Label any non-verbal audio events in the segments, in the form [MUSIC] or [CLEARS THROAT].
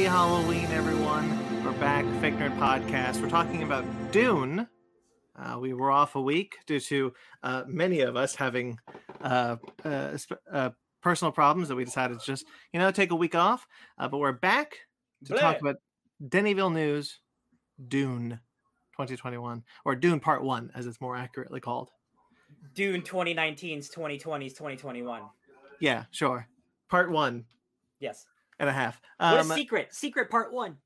Happy Halloween, everyone. We're back, Fake Nerd Podcast. We're talking about Dune. Uh, we were off a week due to uh, many of us having uh, uh, uh, personal problems that we decided to just, you know, take a week off. Uh, but we're back to talk about Denis Villeneuve's Dune 2021, or Dune Part 1, as it's more accurately called. Dune 2019's 2020's 2021. Yeah, sure. Part 1 Yes. And a half. What Um, a secret. Secret part one.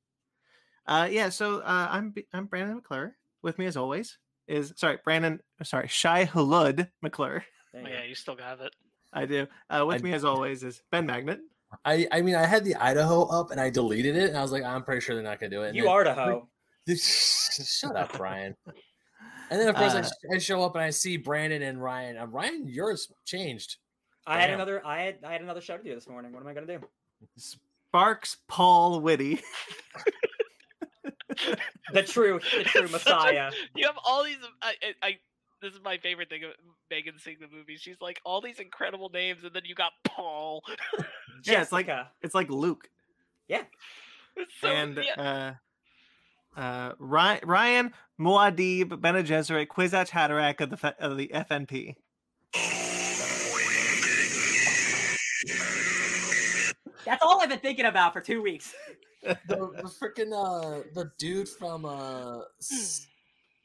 Uh, yeah, so uh, I'm I'm Brandon McClure. With me, as always, is sorry Brandon. Sorry, Shai-Hulud McClure. Oh, yeah, you still got it. I do. Uh, with I- me, as always, is Ben Magnet. I, I mean, I had the Idaho up and I deleted it, and I was like, I'm pretty sure they're not gonna do it. And You are the hoe. [LAUGHS] Shut up, Brian. And then of course I Uh, sh- I, show up and I see Brandon and Ryan. Uh, Ryan, yours changed. I had another. I had. I had another show to do this morning. What am I gonna do? Sparks Paul Whitty. The true, the [LAUGHS] true Such a- Messiah. You have all these. I, I, I this is my favorite thing of Megan seeing the movie. She's like all these incredible names, and then you got Paul. [LAUGHS] Yeah, it's like Jessica. it's like Luke Yeah. so, and yeah. uh, uh, Ryan, Ryan Muad'Dib Bene Gesserit Kwisatz Haderach of the of the FNP. That's all I've been thinking about for two weeks. [LAUGHS] The, the freaking uh the dude from uh s-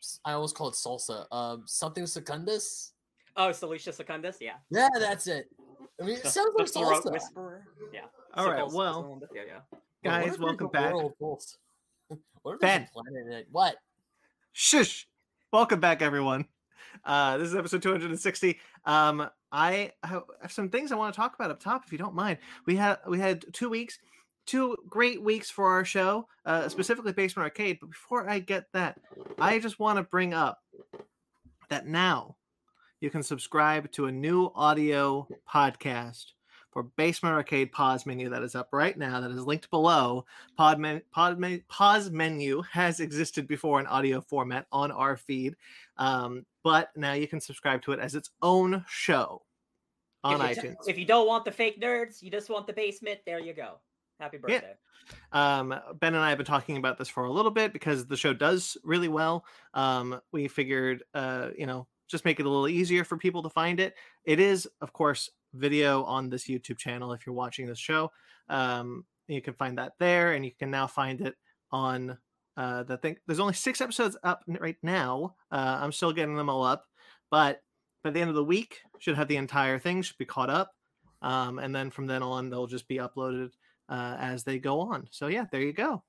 s- I always call it salsa. Um, something Secundus. Oh, Salusa Secundus. Yeah. Yeah, that's it. I mean, it The- sounds the like salsa. whisperer. Yeah. All right, Sickles- well, Yeah, yeah. But what guys, if welcome back. [LAUGHS] What if Ben. there's a planet in it? What? Shush. Welcome back, everyone. Uh, this is episode 260. Um, I have some things I want to talk about up top, if you don't mind. We had we had two weeks, two great weeks for our show, uh, specifically Basement Arcade. But before I get that, I just want to bring up that now you can subscribe to a new audio podcast for Basement Arcade pause menu that is up right now. That is linked below. Pod, men, pod men, pause menu has existed before in audio format on our feed, um, but now you can subscribe to it as its own show on if iTunes. if you don't want the fake nerds, you just want the basement. There you go. Happy Yeah. birthday. Um, ben and I have been talking about this for a little bit because the show does really well. Um, we figured, uh, you know, just make it a little easier for people to find it. It is, of course, video on this YouTube channel. If you're watching this show, um, you can find that there, and you can now find it on uh, the thing. There's only six episodes up right now. Uh, I'm still getting them all up, but by the end of the week, should have the entire thing. Should be caught up, um, and then from then on, they'll just be uploaded uh, as they go on. So yeah, there you go.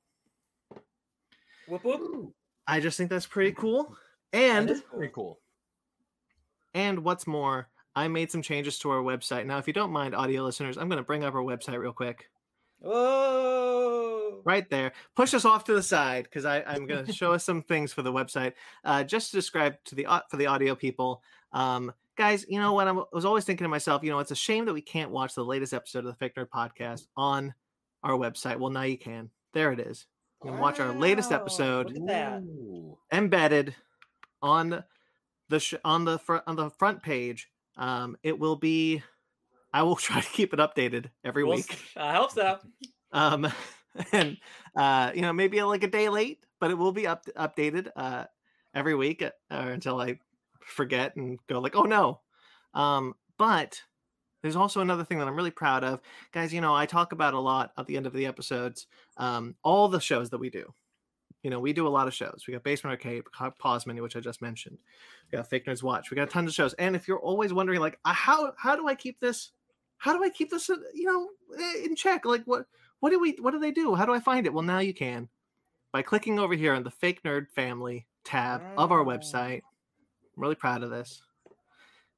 Whoop whoop. I just think that's pretty cool. And pretty cool. and what's more, I made some changes to our website. Now, if you don't mind, audio listeners, I'm going to bring up our website real quick. Whoa. Right there. Push us off to the side because I'm going to show us some things for the website. Uh, just to describe to the for the audio people, um, guys. You know what? I'm- was always thinking to myself, you know, it's a shame that we can't watch the latest episode of the Fake Nerd podcast on our website. Well, now you can. There it is. You can watch our latest episode. Look at that. Ooh. embedded on the sh- on the front on the front page. Um, it will be. I will [LAUGHS] try to keep it updated every We'll week. I hope so. [LAUGHS] Um, [LAUGHS] and uh, you know, maybe like a day late, but it will be up updated uh every week uh, until I forget and go like, oh no. Um, but there's also another thing that I'm really proud of, guys. You know, I talk about a lot at the end of the episodes. Um, all the shows that we do. You know, we do a lot of shows. We got Basement Arcade, Pause Menu, which I just mentioned. We got Fake Nerds Watch. We got tons of shows. And if you're always wondering, like, uh, how how do I keep this? How do I keep this, uh, you know, in check? Like, what what do we what do they do? How do I find it? Well, now you can by clicking over here on the Fake Nerd Family tab of our Oh. website. I'm really proud of this.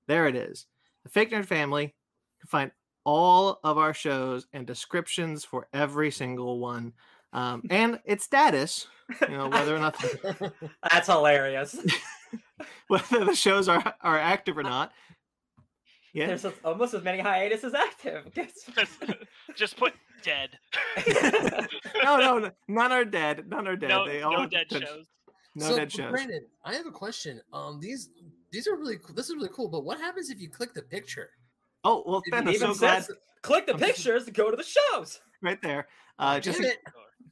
There it is. The Fake Nerd Family. You can find all of our shows and descriptions for every single one. Um, [LAUGHS] and its status, you know, whether or not [LAUGHS] That's hilarious. [LAUGHS] whether the shows are are active or not. Yeah. There's as- almost as many hiatuses active. [LAUGHS] Just put dead. [LAUGHS] [LAUGHS] no, no, no, none are dead. None are dead. no, they no all dead touch- shows. No so, dead but shows. Brandon, I have a question. Um, these these are really cool. This is really cool. But what happens if you click the picture? Oh well, Ben, I'm even so glad says- Click the pictures to go to the shows. right there. Uh, just in-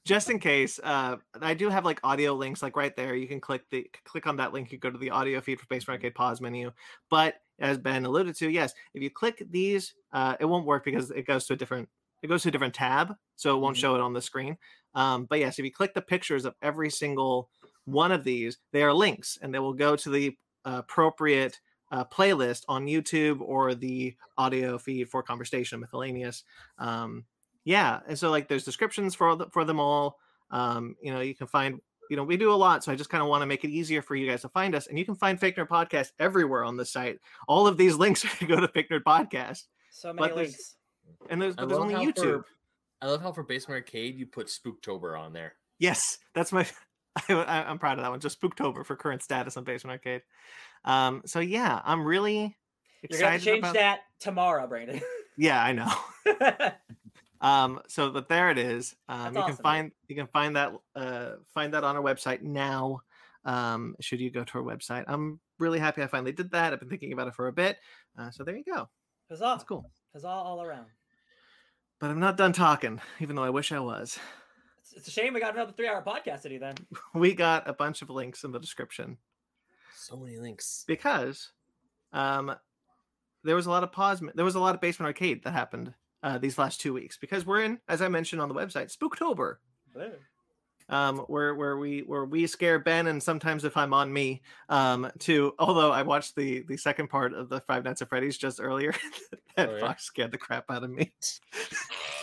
just in case, uh, I do have like audio links, like right there. You can click the click on that link. You go to the audio feed for Basement Arcade pause menu. But as Ben alluded to, yes, if you click these, uh, it won't work because it goes to a different it goes to a different tab, so it won't Mhm. show it on the screen. Um, but yes, if you click the pictures of every single one of these, they are links, and they will go to the appropriate uh, playlist on YouTube or the audio feed for Conversation Miscellaneous. Um, yeah, and so like there's descriptions for the, for them all. Um, you know, you can find. You know, we do a lot, so I just kind of want to make it easier for you guys to find us. And you can find Fake Nerd Podcast everywhere on the site. All of these [LAUGHS] links are to go to Fake Nerd Podcast, So many But there's- links. and there's, but there's only YouTube. For, I love how for Basement Arcade you put Spooktober on there. Yes, that's my. [LAUGHS] I, I- I'm proud of that one. Just Spooktober for current status on Basement Arcade. Um, so yeah, I'm really You're gonna change about. that tomorrow, Brandon. [LAUGHS] Yeah, I know. Um, so but there it is. Um, That's you can awesome, dude. find you can find that uh find that on our website now. Um, should you go to our website? I'm really happy I finally did that. I've been thinking about it for a bit. Uh, so there you go. Huzzah! That's cool. Huzzah all around. But I'm not done talking, even though I wish I was. It's, it's a shame we got another three-hour podcast today. then. [LAUGHS] We got a bunch of links in the description. So many links. because um there was a lot of pause there was a lot of basement arcade that happened uh these last two weeks because we're in as i mentioned on the website spooktober um where where we where we scare ben and sometimes if i'm on me um to although i watched the the second part of the five nights at freddy's just earlier [LAUGHS] that Oh, yeah? fox scared the crap out of me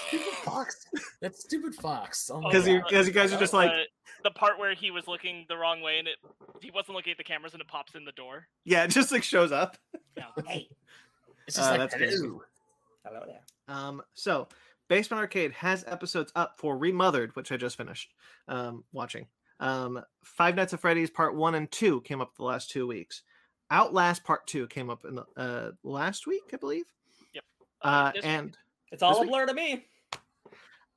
Stupid Fox. That stupid Fox. Oh because you because you guys are just like Uh, the part where he was looking the wrong way and it he wasn't looking at the cameras and it pops in the door. yeah it just like shows up Yeah. [LAUGHS] Hey, It's just uh, like that's good. hello. hello there. Um, so Basement Arcade has episodes up for Remothered, which I just finished um, watching. Um, Five Nights at Freddy's Part One and Two came up the last two weeks. Outlast Part Two came up in the uh, last week, I believe. Yep. Uh, this- and It's all a week- blur to me.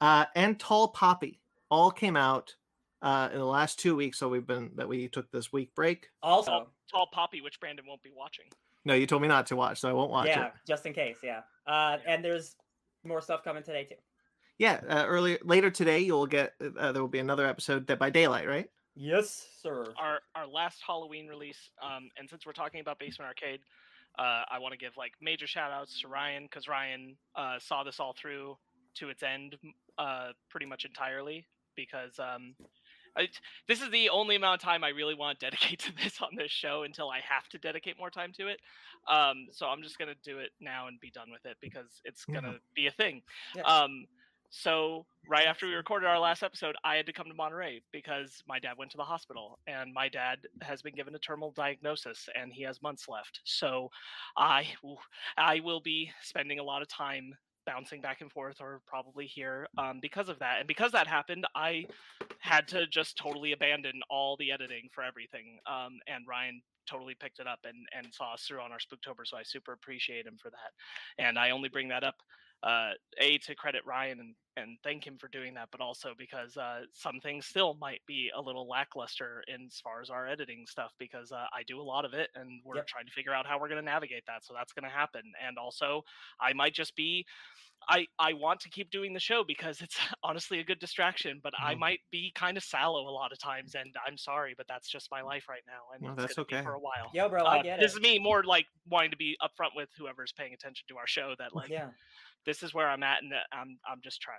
uh, and Tall Poppy all came out uh, in the last two weeks. So we've been that we took this week break. Also, tall, tall poppy, which Brandon won't be watching. No, you told me not to watch, so I won't watch yeah, it. just in case, yeah. Uh, and there's more stuff coming today too. Yeah, uh, earlier later today you'll get uh, there will be another episode Dead by Daylight, right? Yes, sir. Our our last Halloween release, um, and since we're talking about Basement Arcade, uh, I want to give like major shout outs to Ryan because Ryan uh, saw this all through to its end uh, pretty much entirely because um, I, this is the only amount of time I really want to dedicate [LAUGHS] to this on this show until I have to dedicate more time to it. Um, so I'm just gonna do it now and be done with it because it's gonna be a thing. Yeah. Um, so right after we recorded our last episode, I had to come to Monterey because my dad went to the hospital, and my dad has been given a terminal diagnosis, and he has months left. So I I will be spending a lot of time bouncing back and forth, or probably here, um, because of that. And because that happened, I had to just totally abandon all the editing for everything. Um, and Ryan totally picked it up and and saw us through on our Spooktober, so I super appreciate him for that. And I only bring that up uh, a to credit Ryan and, and thank him for doing that, but also because uh, some things still might be a little lackluster in as far as our editing stuff because uh, I do a lot of it and we're Yep. trying to figure out how we're going to navigate that. So that's going to happen. And also, I might just be. I, I want to keep doing the show because it's [LAUGHS] honestly a good distraction, but I Mhm. might be kind of sallow a lot of times, and I'm sorry, but that's just my life right now, and No, that's gonna be okay. for a while. Yo, bro, I Uh, get this is me more like wanting to be upfront with whoever's paying attention to our show that like Yeah, this is where I'm at, and I'm I'm just trying.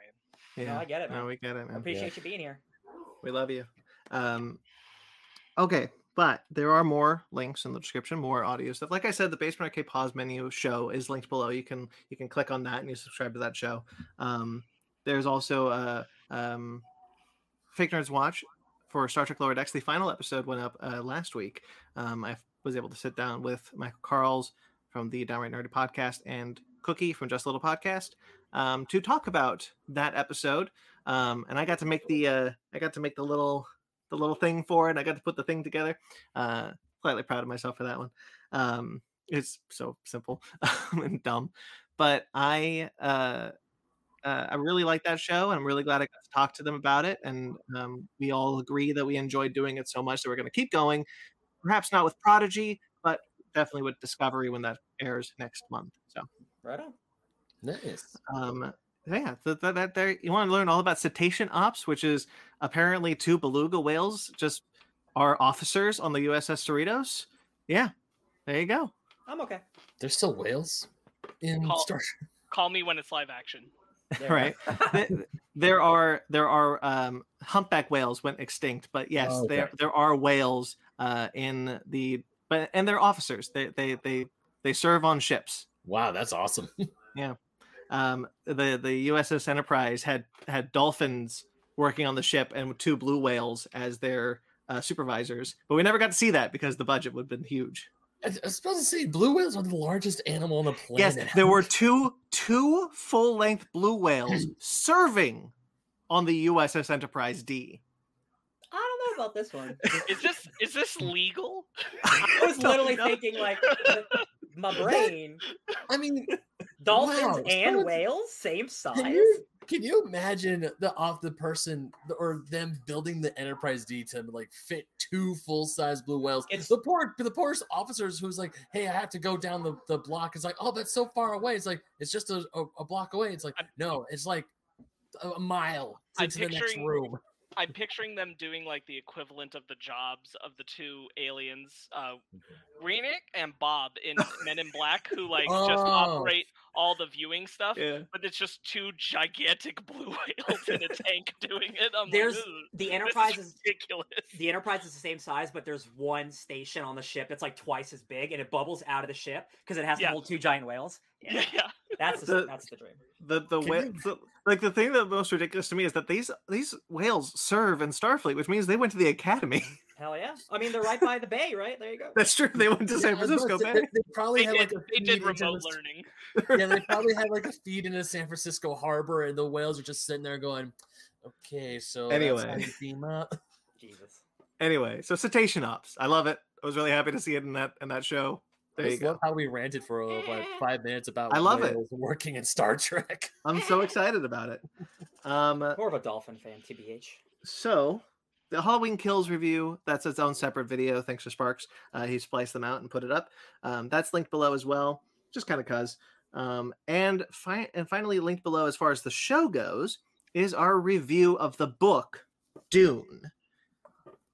Yeah, I get it, No, we get it, I man. appreciate you being here. We love you. Um, okay, but there are more links in the description, more audio stuff. Like I said, the Basement Arcade Pause menu show is linked below. You can you can click on that and you subscribe to that show. Um, there's also a um, Fake Nerds Watch for Star Trek Lower Decks. The final episode went up uh, last week. Um, I was able to sit down with Michael Carls from the Downright Nerdy podcast and Cookie from Just a Little Podcast um, to talk about that episode. Um, and I got to make the uh, I got to make the little the little thing for it. I got to put the thing together. Uh, slightly proud of myself for that one. Um, it's so simple [LAUGHS] and dumb, but I uh, uh, I really like that show, and I'm really glad I got to talk to them about it. And um, we all agree that we enjoyed doing it so much that we're going to keep going. Perhaps not with Prodigy, but definitely with Discovery when that airs next month. So Right on. Nice. um, yeah, that, that, that there you want to learn all about cetacean ops, which is apparently two beluga whales just are officers on the USS Cerritos. Yeah, there you go. I'm okay. There's still whales in Call- Star Trek. Call me when it's live action. There. Right. There are there are um, humpback whales went extinct, but yes, Oh, okay. there there are whales uh, in the but and they're officers. They they they they serve on ships. Wow, that's awesome. [LAUGHS] Yeah. Um, the the USS Enterprise had had dolphins working on the ship and two blue whales as their uh, supervisors, but we never got to see that because the budget would have been huge. I I was supposed to say blue whales are the largest animal on the planet. Yes, there were two two full length blue whales [CLEARS THROAT] serving on the USS Enterprise D. I don't know about this one. Is this is this legal? [LAUGHS] I was don't literally know. thinking like [LAUGHS] my [LAUGHS] brain. I mean, Dolphins Wow, and so- whales, same size. Can you can you imagine the off the person or them building the Enterprise D to like fit two full size blue whales? It's- the poor the poorest officers who's like, hey, I have to go down the, the block. It's like, oh, that's so far away. It's like it's just a, a, a block away. It's like I'm- no, it's like a, mile I'm into the next picturing- room. I'm picturing them doing like the equivalent of the jobs of the two aliens, uh, Renick and Bob in Men in Black, who [LAUGHS] like just Oh. operate all the viewing stuff. Yeah. But it's just two gigantic [LAUGHS] blue whales in a [LAUGHS] tank doing it. I'm There's like, the Enterprise is is ridiculous. the Enterprise is the same size, but there's one station on the ship that's like twice as big, and it bubbles out of the ship because it has to hold two giant whales. Yeah, yeah. That's the, The- that's the dream. The the Can whale, you- the, like the thing that most ridiculous to me is that these these whales serve in Starfleet, which means they went to the academy. [LAUGHS] Hell yeah! I mean, they're right by the bay, right? There you go. That's true. They went to San Yeah, I Francisco Bay. They, they probably They had did, like a they did feed into remote the- learning. [LAUGHS] Yeah, they [LAUGHS] probably had like a feed in the San Francisco harbor, and the whales are just sitting there going, "Okay, so that's how Anyway. you beam up." Jesus. Anyway, so cetacean ops. I love it. I was really happy to see it in that in that show. I There you just go. love how we ranted for uh, like [LAUGHS] five minutes about I love it. whales working in Star Trek. [LAUGHS] I'm so excited about it. [LAUGHS] Um, More of a dolphin fan, tbh. so the Halloween Kills review, that's its own separate video. Thanks to Sparks. Uh, he spliced them out and put it up. Um, that's linked below as well, just kind of cuz. Um, and, fi- and finally, linked below as far as the show goes, is our review of the book Dune.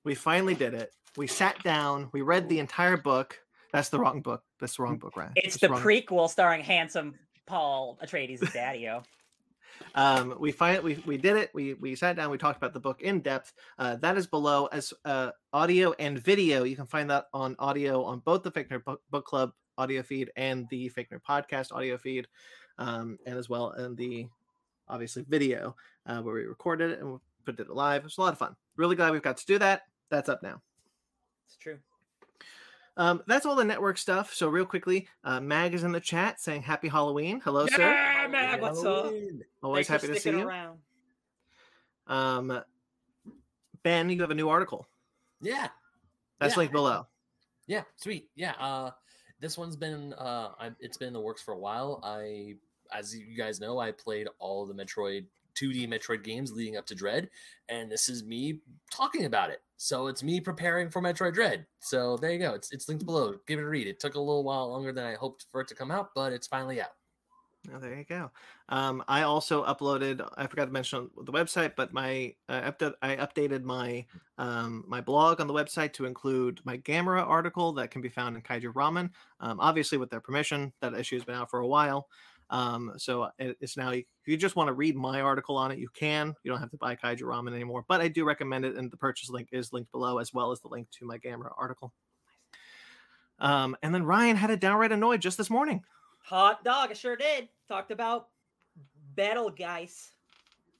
We finally did it. We sat down, we read the entire book. That's the wrong book. That's the wrong book, Ryan. It's That's the prequel starring handsome Paul Atreides' daddy-o. [LAUGHS] um we find we we did it we we sat down we talked about the book in depth uh that is below as uh audio and video you can find that on audio on both the fake nerd book, book club audio feed and the fake nerd podcast audio feed um and as well in the obviously video uh where we recorded it and we put it live it was a lot of fun really glad we've got to do that that's up now It's true. Um that's all the network stuff so real quickly uh mag is in the chat saying happy halloween hello sir Mag, what's up? Always Thanks happy to see sticking you around. um ben you have a new article Yeah, That's Yeah. linked below. yeah, sweet. Yeah, uh, this one's been uh, I, it's been in the works for a while. I, as you guys know, I played all the Metroid 2D Metroid games leading up to Dread, and this is me talking about it. So it's me preparing for Metroid Dread. So there you go. It's it's linked below. Give it a read. It took a little while longer than I hoped for it to come out, but it's finally out. Oh, there you go. Um, I also uploaded. I forgot to mention the website, but my uh, update. I updated my um, my blog on the website to include my Gamera article that can be found in Kaiju Ramen. Um, obviously, with their permission, that issue has been out for a while. Um, so it's now. If you just want to read my article on it, you can. You don't have to buy Kaiju Ramen anymore. But I do recommend it, and the purchase link is linked below, as well as the link to my Gamera article. Um, and then Ryan had it downright annoyed just this morning. Hot dog, I sure did. Talked about Betelgeuse.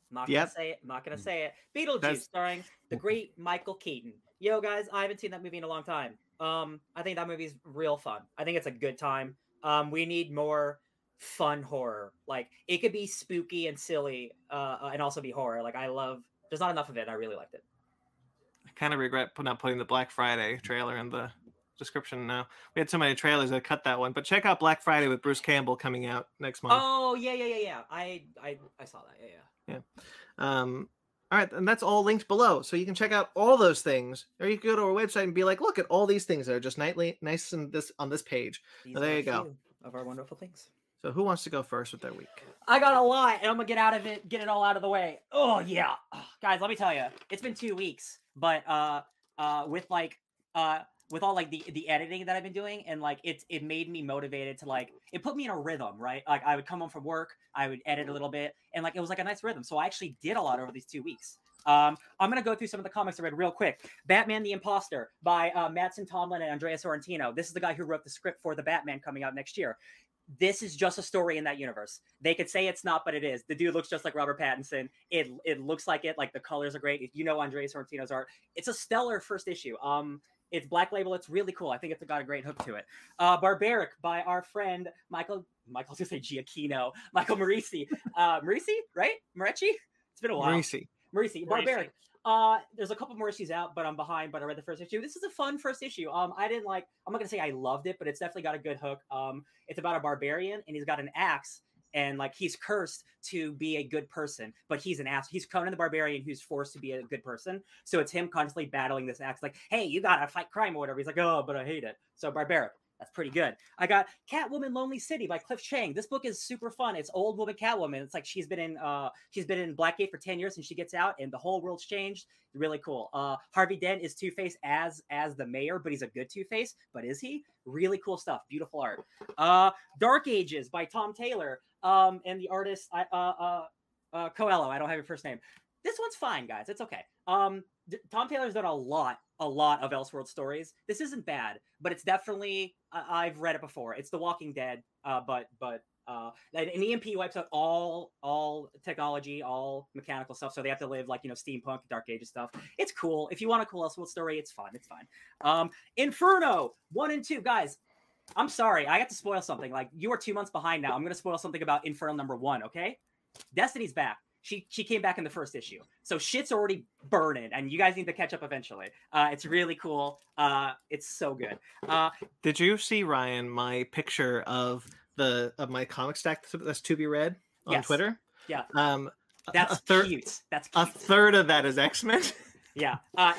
I'm not Yep. gonna say it. I'm not gonna say it. Beetlejuice, That's- starring the great Michael Keaton. Yo, guys, I haven't seen that movie in a long time. Um, I think that movie's real fun. I think it's a good time. Um, we need more fun horror. Like it could be spooky and silly, uh, uh, and also be horror. Like I love. There's not enough of it. I really liked it. I kind of regret not putting the Black Friday trailer in the description now. We had so many trailers that cut that one, but check out Black Friday with Bruce Campbell coming out next month. Oh yeah, yeah, yeah, yeah. I, I, I saw that. Yeah, yeah. Yeah. Um, all right, and that's all linked below, so you can check out all those things, or you can go to our website and be like, look at all these things that are just nightly nice and this on this page. These Well, there you go. Of our wonderful things. So who wants to go first with their week? I got a lot, and I'm gonna get out of it, get it all out of the way. Oh yeah, guys, let me tell you, it's been two weeks, but uh, uh, with like uh, with all like the the editing that I've been doing, and like it's it made me motivated to like it put me in a rhythm, right? Like I would come home from work, I would edit a little bit, and like it was like a nice rhythm. So I actually did a lot over these two weeks. Um, I'm gonna go through some of the comics I read real quick. Batman: The Imposter by uh, Mattson Tomlin and Andrea Sorrentino. This is the guy who wrote the script for the Batman coming out next year. This is just a story in that universe. They could say it's not, but it is. The dude looks just like Robert Pattinson. It it looks like it. Like the colors are great. You know Andrea Sorrentino's art. It's a stellar first issue. Um, it's Black Label. It's really cool. I think it's got a great hook to it. Uh, Barbaric by our friend Michael. Michael's gonna say Giacchino. Michael Marisi. Uh, Marisi, right? Marecci. It's been a while. Marisi. Marisi. Marisi. Barbaric. Uh, there's a couple more issues out, but I'm behind. But I read the first issue. This is a fun first issue. Um, I didn't like. I'm not gonna say I loved it, but it's definitely got a good hook. Um, it's about a barbarian, and he's got an axe, and like he's cursed to be a good person, but he's an ass. He's Conan the Barbarian who's forced to be a good person. So it's him constantly battling this axe, like, hey, you gotta fight crime or whatever. He's like, oh, but I hate it. So barbaric. That's pretty good. I got Catwoman Lonely City by Cliff Chiang. This book is super fun. It's old woman Catwoman. It's like she's been in uh she's been in Blackgate for 10 years and she gets out and the whole world's changed. Really cool. Uh Harvey Dent is Two-Face as as the mayor, but he's a good Two-Face. But is he? Really cool stuff. Beautiful art. Uh Dark Ages by Tom Taylor. Um and the artist I uh uh uh Coello. I don't have your first name. This one's fine, guys. It's okay. Um Tom Taylor's done a lot, a lot of Elseworld stories. This isn't bad, but it's definitely I've read it before. It's The Walking Dead, uh, but but uh, an EMP wipes out all all technology, all mechanical stuff. So they have to live like you know steampunk, Dark Ages stuff. It's cool. If you want a cool Elseworld story, it's fun. It's fine. Um, Inferno one and two, guys. I'm sorry, I got to spoil something. Like you are two months behind now. I'm gonna spoil something about Inferno number one. Okay, Destiny's back. She she came back in the first issue, so shit's already burning, and you guys need to catch up eventually. Uh, it's really cool. Uh, it's so good. Uh, Did you see Ryan my picture of the of my comic stack that's- to be read on Yes. Twitter? Yeah. Um, that's a third cute. That's a third of that is X Men. [LAUGHS] yeah. Uh,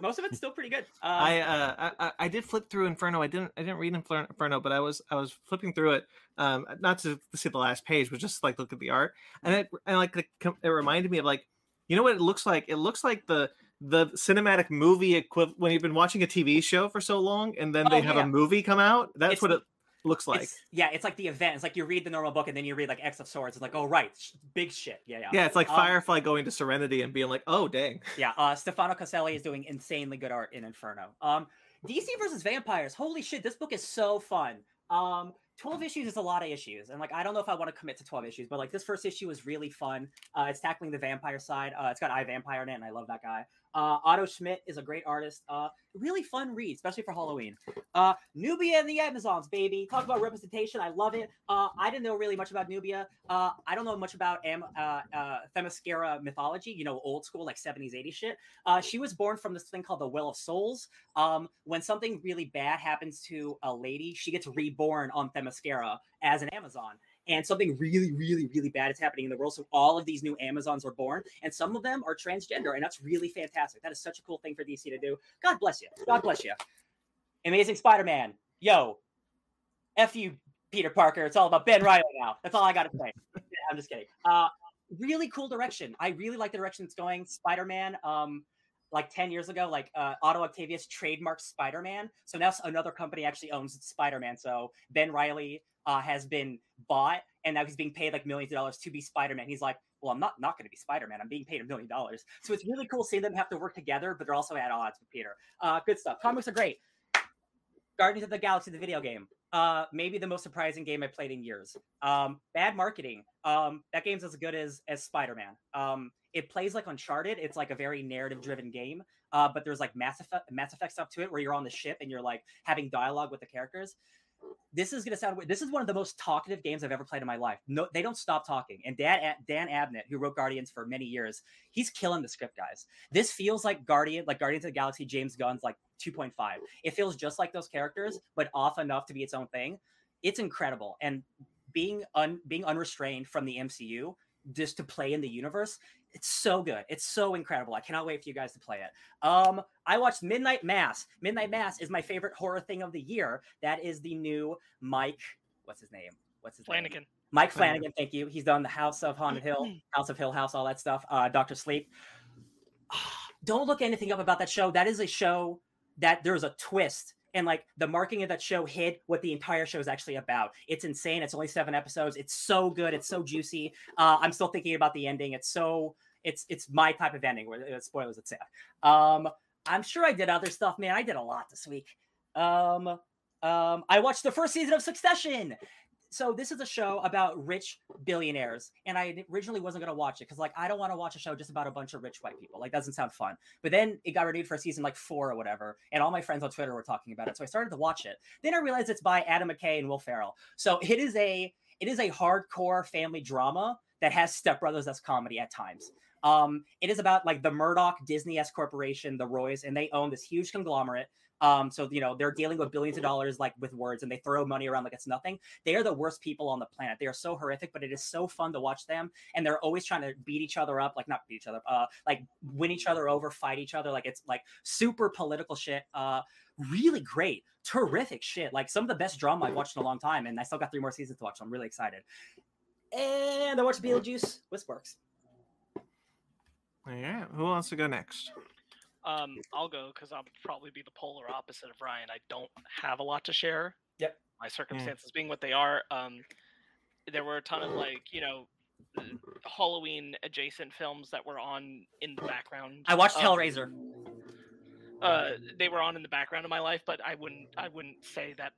most of it's still pretty good. Uh, I, uh, I I- did flip through Inferno. I didn't I didn't read Inferno, but I was I was flipping through it, um, not to see the last page, but just like look at the art, and it and like the, it reminded me of like, you know what it looks like? It looks like the the cinematic movie equivalent when you've been watching a TV show for so long, and then Oh, they have yeah. a movie come out. That's It's what it looks like. it's, yeah, it's like the event. It's like you read the normal book and then you read like X of Swords. It's like, oh right, sh- big shit. Yeah, yeah. Yeah, it's like Um, Firefly going to Serenity and being like, "Oh, dang!" Yeah, uh, Stefano Caselli is doing insanely good art in Inferno. Um, DC versus Vampires. Holy shit, this book is so fun. Um, 12 issues is a lot of issues, and like I don't know if I want to commit to 12 issues, but like this first issue is really fun. Uh, it's tackling the vampire side. Uh, it's got I Vampire in it, and I love that guy. Uh, Otto Schmidt is a great artist. Uh, really fun read, especially for Halloween. Uh, Nubia and the Amazons, baby. Talk about representation. I love it. Uh, I didn't know really much about Nubia. Uh, I don't know much about Am- uh, Themyscira mythology, you know, old school, like 70s, 80s shit. She was born from this thing called the Well of Souls. Um, when something really bad happens to a lady, she gets reborn on Themyscira as an Amazon. And something really, really, really bad is happening in the world. So all of these new Amazons are born, and some of them are transgender, and that's really fantastic. That is such a cool thing for DC to do. God bless you. God bless you. Amazing Spider-Man. Yo, F you, Peter Parker. It's all about Ben Reilly now. That's all I got to say. Yeah, [LAUGHS] I'm just kidding. Uh, really cool direction. I really like the direction it's going. Spider-Man, um, like 10 years ago, like uh, Otto Octavius trademarked Spider-Man. So now another company actually owns Spider-Man. So Ben Reilly uh, has been bought and now he's being paid like millions of dollars to be Spider-Man. He's like, well, I'm not not going to be Spider-Man. I'm being paid a million dollars. So it's really cool seeing them have to work together, but they're also at odds with Peter. Uh, good stuff. Comics are great. Guardians of the Galaxy, the video game. Uh, maybe the most surprising game I played in years. Um, bad marketing. Um, that game's as good as as Spider Man. Um, it plays like Uncharted. It's like a very narrative driven game. Uh, but there's like Mass Effect, Mass Effect stuff to it where you're on the ship and you're like having dialogue with the characters. This is gonna sound weird. This is one of the most talkative games I've ever played in my life. No, they don't stop talking. And Dan Dan Abnett, who wrote Guardians for many years, he's killing the script, guys. This feels like Guardian, like Guardians of the Galaxy, James Gunn's like 2.5. It feels just like those characters, but off enough to be its own thing. It's incredible. And being un being unrestrained from the MCU just to play in the universe, it's so good. It's so incredible. I cannot wait for you guys to play it. Um, I watched Midnight Mass. Midnight Mass is my favorite horror thing of the year. That is the new Mike. What's his name? what's his name? Flanagan. Mike Flanagan. Flanagan, thank you. He's done the House of Haunted Hill, House of Hill House, all that stuff. Uh, Doctor Sleep. Don't look anything up about that show. That is a show that there's a twist, and like the marketing of that show hid what the entire show is actually about. It's insane. It's only seven episodes. It's so good. It's so juicy. Uh, I'm still thinking about the ending. It's so it's it's my type of ending. Where uh, spoilers, it's sad. Um, I'm sure I did other stuff, man. I did a lot this week. Um, um, I watched the first season of Succession so this is a show about rich billionaires and i originally wasn't going to watch it because like i don't want to watch a show just about a bunch of rich white people like doesn't sound fun. But then it got renewed for season like four or whatever and all my friends on twitter were talking about it so i started to watch it. Then i realized it's by adam mckay and will ferrell. So it is a it is a hardcore family drama that has stepbrothers as comedy at times. Um it is about like the murdoch disney s corporation the roys and they own this huge conglomerate um, so you know they're dealing with billions of dollars like with words, and they throw money around like it's nothing. They are the worst people on the planet. They are so horrific, but it is so fun to watch them. And they're always trying to beat each other up, like not beat each other, uh, like win each other over, fight each other. Like it's like super political shit. Uh, really great, terrific shit. Like some of the best drama I've watched in a long time, and I still got three more seasons to watch. So I'm really excited. And I watched Beetlejuice with Sparks. All right. Who wants to go next? Um, I'll go because I'll probably be the polar opposite of Ryan. I don't have a lot to share. Yep. My circumstances being what they are. Um, there were a ton of like you know uh, Halloween adjacent films that were on in the background. I watched Um, Hellraiser. uh, they were on in the background of my life, but I wouldn't I wouldn't say that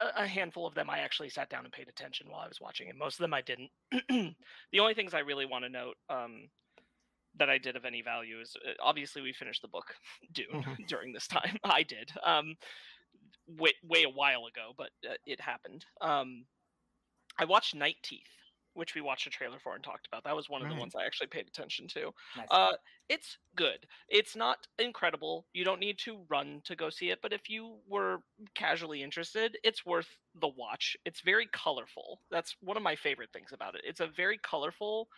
a, a handful of them I actually sat down and paid attention while I was watching, and most of them I didn't. [CLEARS THROAT] the only things I really want to note um, that I did of any value is uh, obviously we finished the book [LAUGHS] Dune Mhm. [LAUGHS] during this time. [LAUGHS] I did um, way way a while ago, but uh, it happened. Um, I watched Night Teeth. Which we watched a trailer for and talked about. That was one of the ones I actually paid attention to. Nice. Uh, it's good. It's not incredible. You don't need to run to go see it, but if you were casually interested, it's worth the watch. It's very colorful. That's one of my favorite things about it. It's a very colorful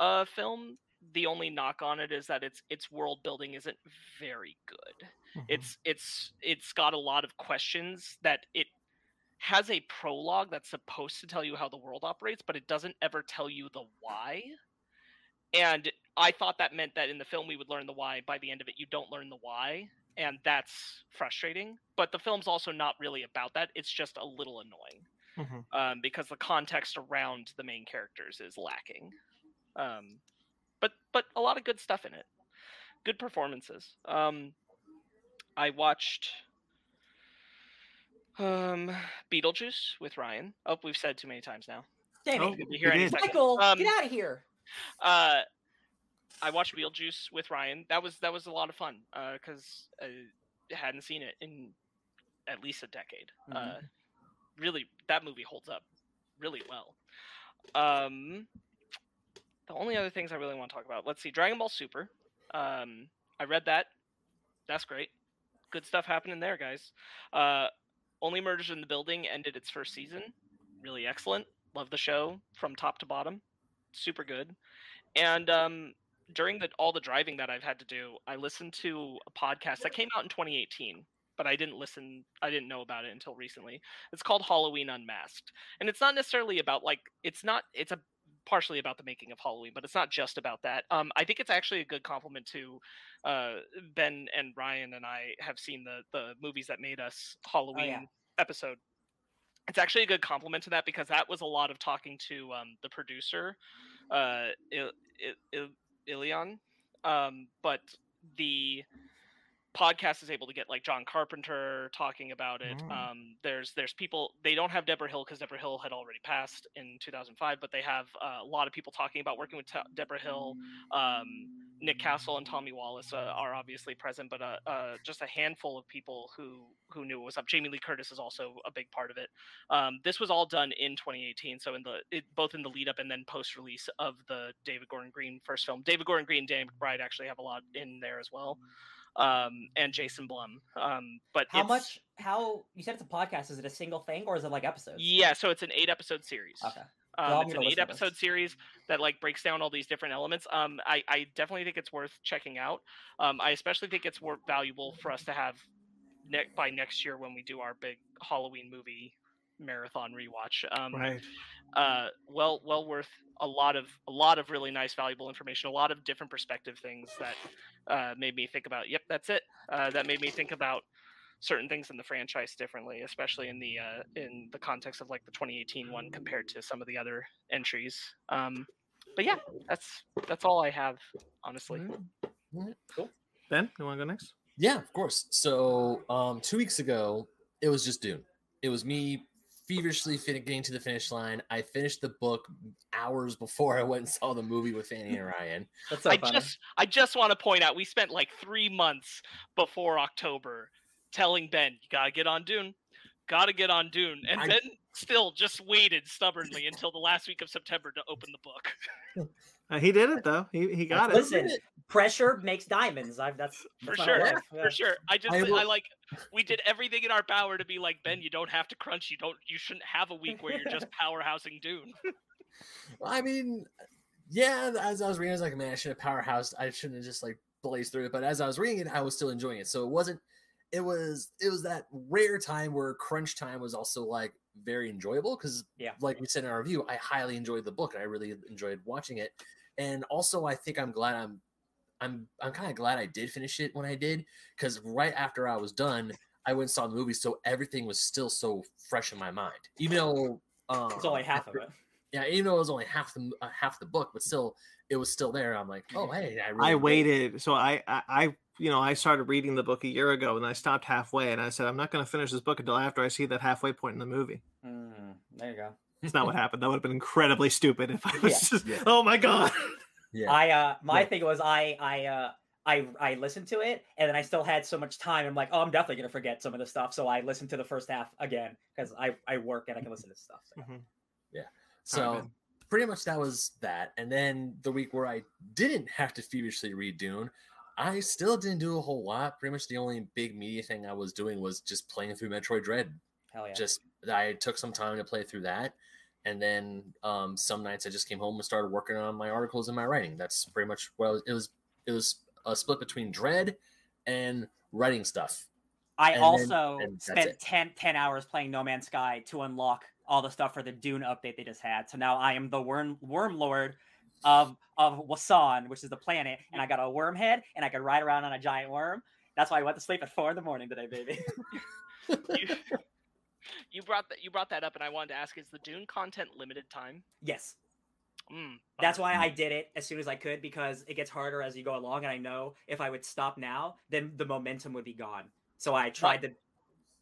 uh film. The only knock on it is that its its world building isn't very good. Mhm. It's it's it's got a lot of questions that it has a prologue that's supposed to tell you how the world operates, but it doesn't ever tell you the why. And I thought that meant that in the film we would learn the why. By the end of it, you don't learn the why, and that's frustrating. But the film's also not really about that. It's just a little annoying Mhm. um, because the context around the main characters is lacking. Um, but but a lot of good stuff in it. Good performances. Um, I watched um, Beetlejuice with Ryan. Oh, we've said too many times now. Damn Oh, it. Good to we hear any did. second. Michael, Um, get out of here. Uh, I watched Beetlejuice with Ryan. That was that was a lot of fun because I hadn't seen it in at least a decade. Uh, Mhm. really, that movie holds up really well. Um, the only other things I really want to talk about. Let's see, Dragon Ball Super. Um, I read that. That's great. Good stuff happening there, guys. Uh, Only Murders in the Building ended its first season. Really excellent. Love the show from top to bottom. Super good. And um, during the all the driving that I've had to do, I listened to a podcast that came out in 2018, but I didn't listen. I didn't know about it until recently. It's called Halloween Unmasked, and it's not necessarily about like it's not. It's a partially about the making of Halloween, but it's not just about that. Um, I think it's actually a good compliment to uh, Ben and Ryan and I have seen the the movies that made us Halloween episode. It's actually a good compliment to that because that was a lot of talking to um, the producer, uh, Il- Il- Il- Ilion, um, but the podcast is able to get like John Carpenter talking about it. Mm. Um, there's there's people they don't have Debra Hill because Debra Hill had already passed in 2005, but they have uh, a lot of people talking about working with Debra Hill. Um, Nick Castle and Tommy Wallace uh, are obviously present, but uh, uh, just a handful of people who who knew what was up. Jamie Lee Curtis is also a big part of it. Um, this was all done in 2018, so in the it, both in the lead up and then post release of the David Gordon Green first film. David Gordon Green and Danny McBride actually have a lot in there as well, um, and Jason Blum. Um, but How much? How you said it's a podcast? Is it a single thing or is it like episodes? Yeah, so it's an eight episode series. Okay. Um, Well, it's an eight episode series that like breaks down all these different elements. Um, I, I definitely think it's worth checking out. Um, I especially think it's worth valuable for us to have ne- by next year when we do our big Halloween movie marathon rewatch. Um, Right. uh, well, well worth a lot of a lot of really nice, valuable information. A lot of different perspective things that uh, made me think about. Yep, that's it. Uh, that made me think about certain things in the franchise differently, especially in the uh, in the context of like the 2018 one compared to some of the other entries. Um, but yeah, that's that's all I have, honestly. Cool. Ben, you want to go next? Yeah, of course. So um, two weeks ago, it was just Dune. It was me feverishly fin- getting to the finish line. I finished the book hours before I went and saw the movie with Fanny and Ryan. That's so I funny. just I just want to point out we spent like three months before October telling Ben you gotta get on Dune, gotta get on Dune, and I- Ben still just waited stubbornly until the last week of September to open the book. [LAUGHS] Uh, he did it though. He he got it. Listen, pressure makes diamonds. I've that's, [LAUGHS] For that's my sure, yeah. for sure. I just I I, like we did everything in our power to be like Ben. You don't have to crunch. You don't. You shouldn't have a week where you're just [LAUGHS] powerhousing Dune. I mean, yeah, as I was reading, I was like, man, I should have powerhoused. I shouldn't have just like blazed through it. But as I was reading it, I was still enjoying it. So it wasn't. It was. It was that rare time where crunch time was also like very enjoyable because, Yeah. like we said in our review, I highly enjoyed the book and I really enjoyed watching it. And also, I think I'm glad I'm. I'm I'm kind of glad I did finish it when I did because right after I was done, I went and saw the movie, so everything was still so fresh in my mind. Even though um, It's only half of it. yeah, even though it was only half the uh, half the book, but still, it was still there. I'm like, oh hey, I, really I enjoyed it. waited. So I, I I you know I started reading the book a year ago and I stopped halfway and I said I'm not going to finish this book until after I see that halfway point in the movie. Mm, there you go. It's not what happened. That would have been incredibly stupid if I was Yeah. just Yeah. oh my god. Yeah, I uh my Yeah. thing was I I uh I I listened to it and then I still had so much time. I'm like, oh, I'm definitely gonna forget some of the stuff. So I listened to the first half again because I I work and I can listen to stuff. So. Mhm. so Alright, Ben. pretty much that was that. And then the week where I didn't have to feverishly read Dune, I still didn't do a whole lot. Pretty much the only big media thing I was doing was just playing through Metroid Dread. Hell yeah. Just I took some time to play through that. And then um, some nights I just came home and started working on my articles and my writing. That's pretty much what I was, it was. It was a split between Dread and writing stuff. I and also and that's spent it. 10, 10 hours playing No Man's Sky to unlock all the stuff for the Dune update they just had. So now I am the worm worm lord of of Wasan, which is the planet, and I got a worm head and I could ride around on a giant worm. That's why I went to sleep at four in the morning today, baby. [LAUGHS] [LAUGHS] [LAUGHS] you, brought that you brought that up, and I wanted to ask: Is the Dune content limited time? yes. Mm, That's why I did it as soon as I could because it gets harder as you go along, and I know if I would stop now, then the momentum would be gone. So I tried to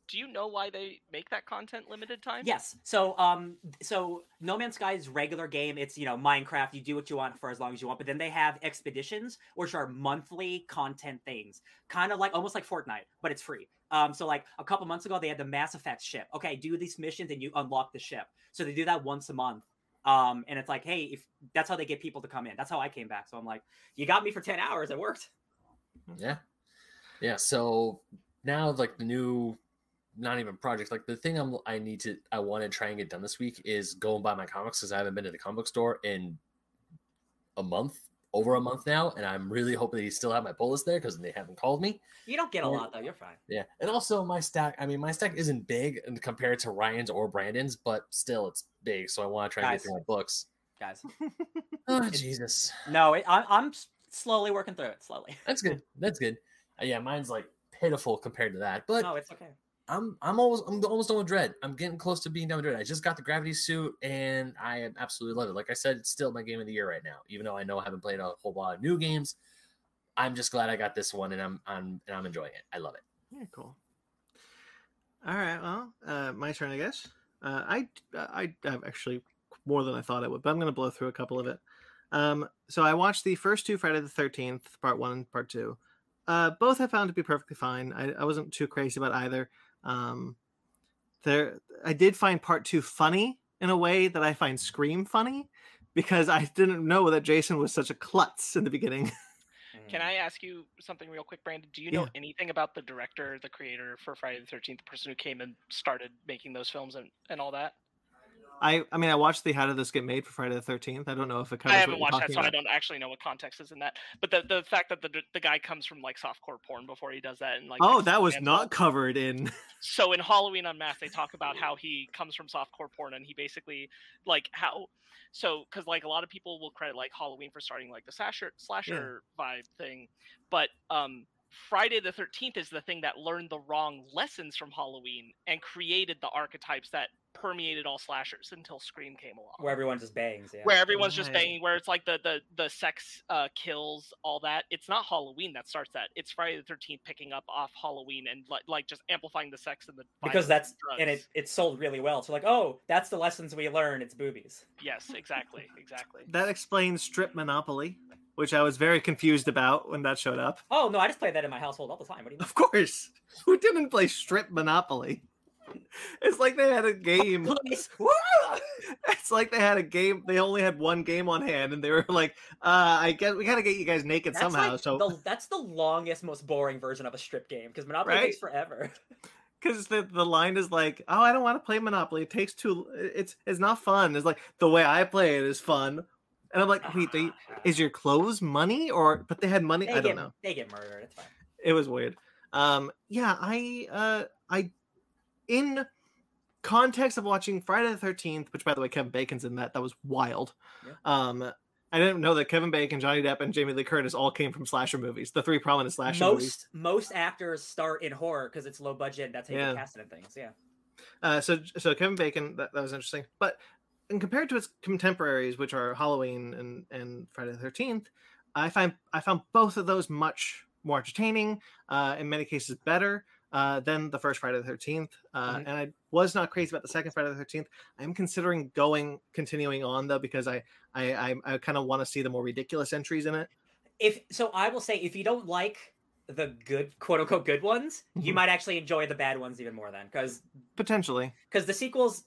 Do you know why they make that content limited time? Yes. So um so No Man's Sky's regular game, it's you know, Minecraft, you do what you want for as long as you want, but then they have expeditions, which are monthly content things. Kind of like almost like Fortnite, but it's free. Um, so like a couple months ago, they had the Mass Effect ship. Okay, do these missions and you unlock the ship. So they do that once a month. Um, and it's like, hey, if that's how they get people to come in. That's how I came back. So I'm like, you got me for 10 hours, it worked. Yeah. Yeah. So now like the new not even project, like the thing I'm I need to I want to try and get done this week is go and buy my comics because I haven't been to the comic book store in a month, over a month now, and I'm really hoping they still have my pull list there because they haven't called me. You don't get a lot though, you're fine. Yeah. And also my stack, I mean my stack isn't big compared to Ryan's or Brandon's, but still it's big. So I want to try and Guys. get through my books. Guys. [LAUGHS] Oh Jesus. No, it, I, I'm slowly working through it, slowly. That's good. That's good. Uh, yeah, mine's like pitiful compared to that. But no, it's okay. I'm I'm almost I'm almost done with Dread. I'm getting close to being done with Dread. I just got the Gravity suit and I absolutely love it. Like I said, it's still my game of the year right now. Even though I know I haven't played a whole lot of new games, I'm just glad I got this one and I'm I'm and I'm enjoying it. I love it. Yeah, cool. All right, well, uh, my turn, I guess. Uh, I I have actually more than I thought I would, but I'm going to blow through a couple of it. Um, so I watched the first two Friday the Thirteenth, Part One and Part Two. Uh, both I found to be perfectly fine. I, I wasn't too crazy about either. Um, there, I did find Part Two funny in a way that I find Scream funny because I didn't know that Jason was such a klutz in the beginning. [LAUGHS] Can Mm. I ask you something real quick, Brandon? Do you know Yeah. anything about the director, the creator for Friday the Thirteenth, the person who came and started making those films and, and all that? I I mean I watched the How Did This Get Made for Friday the Thirteenth. I don't know if it covers. I haven't watched that, so I don't actually know what context is in that. But the the fact that the the guy comes from like softcore porn before he does that, and like Oh, that was not covered in. [LAUGHS] so in Halloween Unmasked, they talk about how he comes from softcore porn, and he basically like how so because like a lot of people will credit like Halloween for starting like the slasher slasher vibe thing, but um Friday the Thirteenth is the thing that learned the wrong lessons from Halloween and created the archetypes that permeated all slashers until Scream came along Where everyone just bangs. Yeah. where everyone's just banging, where it's like the the the sex uh, kills, all that. It's not Halloween that starts that. It's Friday the Thirteenth picking up off Halloween and like like just amplifying the sex and the because that's drugs. and it it sold really well. So like, oh, that's the lessons we learn. It's boobies. yes, exactly, exactly. That explains Strip Monopoly, which I was very confused about when that showed up. Oh no, I just play that in my household all the time. What do you mean? Of course, [LAUGHS] who didn't play Strip Monopoly? [LAUGHS] It's like they had a game. [LAUGHS] It's like they had a game. They only had one game on hand, and they were like, uh, "I guess we gotta get you guys naked That's somehow." like so, the, that's the longest, most boring version of a strip game because Monopoly Right? takes forever. because the, the line is like, "Oh, I don't want to play Monopoly. It takes too. It's it's not fun." It's like the way I play it is fun, and I'm like, "Wait, they is your clothes money or?" But they had money. they I don't get, know. They get murdered. It's fine. it was weird um yeah i uh i in context of watching friday the 13th which by the way kevin bacon's in that that was wild Yeah. um i didn't know that kevin bacon johnny depp and jamie lee curtis all came from slasher movies the three prominent slasher most movies most actors start in horror because it's low budget. That's how you Yeah. get casted and things. Yeah. uh so so kevin bacon that, that was interesting but and compared to its contemporaries which are halloween and and friday the 13th i find i found both of those much more entertaining uh in many cases better uh than the first friday the 13th uh Mhm. and i was not crazy about the second friday the 13th i'm considering going continuing on though because i i i, I kind of want to see the more ridiculous entries in it If so, I will say if you don't like the good quote unquote good ones, you Mhm. might actually enjoy the bad ones even more then because potentially because the sequels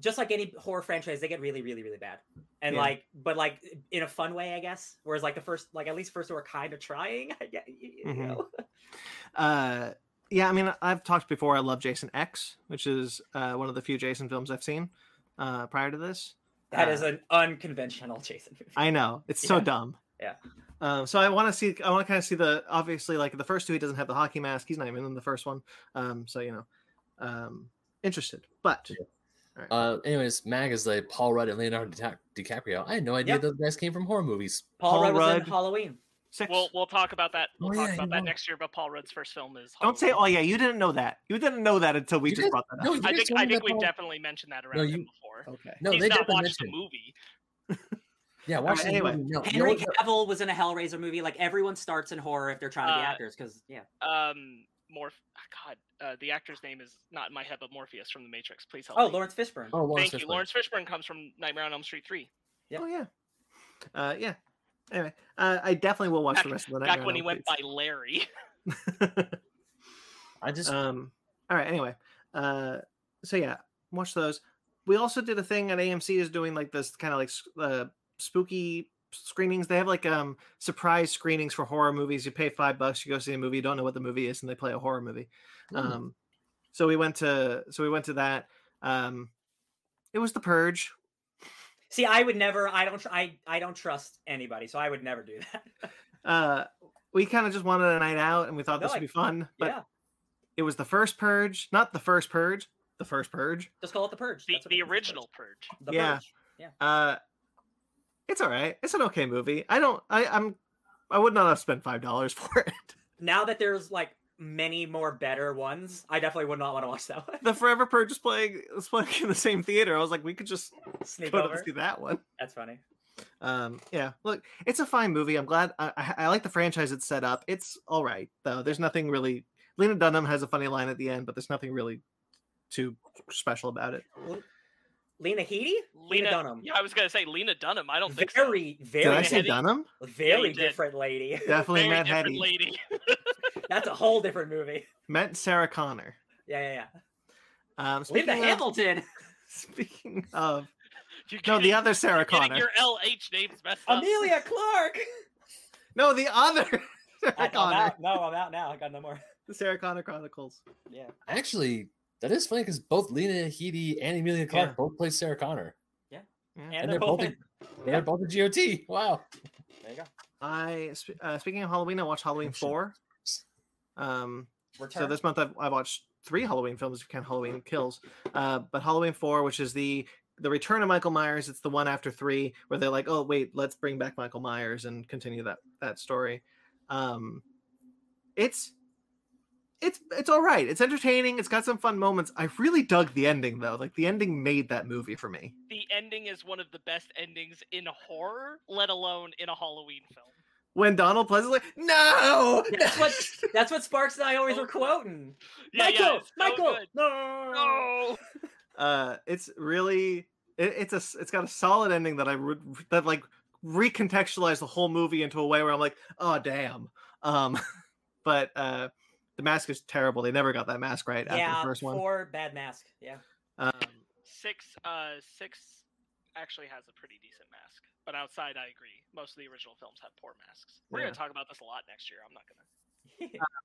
just like any horror franchise they get really really really bad and Yeah. like but like in a fun way i guess whereas like the first like at least first two were kind of trying I get, you, you Mhm. know [LAUGHS] uh yeah i mean i've talked before i love jason x which is uh one of the few jason films i've seen uh prior to this that is Uh, an unconventional jason movie I know it's so Yeah. dumb. Yeah. Um, so I want to see. I want to kind of see the obviously like the first two. He doesn't have the hockey mask. He's not even in the first one. Um, so you know, um, interested. But Uh, anyways, Mag is like Paul Rudd and Leonardo Di- DiCaprio. I had no idea Yep. those guys came from horror movies. paul, Paul rudd was in halloween six. We'll we'll talk about that. We'll Oh, talk yeah, about that was. next year. But Paul Rudd's first film is. Don't say. Oh yeah, you didn't know that. You didn't know that until we You just did- brought that up. no, you I think I think we've Paul- definitely mentioned that around No, you- before. Okay. No, He's they not definitely watched the movie. [LAUGHS] Yeah, watch Alright, the anyway. movie. No, henry what? cavill was in a hellraiser movie like everyone starts in horror if they're trying to be Uh, actors because yeah Um, Morph. God, uh, the actor's name is not in my head, but Morpheus from The Matrix. Please help oh me. laurence fishburne Oh, Laurence Thank you. Fishburne. Laurence Fishburne comes from Nightmare on Elm Street three. Yep. Oh yeah. Uh, yeah. Anyway, uh, I definitely will watch Back- the rest of the night. Back when he went by Larry. [LAUGHS] I just um all right anyway uh so yeah watch those we also did a thing at amc is doing like this kind of like uh spooky screenings they have like um surprise screenings for horror movies you pay five bucks you go see a movie you don't know what the movie is and they play a horror movie. Ooh. um so we went to so we went to that um it was the purge. See i would never i don't i i don't trust anybody so i would never do that. [LAUGHS] Uh we kind of just wanted a night out and we thought No, this would I- be fun but yeah. it was the first purge not the first purge the first purge. Just call it the purge The, That's the it is, original Purge. the Yeah. purge yeah. Uh, it's all right. It's an okay movie. I don't. I, I'm. I would not have spent five dollars [LAUGHS] for it. now that there's like many more better ones, I definitely would not want to watch that one. The Forever Purge is playing. is playing in the same theater. I was like, we could just Sneak go to over. see that one. That's funny. Um, yeah. Look, it's a fine movie. I'm glad. I, I, I like the franchise it's set up. It's all right though. There's nothing really. Lena Dunham has a funny line at the end, but there's nothing really too special about it. Lena Headey? Lena, Dunham. Yeah, I was gonna say Lena Dunham. I don't think so. Very, Did very, I say Headey. Dunham? very you did. different lady. [LAUGHS] Definitely Very Matt different Hetty. lady. [LAUGHS] That's a whole different movie. Met Sarah Connor. Yeah, yeah, yeah. Um, Linda speaking of, Hamilton. [LAUGHS] speaking of You're no, the other Sarah you're getting Connor. Your LH names messed up. Emilia Clarke. No, the other Sarah I, I'm Connor. out. No, I'm out now. I got no more. The Sarah Connor Chronicles. Yeah. Actually That is funny because both Lena Headey and Emilia Clarke Yeah. both play Sarah Connor, Yeah. and, they're both in, they're both in GOT. Wow. There you go. I uh, speaking of Halloween, I watched Halloween Action. four. Um, Return. so this month I've, I watched three Halloween films. If you count Halloween Kills, uh, but Halloween four, which is the the return of Michael Myers, it's the one after three where they're like, oh wait, let's bring back Michael Myers and continue that that story. Um, it's it's it's all right. It's entertaining. It's got some fun moments. I really dug the ending though. Like the ending made that movie for me. The ending is one of the best endings in horror, let alone in a Halloween film. When Donald Pleasence's like, no, That's what that's what Sparks and I always were quoting. Yeah, Michael, yeah, so Michael, good. no. No. [LAUGHS] uh it's really it, it's a s- it's got a solid ending that i would that like recontextualize the whole movie into a way where i'm like oh damn um [LAUGHS] but uh the mask is terrible they never got that mask right after Yeah, the first one four bad mask. Yeah. um, Six, uh, six actually has a pretty decent mask, but outside, I agree. Most of the original films have poor masks. We're Yeah. gonna talk about this a lot next year. I'm not gonna. [LAUGHS]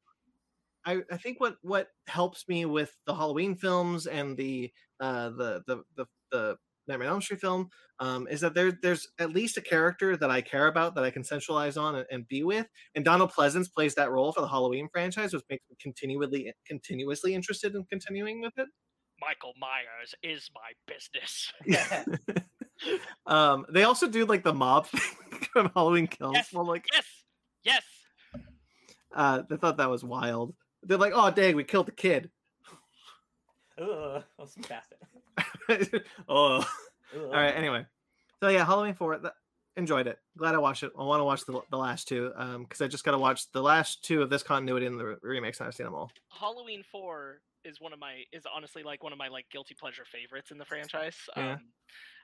I, I think what what helps me with the Halloween films and the uh the the the, the Nightmare on Elm Street film um, is that there there's at least a character that I care about that I can centralize on and, and be with, and Donald Pleasence plays that role for the Halloween franchise, which makes me continually continuously interested in continuing with it. Michael Myers is my business. [LAUGHS] um, they also do like the mob [LAUGHS] thing from Halloween Kills. Yes. Well, like yes, yes. uh, they thought that was wild. They're like, "Oh, dang, we killed the kid." Ugh, I was fast. [LAUGHS] oh. All right. Anyway, so yeah, Halloween four. That, enjoyed it. Glad I watched it. I want to watch the, the last two um because I just got to watch the last two of this continuity in the re- remakes. And I've seen them all. Halloween Four is one of my is honestly like one of my like guilty pleasure favorites in the franchise. Yeah. Um,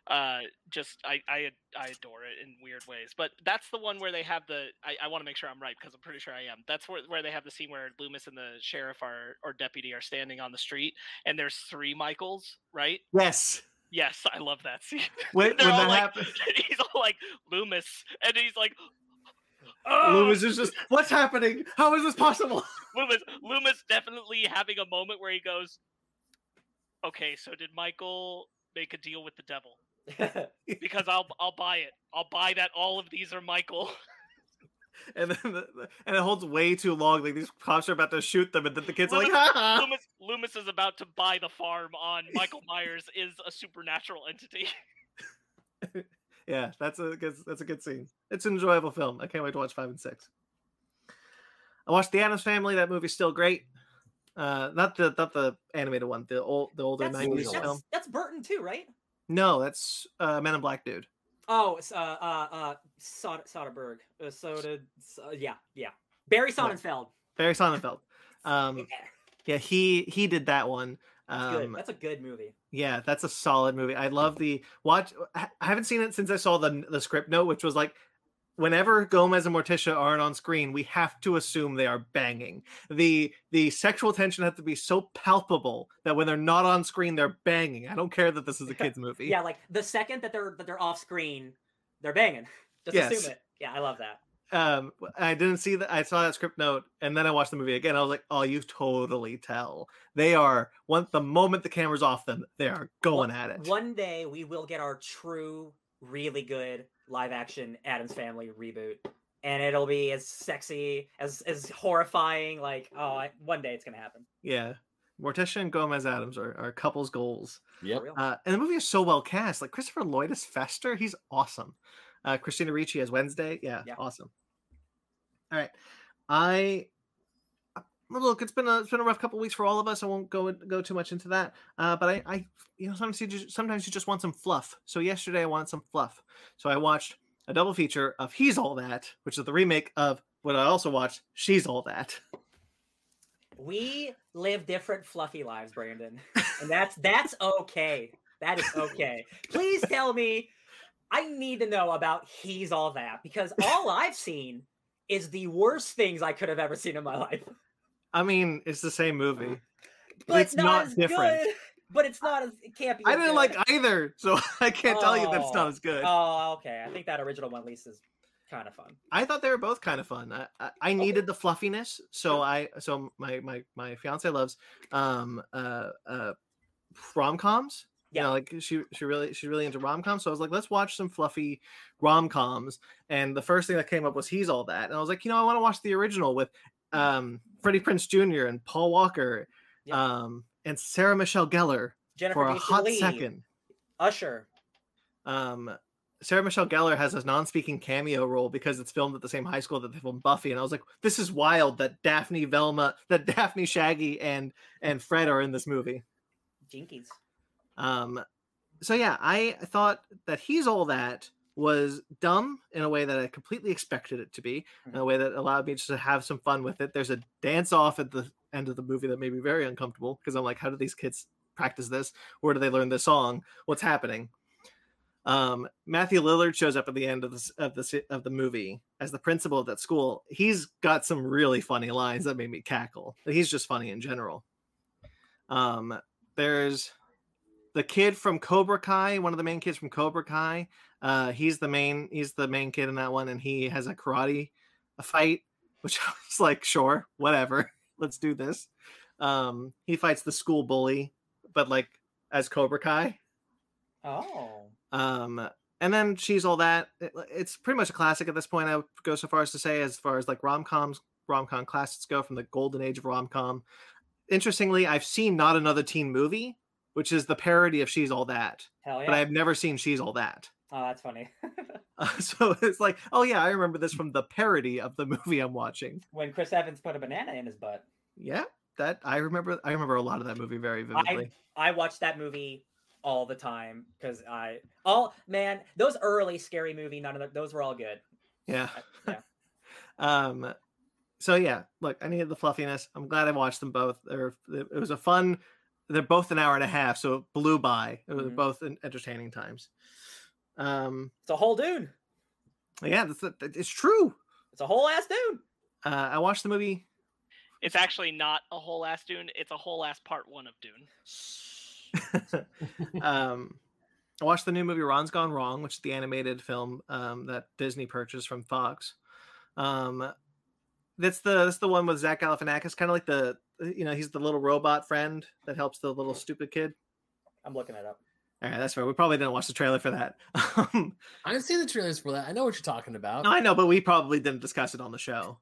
uh, just I, I I adore it in weird ways. But that's the one where they have the I, I want to make sure I'm right because I'm pretty sure I am. That's where where they have the scene where Loomis and the sheriff are or deputy are standing on the street and there's three Michaels, right? Yes. Yes, I love that scene. [LAUGHS] When, when that like, happened, [LAUGHS] he's all like Loomis, and he's like, oh, Loomis is just, "What's happening? How is this possible?" [LAUGHS] Loomis, Loomis definitely having a moment where he goes, "Okay, so did Michael make a deal with the devil? [LAUGHS] Because I'll I'll buy it. I'll buy that all of these are Michael." [LAUGHS] And then the, the- and it holds way too long. Like these cops are about to shoot them, and then the kids are like, "Ha ha!" Loomis Loomis is about to buy the farm on Michael Myers is a supernatural entity. [LAUGHS] Yeah, that's a good that's a good scene. It's an enjoyable film. I can't wait to watch five and six. I watched The Addams Family. That movie's still great. Uh, not the not the animated one, the old the older that's, nineties original. that's, film. that's Burton too, right? No, that's uh, Men in Black dude. Oh, it's, uh, uh, uh, Sod- Soderbergh. Uh, Soda, uh, yeah, yeah. Barry Sonnenfeld. Barry Sonnenfeld. [LAUGHS] Um, Yeah, yeah, he he did that one. Um, That's a good movie. yeah, that's a solid movie. I love the watch. I haven't seen it since I saw the the script note, which was like, whenever Gomez and Morticia aren't on screen, we have to assume they are banging. the The sexual tension has to be so palpable that when they're not on screen, they're banging. I don't care that this is a [LAUGHS] kids movie. Yeah, like the second that they're that they're off screen, they're banging. Just Yes. assume it. Yeah, I love that. um i didn't see that i saw that script note and then i watched the movie again i was like oh you totally tell they are once the moment the camera's off them they are going One- at it One day we will get our true, really good live action Addams Family reboot, and it'll be as sexy, as as horrifying. Like, oh, I, one day it's gonna happen. yeah morticia and gomez addams are, are couples goals For Yep. uh and the movie is so well cast like christopher lloyd as fester he's awesome uh christina ricci as wednesday yeah, Yeah. awesome all right i look it's been a it's been a rough couple weeks for all of us i won't go go too much into that uh but i i you know sometimes you just sometimes you just want some fluff so yesterday i wanted some fluff so i watched a double feature of he's all that which is the remake of what i also watched she's all that we live different fluffy lives, Brandon, [LAUGHS] and that's that's okay. That is okay. Please tell me. I need to know about he's all that because all I've seen is the worst things I could have ever seen in my life. I mean it's the same movie But It's not, not as different. good. [LAUGHS] But it's not as it can't be. i didn't good. like either so [LAUGHS] i can't tell you that it's not Oh. as good Oh, okay. I think that original one at least is kind of fun. I thought they were both kind of fun. I, I, I needed the fluffiness, so. I so my my my fiance loves um uh uh rom coms. You know, Yeah. like she she really she's really into rom coms. So I was like, let's watch some fluffy rom coms. And the first thing that came up was he's all that, and I was like, you know, I want to watch the original with um Freddie Prinze Jr. and Paul Walker, Yeah. um and Sarah Michelle Gellar Jennifer for a Jason hot Leigh, second. Usher. um Sarah Michelle Gellar has a non-speaking cameo role because it's filmed at the same high school that they filmed Buffy, and I was like, "This is wild that Daphne, Velma, that Daphne, Shaggy, and and Fred are in this movie." Jinkies. Um, so yeah, I thought that he's all that was dumb in a way that I completely expected it to be, in a way that allowed me just to have some fun with it. There's a dance off at the end of the movie that made me very uncomfortable because I'm like, how do these kids practice this? Where do they learn this song? What's happening? Um, Matthew Lillard shows up at the end of this of the of the movie as the principal of that school. He's got some really funny lines that made me cackle. He's just funny in general. Um, there's the kid from Cobra Kai, one of the main kids from Cobra Kai. Uh, he's the main he's the main kid in that one, and he has a karate a fight, [LAUGHS] which I was like, sure, whatever, [LAUGHS] let's do this. Um, he fights the school bully, but like as Cobra Kai. Oh. Um, and then she's all that. It- it's pretty much a classic at this point. I would go so far as to say, as far as like rom coms, rom com classics go, from the golden age of rom com. Interestingly, I've seen not another teen movie, which is the parody of She's All That, Hell yeah. but I've never seen She's All That. Oh, that's funny. Uh, [LAUGHS] [LAUGHS] so it's like, oh yeah, I remember this from the parody of the movie I'm watching. when Chris Evans put a banana in his butt. Yeah, that I remember. I remember a lot of that movie very vividly. I watched that movie all the time because I all man those early scary movie none of the, those were all good. Yeah. yeah. [LAUGHS] um. So yeah, look, I needed the fluffiness. I'm glad I watched them both. They're, it was a fun. They're both an hour and a half, so it blew by. It was Mhm. both entertaining times. Um. It's a whole dune. Yeah, that's, that- it's true. It's a whole ass dune. Uh, I watched the movie. It's actually not a whole ass Dune. It's a whole ass part one of Dune. [LAUGHS] um, I watched the new movie Ron's Gone Wrong, which is the animated film um, that Disney purchased from Fox. Um, that's the that's the one with Zach Galifianakis, kind of like the you know he's the little robot friend that helps the little stupid kid. I'm looking it up. All right, that's fair. We probably didn't watch the trailer for that. [LAUGHS] I didn't see the trailers for that. I know what you're talking about. I know, but we probably didn't discuss it on the show.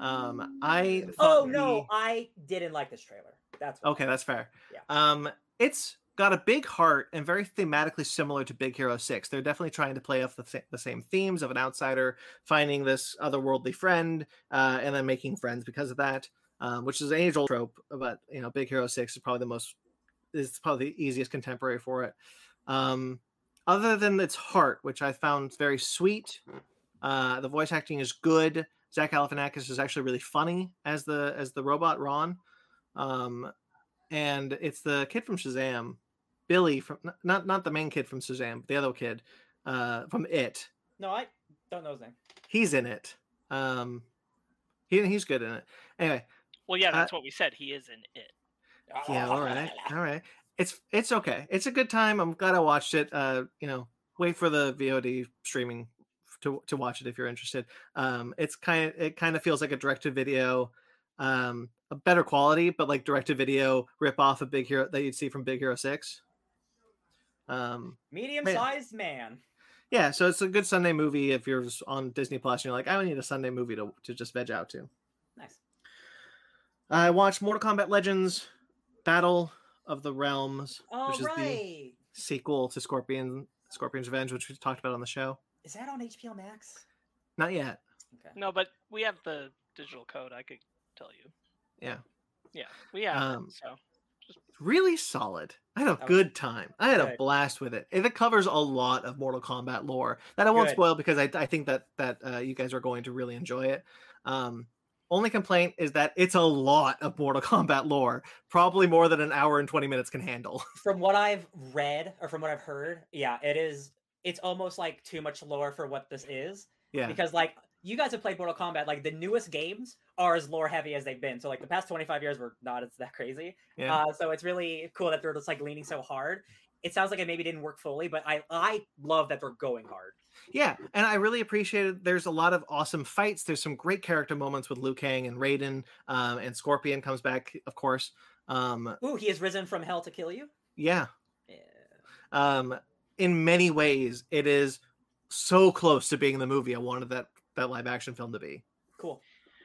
Um, I Oh no, the- I didn't like this trailer. That's why. Okay, that's fair. Yeah. Um, it's got a big heart and very thematically similar to Big Hero Six. They're definitely trying to play off the, sa- the same themes of an outsider finding this otherworldly friend, uh, and then making friends because of that. Um, which is an age-old trope, but you know, Big Hero Six is probably the most is probably the easiest contemporary for it. Um, other than its heart, which I found very sweet, uh, the voice acting is good. Zach Galifianakis is actually really funny as the as the robot Ron. Um, and it's the kid from Shazam, Billy from not not the main kid from Shazam, but the other kid uh, from It. No, I don't know his name. He's in it. Um, he he's good in it. Anyway, Well, yeah, Uh, that's what we said. He is in it. Yeah, all right, [LAUGHS] all right. It's it's okay. It's a good time. I'm glad I watched it. Uh, you know, wait for the VOD streaming to to watch it if you're interested. Um, it's kind of it kind of feels like a direct to video, um, a better quality, but like direct to video rip off of Big Hero that you'd see from Big Hero Six. Um, Medium-sized man. yeah, so it's a good Sunday movie if you're on Disney Plus and you're like, I need a Sunday movie to to just veg out to. Nice. I watched Mortal Kombat Legends Battle of the Realms, All which is the sequel to Scorpion Scorpion's Revenge, which we talked about on the show. Is that on HBO Max? Not yet. Okay. No, but we have the digital code. I could tell you. Yeah. Yeah, we have. it, Um, so Really solid. I had a That was- good time. I had a blast with it. And It covers a lot of Mortal Kombat lore that I won't Good. spoil because I, I think that that uh, you guys are going to really enjoy it. Um, only complaint is that it's a lot of Mortal Kombat lore, probably more than an hour and twenty minutes can handle. [LAUGHS] From what I've read or from what I've heard, yeah, it is. It's almost like too much lore for what this is. yeah. Because like you guys have played Mortal Kombat, like the newest games are as lore heavy as they've been. So like the past 25 years were not as that crazy. Yeah. Uh, so it's really cool that they're just like leaning so hard. it sounds like it maybe didn't work fully, but I I love that they're going hard. Yeah, and I really appreciated. There's a lot of awesome fights. There's some great character moments with Liu Kang and Raiden, um, and Scorpion comes back, of course. Um, Ooh, he has risen from hell to kill you. yeah, Yeah. um, in many ways, it is so close to being the movie I wanted that that live action film to be. Cool.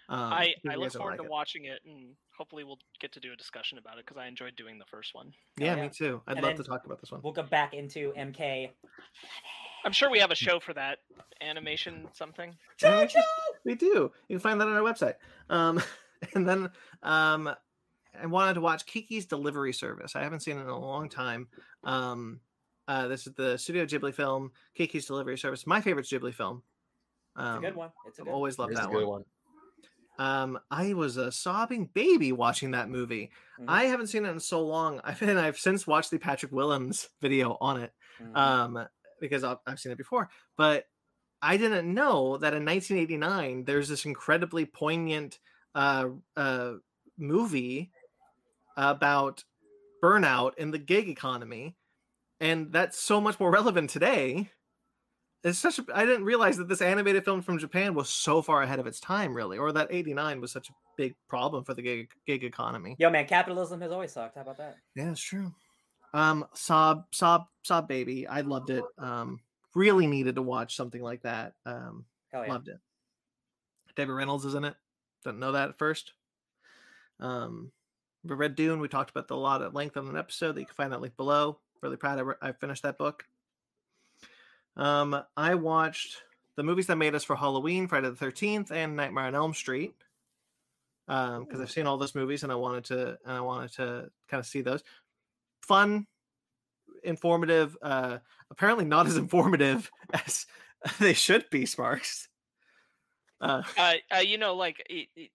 Um, I, I look forward like to it. watching it, and hopefully we'll get to do a discussion about it because I enjoyed doing the first one. Yeah, yeah. me too. I'd And love to talk about this one. We'll go back into MK. I'm sure we have a show for that animation something. Yeah, we do. You can find that on our website. Um, [LAUGHS] and then um, I wanted to watch Kiki's Delivery Service. I haven't seen it in a long time. Um, uh, this is the Studio Ghibli film, Kiki's Delivery Service. My favorite Ghibli film. It's Um, a good one. It's a I've good one. always loved Here's a that good one. one. Um, I was a sobbing baby watching that movie. Mhm. I haven't seen it in so long. [LAUGHS] I've been, I've since watched the Patrick Willems video on it. Mhm. um, because I've, I've seen it before. But I didn't know that in 1989 there's this incredibly poignant uh, uh, movie about burnout in the gig economy, and that's so much more relevant today. It's such a, I didn't realize that this animated film from Japan was so far ahead of its time, really, or that 89 was such a big problem for the gig, gig economy. Yo, man, capitalism has always sucked. How about that? Yeah, it's true. Um, Sob, Sob, Sob Baby. I loved it. Um, really needed to watch something like that. Um, yeah. loved it. Debbie Reynolds is in it. Didn't know that at first. Um, but Read Dune. We talked about the a lot at length on an episode. That you can find that link below. Really proud I, re- I finished that book. Um, I watched the movies that made us for Halloween, Friday the Thirteenth, and Nightmare on Elm Street. Um, because I've seen all those movies and I wanted to and I wanted to kind of see those. Fun, informative. Uh, apparently not as [LAUGHS] informative as [LAUGHS] they should be. Sparks. Uh, Uh, uh, you know, like it, it,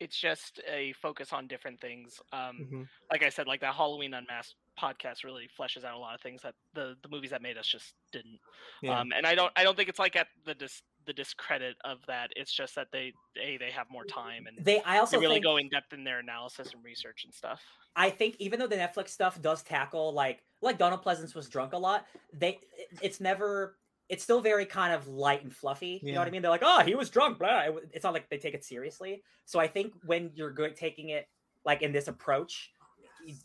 it's just a focus on different things. Um, mhm. like I said, like that Halloween Unmasked podcast really fleshes out a lot of things that the the movies that made us just didn't. Yeah. Um, and I don't I don't think it's like at the dis, the discredit of that. It's just that they a they have more time and They, I also they really think, go in depth in their analysis and research and stuff. I think even though the Netflix stuff does tackle like like Donald Pleasence was drunk a lot, they it's never it's still very kind of light and fluffy. You know what I mean? They're like, oh, he was drunk, blah. It- It's not like they take it seriously. So I think when you're good taking it like in this approach, y-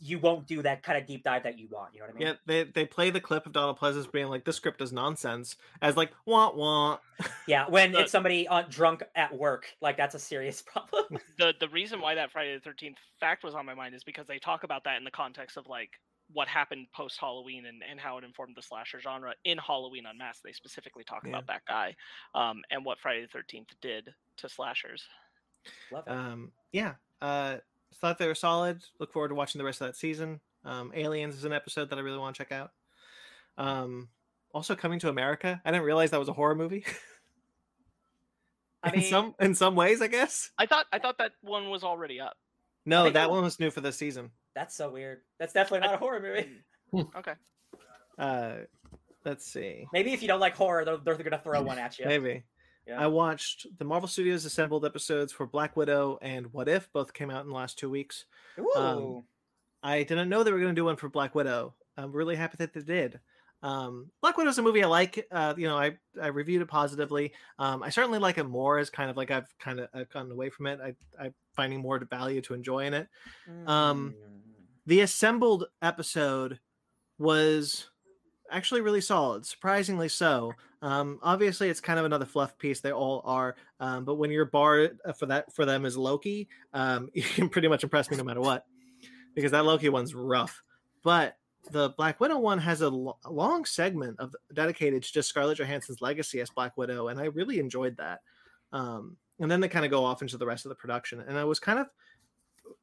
you won't do that kind of deep dive that you want. You know what I mean? Yeah, they they play the clip of Donald Pleasence being like, "This script is nonsense," as like "wah wah." [LAUGHS] Yeah, when The- it's somebody uh, drunk at work, like that's a serious [LAUGHS] problem. [LAUGHS] the the reason why that Friday the Thirteenth fact was on my mind is because they talk about that in the context of like what happened post Halloween and, and how it informed the slasher genre in Halloween Unmasked. They specifically talk Yeah. about that guy um, and what Friday the Thirteenth did to slashers. Love it. Um, yeah, uh, thought they were solid. Look forward to watching the rest of that season. Um, Aliens is an episode that I really want to check out. Um, also coming to America. I didn't realize that was a horror movie. I [LAUGHS] in some in some ways, I guess. I thought I thought that one was already up. No, that that- one was new for this season. That's so weird. That's definitely not a horror movie. [LAUGHS] Okay. Uh, let's see. Maybe if you don't like horror, they're, they're gonna throw one at you. Maybe. Yeah. I watched the Marvel Studios assembled episodes for Black Widow and What If. Both came out in the last two weeks. Ooh. um, I didn't know they were going to do one for Black Widow. I'm really happy that they did. Um, Black Widow is a movie I like. Uh, you know, I I reviewed it positively. Um, I certainly like it more as kind of like I've kind of I've gotten away from it. I I'm finding more value to enjoy in it. um, Mm. The assembled episode was actually really solid, surprisingly so. Um, obviously, it's kind of another fluff piece. They all are, um, but when your bar uh, for that for them is Loki, um, [LAUGHS] you can pretty much impress me no matter what, because that Loki one's rough. But the Black Widow one has a, lo- long segment of dedicated to just Scarlett Johansson's legacy as Black Widow, and I really enjoyed that. Um, and then they kind of go off into the rest of the production, and it was kind of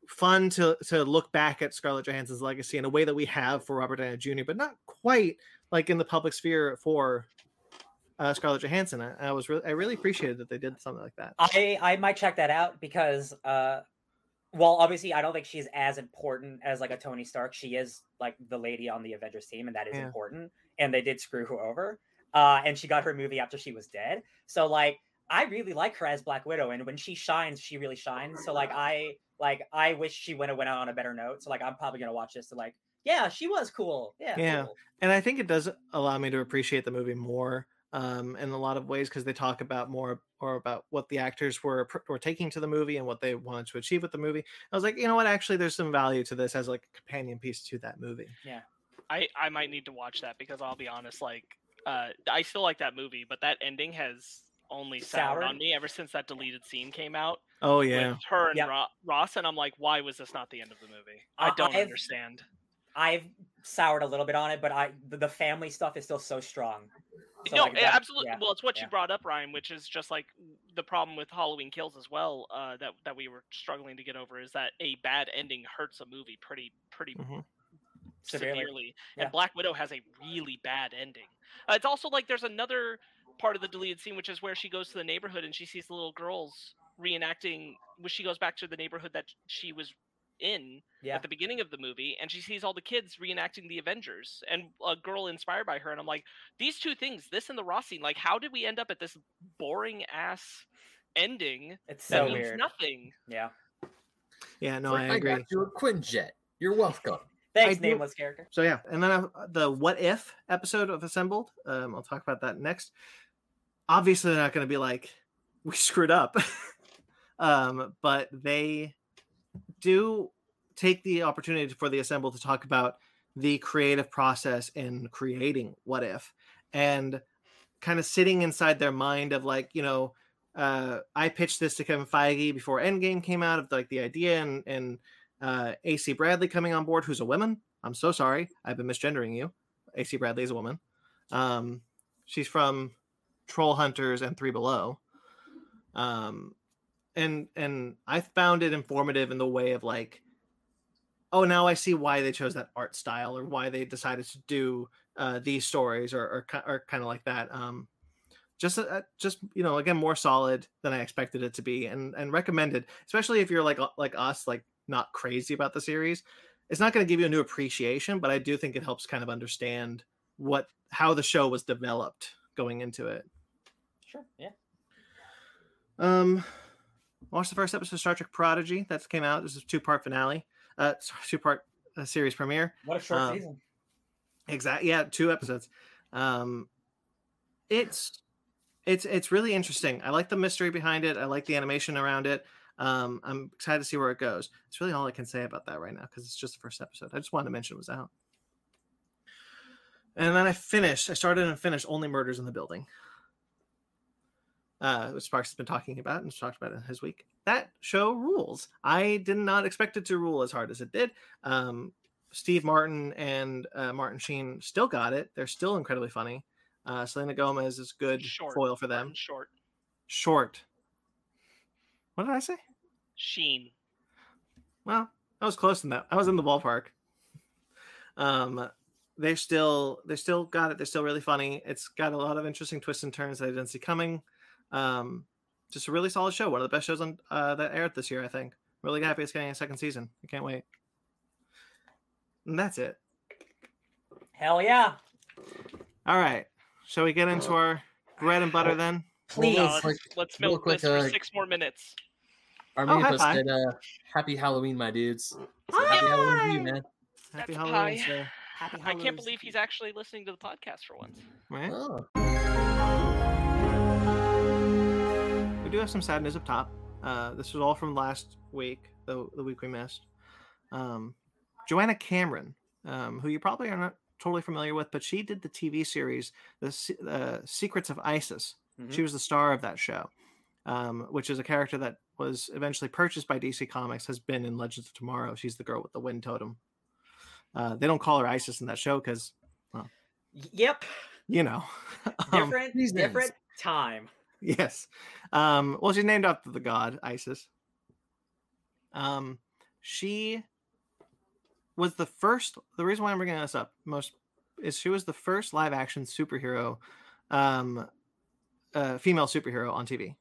fun to to look back at Scarlett Johansson's legacy in a way that we have for Robert Downey Jr., but not quite like in the public sphere for uh, Scarlett Johansson. I, I was really I really appreciated that they did something like that. I I might check that out because uh well obviously I don't think she's as important as like a Tony Stark. She is like the lady on the Avengers team and that is Yeah. important and they did screw her over. Uh and she got her movie after she was dead. So like I really like her as Black Widow and when she shines she really shines. So like I like I wish she would have went out on a better note. So like I'm probably going to watch this to like Yeah, she was cool. Yeah. Yeah. cool. and I think it does allow me to appreciate the movie more um, in a lot of ways because they talk about more or about what the actors were were taking to the movie and what they wanted to achieve with the movie. I was like, you know what? Actually, there's some value to this as like a companion piece to that movie. Yeah. I I might need to watch that because I'll be honest, like uh, I still like that movie, but that ending has only soured on me ever since that deleted scene came out Oh yeah, with her and Yep. Ro- Ross, and I'm like, why was this not the end of the movie? I I- don't I've- understand. I've soured a little bit on it, but I the, the family stuff is still so strong. So, no, like, eh, that- absolutely. yeah, Well, it's what yeah. you brought up, Ryan, which is just like the problem with Halloween Kills as well. Uh, that that we were struggling to get over is that a bad ending hurts a movie pretty pretty Mhm. Severely. severely. Yeah. And Black Widow has a really bad ending. Uh, it's also like there's another part of the deleted scene, which is where she goes to the neighborhood and she sees the little girls reenacting. When she goes back to the neighborhood that she was in Yeah. at the beginning of the movie, and she sees all the kids reenacting the Avengers and a girl inspired by her. And I'm like, these two things, this and the Ross scene, like, how did we end up at this boring ass ending It's that so means weird. nothing? Yeah. yeah. No, It's like, I agree. got you a Quinjet. You're welcome. [LAUGHS] Thanks, do- nameless character. So yeah, and then uh, the what if episode of Assembled. Um, I'll talk about that next. Obviously, they're not going to be like we screwed up, [LAUGHS] um, but they do take the opportunity for the Assembled to talk about the creative process in creating what if and kind of sitting inside their mind of like you know uh, I pitched this to Kevin Feige before Endgame came out of like the idea and and uh, AC Bradley coming on board, who's a woman. I'm so sorry, I've been misgendering you. AC Bradley is a woman. Um, she's from Troll Hunters and Three Below. Um, and and I found it informative in the way of like, oh, now I see why they chose that art style or why they decided to do uh, these stories or or, or kind of like that. Um, just uh, just you know again more solid than I expected it to be and and recommended, especially if you're like uh, like us like not crazy about the series. It's not going to give you a new appreciation, but I do think it helps kind of understand what how the show was developed going into it. Sure. Yeah. Um, watched the first episode of Star Trek Prodigy that came out. This is two part finale, uh, two part uh, series premiere. What a short Um, season. Exactly. Yeah, two episodes. Um, it's it's it's really interesting. I like the mystery behind it. I like the animation around it. Um, I'm excited to see where it goes. It's really all I can say about that right now because it's just the first episode. I just wanted to mention it was out. And then I finished. I started and finished Only Murders in the Building. Uh, which Sparks has been talking about and talked about in his week. That show rules. I did not expect it to rule as hard as it did. Um, Steve Martin and uh, Martin Sheen still got it. They're still incredibly funny. Uh, Selena Gomez is good Short. foil for them. Short. Short. What did I say? Sheen. Well, I was close in that. I was in the ballpark. Um, they still they still got it. They're still really funny. It's got a lot of interesting twists and turns that I didn't see coming. Um, just a really solid show. One of the best shows on uh, that aired this year. I think. Really happy it's getting a second season. I can't wait. And that's it. Hell yeah. All right. Shall we get into our bread and butter then? Please. No, let's, quick- let's real milk quick, this for uh, six more minutes. Armenia hi, Post Pi. uh, "Happy Halloween, my dudes." So happy Halloween to you, man. Happy That's Halloween, pie. sir. Happy I can't believe he's actually listening to the podcast for once. Right? Oh, We do have some sad news up top. Uh, this was all from last week, the, the week we missed. Um, Joanna Cameron, um, who you probably are not totally familiar with, but she did the TV series, The uh, Secrets of Isis. She Mhm. was the star of that show, um, which is a character that was eventually purchased by DC Comics, has been in Legends of Tomorrow. She's the girl with the wind totem. Uh, they don't call her Isis in that show because, Y- Yep. you know. [LAUGHS] um, Different. different time. Yes. Um, well, she's named after the god Isis. Um, she was the first. The reason why I'm bringing this up most is she was the first live action superhero, um, uh, female superhero on TV.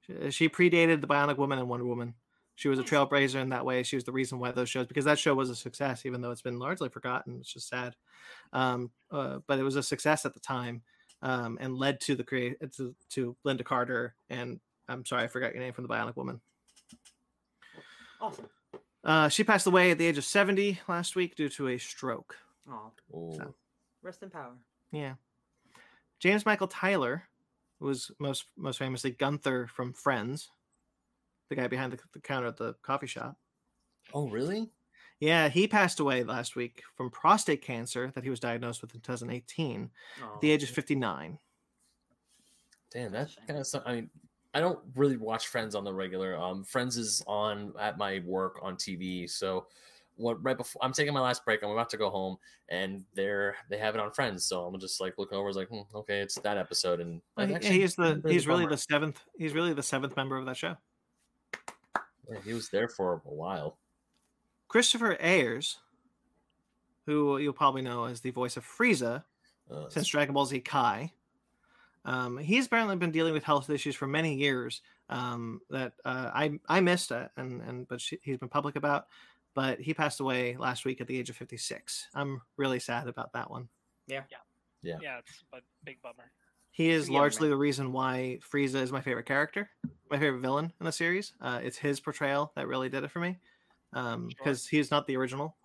She, she predated the Bionic Woman and Wonder Woman. She was a trailblazer in that way. She was the reason why those shows, because that show was a success, even though it's been largely forgotten. It's just sad. Um, uh, but it was a success at the time um, and led to the create to, to Lynda Carter and I'm sorry I forgot your name from the Bionic Woman. Awesome. Uh, she passed away at the age of 70 last week due to a stroke. Oh, So- rest in power. Yeah. James Michael Tyler was most most famously Gunther from Friends, the guy behind the, the counter at the coffee shop. Oh, really? Yeah, he passed away last week from prostate cancer that he was diagnosed with in 2018 Oh, at the age of 59. Damn, That's that a shame. kind of. I mean, I don't really watch Friends on the regular. Um, Friends is on at my work on TV, so what right before I'm taking my last break, I'm about to go home, and they're they have it on Friends, so I'm just like looking over, I was like, hmm, okay, it's that episode, and Well, like, he- actually, he's the really he's really bummer. the seventh he's really the seventh member of that show. yeah, he was there for a while. Christopher Ayres, who you'll probably know as the voice of Frieza Uh, since Dragon Ball Z Kai. Um, he's apparently been dealing with health issues for many years um, that uh, I I missed it, and and but she, he's been public about. But he passed away last week at the age of 56. I'm really sad about that one. Yeah, yeah, yeah. Yeah, it's a big bummer. He is Yeah, largely man. the reason why Frieza is my favorite character, my favorite villain in the series. Uh, it's his portrayal that really did it for me, Sure. because he's not the original.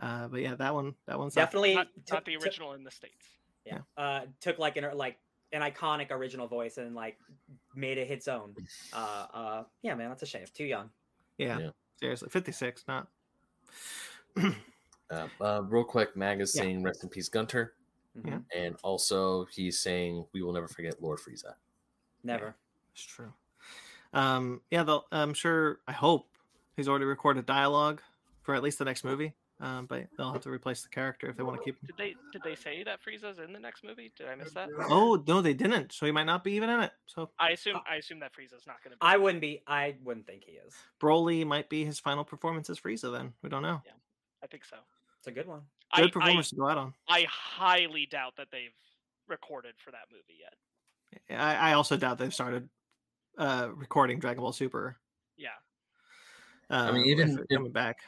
Uh, but yeah, that one, that one's Definitely Not, took- not the took- original in the states. yeah. Uh, took like an like an iconic original voice and like made it its own. Uh, uh, yeah, man, that's a shame. Too young. Yeah, Yeah. seriously, 56, not. Uh, uh, real quick, Mag is Yeah. saying rest in peace, Gunther, Yeah. and also he's saying we will never forget Lord Frieza. Never. It's true. Um, yeah, they'll, I'm sure. I hope he's already recorded dialogue for at least the next movie. Um, but they'll have to replace the character if they want to keep him. Did they did they say that Frieza's in the next movie? Did I miss that? Oh no, they didn't. So he might not be even in it. So I assume I assume that Frieza's not going to. be I wouldn't be. I wouldn't think he is. Broly might be his final performance as Frieza. Then we don't know. Yeah, I think so. It's a good one. Good I, performance to go out on. I highly doubt that they've recorded for that movie yet. I, I also doubt they've started uh, recording Dragon Ball Super. Yeah. Uh, mean, even if- coming back.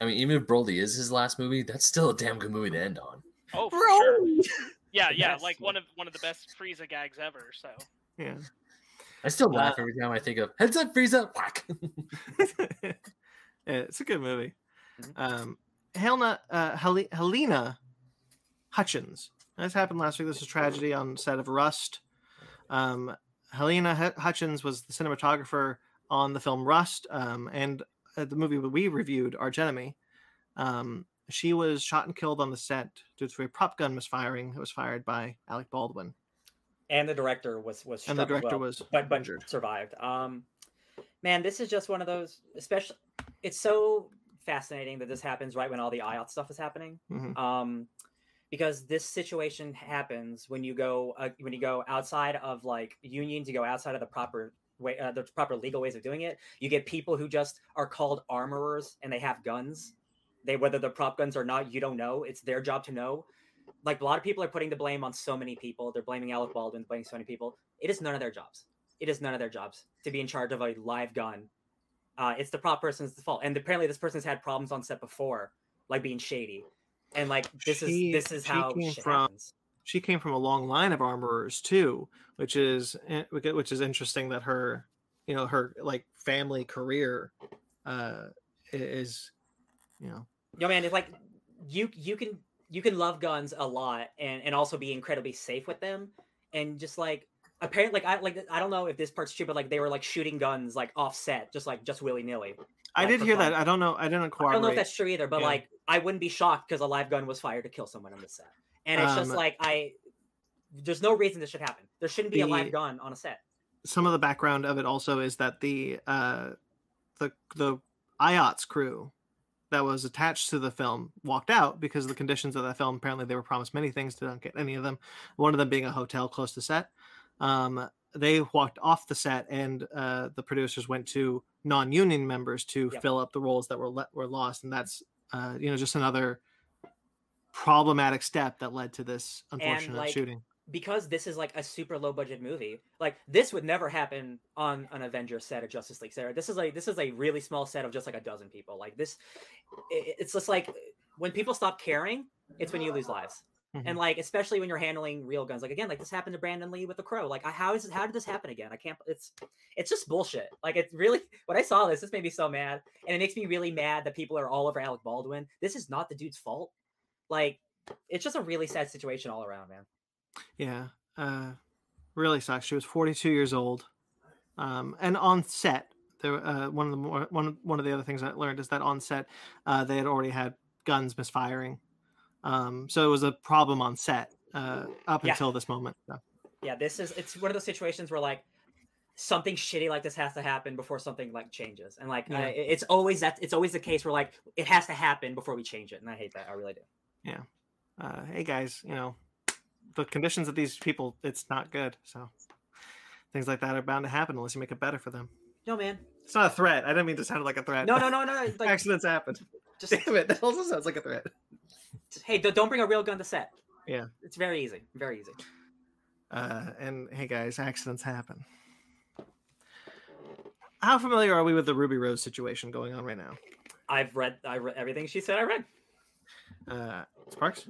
I mean, even if Broly is his last movie, that's still a damn good movie to end on. Oh, for sure. Bro. Yeah, yeah, Yes. like one of one of the best Frieza gags ever. So Yeah. I still Uh, laugh every time I think of heads up, Frieza. Whack. [LAUGHS] Yeah, it's a good movie. Mhm. Um, Halyna, uh, Hel- Halyna Hutchins. This happened last week. This was a tragedy on set of Rust. Um, Halyna Hu- Hutchins was the cinematographer on the film Rust um, and uh, the movie we reviewed, Arch Enemy. Um, she was shot and killed on the set due to a prop gun misfiring that was fired by Alec Baldwin. And the director was was And the director well, was but but injured. survived. Um, man, this is just one of those. Especially, it's so fascinating that this happens right when all the IATSE stuff is happening. Mhm. Um, because this situation happens when you go uh, when you go outside of like unions, you go outside of the proper way, uh, the proper legal ways of doing it. You get people who just are called armorers and they have guns. They whether they're prop guns or not, you don't know. It's their job to know. Like a lot of people are putting the blame on so many people. They're blaming Alec Baldwin, blaming so many people. It is none of their jobs. It is none of their jobs to be in charge of a live gun. Uh, it's the prop person's fault. And apparently, this person's had problems on set before, like being shady. And like this She- is this is how shit from- happens. She came from a long line of armorers too, which is eh, which is interesting that her, you know, her like family career, uh, is, you know, Yo, man, it's like you you can you can love guns a lot and and also be incredibly safe with them, and just like apparently like I like I don't know if this part's true, but like they were like shooting guns like offset, just like just willy nilly. I Like, did hear fun. that. I don't know. I didn't cooperate. I don't know if that's true either, but Yeah. like I wouldn't be shocked because a live gun was fired to kill someone on the set, and it's just Um, like I. There's no reason this should happen. There shouldn't be a live gun on a set. Some of the background of it also is that the uh, the the IATSE crew that was attached to the film walked out because of the conditions of that film. Apparently, they were promised many things, didn't get any of them. One of them being a hotel close to set. Um, they walked off the set, and uh, the producers went to non-union members to Yep. fill up the roles that were le- were lost, and that's uh, you know just another problematic step that led to this unfortunate like, shooting. because this is like a super low budget movie like this would never happen on an avengers set of justice league sarah this is like this is a really small set of just like a dozen people like this i- it's just like when people stop caring it's when you lose lives And Mhm. like, especially when you're handling real guns, like again, like this happened to Brandon Lee with the Crow. Like, how is it? How did this happen again? I can't. It's it's just bullshit. Like, it's really [LAUGHS] when I saw this, this made me so mad, and it makes me really mad that people are all over Alec Baldwin. This is not the dude's fault. Like, it's just a really sad situation all around, man. Yeah, uh, really sucks. She was 42 years old, um, and on set, there uh, one of the more one one of the other things I learned is that on set, uh, they had already had guns misfiring, um, so it was a problem on set uh, up Yeah. until this moment. So, Yeah, this is it's one of those situations where like something shitty like this has to happen before something like changes, and like Yeah. I, it's always that it's always the case where like it has to happen before we change it, and I hate that. I really do. Uh, hey guys, you know, the conditions of these people, it's not good. So things like that are bound to happen unless you make it better for them. No, man. It's not a threat. I didn't mean to sound like a threat. No, no, no, no. [LAUGHS] Like, Accidents happen. just Damn it! That also sounds like a threat. hey, don't don't bring a real gun to set. Yeah. it's very easy, very easy. Uh, and hey guys, accidents happen. How familiar are we with the Ruby Rose situation going on right now? I've read, I read everything she said. I read. Uh, Sparks?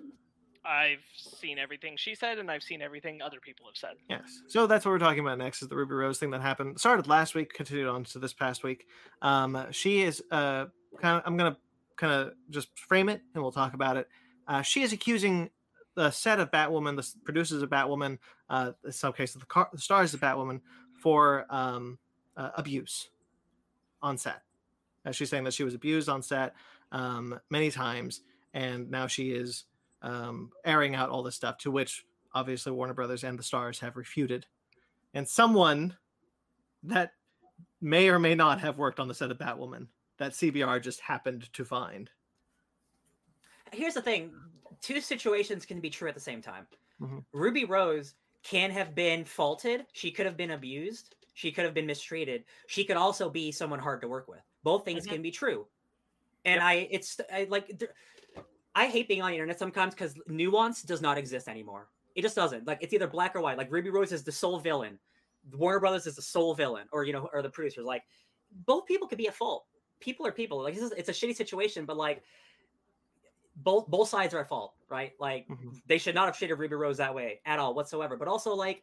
I've seen everything she said, and I've seen everything other people have said. Yes. So that's what we're talking about next is the Ruby Rose thing that happened. Started last week, continued on to this past week. Um, she is uh, kind of, I'm going to kind of just frame it and we'll talk about it. Uh, she is accusing the set of Batwoman, the producers of Batwoman, uh, in some cases the, car- the stars of Batwoman, for um, uh, abuse on set. Uh, she's saying that she was abused on set um, many times, and now she is um, airing out all this stuff. To which obviously Warner Brothers and the stars have refuted. And someone that may or may not have worked on the set of Batwoman that CBR just happened to find. Here's the thing: two situations can be true at the same time. Mhm. Ruby Rose can have been faulted. She could have been abused. She could have been mistreated. She could also be someone hard to work with. Both things Mhm. can be true. And I, it's I, like, I hate being on the internet sometimes because nuance does not exist anymore. It just doesn't. Like it's either black or white. Like Ruby Rose is the sole villain. Warner Brothers is the sole villain, or you know, or the producers. Like both people could be at fault. People are people. Like this is, it's a shitty situation, but like both both sides are at fault, right? Like Mhm. they should not have treated Ruby Rose that way at all whatsoever. But also like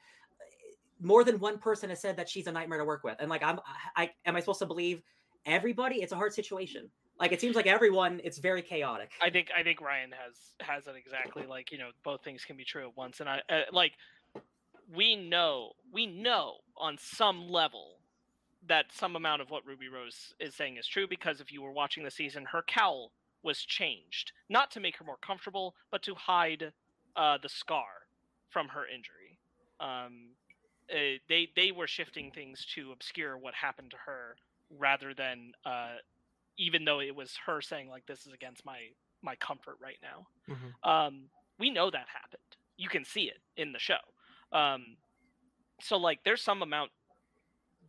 more than one person has said that she's a nightmare to work with, and like I'm, I am I supposed to believe everybody? It's a hard situation. Like it seems like everyone, it's very chaotic. I think I think Ryan has has it exactly like you know both things can be true at once, and I uh, like we know we know on some level that some amount of what Ruby Rose is saying is true because if you were watching the season, her cowl was changed not to make her more comfortable, but to hide uh, the scar from her injury. Um, uh, they they were shifting things to obscure what happened to her rather than uh, even though it was her saying like this is against my my comfort right now Mhm. um we know that happened you can see it in the show um so like there's some amount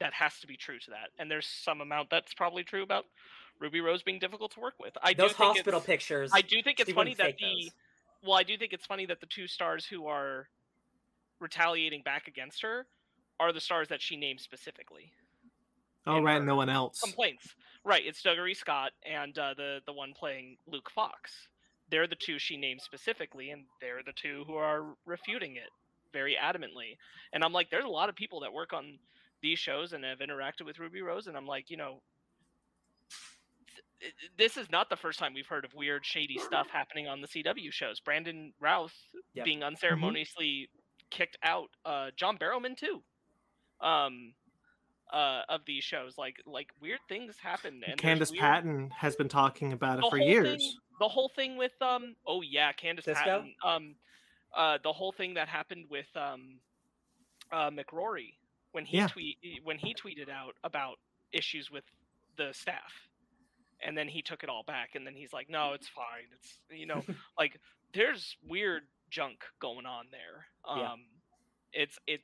that has to be true to that and there's some amount that's probably true about ruby rose being difficult to work with i Those do think hospital pictures. i do think it's funny that the those. well i do think it's funny that the two stars who are retaliating back against her are the stars that she named specifically Oh, right. No one else. complaints. Right, it's Dougray Scott and uh, the the one playing Luke Fox. They're the two she named specifically, and they're the two who are refuting it very adamantly. And I'm like, there's a lot of people that work on these shows and have interacted with Ruby Rose, and I'm like, you know, th- th- this is not the first time we've heard of weird, shady stuff happening on the CW shows. Brandon Routh Yep. being unceremoniously kicked out. Uh, John Barrowman too. Um, uh, of these shows, like like weird things happen. And Candice weird- Patton has been talking about it the for years. Thing, the whole thing with um oh yeah, Candice Cisco? Patton. Um uh the whole thing that happened with um uh McRory when he Yeah. tweet when he tweeted out about issues with the staff. And then he took it all back and then he's like, No, it's fine. It's you know, [LAUGHS] like there's weird junk going on there. Um Yeah. it's it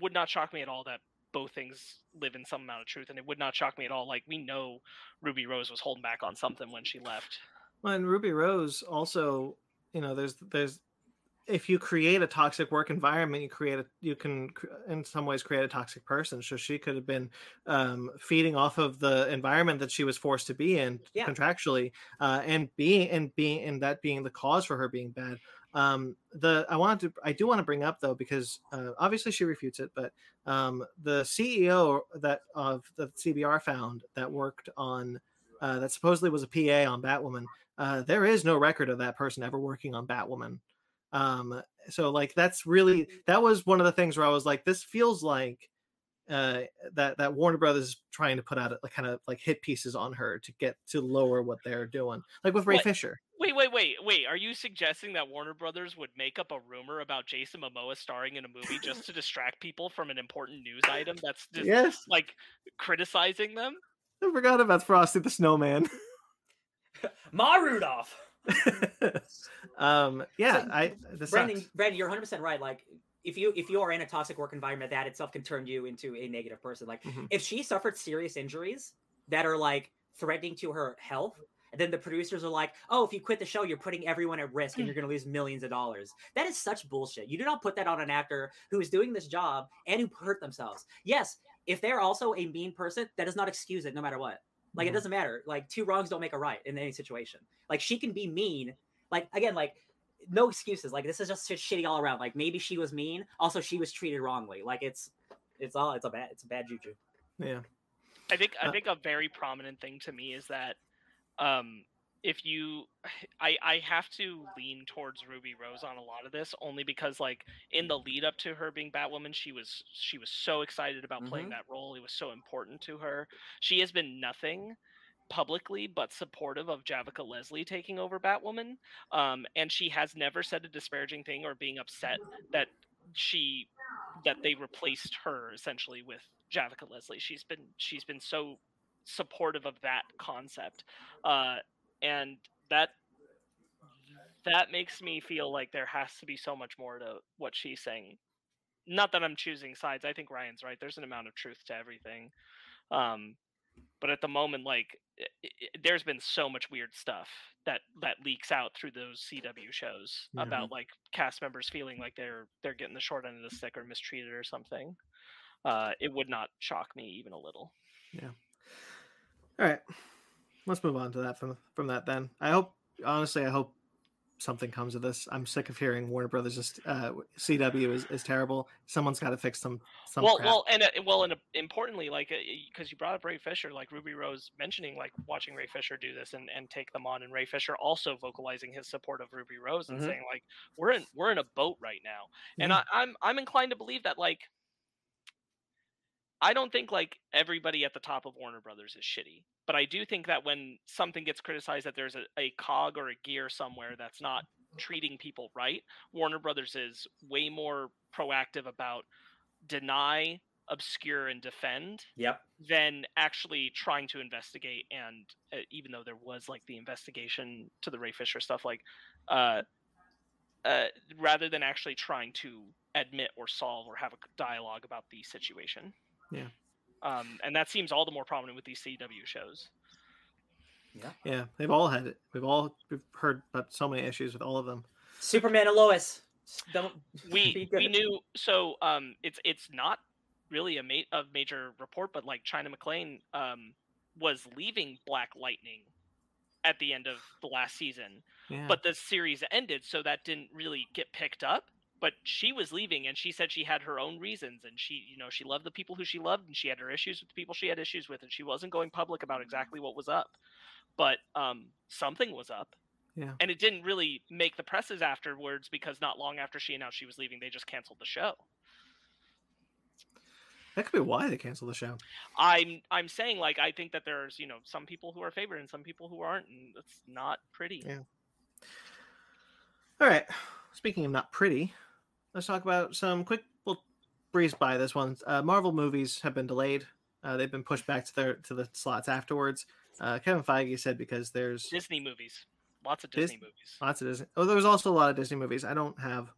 would not shock me at all that both things live in some amount of truth and it would not shock me at all like we know ruby rose was holding back on something when she left Well, and Ruby Rose also, you know, there's there's if you create a toxic work environment, you create a you can in some ways create a toxic person. So she could have been um, feeding off of the environment that she was forced to be in Yeah. contractually, uh, and being and being and that being the cause for her being bad. Um, the I wanted to I do want to bring up though because uh, obviously she refutes it, but um, the CEO that of the CBR found that worked on uh, that supposedly was a PA on Batwoman. Uh, there is no record of that person ever working on Batwoman. Um, so like that's really that was one of the things where I was like, this feels like uh that that Warner Brothers is trying to put out like kind of like hit pieces on her to get to lower what they're doing, like with Ray What? Fisher. Wait, wait, wait, wait. Are you suggesting that Warner Brothers would make up a rumor about Jason Momoa starring in a movie just [LAUGHS] to distract people from an important news item that's just Yes, like criticizing them? I forgot about Frosty the Snowman. [LAUGHS] Ma Rudolph. [LAUGHS] um, yeah, So, I this Brandon, sucks. Brandon, you're 100 percent right. Like, if you if you are in a toxic work environment, that itself can turn you into a negative person. Like, Mhm. if she suffered serious injuries that are like threatening to her health, and then the producers are like, "Oh, if you quit the show, you're putting everyone at risk, and you're going to lose millions of dollars." That is such bullshit. You do not put that on an actor who is doing this job and who hurt themselves. Yes, if they're also a mean person, that does not excuse it, no matter what. Like, Mhm. it doesn't matter. Like, two wrongs don't make a right in any situation. Like, she can be mean. Like, again, like no excuses. Like this is just shitty all around. Like maybe she was mean. Also, she was treated wrongly. Like it's it's all it's a bad it's a bad juju. Yeah, I think I Uh, think a very prominent thing to me is that um if you [SIGHS] I I have to lean towards Ruby Rose on a lot of this only because like in the lead up to her being Batwoman she was she was so excited about playing Mhm. that role it was so important to her she has been nothing publicly but supportive of Javicia Leslie taking over Batwoman um and she has never said a disparaging thing or being upset that she that they replaced her essentially with Javicia Leslie. She's been she's been so supportive of that concept, uh, and that that makes me feel like there has to be so much more to what she's saying. Not that I'm choosing sides. I think Ryan's right. There's an amount of truth to everything, um, but at the moment, like i i there's been so much weird stuff that that leaks out through those CW shows Yeah. about like cast members feeling like they're they're getting the short end of the stick or mistreated or something. Uh, it would not shock me even a little. All right, let's move on to that from from that. Then I hope, honestly, I hope something comes of this. I'm sick of hearing Warner Brothers is uh, CW is, is terrible. Someone's got to fix some some well, crap. well, and uh, well, and uh, importantly, like because you brought up Ray Fisher, like Ruby Rose mentioning like watching Ray Fisher do this and, and take them on, and Ray Fisher also vocalizing his support of Ruby Rose and Mhm. saying like we're in we're in a boat right now, and I, I'm I'm inclined to believe that like I don't think like everybody at the top of Warner Brothers is shitty, but I do think that when something gets criticized that there's a, a cog or a gear somewhere that's not treating people right, Warner Brothers is way more proactive about deny, obscure, and defend Yep. than actually trying to investigate. And uh, even though there was like the investigation to the Ray Fisher stuff, like uh, uh, rather than actually trying to admit or solve or have a dialogue about the situation. Yeah. Um, and that seems all the more prominent with these CW shows. yeah, Yeah, they've all had it. We've all we've heard about so many issues with all of them. Superman and Lois. Don't [LAUGHS] we we knew so um it's it's not really a, ma- a major report but like china mcclain um was leaving black lightning at the end of the last season Yeah, but the series ended so that didn't really get picked up but she was leaving and she said she had her own reasons and she you know she loved the people who she loved and she had her issues with the people she had issues with and she wasn't going public about exactly what was up but um something was up Yeah. and it didn't really make the presses afterwards because not long after she announced she was leaving they just canceled the show that could be why they canceled the show. i'm i'm saying like i think that there's you know some people who are favored and some people who aren't and it's not pretty Yeah. All right. Speaking of not pretty, let's talk about some quick. We'll breeze by this one. Uh, Marvel movies have been delayed. Uh, they've been pushed back to their to the slots afterwards. Uh, Kevin Feige said because there's disney movies lots of Dis- disney movies lots of Disney. Oh, there was also a lot of Disney movies. I don't have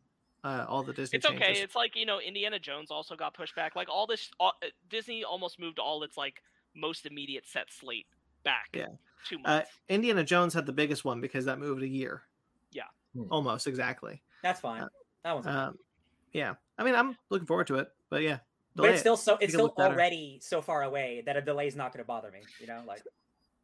uh, all the Disney. it's okay changes. it's like you know indiana jones also got pushed back like all this all, uh, disney almost moved all its like most immediate set slate back Yeah. two Uh, months Indiana Jones had the biggest one because that moved a year. Yeah. Hmm. Almost exactly. That's fine. That one's okay. Um, yeah. I mean, I'm looking forward to it, but yeah. but delay it's it. still so it's Make it still better. already so far away that a delay is not going to bother me. You know, like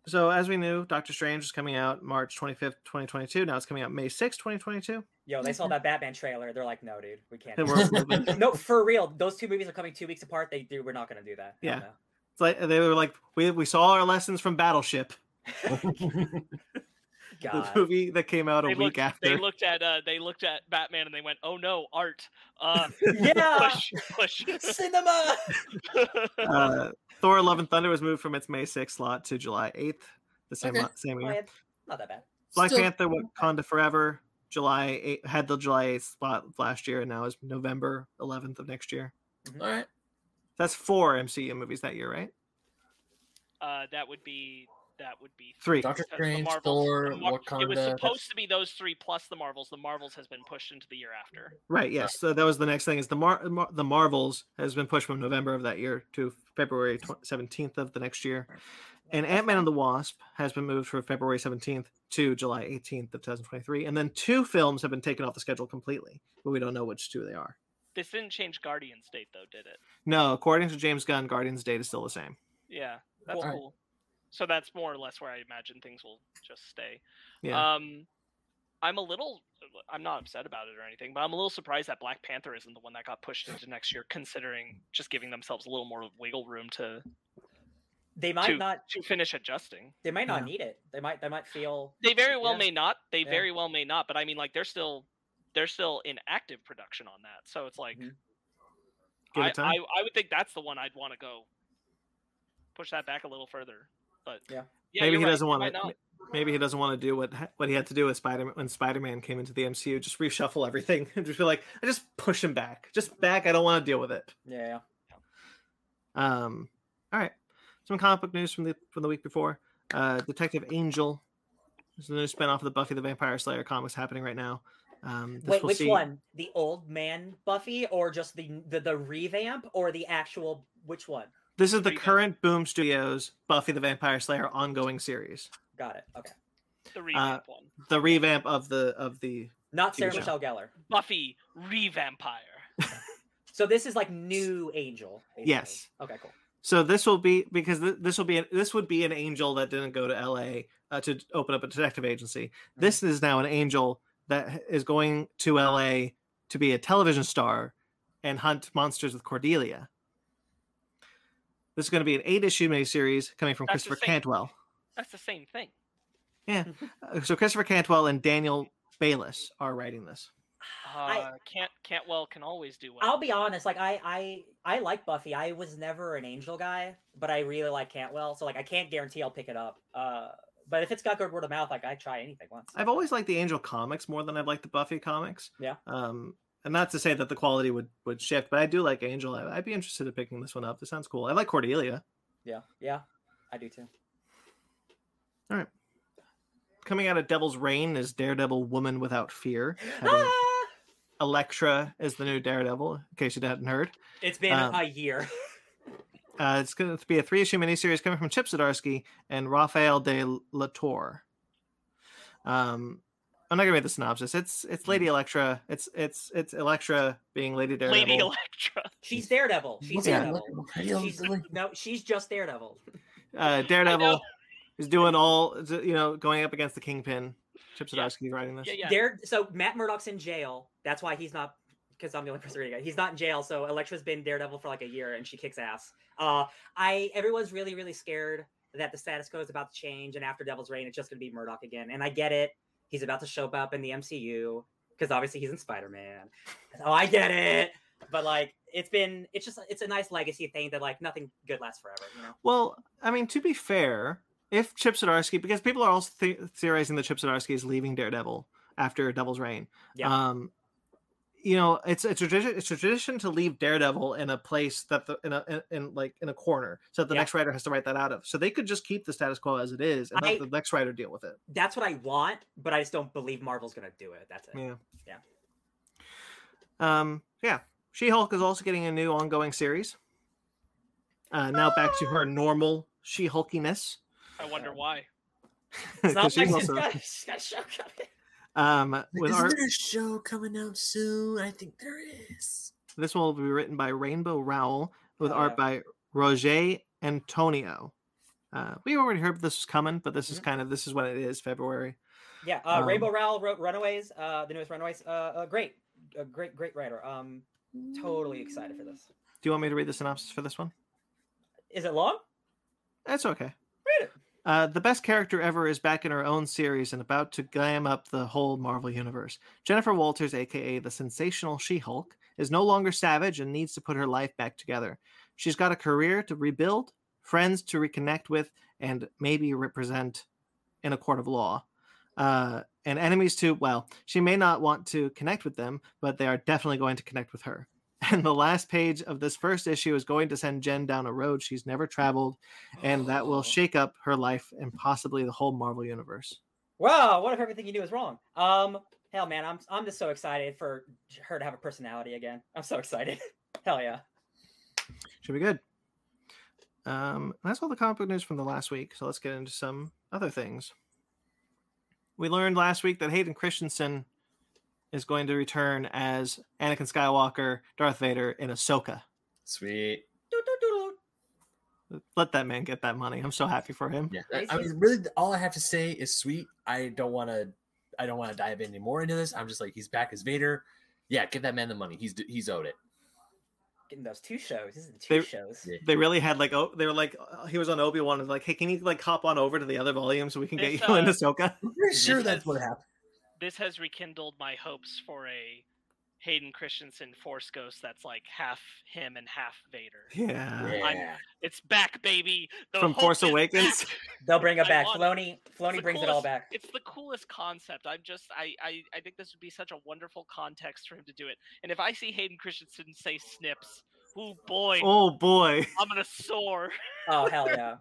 So as we knew, Doctor Strange is coming out March 25th, 2022. Now it's coming out May 6th, 2022. Yo, they saw that Batman trailer. They're like, no, dude, we can't. Do [LAUGHS] no, for real. Those two movies are coming two weeks apart. They do. We're not gonna do that. Yeah. It's like they were like, we we saw our lessons from Battleship, [LAUGHS] [LAUGHS] the movie that came out a They week after. they looked at uh, they looked at Batman and they went, "Oh no, art! Uh, [LAUGHS] Yeah. push, push." [LAUGHS] Cinema. [LAUGHS] uh, Thor: Love and Thunder was moved from its May 6th slot to July 8th, the same Okay. month, same year. Not that bad. Black Still- Panther: Wakanda Forever, July 8, had the July 8th spot last year, and now is November 11th of next year. All right. That's four MCU movies that year, right? uh, that would be that would be Three. Doctor Strange, Marvels- Thor, the Mar- It was Wakanda. supposed to be those three plus the Marvels. The Marvels has been pushed into the year after. Right. Yes. So that was the next thing. Is the Mar- Mar- the Marvels has been pushed from November of that year to February seventeenth of the next year, and Ant Man and the Wasp has been moved from February seventeenth to July eighteenth of two thousand twenty three, and then two films have been taken off the schedule completely, but we don't know which two they are. This didn't change Guardian's date though, did it? No, according to James Gunn, Guardians' date is still the same. Yeah, that's Well- cool. So that's more or less where I imagine things will just stay. Yeah. Um, I'm a little. I'm not upset about it or anything, but I'm a little surprised that Black Panther isn't the one that got pushed into next year, considering just giving themselves a little more wiggle room to They might to, not. to finish adjusting. They might not Yeah. need it. They might. They might feel. They very well Yeah. may not. They Yeah. very well may not. But I mean, like they're still they're still in active production on that. So it's like Mhm. Give I, it time. I I would think that's the one I'd want to go push that back a little further. But Yeah. yeah Maybe he right, doesn't want to. Maybe he doesn't want to do what what he had to do with Spider when Spider Man came into the MCU. Just reshuffle everything [LAUGHS] and just be like, I just push him back, just back. I don't want to deal with it. Yeah. Um, all right. Some comic book news from the from the week before. Uh, Detective Angel. There's a new spinoff of the Buffy the Vampire Slayer comics happening right now. Um, this Wait, which see- one? The old man Buffy, or just the the, the revamp, or the actual? Which one? This is the current Boom Studios Buffy the Vampire Slayer ongoing series. Got it. Okay. The revamp one. The revamp of the of the Not Sarah show. Michelle Gellar. Buffy revampire. [LAUGHS] So this is like new Angel. basically. Yes. Okay. Cool. So this will be because th- this will be an, this would be an angel that didn't go to L.A. Uh, to open up a detective agency. This is now an angel that is going to L.A. to be a television star and hunt monsters with Cordelia. This is going to be an eight issue miniseries coming from That's Christopher Cantwell. That's the same thing. [LAUGHS] Uh, So Christopher Cantwell and Daniel Bayliss are writing this. [SIGHS] Uh, I- can't Cantwell can always do well. I'll be honest. Like I, I, I like Buffy. I was never an Angel guy, but I really like Cantwell. So like I can't guarantee I'll pick it up. Uh, but if it's got good word of mouth, like I try anything once. I've always liked the Angel comics more than I've liked the Buffy comics. Yeah. Um, and not to say that the quality would would shift, but I do like Angel. I, I'd be interested in picking this one up. This sounds cool. I like Cordelia. Yeah. Yeah. I do too. All right. Coming out of Devil's Reign is Daredevil Woman Without Fear. [GASPS] Ah! Elektra is the new Daredevil, in case you hadn't heard. It's been Um, a year. [LAUGHS] Uh, it's going to be a three issue miniseries coming from Chip Zdarsky and Raphael de la Tour. Um, I'm not gonna read the synopsis. It's it's Lady Elektra. It's it's it's Elektra being Lady Daredevil. Lady Elektra. She's Daredevil. She's Look at- Daredevil. look at Lady She's, [LAUGHS] no, she's just Daredevil. uh, [LAUGHS] Daredevil is doing all you know, going up against the Kingpin. Chip Yeah. Writing this. Yeah, yeah. Dare so Matt Murdock's in jail. That's why he's not because I'm the only person reading it. He's not in jail, so Elektra's been Daredevil for like a year and she kicks ass. Uh I everyone's really, really scared that the status quo is about to change and after Devil's Reign it's just gonna be Murdock again. And I get it. He's about to show up in the MCU because obviously he's in Spider-Man. Oh, I get it. But like it's been it's just it's a nice legacy thing that like nothing good lasts forever, you know. Well, I mean, to be fair, if Chip Zdarsky, because people are also the- theorizing that Chip Zdarsky is leaving Daredevil after Devil's Reign. Yeah. Um, you know, it's a tradition. It's a tradition to leave Daredevil in a place that the in a in, in like in a corner, so that the Yeah. next writer has to write that out of. So they could just keep the status quo as it is, and I- let the next writer deal with it. That's what I want, but I just don't believe Marvel's gonna do it. That's it. Yeah. Yeah. Um. Yeah. She Hulk is also getting a new ongoing series. Uh, now back to her normal She Hulkiness. I wonder why. It's not [LAUGHS] 'Cause like she's she's also- got, she's got a show coming. Um, with art, there a show coming out soon? I think there is. This one will be written by Rainbow Rowell with Oh, art yeah. by Rogê Antônio. Uh, we already heard this was coming, but this is Mhm. kind of this is what it is. February. Yeah, uh, Um, Rainbow Rowell wrote Runaways, uh, the newest Runaways. Uh, uh, great, a great, great writer. Um, totally excited for this. Do you want me to read the synopsis for this one? Is it long? That's okay. Uh, the best character ever is back in her own series and about to glam up the whole Marvel universe. Jennifer Walters, aka the sensational She Hulk, is no longer savage and needs to put her life back together. She's got a career to rebuild, friends to reconnect with, and maybe represent in a court of law. Uh, and enemies to, well, she may not want to connect with them, but they are definitely going to connect with her. [LAUGHS] And the last page of this first issue is going to send Jen down a road she's never traveled and that will shake up her life and possibly the whole Marvel universe. Wow, what if everything you do is wrong? Um, hell, man, I'm I'm just so excited for her to have a personality again. I'm so excited. [LAUGHS] hell yeah. Should be good. Um, that's all the comic book news from the last week. So let's get into some other things. We learned last week that Hayden Christensen is going to return as Anakin Skywalker, Darth Vader in Ahsoka. Sweet. Let that man get that money. I'm so happy for him. Yeah. He's- I mean, really, all I have to say is sweet. I don't want to. I don't want to dive any more into this. I'm just like, he's back as Vader. Yeah, give that man the money. He's he's owed it. Getting those two shows. This is two They- shows. They really had like oh they were like uh, he was on Obi Wan and was like hey can you like hop on over to the other volume so we can get This, you in uh, Ahsoka? I'm pretty sure that's is- what happened. This has rekindled my hopes for a Hayden Christensen Force Ghost that's like half him and half Vader. Yeah. Yeah. It's back, baby. The From Force is Awakens? They'll bring it back. want Filoni, Filoni the brings it all back. It's the coolest concept. I'm just I, I I think this would be such a wonderful context for him to do it. And if I see Hayden Christensen say snips, oh boy, Oh boy. I'm gonna soar. Oh hell [LAUGHS] yeah!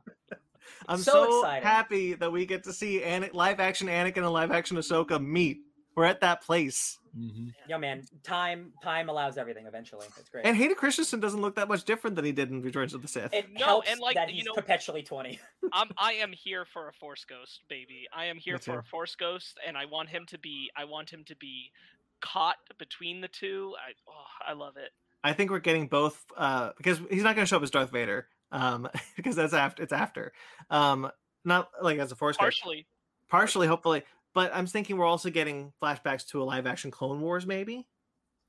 I'm So so, happy that we get to see Ana- live action Anakin and live action Ahsoka meet. We're at that place. Mm-hmm. Yo man, time time allows everything. Eventually, it's great. And Hayden Christensen doesn't look that much different than he did in Returns of the Sith. it No, helps and, like, that you he's know- perpetually twenty. [LAUGHS] I'm I am here for a Force Ghost, baby. I am here for a Force Ghost, and I want him to be I want him to be caught between the two. I oh, I love it. I think we're getting both uh, because he's not going to show up as Darth Vader um, [LAUGHS] because that's after it's after. Um, not like as a Force ghost. Partially, partially, hopefully. But I'm thinking we're also getting flashbacks to a live action Clone Wars, maybe.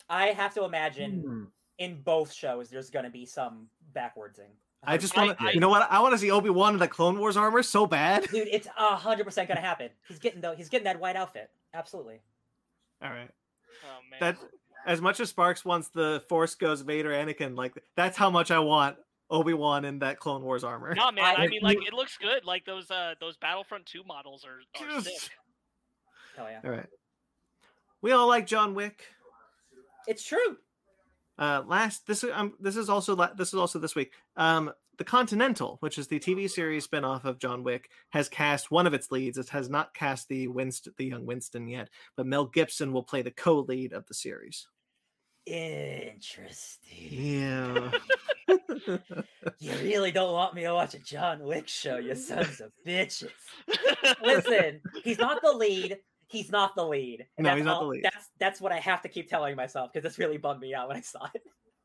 I have to imagine Hmm. in both shows there's going to be some backwardsing. I just want to, you know what? I want to see Obi Wan in the Clone Wars armor so bad. dude, it's [LAUGHS] a hundred percent going to happen. He's getting though. He's getting that white outfit. Absolutely. All right. oh man. That as much as Sparks wants the Force goes Vader Anakin, like that's how much I want Obi Wan in that Clone Wars armor. No man, I, I- mean like it looks good. Like those uh those Battlefront 2 models are, are sick. Hell yeah. All right. We all like John Wick. It's true. Uh, last this is um, this is also la- this is also this week. Um, the Continental, which is the TV series spinoff of John Wick, has cast one of its leads. It has not cast the Winston, the young Winston yet, but Mel Gibson will play the co-lead of the series. Interesting. Yeah. [LAUGHS] You really don't want me to watch a John Wick show, you sons of bitches. Listen, he's not the lead. He's not the lead. And No, that's he's not the lead. That's that's what I have to keep telling myself because this really bummed me out when I saw it.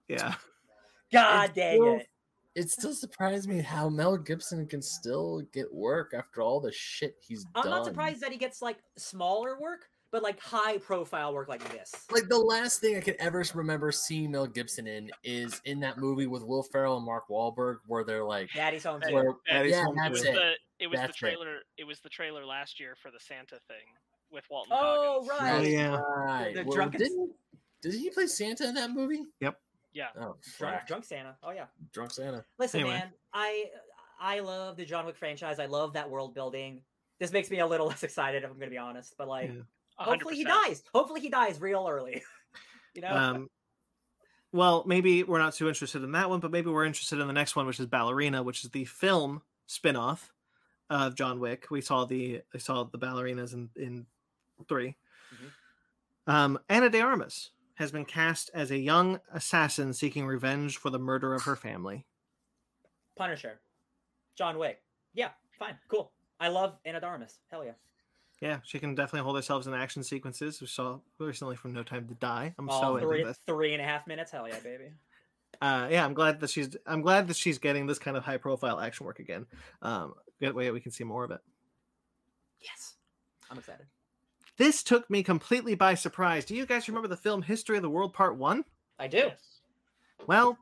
yeah. [LAUGHS] God It's dang still- it. It still surprised me how Mel Gibson can still get work after all the shit he's I'm done. not surprised that he gets like smaller work, but like high profile work like this. Like the last thing I can ever remember seeing Mel Gibson in is in that movie with Will Ferrell and Mark Wahlberg, where they're like, Daddy's home Hey, where, Daddy's yeah, Home it that's was it. the it was That's the trailer it. was the trailer last year for the Santa thing with Walton Oh, Goggins. right. Oh yeah. Right. the well, drunken- didn't did he play Santa in that movie? Yep. Yeah. Oh, Drunk, drunk Santa. Oh yeah. drunk Santa. Listen, Anyway. man, I I love the John Wick franchise. I love that world building. This makes me a little [LAUGHS] less excited, if I'm gonna be honest. But like, Yeah. A hopefully he 100%. dies. Hopefully he dies real early. [LAUGHS] you know. Um, well, maybe we're not too interested in that one, but maybe we're interested in the next one, which is Ballerina, which is the film spin-off of John Wick. We saw the we saw the ballerinas in in 3 Um, Ana de Armas has been cast as a young assassin seeking revenge for the murder of her family. Punisher, John Wick. Yeah, fine, cool. I love Ana de Armas. Hell yeah. Yeah, she can definitely hold herself in action sequences. We saw recently from No Time to Die. I'm All so three, into this. three and a half minutes. Hell yeah, baby. uh yeah i'm glad that she's i'm glad that she's getting this kind of high profile action work again um good way we can see more of it Yes. I'm excited. This took me completely by surprise. Do you guys remember the film History of the World Part 1? I do. Well,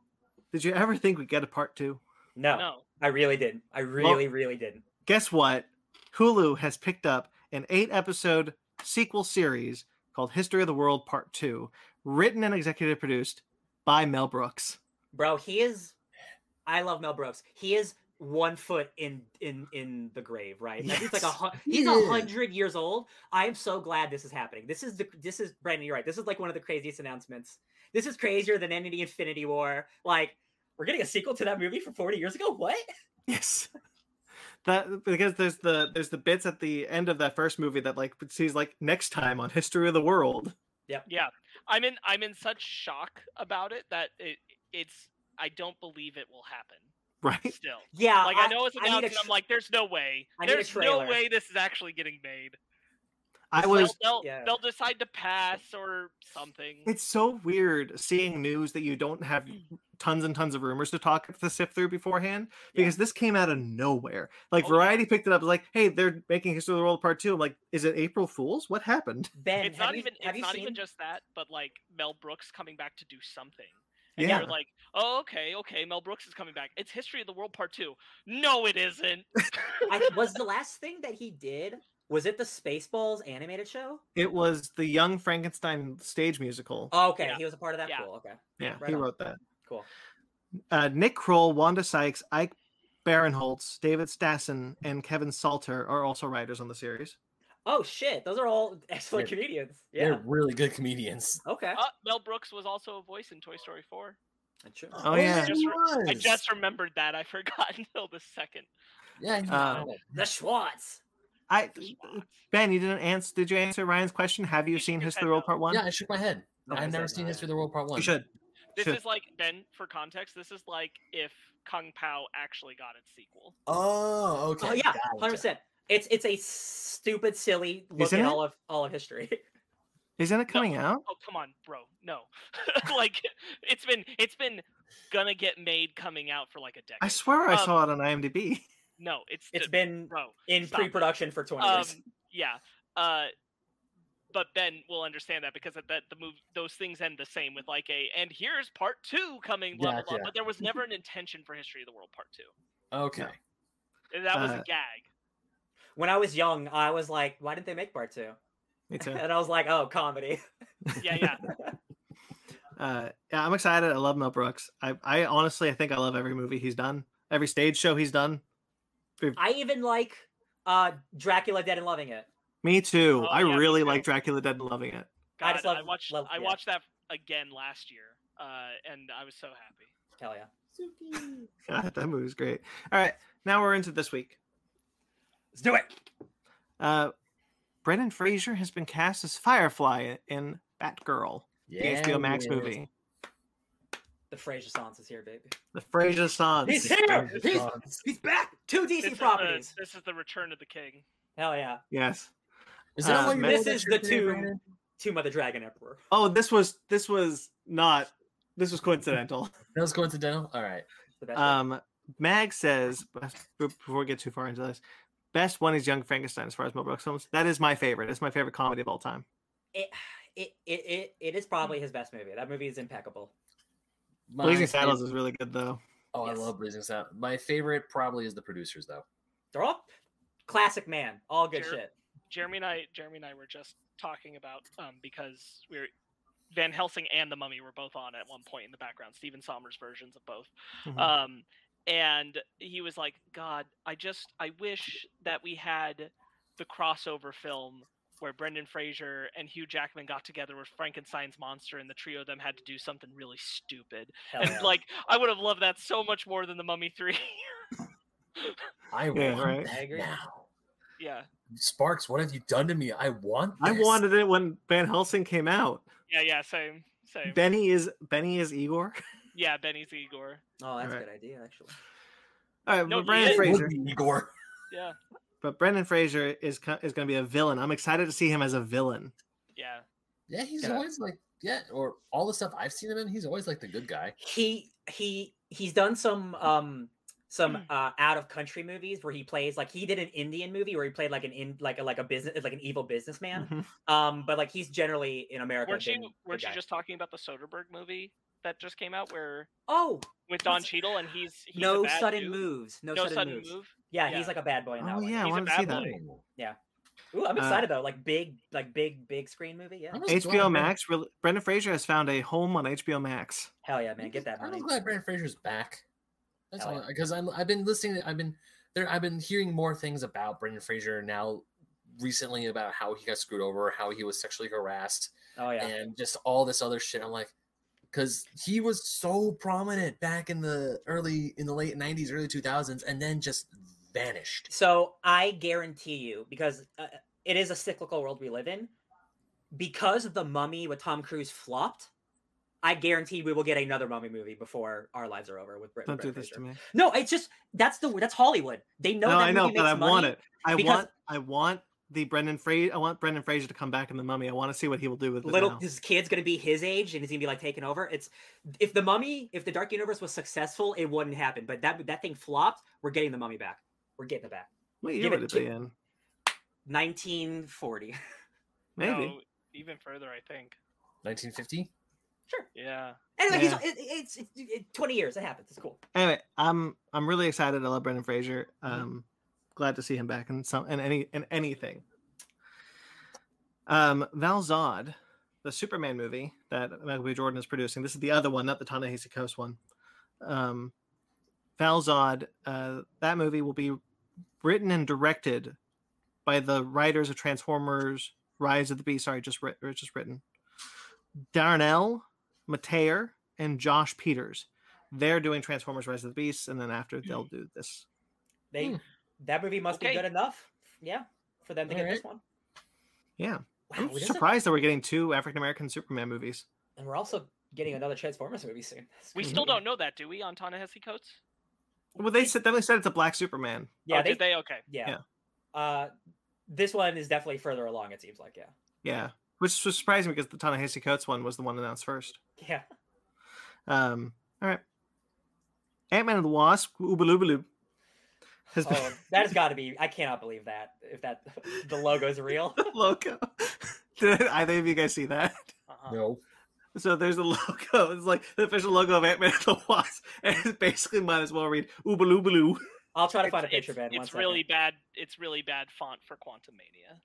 did you ever think we'd get a part 2? No, No. I really didn't. I really, really didn't. Guess what? Hulu has picked up an 8-episode sequel series called History of the World Part 2, written and executive produced by Mel Brooks. Bro, he is I love Mel Brooks. He is one foot in in in the grave, right? Like, He's like a Yes, he's a hundred years old. I am so glad this is happening. This is the this is Brandon. You're right. This is like one of the craziest announcements. This is crazier than any Infinity War. Like we're getting a sequel to that movie from 40 years ago. What? Yes. That because there's the there's the bits at the end of that first movie that like sees like next time on History of the World. Yeah, yeah. I'm in. I'm in such shock about it that it, it's. I don't believe it will happen. Right? Still, Yeah, like I, know it's I need announced, and I'm like, there's no way. I There's no way this is actually getting made. I They'll- was They'll, Yeah. they'll decide to pass or something. it's so weird seeing news that you don't have tons and tons of rumors to talk to sift through beforehand Yeah. because this came out of nowhere. Like Oh, yeah. Variety picked it up like, "Hey, they're making History of the World Part 2." I'm like, "Is it April Fools? What happened?" Ben, it's not you, even. It's not seen? even just that, but like Mel Brooks coming back to do something. And Yeah. you're like, oh, okay, okay, Mel Brooks is coming back. It's History of the World Part Two. No, it isn't. [LAUGHS] I, was the last thing that he did? Was it the Spaceballs animated show? It was the Young Frankenstein stage musical. Oh, okay, Yeah. he was a part of that. Yeah. Cool. Okay, yeah, right he on. wrote that. Cool. uh, Nick Kroll, Wanda Sykes, Ike Barinholtz, David Stassen, and Kevin Salter are also writers on the series. Oh shit, those are all [LAUGHS] excellent They're- comedians. Yeah. They're really good comedians. Okay. Uh, Mel Brooks was also a voice in Toy Story Four. That's true. Oh, yeah. he Just I just remembered that. I [LAUGHS] forgot until the second. yeah. he Uh. The Schwartz. I Schwartz. Ben, you didn't answer. Did you answer Ryan's question? Have you He seen History of the World. Part One? yeah, I shook my head. Okay, I've never seen. History of the World Part One. you should. This is like Ben. For context, this is like if Kung Pao actually got its sequel. Oh, okay. Oh yeah, hundred percent. It's it's a stupid, silly look Isn't at it? all of all of history. [LAUGHS] Isn't it coming out? Oh come on, bro. No, [LAUGHS] like it's been it's been gonna get made coming out for like a decade. I swear I Um, saw it on IMDb. No, it's It's d- been bro. in pre-production for twenty Um, years. yeah. Uh, but Ben will understand that because that the move those things end the same with like a and here's part two coming blah blah blah. Gotcha. But there was never an intention for History of the World Part Two. Okay. And That was Uh, a gag. When I was young, I was like, why didn't they make part two? Me too. [LAUGHS] And I was like, oh, comedy. Yeah, yeah. [LAUGHS] Uh, yeah, I'm excited. I love Mel Brooks. I, I honestly, I think I love every movie he's done, every stage show he's done. I even like uh Dracula Dead and Loving It. Me too. Oh, I yeah, really like Dracula Dead and loving it. I God, just I, watched love- I yeah. watched that again last year, uh, and I was so happy. Hell yeah. God, [LAUGHS] that movie's great. All right, now we're into this week. Let's do it. Uh, Brendan Fraser has been cast as Firefly in Batgirl, the HBO Max is. movie. The Fraser Sans is here, baby. The Fraser sons. He's here! He's- He's back. Two This DC is, properties. the, this is the Return of the King. Hell yeah. Yes. Is that why you Matt- wore This is the today, two- Brandon? Tomb of the Dragon Emperor. Oh, this was this was not. This was coincidental. [LAUGHS] That was coincidental. All right. Um, Mag says before we get too far into this, best one is Young Frankenstein as far as Mel Brooks films. That is my favorite. It's my favorite comedy of all time. it, it, it, it, it is probably his best movie. That movie is impeccable. My Blazing fav- Saddles is really good though. Oh, Yes. I love Blazing Saddles. My favorite probably is the producers, though. They're all classic man. All good Sure. shit. Jeremy and I, Jeremy and I were just talking about um, because we are Van Helsing and The Mummy were both on at one point in the background. Stephen Sommers versions of both. Mhm. Um, and he was like, "God, I just I wish that we had the crossover film where Brendan Fraser and Hugh Jackman got together with Frankenstein's monster, and the trio of them had to do something really stupid. Hell and yeah. like, I would have loved that so much more than The Mummy Three. [LAUGHS] I Yeah, want right. agree. now. yeah, Sparks, what have you done to me? I want. I wanted it when Van Helsing came out. yeah, yeah. Same, same. Benny is Benny is Igor. [LAUGHS] yeah, Benny's Igor. oh, that's a good idea, actually. All right, No, but he Brendan is. Would Fraser. Igor. [LAUGHS] Yeah, But Brendan Fraser is is going to be a villain. I'm excited to see him as a villain. yeah. Yeah, he's Yeah. always like yeah, or all the stuff I've seen him in. He's always like the good guy. He he he's done some um some uh, out of country movies where he plays like he did an Indian movie where he played like an in like a like a business like an evil businessman. Mhm. Um, but like he's generally in America. Weren't you weren't you just talking about the Soderbergh movie that just came out where Oh, with Don What's- Cheadle and he's, he's a no bad sudden dude? moves. No, No, sudden, sudden moves. move. Yeah, Yeah. he's like a bad boy in that Oh one. yeah, I He's a want to bad see that. boy. Ooh, I'm Uh, excited though. Like big, like big, big screen movie. Yeah. I'm glad HBO Max. Really, Brendan Fraser has found a home on HBO Max. Hell yeah, man. Get that I'm money. just glad Brendan Fraser's back. That's all because I'm I've been listening. I've been there. I've been hearing more things about Brendan Fraser now recently about how he got screwed over, how he was sexually harassed, Oh yeah. and just all this other shit. I'm like, because he was so prominent back in the early in the late '90s, early 2000s, and then just vanished. So I guarantee you, because uh, it is a cyclical world we live in, because the Mummy with Tom Cruise flopped. I guarantee we will get another Mummy movie before our lives are over with Brit. Don't with do Brendan this to me. No, it's just that's the that's Hollywood. They know No, that I know, movie but I want it. I because- want. I want the Brendan Fraser. I want Brendan Fraser to come back in the Mummy. I want to see what he will do with Little now. this kid's gonna be his age and he's gonna be like taking over. It's if the Mummy, if the Dark Universe was successful, it wouldn't happen. But that that thing flopped. We're getting the Mummy back. We're getting it back. What give year it would it to- be in? 1940. [LAUGHS] Maybe. No, even further, I think. 1950. Sure. Yeah. Anyway, Yeah. he's, it, it's, it's 20 years. It happens. It's cool. Anyway, I'm I'm really excited. I love Brendan Fraser. Mhm. Um, glad to see him back in some in any in anything. Um, Val Zod, the Superman movie that Michael B. Jordan is producing. This is the other one, not the Ta-Nehisi Coates one. Um, Val Zod, uh, that movie will be written and directed by the writers of Transformers: Rise of the Beast. Sorry, just writ- just written. Darnell, Metayer, and Josh Peters. They're doing Transformers: Rise of the Beast, and then after they'll do this. They Hmm. that movie must be good enough. Yeah, for them to get this one. Yeah, Wow, I'm this is- surprised that we're getting two African American Superman movies. and we're also getting another Transformers movie soon. [LAUGHS] That's We crazy. still don't know that, do we, on Ta-Nehisi Coates? Well, they said definitely said it's a black Superman. Yeah, oh, they, did they? Okay. yeah. Uh, this one is definitely further along. It seems like yeah, Yeah, which was surprising because the Ta-Nehisi Coates one was the one announced first. yeah. Um, all right, Ant Man and the Wasp, Oobaloobaloo. Has been Oh, that has got to be. I cannot believe that. If that the logo's real. [LAUGHS] logo. Did either of you guys see that? Uh-huh. No. So there's a logo. It's like the official logo of Ant Man and the Wasp, and it's basically might as well read Oobaloobaloo. I'll try to It's, find a picture, of Ben. one it's really bad. It's really bad font for Quantumania.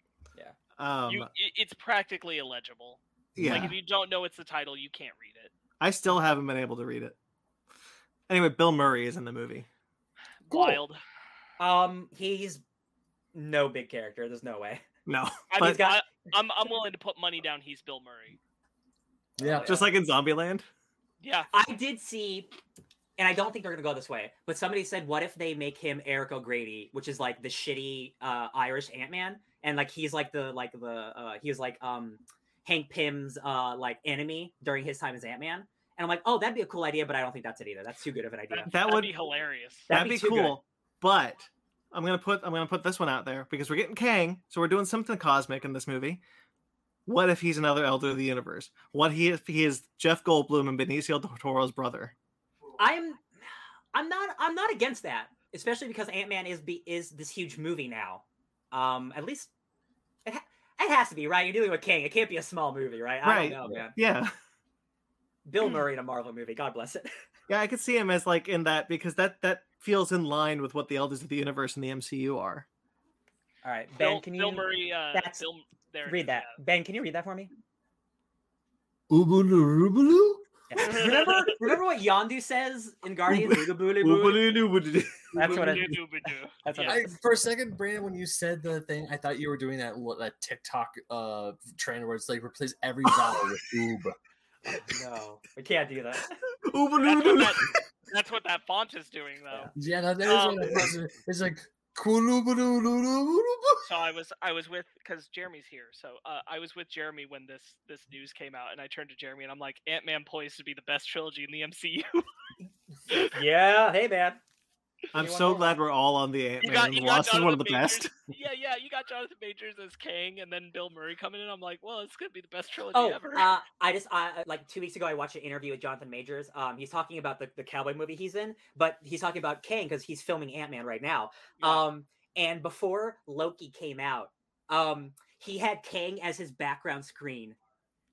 Um, you, it's practically illegible. yeah, Like if you don't know it's the title, you can't read it. I still haven't been able to read it. Anyway, Bill Murray is in the movie. Cool. Wild. Um, he's no big character. There's no way. No, [LAUGHS] I [LAUGHS] mean, got... I, I'm I'm willing to put money down. He's Bill Murray. Yeah. just like in Zombieland. Yeah. I did see, and I don't think they're gonna go this way. But somebody said, "What if they make him Eric O'Grady, which is like the shitty uh, Irish Ant Man, and like he's like the like the uh, he was like um Hank Pym's uh like enemy during his time as Ant Man." And I'm like, "Oh, that'd be a cool idea," but I don't think that's it either. That's too good of an idea. That, That would would- be hilarious. That'd That'd, be be, too good. cool. But I'm gonna put I'm gonna put this one out there because we're getting Kang, so we're doing something cosmic in this movie. What if he's another Elder of the Universe? What he if he is Jeff Goldblum and Benicio del Toro's brother? I'm I'm not I'm not against that, especially because Ant Man is be is this huge movie now. Um, at least it, ha- it has to be right. You're dealing with King. It can't be a small movie, right? I Right. don't know, man. Yeah, [LAUGHS] Bill Murray in a Marvel movie. God bless it. [LAUGHS] yeah, I could see him as like in that because that that feels in line with what the Elders of the Universe and the MCU are. All right, Ben, Bill, can you Bill Murray. Uh, that's- Bill, there read is, that? Ben, can you read that for me? Oobaloo. Yeah. Remember, remember what Yondu says in Guardians? That's what yeah. That's what I, for a second, Brandon, when you said the thing, I thought you were doing that lo- that TikTok uh trend where it's like replace every [LAUGHS] vowel with oob. No, we can't do that. That's what, that, that's what that font is doing, though. Yeah, that, that is Um, what it was. It's like. So I was I was with because Jeremy's here. So uh, I was with Jeremy when this this news came out, and I turned to Jeremy and I'm like, Ant Man poised to be the best trilogy in the MCU. Yeah, hey man. [LAUGHS] I'm so more? glad we're all on the Ant Man got, and you the got Wasp is one of the Jonathan best. [LAUGHS] Yeah, yeah, you got Jonathan Majors as Kang, and then Bill Murray coming in. I'm like, well, it's gonna be the best trilogy Oh, ever. uh, I just I, I- like two weeks ago I watched an interview with Jonathan Majors. Um, he's talking about the, the cowboy movie he's in, but he's talking about Kang because he's filming Ant Man right now. Yeah. Um, and before Loki came out, um, he had Kang as his background screen.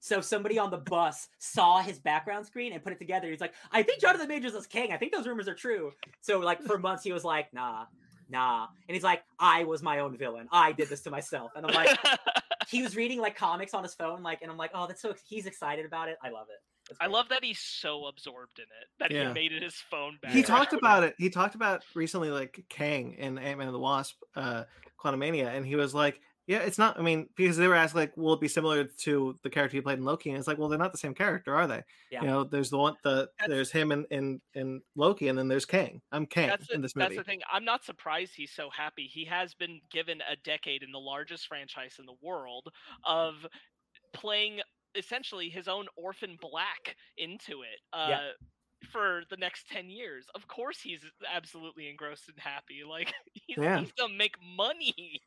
So somebody on the bus saw his background screen and put it together. He's like, I think Jonathan Majors is king. I think those rumors are true. So like for months he was like, nah, nah. And he's like, I was my own villain. I did this to myself. And I'm like, [LAUGHS] he was reading like comics on his phone, like, and I'm like, oh, that's so. He's excited about it. I love it. I love that he's so absorbed in it that Yeah. he made it his phone back. he talked about it. He talked about recently, like Kang in Ant Man and the Wasp, uh, Quantumania, and he was like, "Yeah, it's not." I mean, because they were asked, like, "Will it be similar to the character you played in Loki?" And it's like, "Well, they're not the same character, are they?" Yeah. You know, there's the one, the That's- there's him in in in Loki, and then there's Kang. I'm Kang That's the, in this movie. that's the thing. I'm not surprised he's so happy. He has been given a decade in the largest franchise in the world of playing essentially his own Orphan Black into it. Uh, Yeah. For the next ten years, of course he's absolutely engrossed and happy. [LAUGHS] Like he's, Yeah. he's gonna make money.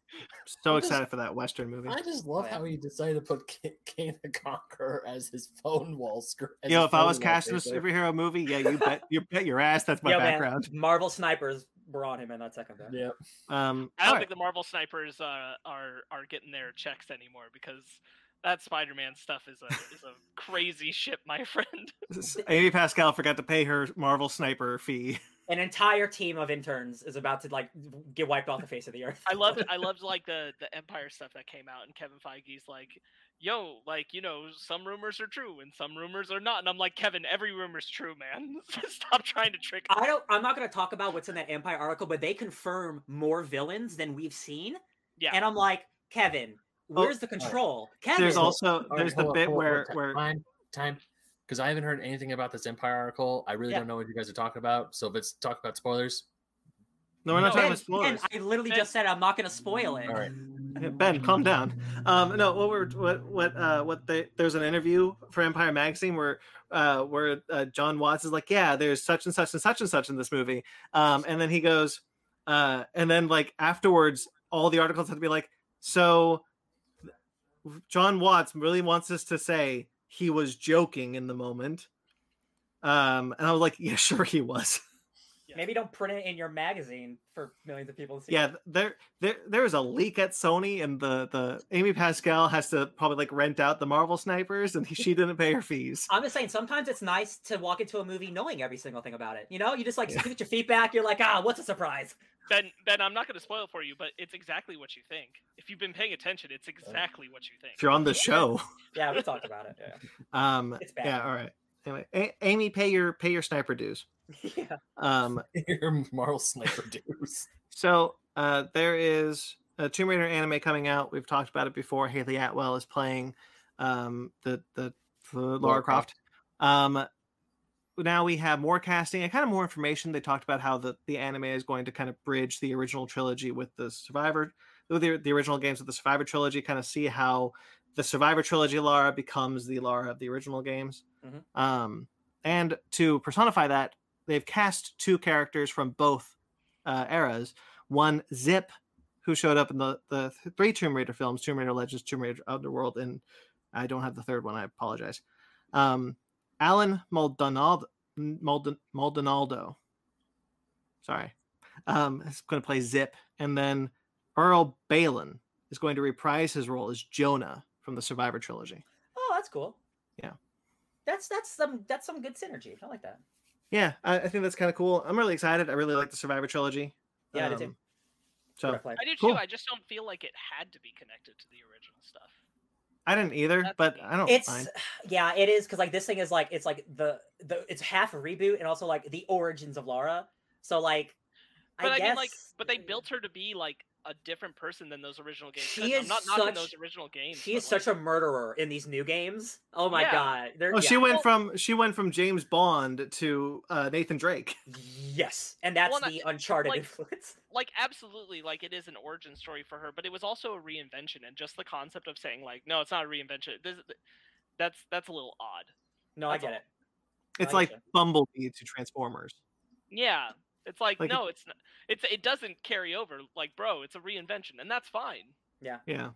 So I'm just- excited for that Western movie. I just love yeah. how he decided to put K- Kang the Conqueror as his phone wall screen. Yo, if I was casting a superhero movie, yeah, you bet, you bet your ass that's my Yo, man, background. Marvel snipers were on him in that second. There. Yeah, Um, I don't all think the Marvel snipers uh, are are getting their checks anymore because that Spider-Man stuff is a is a crazy ship, my friend. [LAUGHS] Amy Pascal forgot to pay her Marvel sniper fee. An entire team of interns is about to like get wiped off the face of the earth. I loved [LAUGHS] I loved like the the Empire stuff that came out, and Kevin Feige's like, "Yo, like you know, some rumors are true and some rumors are not," and I'm like, Kevin, every rumor's true, man. [LAUGHS] Stop trying to trick. I don't. I'm not going to talk about what's in that Empire article, but they confirm more villains than we've seen. Yeah. And I'm like, Kevin, Oh, where's the control? Kevin, There's also All right, there's the on, bit hold on, where on, where time time because I haven't heard anything about this Empire article. I really Yeah. don't know what you guys are talking about. So if it's talk about spoilers, no, we're not No, talking Ben, about spoilers. Ben, I literally Ben- just said I'm not going to spoil it. all right. Ben, calm down. Um, no, what we're what what uh what they there's an interview for Empire Magazine where uh where uh, Jon Watts is like, yeah, there's such and such and such and such in this movie, um, and then he goes, uh, and then like afterwards, all the articles have to be like, so Jon Watts really wants us to say he was joking in the moment, um, and I was like, [LAUGHS] yeah, sure he was. Maybe don't print it in your magazine for millions of people to see. Yeah, th- there there there is a leak at Sony, and the the Amy Pascal has to probably like rent out the Marvel snipers, and [LAUGHS] she didn't pay her fees. I'm just saying, sometimes it's nice to walk into a movie knowing every single thing about it. You know, you just like Yeah. get your feet back. You're like, ah, what's a surprise? Ben, Ben, I'm not going to spoil it for you, but it's exactly what you think. If you've been paying attention, it's exactly what you think. If you're on the Yeah. show, Yeah, we talked about it. Yeah. [LAUGHS] um, It's bad. yeah, all right. Anyway, A- Amy, pay your pay your sniper dues. [LAUGHS] yeah. Um, [LAUGHS] Your Marvel sniper dudes. so uh, there is a Tomb Raider anime coming out. We've talked about it before. Hayley Atwell is playing um, the the, the Lara Croft. Um, now we have more casting and kind of more information. They talked about how the, the anime is going to kind of bridge the original trilogy with the Survivor, the, the original games with the Survivor trilogy, kind of see how the Survivor trilogy Lara becomes the Lara of the original games. Mhm. Um, and to personify that, they've cast two characters from both uh, eras. One, Zip, who showed up in the, the three Tomb Raider films Tomb Raider Legends, Tomb Raider Underworld, and I don't have the third one. I apologize. Um, Allen Maldonado. Sorry. Um, is going to play Zip. And then Earl Baylon is going to reprise his role as Jonah from the Survivor trilogy. Oh, that's cool. Yeah. That's that's some that's some good synergy. I like that. Yeah, I, I think that's kind of cool. I'm really excited. I really like the Survivor trilogy. Yeah, I do too. Um, So I played. I do Cool. too. I just don't feel like it had to be connected to the original stuff. I didn't either, That's but. I don't it's mind. yeah it is because like this thing is like it's like the the it's half a reboot and also like the origins of lara so like But I, guess mean, like, but they built her to be like a different person than those original games. She could. I'm is not knocking such- those original games. she but, is such a murderer in these new games oh my Yeah. god They're, Oh, she went from she went from James Bond to uh, Nathan Drake. yes and that's Well, and I- the uncharted like- influence [LAUGHS] like absolutely like it is an origin story for her but it was also a reinvention and just the concept of saying like no it's not a reinvention this, that's that's a little odd no i get all. it It's I like. Bumblebee to Transformers. yeah It's like, Like it- no, it's not. It's it doesn't carry over. Like, bro, it's a reinvention, and that's fine. Yeah. Yeah.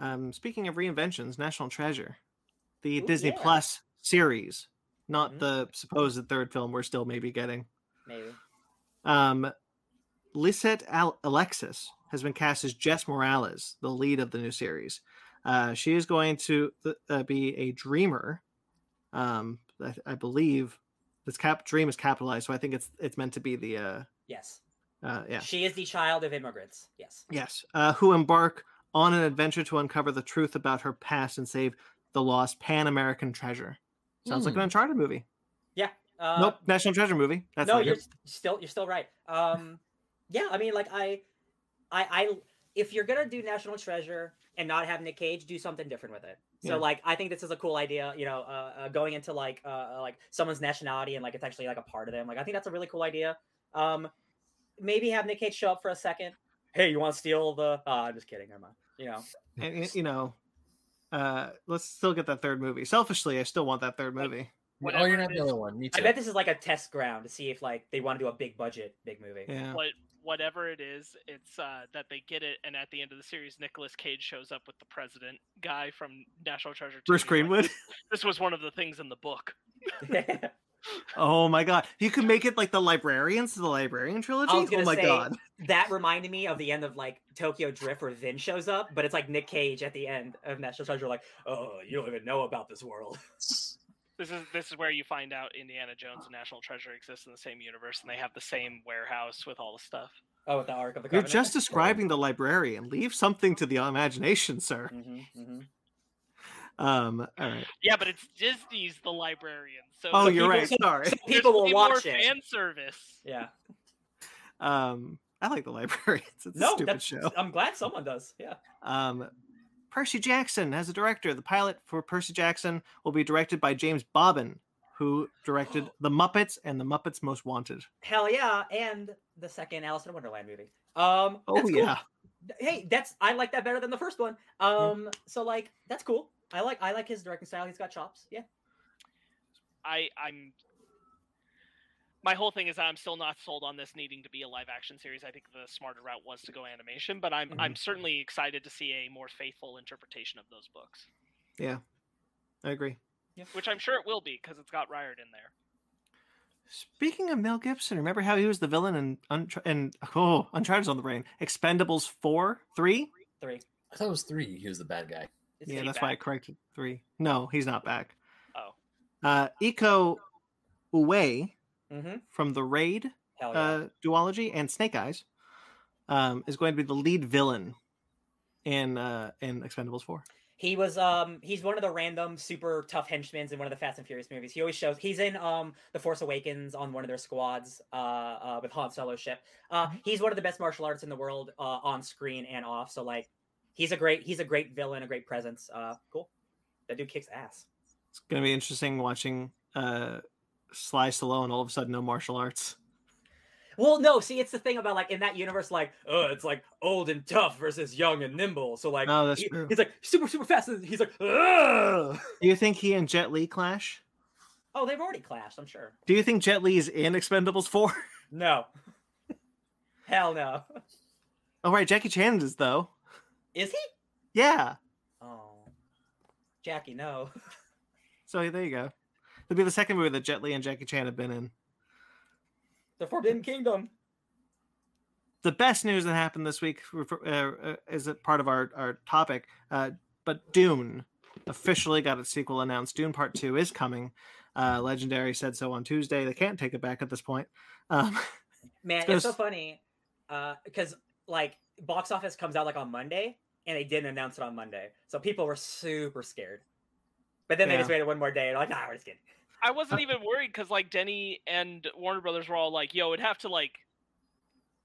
Um, speaking of reinventions, National Treasure, the Ooh, Disney yeah. Plus series, not Mhm. the supposed third film we're still maybe getting. Maybe. Um, Lisette Al- Alexis has been cast as Jess Morales, the lead of the new series. Uh, she is going to th- uh, be a dreamer. Um, I, I believe this cap dream is capitalized, so I think it's it's meant to be the uh, Yes. uh yeah She is the child of immigrants. Yes. yes uh, who embark on an adventure to uncover the truth about her past and save the lost Pan American treasure. Sounds like an Hmm. Uncharted movie. Yeah. Uh, nope, National Treasure movie. That's no, you're it. still you're still right. Um, yeah, I mean, like I, I, I, if you're gonna do National Treasure and not have Nick Cage, do something different with it. So Yeah. like, I think this is a cool idea. You know, uh, uh, going into like uh, like someone's nationality and like it's actually like a part of them. Like I think that's a really cool idea. Um, maybe have Nick Cage show up for a second. Hey, you want to steal the? Uh, I'm just kidding. Never mind. You know, and y- you know, uh, let's still get that third movie. Selfishly, I still want that third movie. oh, you're not the is. only one. Me too. I bet this is like a test ground to see if like they want to do a big budget, big movie. Yeah, What whatever it is, it's uh, that they get it, and at the end of the series, Nicolas Cage shows up with the president guy from National Treasure. Bruce and he's like, Greenwood. [LAUGHS] this was one of the things in the book. [LAUGHS] Oh my god, you could make it like the librarians, the librarian trilogy. I was Oh my say, god, [LAUGHS] that reminded me of the end of like Tokyo Drift where Vin shows up, but it's like Nick Cage at the end of National Treasure, like, oh, you don't even know about this world. This is this is where you find out Indiana Jones and National Treasure exist in the same universe, and they have the same warehouse with all the stuff. Oh, with the Ark of the Covenant. you're just describing the librarian. Leave something to the imagination, sir. hmm hmm Um, all right. Yeah, but it's Disney's the librarian. So Oh, you're people- right. so- Sorry. so people will way more watch it. fan service. Yeah. Um, I like the librarians. [LAUGHS] It's a No, stupid that's, show. I'm glad someone does. Yeah. Um, Percy Jackson as a director. The pilot for Percy Jackson will be directed by James Bobin, who directed [GASPS] The Muppets and The Muppets Most Wanted. Hell yeah, and the second Alice in Wonderland movie. Um, Oh cool. yeah, Hey, that's I like that better than the first one. Um, so like that's cool. I like I like his directing style. He's got chops. Yeah. I I'm my whole thing is that I'm still not sold on this needing to be a live action series. I think the smarter route was to go animation, but I'm I'm certainly excited to see a more faithful interpretation of those books, Yeah, I agree. which I'm sure it will be because it's got Riot in there. Speaking of Mel Gibson, remember how he was the villain in Untr- and oh, Uncharted's on the brain. Expendables four, three. Three. I thought it was three. He was the bad guy. Is yeah, he that's why I corrected three. No, he's not back. Oh. Uh, Iko Uwais Mm-hmm. from the Raid yeah. uh, duology and Snake Eyes um, is going to be the lead villain in uh, in Expendables four. He was um he's one of the random super tough henchmen in one of the Fast and Furious movies. He always shows he's in um The Force Awakens on one of their squads uh, uh with Han Solo's ship. Uh he's one of the best martial arts in the world uh on screen and off. So like he's a great he's a great villain, a great presence. Uh cool. That dude kicks ass. It's going to be interesting watching uh, Sly Stallone all of a sudden no martial arts. Well, no, see, it's the thing about like in that universe, like, oh, it's like old and tough versus young and nimble. So like, No, that's he- true. he's like super super fast. And he's like, Ugh! Do you think he and Jet Li clash? oh, they've already clashed. I'm sure. Do you think Jet Li is in Expendables four? [LAUGHS] No, hell no. oh right, Jackie Chan is though. Is he? Yeah. Oh, Jackie, no. So there you go. It'll be the second movie that Jet Li and Jackie Chan have been in. The Forbidden Kingdom. the best news that happened this week uh, uh, is a part of our, our topic. Uh, but Dune officially got its sequel announced. Dune Part Two is coming. Uh, Legendary said so on Tuesday. They can't take it back at this point. Um, [LAUGHS] Man, It's it's so gonna funny. Uh, because like box office comes out like on Monday, and they didn't announce it on Monday, so people were super scared. But then they just waited one more day, and like, nah, we're just kidding. [LAUGHS] I wasn't even worried because like Denny and Warner Brothers were all like, "Yo, it'd have to like,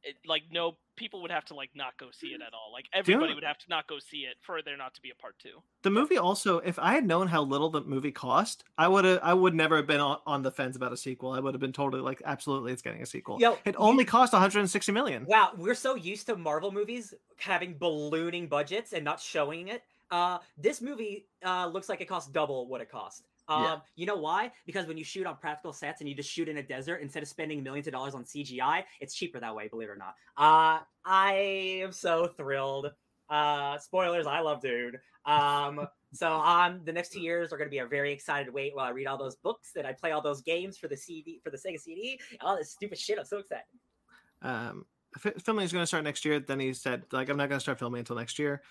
it, like no people would have to like not go see it at all. Like everybody would have to not go see it for there not to be a part two. the movie also, if I had known how little the movie cost, I would have I would never have been on, on the fence about a sequel. I would have been totally like, absolutely, it's getting a sequel. Yo, it you- only cost 160 million. Wow, we're so used to Marvel movies having ballooning budgets and not showing it. Uh, this movie uh, looks like it costs double what it cost. Um, Yeah. you know why? Because when you shoot on practical sets and you just shoot in a desert instead of spending millions of dollars on CGI, it's cheaper that way. Believe it or not. Uh, I am so thrilled. Uh, spoilers. I love Dude. Um, [LAUGHS] so um, the next two years are going to be a very excited wait while I read all those books and I play all those games for the CD for the Sega CD. All this stupid shit. I'm so excited. um, fi- filming is going to start next year. Then he said, like, I'm not going to start filming until next year.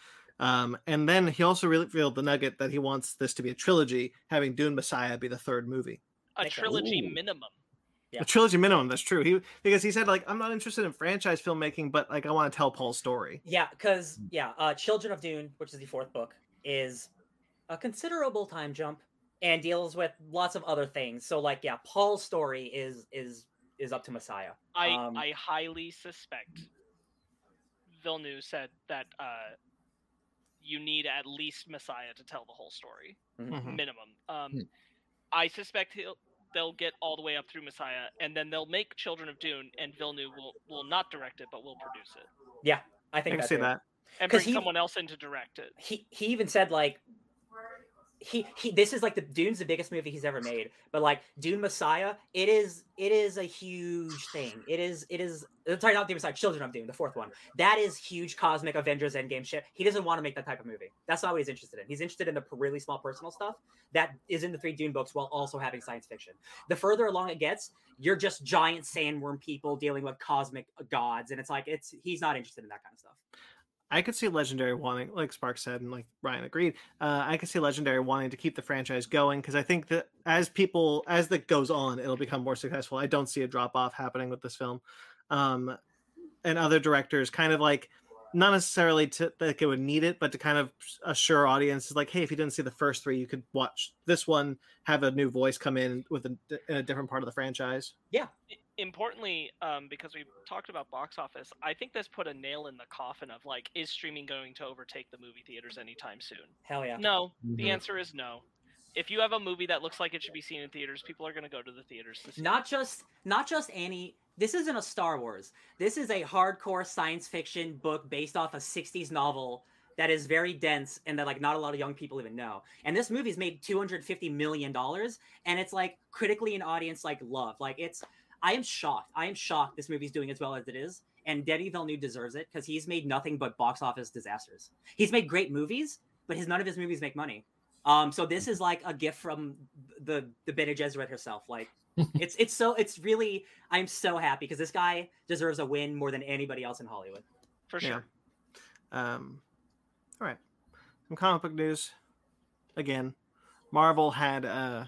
Um, and then he also revealed the nugget that he wants this to be a trilogy, having Dune Messiah be the third movie. A trilogy Ooh. minimum. Yeah. A trilogy minimum. That's true. He because he said like I'm not interested in franchise filmmaking, but like I want to tell Paul's story. Yeah, because yeah, uh, Children of Dune, which is the fourth book, is a considerable time jump and deals with lots of other things. So like, yeah, Paul's story is is is up to Messiah. I Um, I highly suspect Villeneuve said that uh, you need at least Messiah to tell the whole story, Mhm. minimum. Um, Hmm. I suspect he'll they'll get all the way up through Messiah, and then they'll make Children of Dune, and Villeneuve will will not direct it, but will produce it Yeah, I think can that's see it. that. and 'Cause bring he- someone else in to direct it. He he even said like he, he this is like the Dune's the biggest movie he's ever made, but like Dune Messiah, it is it is a huge thing. It is it is sorry not Dune Messiah, Children of Dune, the fourth one. That is huge cosmic Avengers Endgame shit. He doesn't want to make that type of movie. That's not what he's interested in. He's interested in the really small personal stuff that is in the three Dune books while also having science fiction. The further along it gets, you're just giant sandworm people dealing with cosmic gods, and it's like it's he's not interested in that kind of stuff. I could see Legendary wanting, like Spark said, and like Ryan agreed. Uh, I could see Legendary wanting to keep the franchise going because I think that as people as that goes on, it'll become more successful. I don't see a drop off happening with this film, um, and other directors kind of like not necessarily to like it would need it, but to kind of assure audiences like, hey, if you didn't see the first three, you could watch this one, have a new voice come in with a, a different part of the franchise. Importantly, um, because we talked about box office, I think this put a nail in the coffin of like, is streaming going to overtake the movie theaters anytime soon? Hell yeah. No, the Mhm. answer is no. If you have a movie that looks like it should be seen in theaters, people are going to go to the theaters to see. it. not just not just any this isn't a star wars this is a hardcore science fiction book based off a 60s novel that is very dense and that like not a lot of young people even know and this movie's made 250 million dollars and it's like critically an audience like love like it's i am shocked i am shocked this movie's doing as well as it is and Denis Villeneuve deserves it because he's made nothing but box office disasters. He's made great movies, but his none of his movies make money. Um, so this is like a gift from the the Bene Gesserit herself. Like [LAUGHS] it's it's so it's really I'm so happy because this guy deserves a win more than anybody else in Hollywood. for Yeah. sure. Um, all right. Some comic book news. Again, Marvel had uh,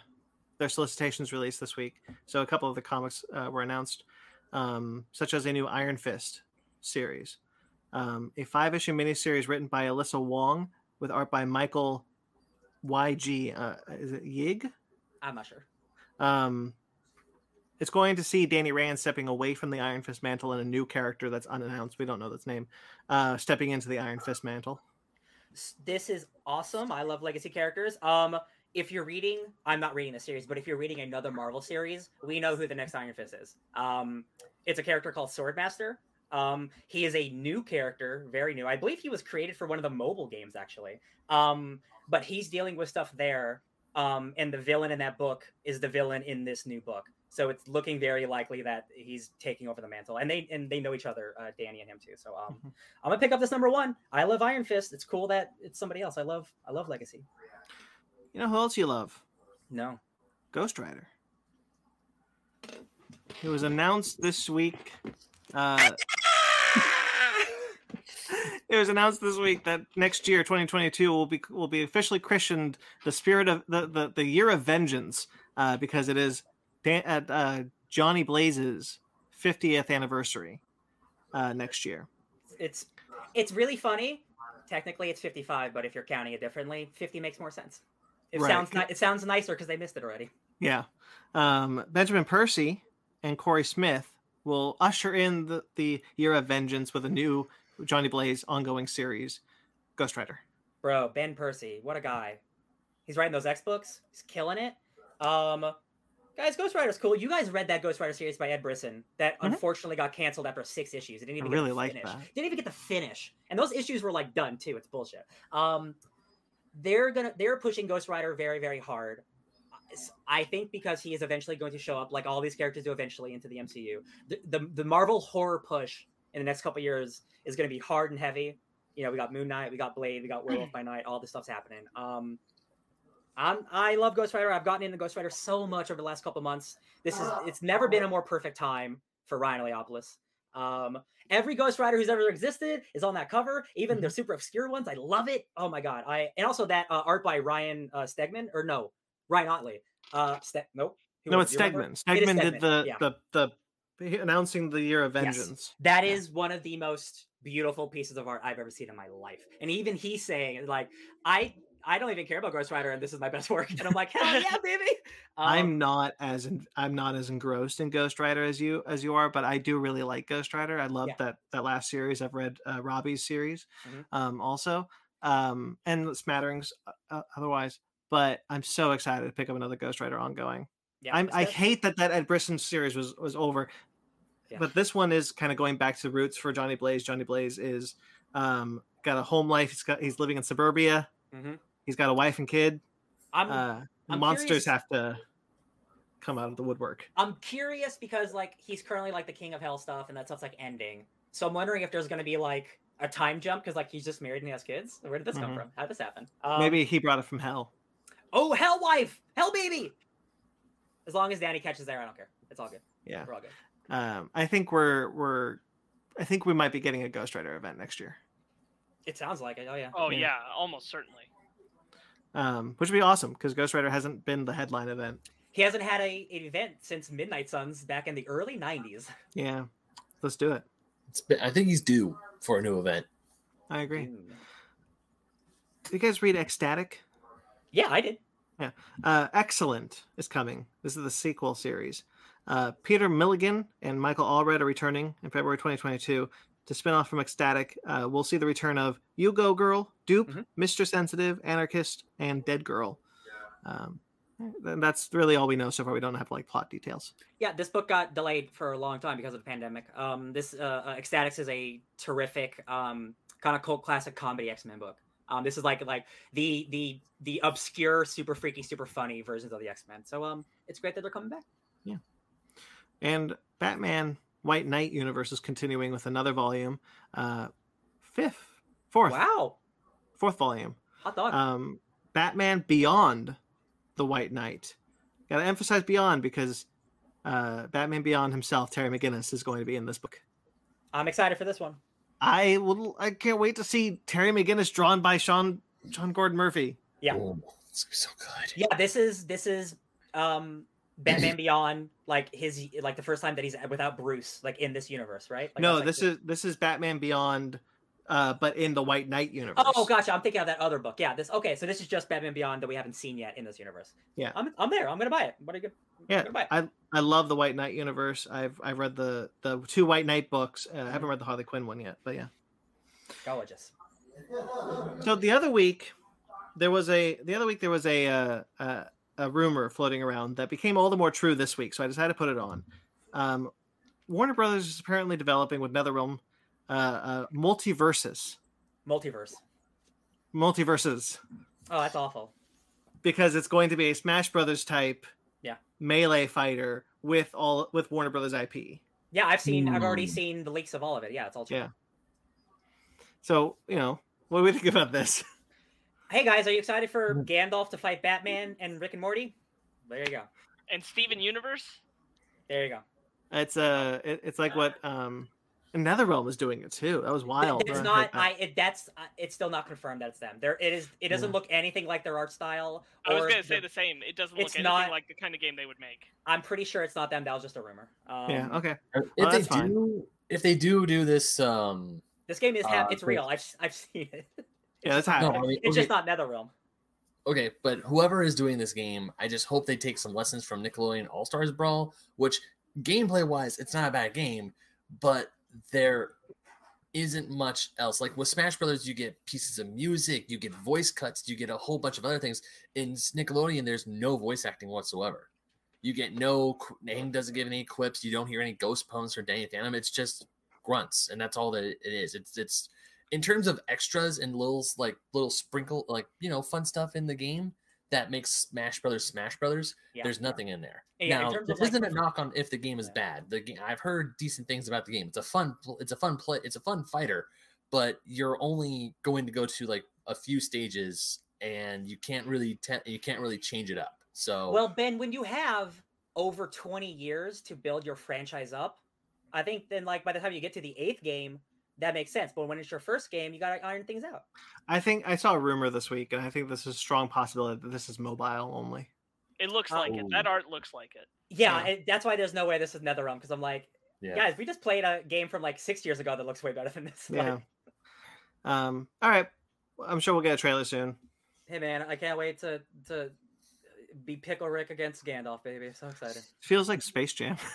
their solicitations released this week, so a couple of the comics uh, were announced, um, such as a new Iron Fist series, um, a five-issue miniseries written by Alyssa Wong with art by Michael YG. Uh, is it Yig? I'm not sure. Um, it's going to see Danny Rand stepping away from the Iron Fist mantle and a new character that's unannounced. We don't know its name. Uh, stepping into the Iron Fist mantle. This is awesome. I love legacy characters. Um, if you're reading, I'm not reading the series, but if you're reading another Marvel series, we know who the next Iron Fist is. Um, it's a character called Swordmaster. Um, he is a new character, very new. I believe he was created for one of the mobile games, actually. Um, but he's dealing with stuff there. Um, and the villain in that book is the villain in this new book. So it's looking very likely that he's taking over the mantle, and they and they know each other, uh, Danny and him too. So um, Mhm. I'm gonna pick up this number one. I love Iron Fist. It's cool that it's somebody else. I love I love Legacy. You know who else you love? No. Ghost Rider. It was announced this week. Uh, [LAUGHS] it was announced this week that next year, 2022, will be will be officially christened the spirit of the the, the year of vengeance uh, because it is Dan, at uh, Johnny Blaze's 50th anniversary uh, next year. It's it's really funny. Technically, it's 55, but if you're counting it differently, 50 makes more sense. It Right. sounds ni- it sounds nicer because they missed it already. Yeah. Um, Benjamin Percy and Corey Smith will usher in the, the year of vengeance with a new Johnny Blaze ongoing series, Ghost Rider. Bro, Ben Percy, what a guy. He's writing those X books. He's killing it. Um, guys, Ghost Rider's cool. You guys read that Ghost Rider series by Ed Brisson that Mhm. unfortunately got canceled after six issues. It didn't I even really get the like finish. that. Didn't even get the finish. And those issues were like done too. It's bullshit. Um, they're gonna they're pushing Ghost Rider very very hard. I think because he is eventually going to show up, like all these characters do eventually into the MCU. The the, the Marvel horror push in the next couple years is going to be hard and heavy. You know, we got Moon Knight, we got Blade, we got Werewolf by Night. All this stuff's happening. Um, I'm I love Ghost Rider. I've gotten into Ghost Rider so much over the last couple months. This is it's never been a more perfect time for Ryan Leopolis. Um, every Ghost Rider who's ever existed is on that cover, even the super obscure ones. I love it. Oh my god! I and also that uh, art by Ryan uh, Stegman or no, Ryan Ottley. Uh, Ste- nope. Who No, was it's it? Do you remember? Stegman. It is Stegman did the, yeah. the the the announcing the year of Yes. vengeance. That Yeah. is one of the most beautiful pieces of art I've ever seen in my life. And even he's saying like, I I don't even care about Ghost Rider, and this is my best work. And I'm like, hell [LAUGHS] yeah, baby. Um, I'm not as in, I'm not as engrossed in Ghost Rider as you as you are, but I do really like Ghost Rider. I love Yeah. that that last series. I've read uh, Robbie's series, Mhm. um, also, um, and smatterings uh, uh, otherwise. But I'm so excited to pick up another Ghost Rider ongoing. yeah, I'm, I hate that that Ed Brisson series was was over, Yeah. but this one is kind of going back to the roots for Johnny Blaze. Johnny Blaze is um, got a home life. He's got he's living in suburbia. Mhm. He's got a wife and kid. I'm Uh, I'm monsters curious- have to come out of the woodwork. I'm curious because like he's currently like the king of hell stuff, and that stuff's like ending. So I'm wondering if there's going to be like a time jump because like he's just married and he has kids. Where did this come Mhm. from? How did this happen? Um, Maybe he brought it from hell. Oh, hell wife, hell baby. As long as Danny Ketch's there, I don't care. It's all good. Yeah. We're all good. Um, I think we're we're I think we might be getting a Ghost Rider event next year. It sounds like it. Oh yeah. Oh Yeah. yeah, almost certainly. Um, which would be awesome because Ghost Rider hasn't been the headline event. He hasn't had a an event since Midnight Suns back in the early '90s. Yeah. Let's do it. It's been, I think he's due for a new event. I agree. Ooh. Did you guys read Ecstatic? Yeah, I did. Yeah, uh, X-Cellent is coming. This is the sequel series. Uh, Peter Milligan and Michael Allred are returning in February 2022 to spin off from Ecstatic. Uh, we'll see the return of U-Go Girl, Doop, Mhm. Mr. Sensitive, Anarchist, and Dead Girl. Um, and that's really all we know so far. We don't have like plot details. Yeah, this book got delayed for a long time because of the pandemic. Um, this uh, uh, X-Statix is a terrific um, kind of cult classic comedy X Men book. Um, this is like like the the the obscure, super freaky, super funny versions of the X Men. So um, it's great that they're coming back. Yeah, and Batman White Knight universe is continuing with another volume, uh, fifth, fourth, Wow, fourth volume. hot dog. um, Batman Beyond the White Knight. Got to emphasize Beyond because uh, Batman Beyond himself, Terry McGinnis, is going to be in this book. I'm excited for this one. I will. I can't wait to see Terry McGinnis drawn by Sean Sean Gordon Murphy. Yeah. Oh, it's gonna be so good. Yeah, this is this is um Batman Beyond, like his like the first time that he's without Bruce, like in this universe, right? Like, no, like, this the- is this is Batman Beyond, uh, but in the White Knight universe. Oh, gotcha. I'm thinking of that other book. Yeah, this. Okay, so this is just Batman Beyond that we haven't seen yet in this universe. Yeah. I'm, I'm there. I'm gonna buy it. What are you? Yeah, gonna buy it. I I love the White Knight universe. I've I've read the the two White Knight books. Uh, I haven't read the Harley Quinn one yet, but yeah. Gorgeous. So the other week, there was a the other week there was a uh, uh, a rumor floating around that became all the more true this week. So I decided to put it on. Um, Warner Brothers is apparently developing with NetherRealm uh, uh, MultiVersus, Multiverse. MultiVersus, Oh, that's awful. because it's going to be a Smash Brothers type, Yeah. melee fighter with all with Warner Brothers IP. Yeah, I've seen. I've already Hmm. seen the leaks of all of it. Yeah, it's all true. Yeah. So you know, what do we think about this? [LAUGHS] Hey guys, are you excited for Mm-hmm. Gandalf to fight Batman and Rick and Morty? There you go. And Steven Universe. There you go. It's uh, it, it's like what um, NetherRealm is doing it too. That was wild. It's I not. I. It, that's. Uh, it's still not confirmed that it's them. There. It is. It doesn't Yeah. look anything like their art style. I was gonna say the- the same. It doesn't it's look anything not- like the kind of game they would make. I'm pretty sure it's not them. That was just a rumor. Um, yeah. Okay. If Well, they that's fine. do, if they do do this, um, This game is. hap- Uh, it's real. I've. I've seen it. [LAUGHS] Yeah, that's no. I mean, It's okay, just not NetherRealm. okay, but whoever is doing this game, I just hope they take some lessons from Nickelodeon All Stars Brawl, which gameplay wise, it's not a bad game, but there isn't much else. Like with Smash Brothers, you get pieces of music, you get voice cuts, you get a whole bunch of other things. In Nickelodeon, there's no voice acting whatsoever. You get no qu- name doesn't give any clips. You don't hear any ghost puns or Danny Phantom. It's just grunts, and that's all that it is. It's it's in terms of extras and little like little sprinkle like you know fun stuff in the game. that makes Smash Brothers Smash Brothers. Yeah. There's nothing in there. Yeah, in now, terms this like, isn't a knock on if the game is bad. The game, I've heard decent things about the game. It's a fun, it's a fun play, it's a fun fighter, but you're only going to go to like a few stages, and you can't really te- you can't really change it up. So Well, Ben, when you have over 20 years to build your franchise up, I think then like by the time you get to the eighth game, that makes sense. But when it's your first game, you gotta iron things out. I think I saw a rumor this week, and I think this is a strong possibility that this is mobile only. It looks like it. That Oh. art looks like it. Yeah, Yeah. and that's why there's no way this is NetherRealm because I'm like, yeah. guys, we just played a game from like six years ago that looks way better than this. [LAUGHS] Like, Yeah. Um. All right. I'm sure we'll get a trailer soon. hey man, I can't wait to to be Pickle Rick against Gandalf, baby. So excited. Feels like Space Jam. [LAUGHS]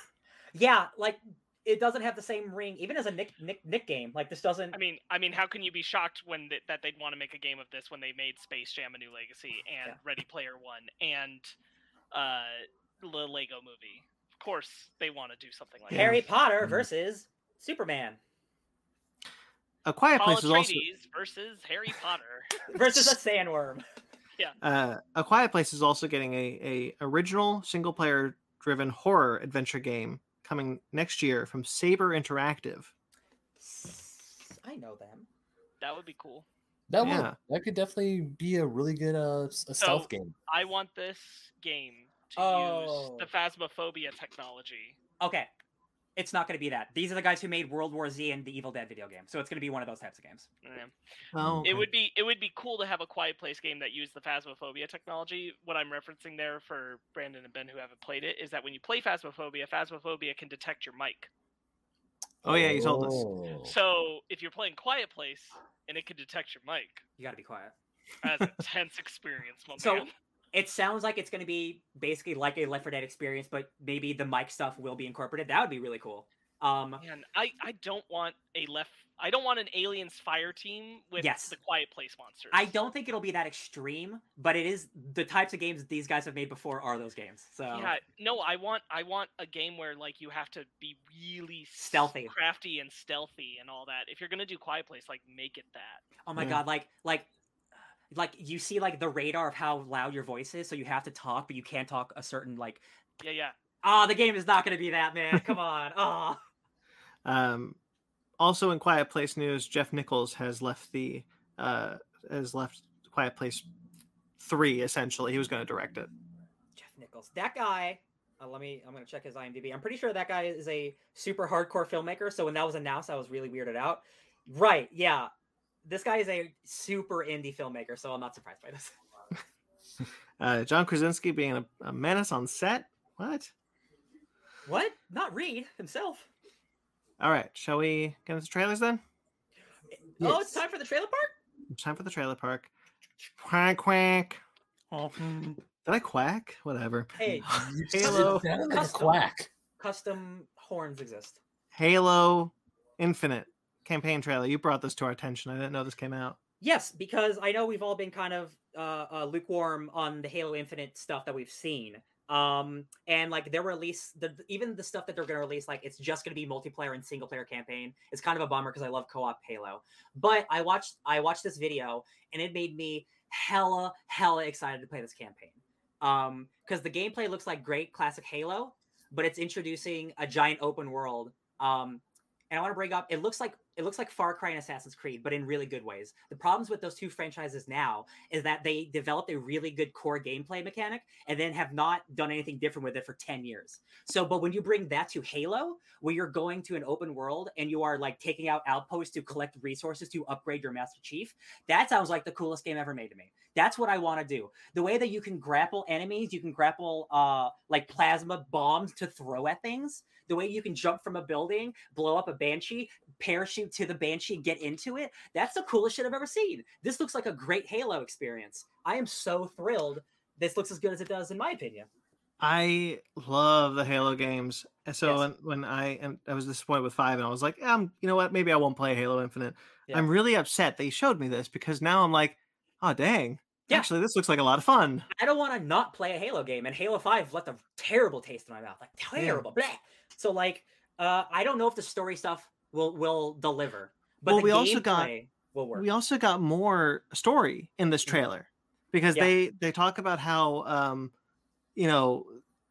Yeah, like it doesn't have the same ring, even as a Nick Nick Nick game. Like this doesn't. I mean, I mean, how can you be shocked when th- that they'd want to make a game of this when they made Space Jam: A New Legacy [SIGHS] and Yeah. Ready Player One and uh, the Lego Movie? Of course, they want to do something like Yeah. Harry Potter Mhm. versus Superman A Quiet. Paul Place is also versus Harry Potter. [LAUGHS] versus a [LAUGHS] sandworm. uh, A Quiet Place is also getting a a original single player driven horror adventure game coming next year from Saber Interactive. I know them. That would be cool. That Yeah. would that could definitely be a really good uh s- a So- stealth game. I want this game to Oh. use the Phasmophobia technology. Okay. It's not going to be that. These are the guys who made World War Z and the Evil Dead video game. So it's going to be one of those types of games. Yeah. Oh, It would be it would be cool to have a Quiet Place game that used the Phasmophobia technology. What I'm referencing there for Brandon and Ben who haven't played it is that when you play Phasmophobia, Phasmophobia can detect your mic. Oh yeah, you told us. Oh. So if you're playing Quiet Place and it can detect your mic, You got to be quiet. that's a [LAUGHS] tense experience, my So- man. It sounds like it's going to be basically like a Left 4 Dead experience, but maybe the mic stuff will be incorporated. That would be really cool. Um, Man, I, I don't want a left I don't want an aliens fire team with Yes. the Quiet Place monsters. I don't think it'll be that extreme, but it is the types of games that these guys have made before are those games. So Yeah, no, I want I want a game where like you have to be really Stealthy. crafty and stealthy and all that. If you're gonna do Quiet Place, like make it that. Oh my Yeah. god, like like like you see like the radar of how loud your voice is, so you have to talk, but you can't talk a certain like Yeah, yeah. ah, the game is not gonna be that, man. Come on. Oh [LAUGHS] Um, also in Quiet Place news, Jeff Nichols has left the uh, has left Quiet Place three. Essentially, he was going to direct it. Jeff Nichols. That guy uh, let me I'm gonna check his IMDb. I'm pretty sure that guy is a super hardcore filmmaker, so when that was announced, I was really weirded out. Right, yeah. This guy is a super indie filmmaker, so I'm not surprised by this. [LAUGHS] Uh, John Krasinski being a, a menace on set. What? What? Not Reed himself. All right, shall we get into trailers then? Oh, it's time for the trailer park? It's time for the trailer park. Quack quack. Did I quack? Whatever. Hey, [LAUGHS] Halo. sounded like a Custom. quack. custom horns exist. Halo Infinite campaign trailer. You brought this to our attention. I didn't know this came out. Yes, because I know we've all been kind of uh, uh, lukewarm on the Halo Infinite stuff that we've seen. Um, and like their release, the even the stuff that they're going to release, like it's just going to be multiplayer and single player campaign. It's kind of a bummer because I love co-op Halo. But I watched I watched this video and it made me hella hella excited to play this campaign. Um, because the gameplay looks like great classic Halo, but it's introducing a giant open world. Um, and I want to bring up it looks like it looks like Far Cry and Assassin's Creed, but in really good ways. The problems with those two franchises now is that they developed a really good core gameplay mechanic and then have not done anything different with it for 10 years. So, but when you bring that to Halo, where you're going to an open world and you are like taking out outposts to collect resources to upgrade your Master Chief, that sounds like the coolest game ever made to me. That's what I want to do. The way that you can grapple enemies, you can grapple uh like plasma bombs to throw at things. The way you can jump from a building, blow up a banshee, parachute to the banshee, get into it. That's the coolest shit I've ever seen. This looks like a great Halo experience. I am so thrilled. This looks as good as it does, in my opinion. I love the Halo games. And So Yes. when, when I and I was disappointed with five, and I was like, um, you know what? Maybe I won't play Halo Infinite. Yeah. I'm really upset they showed me this because now I'm like, oh dang, Yeah. actually this looks like a lot of fun. I don't want to not play a Halo game, and Halo Five left a terrible taste in my mouth, like terrible. Bleh. So like, uh, I don't know if the story stuff will will deliver, but Well, we also got-. We also got more story in this Mhm. trailer because Yeah. they they talk about how um you know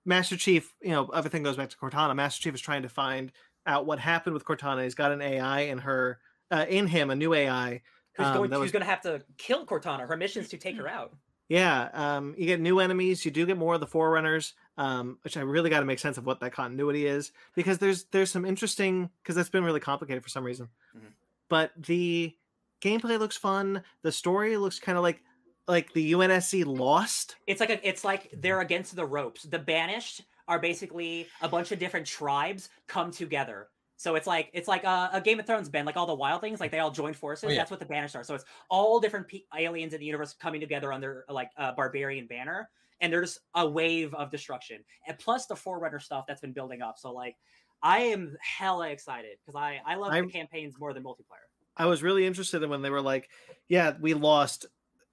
Master Chief you know everything goes back to Cortana. Master Chief is trying to find out what happened with Cortana. He's got an AI in her uh, in him a new AI. Who's um, going? Who's was- going to have to kill Cortana? Her mission is to take her [CLEARS THROAT] out. Yeah, um, you get new enemies. You do get more of the Forerunners, um, which I really got to make sense of what that continuity is because there's there's some interesting because that's been really complicated for some reason. Mhm. But the gameplay looks fun. The story looks kind of like like the UNSC Lost. It's like a, it's like they're against the ropes. The banished are basically a bunch of different tribes come together. So it's like it's like a, a Game of Thrones band, like all the wildlings, like they all join forces. Oh, yeah. That's what the banished are. So it's all different pe- aliens in the universe coming together under like a barbarian banner, and there's a wave of destruction, and plus the Forerunner stuff that's been building up. So like, I am hella excited because I I love I'm- the campaigns more than multiplayer. I was really interested in when they were like, "Yeah, we lost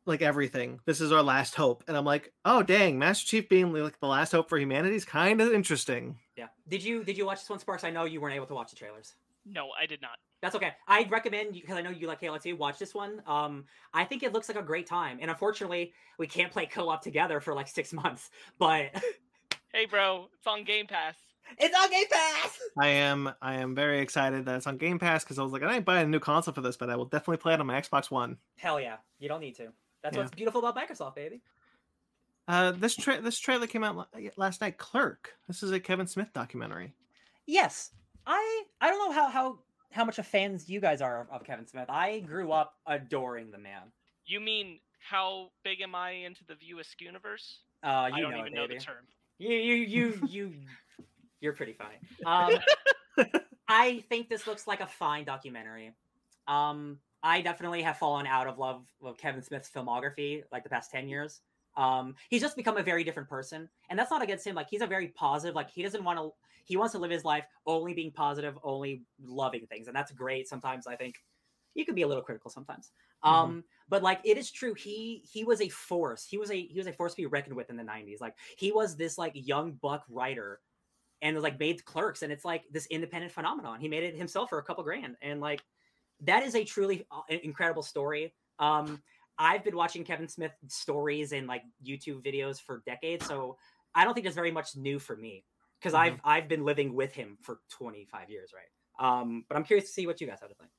like everything. This is our last hope," and I'm like, "Oh dang, Master Chief being like the last hope for humanity is kind of interesting." Yeah. Did you did you watch this one, Sparks? I know you weren't able to watch the trailers. No, I did not. That's okay. I'd recommend because I know you like Halo 2. Watch this one. Um, I think it looks like a great time, and unfortunately, we can't play co-op together for like six [LAUGHS] months. But Hey, bro, it's on Game Pass. it's on Game Pass. [LAUGHS] I am I am very excited that it's on Game Pass because I was like, I ain't buy a new console for this, but I will definitely play it on my Xbox One. Hell yeah, you don't need to. That's Yeah. what's beautiful about Microsoft, baby. Uh, this tra- this trailer came out last night. Clerk. This is a Kevin Smith documentary. Yes, I I don't know how how how much of fans you guys are of, of Kevin Smith. I grew up adoring the man. You mean how big am I into the View Askew universe? Uh, I you don't know even it, know the term. You you you [LAUGHS] you you're pretty funny. Um [LAUGHS] I think this looks like a fine documentary. Um I definitely have fallen out of love with Kevin Smith's filmography like the past 10 years. Um he's just become a very different person. And that's not against him. Like he's a very positive, like he doesn't want to he wants to live his life only being positive, only loving things. And that's great. Sometimes I think you can be a little critical sometimes. Um but like it is true he he was a force he was a he was a force to be reckoned with in the 90s like he was this like young buck writer and was like made clerks and it's like this independent phenomenon he made it himself for a couple grand and like that is a truly uh, incredible story um i've been watching kevin smith stories and like youtube videos for decades so i don't think there's very much new for me because i've i've been living with him for 25 years right um but i'm curious to see what you guys have to think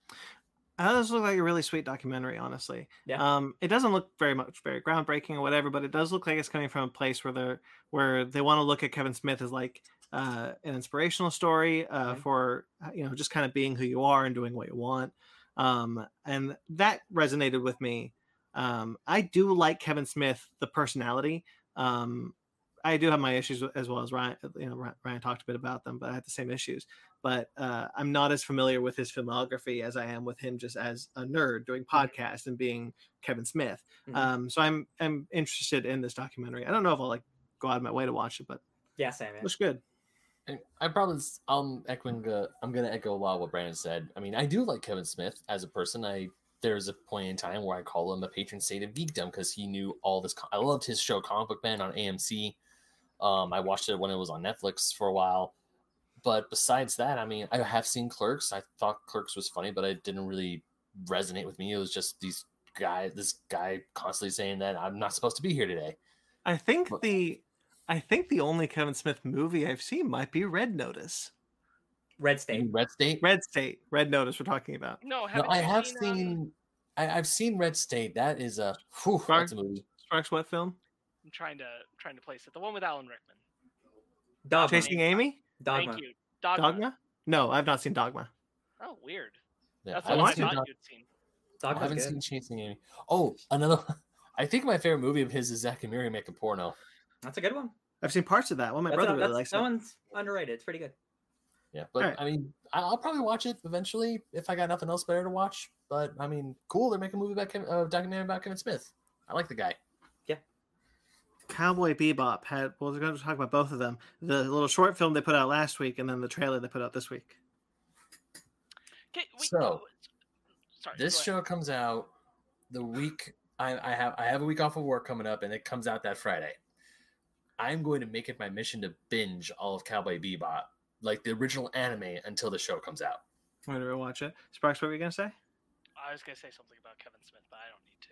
Uh, this looks like a really sweet documentary, honestly. Yeah. Um, it doesn't look very much very groundbreaking or whatever, but it does look like it's coming from a place where they're where they want to look at Kevin Smith as like uh, an inspirational story uh, Mhm. for uh, you know just kind of being who you are and doing what you want. Um, and that resonated with me. Um, I do like Kevin Smith, the personality. Um, I do have my issues as well as Ryan. You know, Ryan- Ryan talked a bit about them, but I have the same issues but uh, I'm not as familiar with his filmography as I am with him just as a nerd doing podcasts and being Kevin Smith. Mhm. Um, so I'm I'm interested in this documentary. I don't know if I'll like go out of my way to watch it, but yeah same it man. looks good. And I probably s- I'm echoing. Uh, I'm gonna echo a lot of what Brandon said. I mean, I do like Kevin Smith as a person. I there's a point in time where I call him a patron saint of geekdom because he knew all this. I loved his show Comic Book Man on AMC. Um, I watched it when it was on Netflix for a while. But besides that, I mean, I have seen Clerks. I thought Clerks was funny, but it didn't really resonate with me. It was just these guy, this guy constantly saying that I'm not supposed to be here today. I think What- the I think the only Kevin Smith movie I've seen might be Red Notice. Red state Red State. Red State. Red Notice we're talking about. No, No, I have seen, seen. um, I, I've seen Red State. That is a. Whew, Sorry? that's a movie. Sparks what film? I'm trying to trying to place it. The one with Alan Rickman. dogma Chasing Amy? dogma Thank you. Dogma. Dogma? No, I've not seen Dogma. Oh, weird. Yeah, That's I the haven't one I haven't seen thought Dog- you'd seen. I haven't good. seen Chasing Amy. Oh, another. [LAUGHS] I think my favorite movie of his is Zack and Miri make a porno. that's a good one I've seen parts of that one. My That's brother a- really that's- likes that it. one's underrated it's pretty good Yeah, but Alright. I mean, I- I'll probably watch it eventually if I got nothing else better to watch. But I mean, cool. They're making a movie about Kevin, uh, documentary about Kevin Smith. I like the guy. Yeah. Cowboy Bebop had. Well, we're going to talk about both of them. The little short film they put out last week, and then the trailer they put out this week. Okay, wait, So, no, sorry. This show comes out the week I, I have. I have a week off of work coming up, and it comes out that Friday. I'm going to make it my mission to binge all of Cowboy Bebop, like the original anime, until the show comes out. I'm going to watch it. Sparks, what were you going to say? I was gonna say something about Kevin Smith, but I don't need to.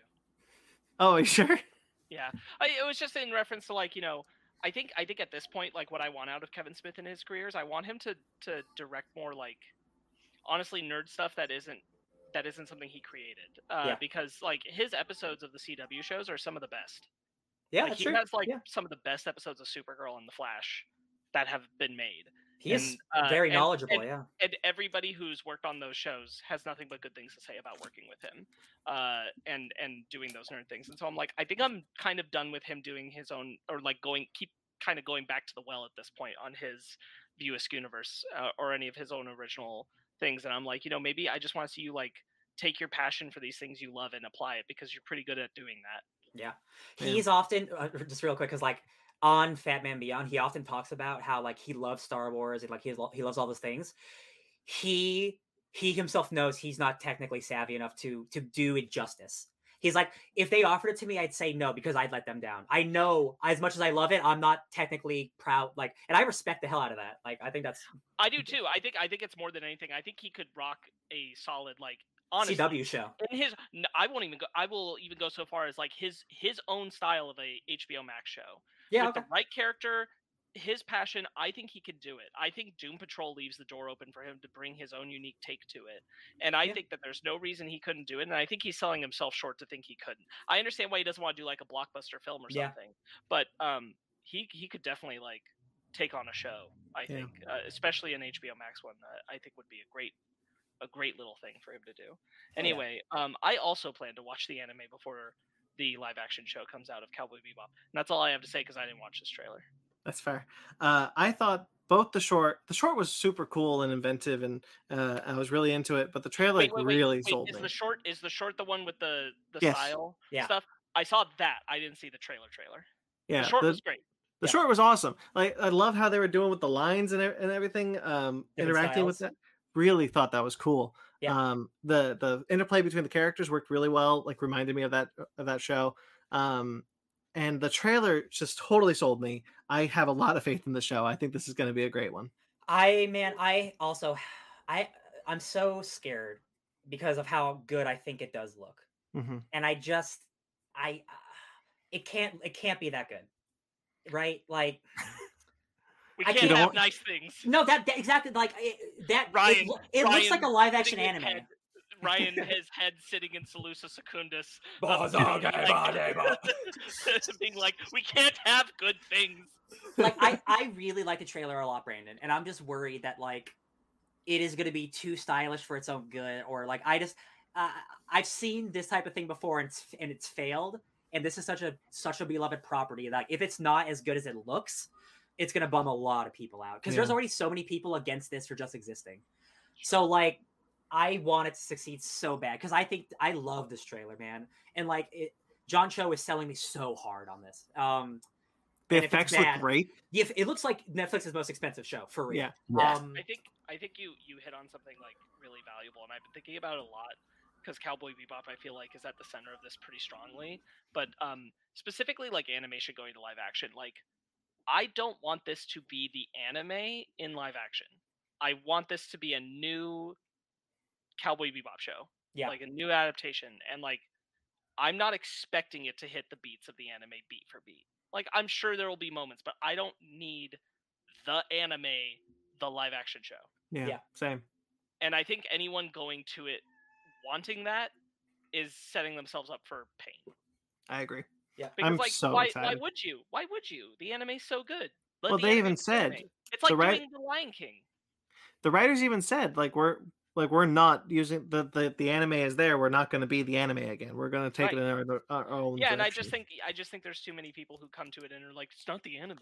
Oh, are you sure? [LAUGHS] Yeah, I, it was just in reference to like you know, I think I think at this point, like what I want out of Kevin Smith in his career is I want him to to direct more like, honestly, nerd stuff that isn't that isn't something he created. Uh, Yeah. Because like his episodes of the CW shows are some of the best. Yeah, like, that's he true. has like Yeah. some of the best episodes of Supergirl and the Flash that have been made. He is and, uh, very and- knowledgeable. and- yeah. and everybody who's worked on those shows has nothing but good things to say about working with him uh and and doing those nerd things and so i'm like i think i'm kind of done with him doing his own or like going keep kind of going back to the well at this point on his view askew universe uh, or any of his own original things and i'm like you know maybe i just want to see you like take your passion for these things you love and apply it because you're pretty good at doing that Yeah. He's often uh, just real quick because like on Fat Man Beyond, he often talks about how like he loves Star Wars and like he lo- he loves all those things. He he himself knows he's not technically savvy enough to to do it justice. He's like, if they offered it to me, I'd say no because I'd let them down. I know as much as I love it, I'm not technically proud. Like, and I respect the hell out of that. Like, I think that's i do too i think i think it's more than anything i think he could rock a solid like honestly CW show. in his I won't even go i will even go so far as like his his own style of a hbo max show Yeah, with okay. the right character his passion i think he could do it i think doom patrol leaves the door open for him to bring his own unique take to it and i Yeah. think that there's no reason he couldn't do it and i think he's selling himself short to think he couldn't i understand why he doesn't want to do like a blockbuster film or Yeah. something but um he he could definitely like take on a show i Yeah. think uh, especially an hbo max one uh, i think would be a great a great little thing for him to do yeah. anyway um i also plan to watch the anime before the live action show comes out of cowboy bebop and that's all i have to say because i didn't watch this trailer That's fair. Uh, I thought both the short, the short was super cool and inventive, and uh, I was really into it. But the trailer Wait, wait, wait, really wait, sold is me. the short is the short the one with the the Yes. style Yeah. stuff i saw that i didn't see the trailer trailer yeah, the short the, was great the yeah. short was awesome. Like I love how they were doing with the lines and and everything, um, Different interacting with that. Really thought that was cool. Yeah. Um, the the interplay between the characters worked really well. Like reminded me of that of that show. Um, and the trailer just totally sold me. I have a lot of faith in the show. I think this is going to be a great one. I man, I also [SIGHS] I I'm so scared because of how good I think it does look. hmm And I just I uh, [SIGHS] it can't it can't be that good. Right? Like [LAUGHS] we I can't can't- have nice things no that, that exactly like it, that it Ryan- lo- it, looks like a Ryan live action anime. head- Ryan, his head sitting in Salusa Secundus, um, [LAUGHS] okay, like- body, boss. [LAUGHS] being like, "We can't have good things." like I I really like the trailer a lot, Brandon, and I'm just worried that like it is going to be too stylish for its own good, or like I just uh, I've seen this type of thing before and it's and it's failed, and this is such a such a beloved property that if it's not as good as it looks, it's going to bum a lot of people out because there's already so many people against this for just existing. So like I want it to succeed so bad because I think I love this trailer, man, and like it. John Cho is selling me so hard on this. Um, The And if it's effects look great. yeah, it looks like Netflix's most expensive show for real. Yeah. Yeah. Um, I think I think you you hit on something like really valuable, and I've been thinking about it a lot because Cowboy Bebop I feel like is at the center of this pretty strongly. But um, specifically like animation going to live action, like I don't want this to be the anime in live action. I want this to be a new Cowboy Bebop show, yeah, like a new adaptation, and like I'm not expecting it to hit the beats of the anime beat for beat. Like I'm sure there will be moments, but I don't need the anime, the live action show. Yeah, Yeah. same. And I think anyone going to it wanting that is setting themselves up for pain. I agree. Because I'm like so why why would you? Why would you? The anime's so good. Let Well, the they even said anime. it's like the right- doing the Lion King. The writers even said like we're like we're not using the the, the anime is there. We're not going to be the anime again. We're going to take Right. it in our, our own. Yeah, and I just think I just think there's too many people who come to it and are like, it's not the anime.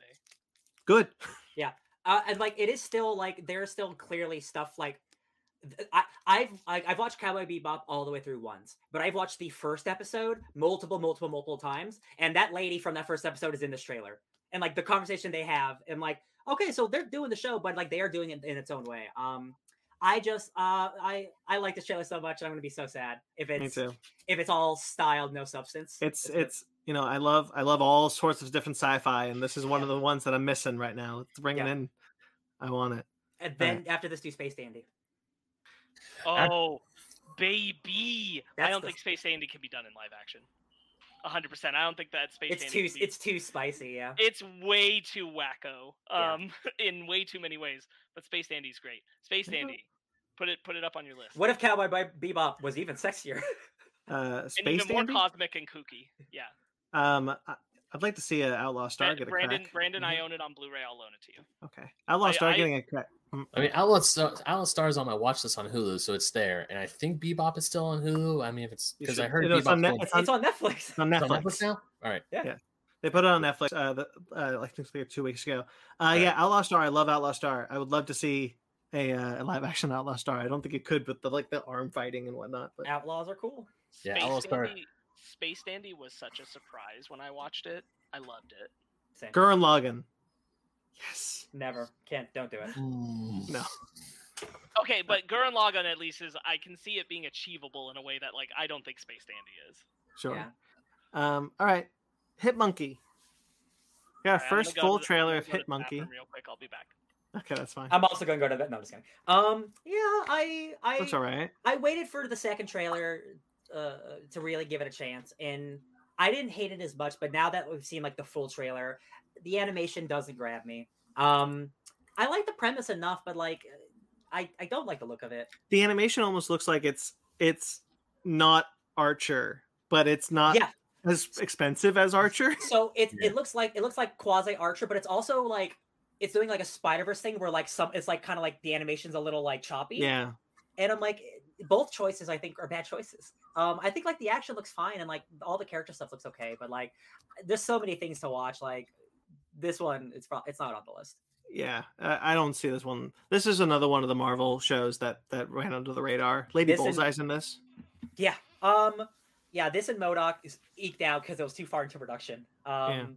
good. [LAUGHS] Yeah. Uh, and like it is still like there's still clearly stuff like th- I, I've I, I've watched Cowboy Bebop all the way through once, but I've watched the first episode multiple, multiple, multiple times, and that lady from that first episode is in this trailer, and like the conversation they have, and like okay, so they're doing the show, but like they are doing it in its own way. Um, I just uh I I like this trailer so much, and I'm gonna be so sad if it's if it's all styled, no substance. It's it's you know I love I love all sorts of different sci-fi, and this is one Yeah. of the ones that I'm missing right now. Let's bring it Yeah. in. I want it. and then after this, do Space Dandy. Oh, baby! I don't the- think Space Dandy can be done in live action. hundred percent. I don't think that space. It's Dandy too be- it's too spicy. Yeah. it's way too wacko. Yeah. Um, [LAUGHS] in way too many ways. But Space Dandy's great. Space. Dandy, put it put it up on your list. What if Cowboy Bi- Bebop was even sexier? Uh, and Space even more cosmic and kooky. Yeah. Um, I, I'd like to see an Outlaw Star Brand- get a Brandon, crack. Brandon, I Mhm. own it on Blu-ray. I'll loan it to you. Okay, Outlaw I- Star I- getting a crack. I mean, Outlaw Star, Outlaw Stars on my watch list on Hulu, so it's there. And I think Bebop is still on Hulu. I mean, if it's because I heard it was Bebop's on Net- going- it's on- it's on Netflix. It's on it's on Netflix. Netflix now. All right. Yeah. yeah. They put it on Netflix. Uh, the, uh, I think like two weeks ago. Uh, Right. yeah, Outlaw Star. I love Outlaw Star. I would love to see a, uh, a live action Outlaw Star. I don't think it could, but the like the arm fighting and whatnot. But Outlaws are cool. Yeah, Space Outlaw Star. Dandy, Space Dandy was such a surprise when I watched it. I loved it. Same. Gurren Lagann. Yes. Never. Can't. Don't do it. Mm. No. Okay, but Gurren Lagann at least is I can see it being achievable in a way that like I don't think Space Dandy is. Sure. Yeah. Um. All right. Hit Monkey. Yeah, Alright, first go full the- trailer of gonna go to Hit Monkey. Real quick, I'll be back. Okay, that's fine. I'm also gonna go to that. No, I'm just kidding. Um. Yeah. I. I. That's all right. I waited for the second trailer uh, to really give it a chance, and I didn't hate it as much. But now that we've seen like the full trailer, the animation doesn't grab me. Um, I like the premise enough, but like, I I don't like the look of it. The animation almost looks like it's it's not Archer, but it's not Yeah. as expensive as Archer. So it Yeah. it looks like it looks like quasi Archer, but it's also like it's doing like a Spider Verse thing where like some it's like kind of like the animation's a little like choppy. Yeah. and I'm like, both choices I think are bad choices. Um, I think like the action looks fine and like all the character stuff looks okay, but like there's so many things to watch. Like this one, it's pro- it's not on the list. Yeah, I I don't see this one. This is another one of the Marvel shows that that ran under the radar. Lady This and- Bullseye's in this. Yeah. Um. Yeah. This and M.O.D.O.K. is eked out because it was too far into production. Um.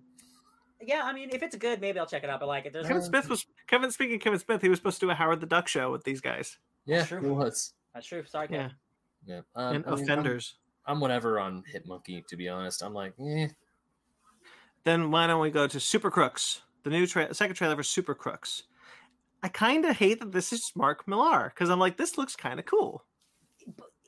Yeah. I mean, if it's good, maybe I'll check it out. But like, there's Kevin Smith was Kevin. Speaking of Kevin Smith, he was supposed to do a Howard the Duck show with these guys Yeah, True. it was. that's true. Sorry, Yeah. Kevin. Yeah. Um, and I mean, I'm- Offenders. I'm, whatever on Hit Monkey, to be honest. I'm like, eh. Then why don't we go to Super Crooks, the new tra- second trailer for Super Crooks? I kind of hate that this is Mark Millar because I'm like, this looks kind of cool.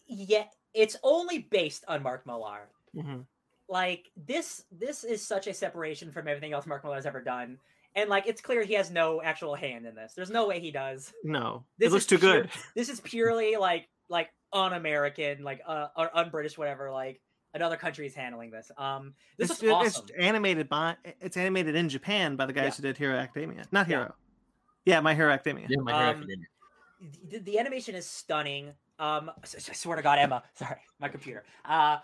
Yeah. It's only based on Mark Millar. hmm like this this is such a separation from everything else Mark Millar has ever done. And like it's clear he has no actual hand in this. There's no way he does. No, This it looks too pure- good. [LAUGHS] This is purely like like un-American, like uh or un-British, whatever. Like another country is handling this. Um, this It's, is awesome. it's animated by it's animated in Japan by the guys Yeah. who did Hero Academia, not Hero. Yeah, My Hero Academia. Yeah, my Hero Um, Academia. the, the animation is stunning. Um, I s- I swear to God, Emma, [LAUGHS] sorry, my computer. Uh,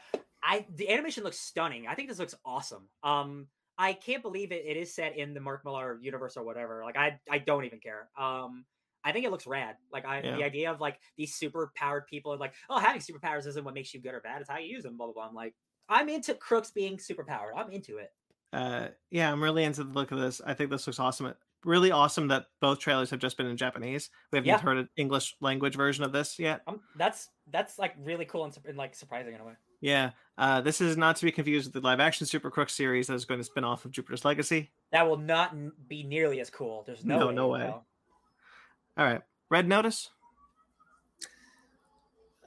I the animation looks stunning. I think this looks awesome. Um, I can't believe it. It is set in the Mark Millar universe or whatever. Like I, I don't even care. Um, I think it looks rad. Like I, Yeah. the idea of like these super powered people, and like, oh, having superpowers isn't what makes you good or bad. It's how you use them. Blah blah blah. I'm like, I'm into crooks being super powered. I'm into it. uh yeah i'm really into the look of this i think this looks awesome really awesome that both trailers have just been in japanese we haven't Yeah. heard an english language version of this yet I'm, that's that's like really cool and, and like surprising in a way. yeah uh this is not to be confused with the live action super crook series that is going to spin off of jupiter's legacy That will not n- be nearly as cool. There's no No, way. no way. All right. Red notice?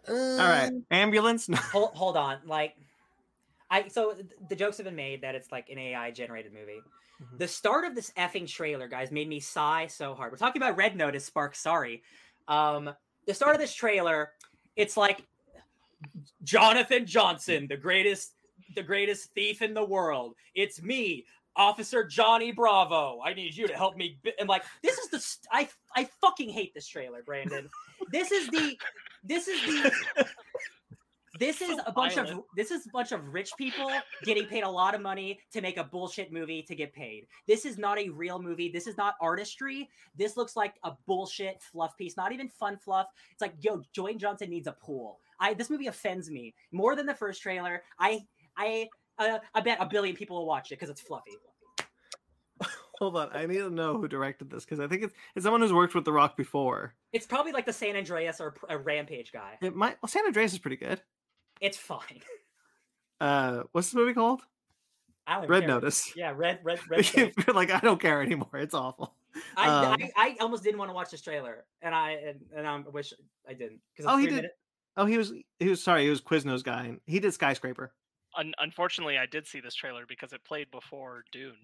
All right. Um, ambulance? [LAUGHS] Hold, hold on. Like i so th- the jokes have been made that it's like an ai generated movie. Mhm. the start of this effing trailer guys made me sigh so hard. We're talking about red notice spark sorry. Um the start of this trailer it's like jonathan johnson the greatest the greatest thief in the world. It's me officer johnny bravo i need you to help me bi-" and like this is the st- i i fucking hate this trailer brandon this is the this is the this is So a bunch of this is a bunch of rich people getting paid a lot of money to make a bullshit movie to get paid. This is not a real movie. This is not artistry. This looks like a bullshit fluff piece. Not even fun fluff. It's like, yo, Dwayne Johnson needs a pool. I this movie offends me more than the first trailer. I I uh, I bet a billion people will watch it because it's fluffy. [LAUGHS] hold on i need to know who directed this because i think it's, it's someone who's worked with the rock before It's probably like the San Andreas or a Rampage guy. it might well san andreas is pretty good It's fine. [LAUGHS] uh what's the movie called red care. notice Yeah, red red [LAUGHS] red. Like i don't care anymore it's awful I, Um, I, I almost didn't want to watch this trailer, and I and, and I wish I didn't. 'cause it's Oh, he did- minute- oh he was he was sorry he was quiznos guy he did skyscraper Un- unfortunately, I did see this trailer because it played before Dune,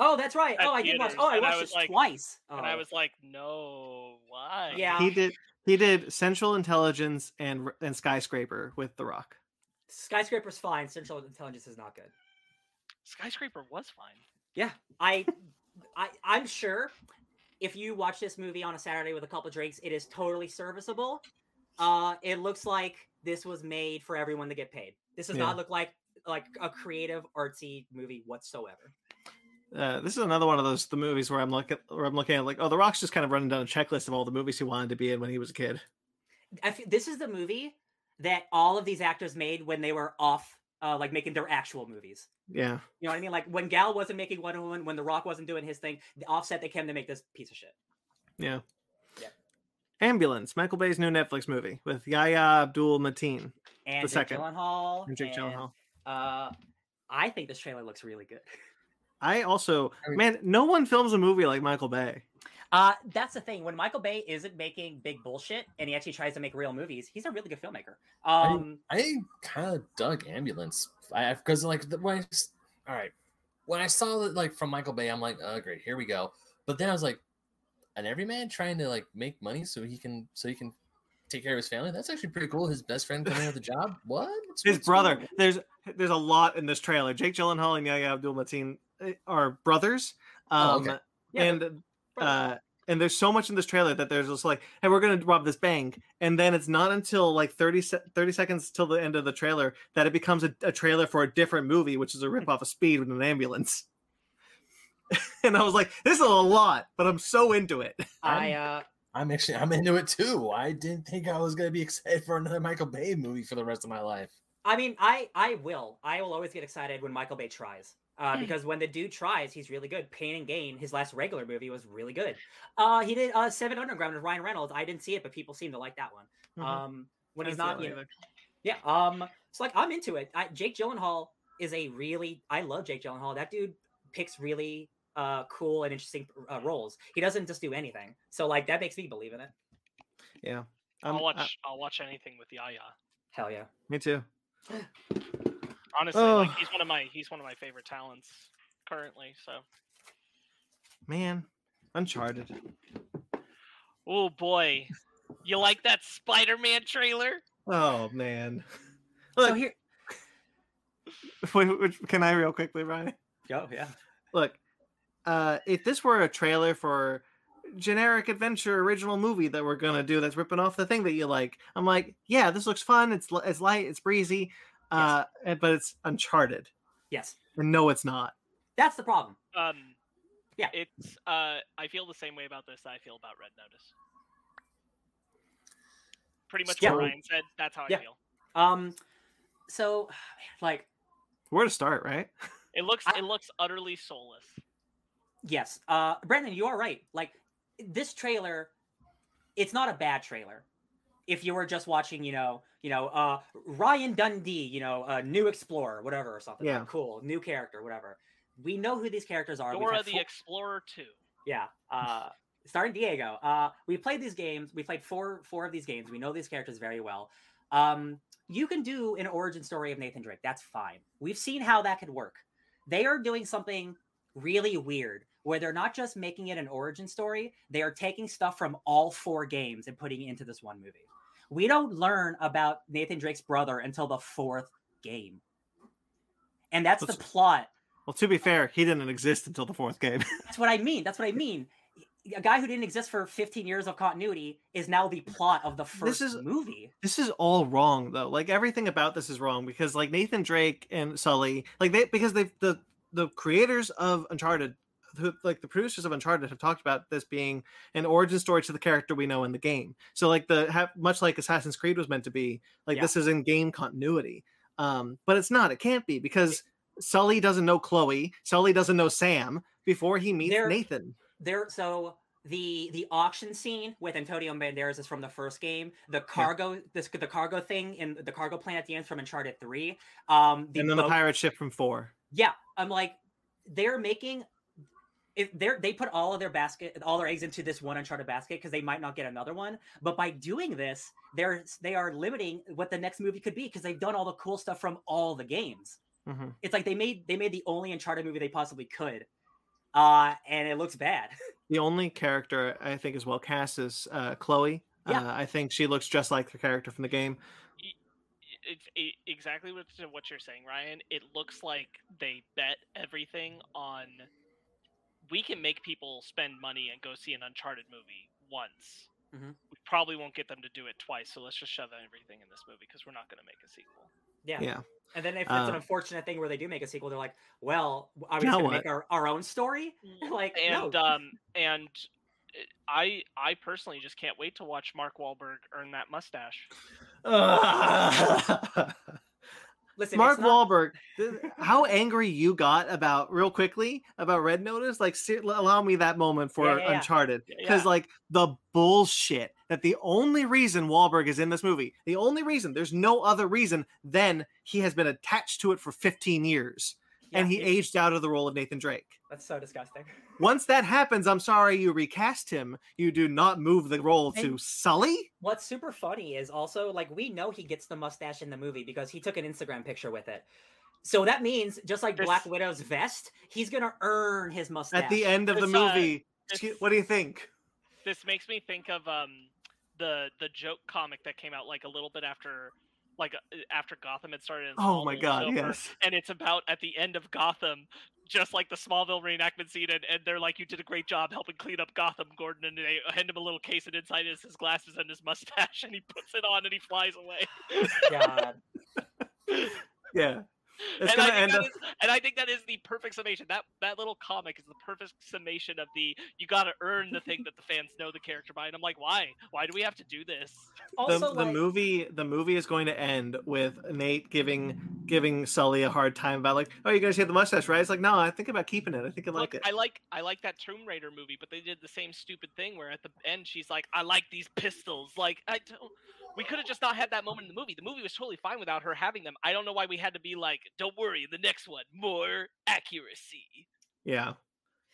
Oh, that's right. Oh, I did watch. Oh, I and I watched was this like- twice. and I Oh. was like, "No, why?" Yeah. He did. He did Central Intelligence and and Skyscraper with The Rock. Skyscraper's fine. Central Intelligence is not good. Skyscraper was fine. Yeah, I, I, I'm sure if you watch this movie on a Saturday with a couple drinks, it is totally serviceable. Uh, it looks like this was made for everyone to get paid. This does Yeah. not look like like a creative artsy movie whatsoever. Uh, this is another one of those the movies where I'm looking where I'm looking at like, oh, The Rock's just kind of running down a checklist of all the movies he wanted to be in when he was a kid. I this is the movie that all of these actors made when they were off, uh, like making their actual movies. Yeah. You know what I mean? Like when Gal wasn't making Wonder Woman, when The Rock wasn't doing his thing, the offset they came to make this piece of shit. Yeah. Ambulance, Michael Bay's new Netflix movie with Yahya Abdul Mateen And The Jake second. Gyllenhaal. and Jake and, Gyllenhaal. Uh, I think this trailer looks really good. I also, I mean- man, no one films a movie like Michael Bay. Uh, that's the thing. When Michael Bay isn't making big bullshit and he actually tries to make real movies, he's a really good filmmaker. Um, I kind of dug Ambulance. I because like the, when I, s- all right, when I saw that like from Michael Bay, I'm like, oh great, here we go. But then I was like, an everyman trying to like make money so he can so he can take care of his family. That's actually pretty cool. His best friend coming out of the job. [LAUGHS] What? What's- His brother. going on? There's there's a lot in this trailer. Jake Gyllenhaal and Yahya Abdul Mateen uh, are brothers. Um, Oh, okay. yeah, and uh, and there's so much in this trailer that there's just like, hey, we're gonna rob this bank, and then it's not until like 30, se- 30 seconds till the end of the trailer that it becomes a, a trailer for a different movie, which is a rip off of Speed with an ambulance. [LAUGHS] and I was like, this is a lot, but I'm so into it. I uh, I'm actually I'm into it too. I didn't think I was gonna be excited for another Michael Bay movie for the rest of my life. I mean, I I will. I will always get excited when Michael Bay tries. Uh, Hmm. because when the dude tries, he's really good. Pain and Gain, his last regular movie, was really good. Uh, he did uh, Seven Underground with Ryan Reynolds. I didn't see it, but people seem to like that one. Mhm. Um, when I he's not, you know, yeah. Um, it's like I'm into it. I, Jake Gyllenhaal is a really. I love Jake Gyllenhaal. That dude picks really uh cool and interesting uh, roles. He doesn't just do anything. So like that makes me believe in it. yeah. I'll Um, watch. uh, I'll watch anything with Yahya. Hell yeah. me too. Honestly, like Oh. he's one of my he's one of my favorite talents currently. So, Man, Uncharted. oh boy, you like that Spider-Man trailer? Oh man. [LAUGHS] So Look, here. [LAUGHS] wait, can I real quickly, Ryan? Oh yeah. look uh if this were a trailer for generic adventure original movie that we're gonna do that's ripping off the thing that you like i'm like yeah this looks fun it's it's light it's breezy uh and- but it's uncharted Yes. and no it's not That's the problem. Um, Yeah. It's. Uh, I feel the same way about this. that I feel about Red Notice. Pretty much Yeah. what Ryan said. That's how I feel. Um, so [SIGHS] like where to start right [LAUGHS] It looks. I- it looks utterly soulless. Yes. Uh Brandon, you are right. Like this trailer, it's not a bad trailer. If you were just watching, you know, you know, uh Ryan Dundee, you know, uh new explorer, whatever or something. Yeah. Like, cool, new character, whatever. We know who these characters are. We've Dora the four- Explorer two. yeah. Uh [LAUGHS] starring Diego. Uh we played these games. We played four four of these games. We know these characters very well. Um you can do an origin story of Nathan Drake. That's fine. We've seen how that could work. They are doing something really weird where they're not just making it an origin story, they are taking stuff from all four games and putting it into this one movie. We don't learn about Nathan Drake's brother until the fourth game. And that's the plot well to be fair he didn't exist until the fourth game [LAUGHS] that's what I mean. That's what I mean. A guy who didn't exist for 15 years of continuity is now the plot of the first this is- movie. this is all wrong though like everything about this is wrong because like nathan drake and sully like they because they the the creators of uncharted who like the producers of uncharted have talked about this being an origin story to the character we know in the game. So like the ha- much like assassin's creed was meant to be like Yeah. this is in game continuity. Um but it's not. It can't be because sully doesn't know chloe. Sully doesn't know sam before he meets They're- nathan. There, so the the auction scene with Antonio Banderas is from the first game. The cargo, this the cargo thing in the cargo plane at the end from Uncharted Three. Um, and then the pirate ship from four. Yeah, I'm like, they're making if they're they put all of their basket all their eggs into this one uncharted basket because they might not get another one but by doing this they're they are limiting what the next movie could be because they've done all the cool stuff from all the games Mhm. it's like they made they made the only uncharted movie they possibly could uh and it looks bad [LAUGHS] The only character I think is well cast is uh, Chloe. Yeah. Uh, I think she looks just like the character from the game. it's exactly what what you're saying, Ryan. It looks like they bet everything on we can make people spend money and go see an Uncharted movie once. Mhm. We probably won't get them to do it twice, so let's just shove everything in this movie because we're not going to make a sequel. yeah, Yeah. and then if it's Uh, an unfortunate thing where they do make a sequel they're like well are we gonna make our, our own story [LAUGHS] like And no. um and uh, I I personally just can't wait to watch Mark Wahlberg earn that mustache. [LAUGHS] [LAUGHS] listen Mark not, Wahlberg, how angry you got about real quickly about Red Notice? Like, allow me that moment for Yeah, yeah, yeah. Uncharted, because yeah. like the bullshit that the only reason Wahlberg is in this movie, the only reason, there's no other reason than he has been attached to it for 15 years, and yeah, he aged out of the role of Nathan Drake. that's so disgusting Once that happens, I'm sorry you recast him. You do not move the role to Sully. What's super funny is also like we know he gets the mustache in the movie because he took an Instagram picture with it. So that means just like Black Widow's vest, he's gonna earn his mustache. At the end of the This, uh, movie, this- what do you think? this makes me think of um the the joke comic that came out like a little bit after like uh, after Gotham had started. and Oh my god, over, yes. And it's about at the end of Gotham, just like the Smallville reenactment scene, and, and they're like, "You did a great job helping clean up Gotham, Gordon." And they hand him a little case, and inside is his glasses and his mustache, [LAUGHS] and he puts it on and he flies away. God. [LAUGHS] Yeah. It's and, I think end up- is, and I think that is the perfect summation. That that little comic is the perfect summation of the you got to earn the thing that the fans know the character by. And I'm like, why? Why do we have to do this? Also, the, the movie the movie is going to end with Nate giving giving Sully a hard time about like, oh, you guys have the mustache, right? It's like, no, I think about keeping it. I think I like Look, it. I like I like that Tomb Raider movie, but they did the same stupid thing where at the end she's like, "I like these pistols." Like, I don't. We could have just not had that moment in the movie. The movie was totally fine without her having them. I don't know why we had to be like, "Don't worry, the next one more accuracy." Yeah,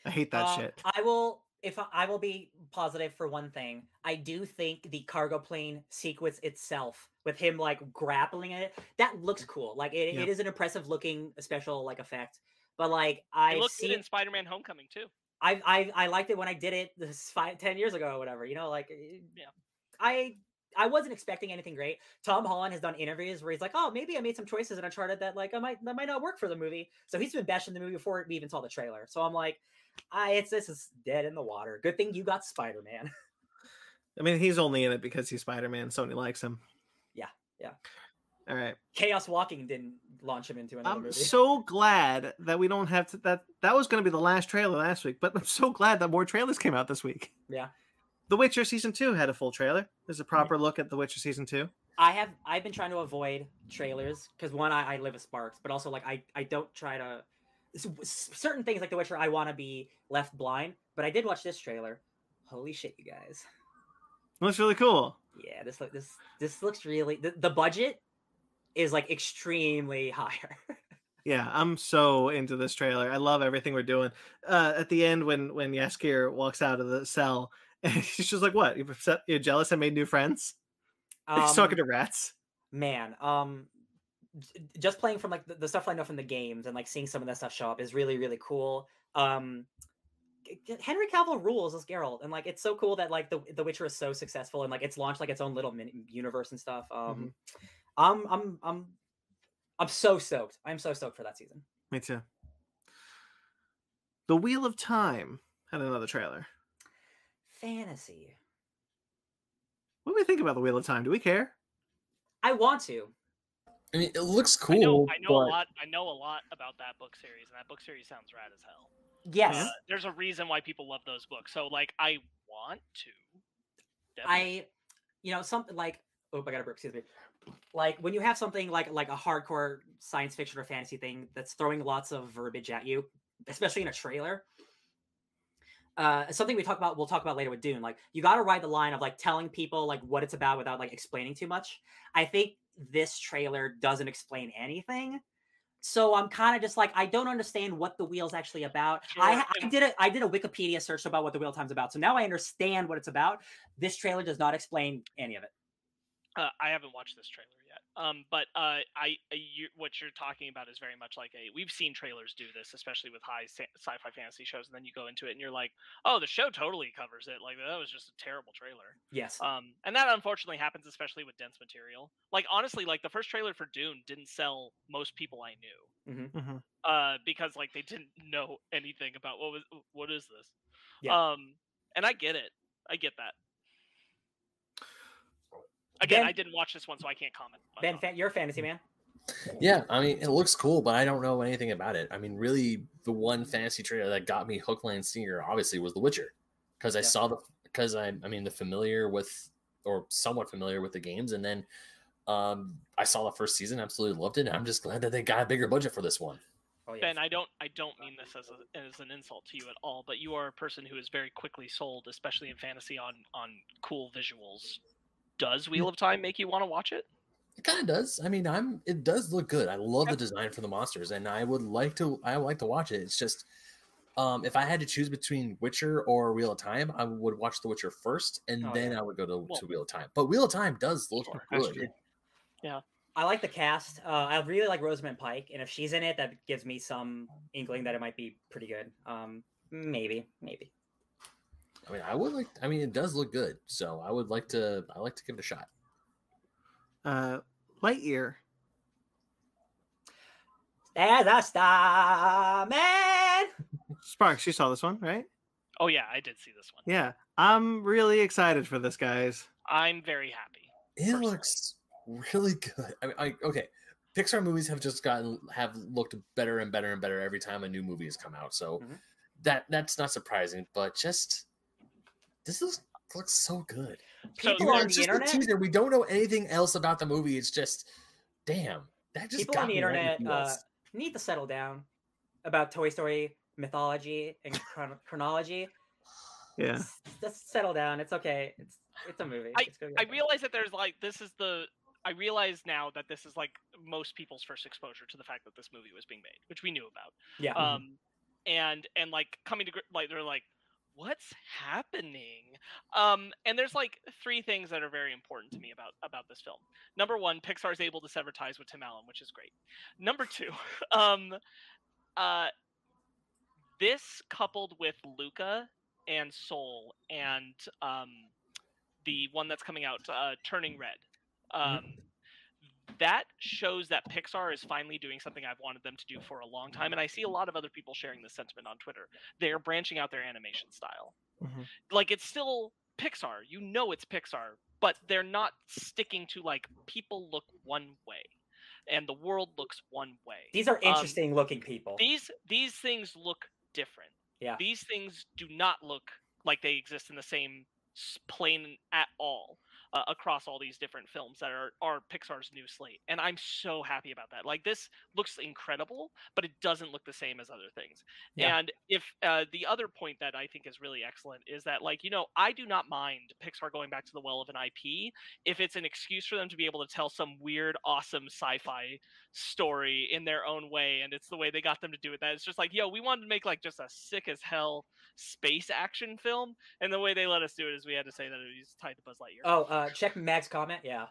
I hate that uh, shit. I will if I, I will be positive for one thing. I do think the cargo plane sequence itself with him like grappling it, that looks cool. Like it, Yeah. it is an impressive looking special like effect. But like I It looked see good in Spider-Man: Homecoming too. I, I I liked it when I did it this five ten years ago or whatever. You know, like Yeah. I I wasn't expecting anything great. Tom Holland has done interviews where he's like, "Oh, maybe I made some choices in Uncharted that like I might that might not work for the movie." So he's been bashing the movie before we even saw the trailer. So I'm like, I it's this is dead in the water. Good thing you got Spider Man. [LAUGHS] I mean, he's only in it because he's Spider Man. Sony likes him. Yeah, yeah. All right. Chaos Walking didn't launch him into another I'm movie. so glad that we don't have to. That that was going to be the last trailer last week, but I'm so glad that more trailers came out this week. Yeah. The Witcher season two had a full trailer. There's a proper look at The Witcher season two. I have I've been trying to avoid trailers because one I, I live with Sparks, but also like I I don't try to certain things like The Witcher I want to be left blind. But I did watch this trailer. Holy shit, you guys! Looks really cool. Yeah, this look this this looks really the, the budget is like extremely [LAUGHS] higher. Yeah, I'm so into this trailer. I love everything we're doing. Uh, at the end, when when Jaskier walks out of the cell, [LAUGHS] she's just like, "What? You're, jealous? I made new friends." [LAUGHS] He's Um, talking to rats. man um just playing from like the, the stuff i know from the games and like seeing some of that stuff show up is really really cool um henry cavill rules as Geralt, and like it's so cool that like the the witcher is so successful and like it's launched like its own little mini universe and stuff um i'm i'm i'm i'm so stoked i'm so stoked for that season Me too. The Wheel of Time had another trailer. Fantasy What do we think about the Wheel of Time? Do we care? i want to I mean, it looks I know, cool. I know a lot. I know a lot about that book series, and that book series sounds rad as hell. yes Uh, there's a reason why people love those books. So like, I want to. Definitely. I, you know, something like oh, I got a burp. Excuse me. Like when you have something like like a hardcore science fiction or fantasy thing that's throwing lots of verbiage at you, especially in a trailer. Uh, something we talk about, we'll talk about later with Dune. Like you got to ride the line of like telling people like what it's about without like explaining too much. I think this trailer doesn't explain anything, so I'm kind of just like I don't understand what the wheel's actually about. Sure, I, I did a I did a Wikipedia search about what the wheel time's about, so now I understand what it's about. This trailer does not explain any of it. Uh, I haven't watched this trailer. Um, but uh, I, I you, what you're talking about is very much like a. We've seen trailers do this, especially with high sci-fi fantasy shows, and then you go into it and you're like, oh, the show totally covers it. Like that was just a terrible trailer. Yes. Um, and that unfortunately happens, especially with dense material. Like honestly, like the first trailer for Dune didn't sell most people I knew. Mhm. Uh, because like they didn't [LAUGHS] know anything about what was what is this. Yeah. Um, and I get it. I get that. Again, Ben- I didn't watch this one, so I can't comment. much ben, on fa- you're a fantasy man. Yeah, I mean, it looks cool, but I don't know anything about it. I mean, really, the one fantasy trailer that got me hook, line, sinker, obviously, was The Witcher, because I Yeah. saw the because I, I mean, the familiar with or somewhat familiar with the games, and then um, I saw the first season, absolutely loved it. And I'm just glad that they got a bigger budget for this one. Oh yes. Ben, I don't, I don't mean this as a, as an insult to you at all, but you are a person who is very quickly sold, especially in fantasy, on on cool visuals. Does Wheel of Time make you want to watch it? It kind of does. I mean, I'm. It does look good. I love the design for the monsters, and I would like to. I would like to watch it. It's just, um, if I had to choose between Witcher or Wheel of Time, I would watch The Witcher first, and Oh, then yeah. I would go to, Well- to Wheel of Time. But Wheel of Time does look Sure, that's good. true. I like the cast. Uh, I really like Rosamund Pike, and if she's in it, that gives me some inkling that it might be pretty good. Um, maybe, maybe. I mean, I would like. I mean, it does look good, so I would like to. I like to give it a shot. Uh, Lightyear. There's a star man. Sparks, you saw this one, right? Oh yeah, I did see this one. Yeah, I'm really excited for this, guys. I'm very happy. It personally. looks really good. I mean, I, okay, Pixar movies have just gotten have looked better and better and better every time a new movie has come out. So Mhm. that that's not surprising. But just this is, looks so good. People And on the just a internet, teaser. We don't know anything else about the movie. It's just, damn, that just people got on the me internet uh, need to settle down about Toy Story mythology and chron- chronology. Yeah. Just settle down. It's okay. It's it's a movie. It's gonna I realize that there's like this is the. I realize now that this is like most people's first exposure to the fact that this movie was being made, which we knew about. yeah. um and and like coming to like they're like what's happening? Um and there's like three things that are very important to me about about this film. Number one pixar is able to sever ties with tim allen which is great. Number two [LAUGHS] um uh this coupled with luca and soul and um the one that's coming out uh turning red um that shows that Pixar is finally doing something I've wanted them to do for a long time. And I see a lot of other people sharing this sentiment on Twitter. They're branching out their animation style. Mhm. Like it's still Pixar. You know it's Pixar, but they're not sticking to like people look one way and the world looks one way. These are um, interesting looking people. These these things look different. Yeah. These things do not look like they exist in the same plane at all uh, across all these different films that are are Pixar's new slate. And I'm so happy about that. Like this looks incredible, but it doesn't look the same as other things. Yeah. And if uh, the other point that I think is really excellent is that like you know I do not mind Pixar going back to the well of an IP if it's an excuse for them to be able to tell some weird, awesome sci-fi story in their own way, and it's the way they got them to do it. That it's just like, yo, we wanted to make like just a sick as hell space action film, and the way they let us do it is we had to say that it was tied to Buzz Lightyear. Oh, uh, check Mag's comment. Yeah.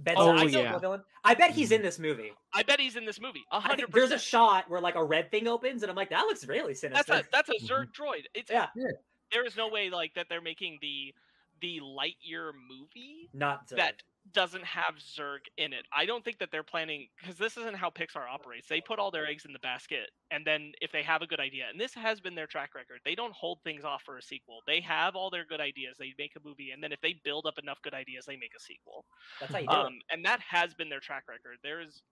Ben Oh, I yeah. villain. I bet he's in this movie. I bet he's in this movie. A I hundred there's a shot where like a red thing opens, and I'm like, that looks really That's sinister. a that's a Mhm. Zurg droid. It's Yeah. Yeah. There is no way like that they're making the the Lightyear movie Not Zurg. that doesn't have Zurg in it. I don't think that they're planning because this isn't how Pixar operates. They put all their eggs in the basket, and then if they have a good idea, and this has been their track record, they don't hold things off for a sequel. They have all their good ideas, they make a movie, and then if they build up enough good ideas, they make a sequel. That's how you do Um, and that has been their track record. There is,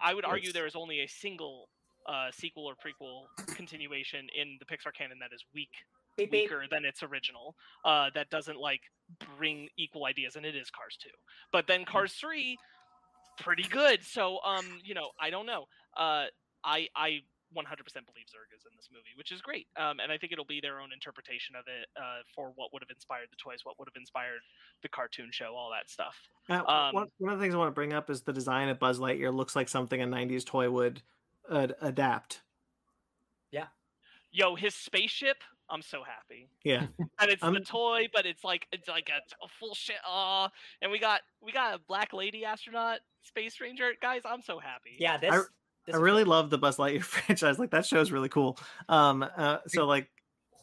I would argue, there is only a single uh, sequel or prequel continuation in the Pixar canon that is weak it. Beep, beep. weaker than its original uh that doesn't like bring equal ideas and it is cars 2 but then cars 3 pretty good so um you know i don't know uh i i 100% believe Zurg is in this movie, which is great. Um, and I think it'll be their own interpretation of it uh, for what would have inspired the toys, what would have inspired the cartoon show, all that stuff. Uh, Um, one, one of the things I want to bring up is the design of Buzz Lightyear looks like something a '90s toy would uh, adapt. Yeah. Yo, his spaceship, I'm so happy. Yeah, And it's the I'm- toy, but it's like it's like a, a full shit. Uh, and we got we got a black lady astronaut, space ranger. Guys, I'm so happy. Yeah, this. this I really good. love the Buzz Lightyear [LAUGHS] franchise. Like that show is really cool. Um, uh, so like,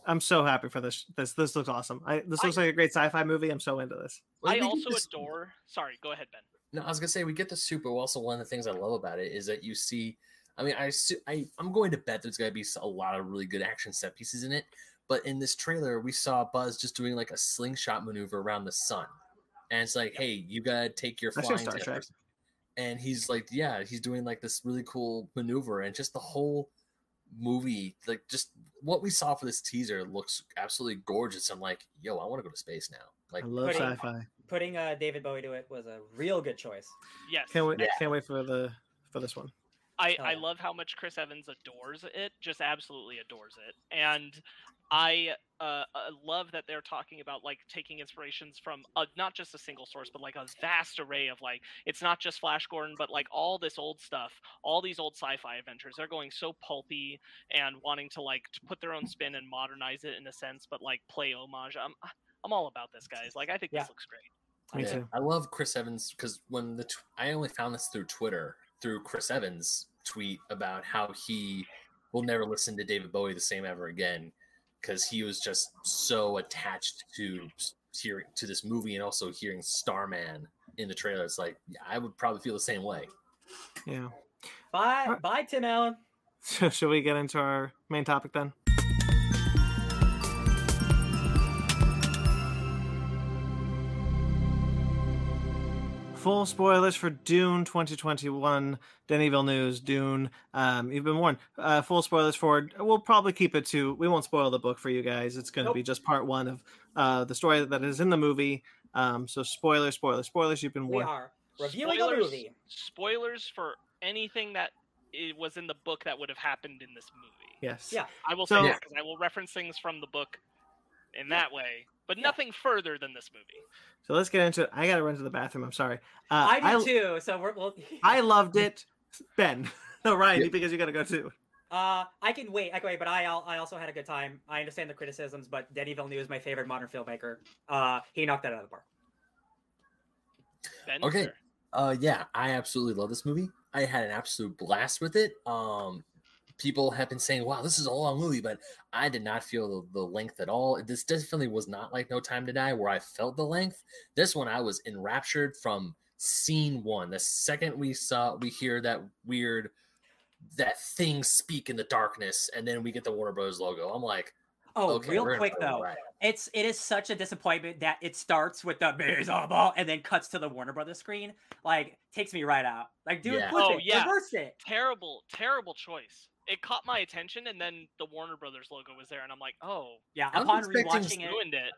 I'm so happy for this. This this looks awesome. I this I- looks like a great sci-fi movie. I'm so into this. I also this- adore. Sorry, go ahead, Ben. No, I was gonna say we get the soup, but also one of the things I love about it is that you see. I mean, I I I'm going to bet there's gonna be a lot of really good action set pieces in it. But in this trailer, we saw Buzz just doing like a slingshot maneuver around the sun, and it's like, hey, you gotta take your That's your flying Star Trek. And he's like, yeah, he's doing like this really cool maneuver, and just the whole movie, like just what we saw for this teaser looks absolutely gorgeous. I'm like, yo, I want to go to space now. Like, I love Pretty- sci-fi. Putting uh, David Bowie to it was a real good choice. Yes. Can't wait. Yeah. Can't wait for the for this one. I, Hell I love how much Chris Evans adores it, just absolutely adores it. And I uh, uh, love that they're talking about like taking inspirations from uh, not just a single source, but like a vast array of like, it's not just Flash Gordon, but like all this old stuff, all these old sci fi adventures. They're going so pulpy and wanting to like to put their own spin and modernize it in a sense, but like play homage. I'm, I'm all about this, guys. Like, I think Yeah. this looks great. Me Yeah, too. I love Chris Evans because when the tw- I only found this through Twitter through Chris Evans tweet about how he will never listen to David Bowie the same ever again because he was just so attached to hearing to this movie and also hearing Starman in the trailer. It's like yeah, I would probably feel the same way. Yeah. Bye, Alright. bye, Tim Allen. So [LAUGHS] should we get into our main topic then? Full spoilers for Dune 2021. Denis Villeneuve's Dune. Um, you've been warned. Uh, full spoilers for. We'll probably keep it to. We won't spoil the book for you guys. It's going to Nope. be just part one of uh, the story that is in the movie. Um, so spoilers, spoilers, spoilers. You've been We warned. are reviewing a Spoilers- movie. Spoilers for anything that it was in the book that would have happened in this movie. Yes. Yeah. I will So- say that because I will reference things from the book in that way, but Yeah. nothing further than this movie. So let's get into it. I got to run to the bathroom. I'm sorry. Uh, I did too. So we're well. [LAUGHS] I loved it. Ben. [LAUGHS] No, Ryan, Yeah. because you got to go too. Uh, I can wait. I can wait, but I I also had a good time. I understand the criticisms, but Denis Villeneuve is my favorite modern filmmaker. Uh, he knocked that out of the park. Ben, Okay. sir? Uh, yeah, I absolutely love this movie. I had an absolute blast with it. Um, people have been saying, "Wow, this is a long movie," but I did not feel the, the length at all. This definitely was not like No Time to Die, where I felt the length. This one, I was enraptured from scene one. The second we saw, we hear that weird, that thing speak in the darkness, and then we get the Warner Bros. logo. I'm like, Oh, okay, real quick though, ride. it's it is such a disappointment that it starts with the baseball and then cuts to the Warner Brothers screen. Like takes me right out. Like do Yeah. it, Oh, it, yeah. reverse it. Terrible, terrible choice. It caught my attention, and then the Warner Brothers logo was there, and I'm like, oh, Yeah, I was upon expecting rewatching it, ruined it.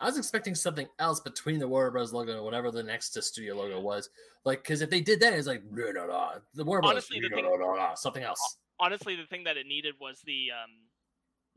I was expecting something else between the Warner Bros. logo and whatever the next studio logo was. Like, because if they did that, it's like "Nah, nah, nah." the Warner Bros. Honestly, the "Nah, thing- nah, nah, nah," something else. Honestly, the thing that it needed was the um,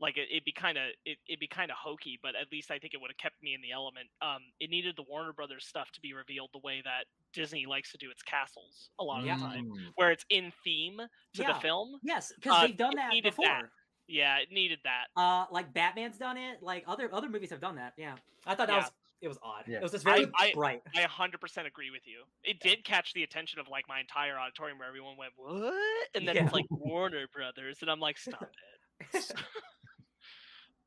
like it, it'd be kind of it, it'd be kind of hokey, but at least I think it would have kept me in the element. Um, it needed the Warner Brothers stuff to be revealed the way that Disney likes to do its castles a lot of Yeah. the time, Mm. where it's in theme to Yeah. the film. yes, because Uh, they've done that before. that. Yeah, it needed that. Uh, like Batman's done it. Like other other movies have done that. Yeah, I thought that Yeah. was it was odd. Yeah. It was just I- very I- bright. I 100% agree with you. It did catch the attention of like my entire auditorium where everyone went, "What?" And then Yeah. it's like Warner Brothers, and I'm like, "Stop [LAUGHS] it." [LAUGHS]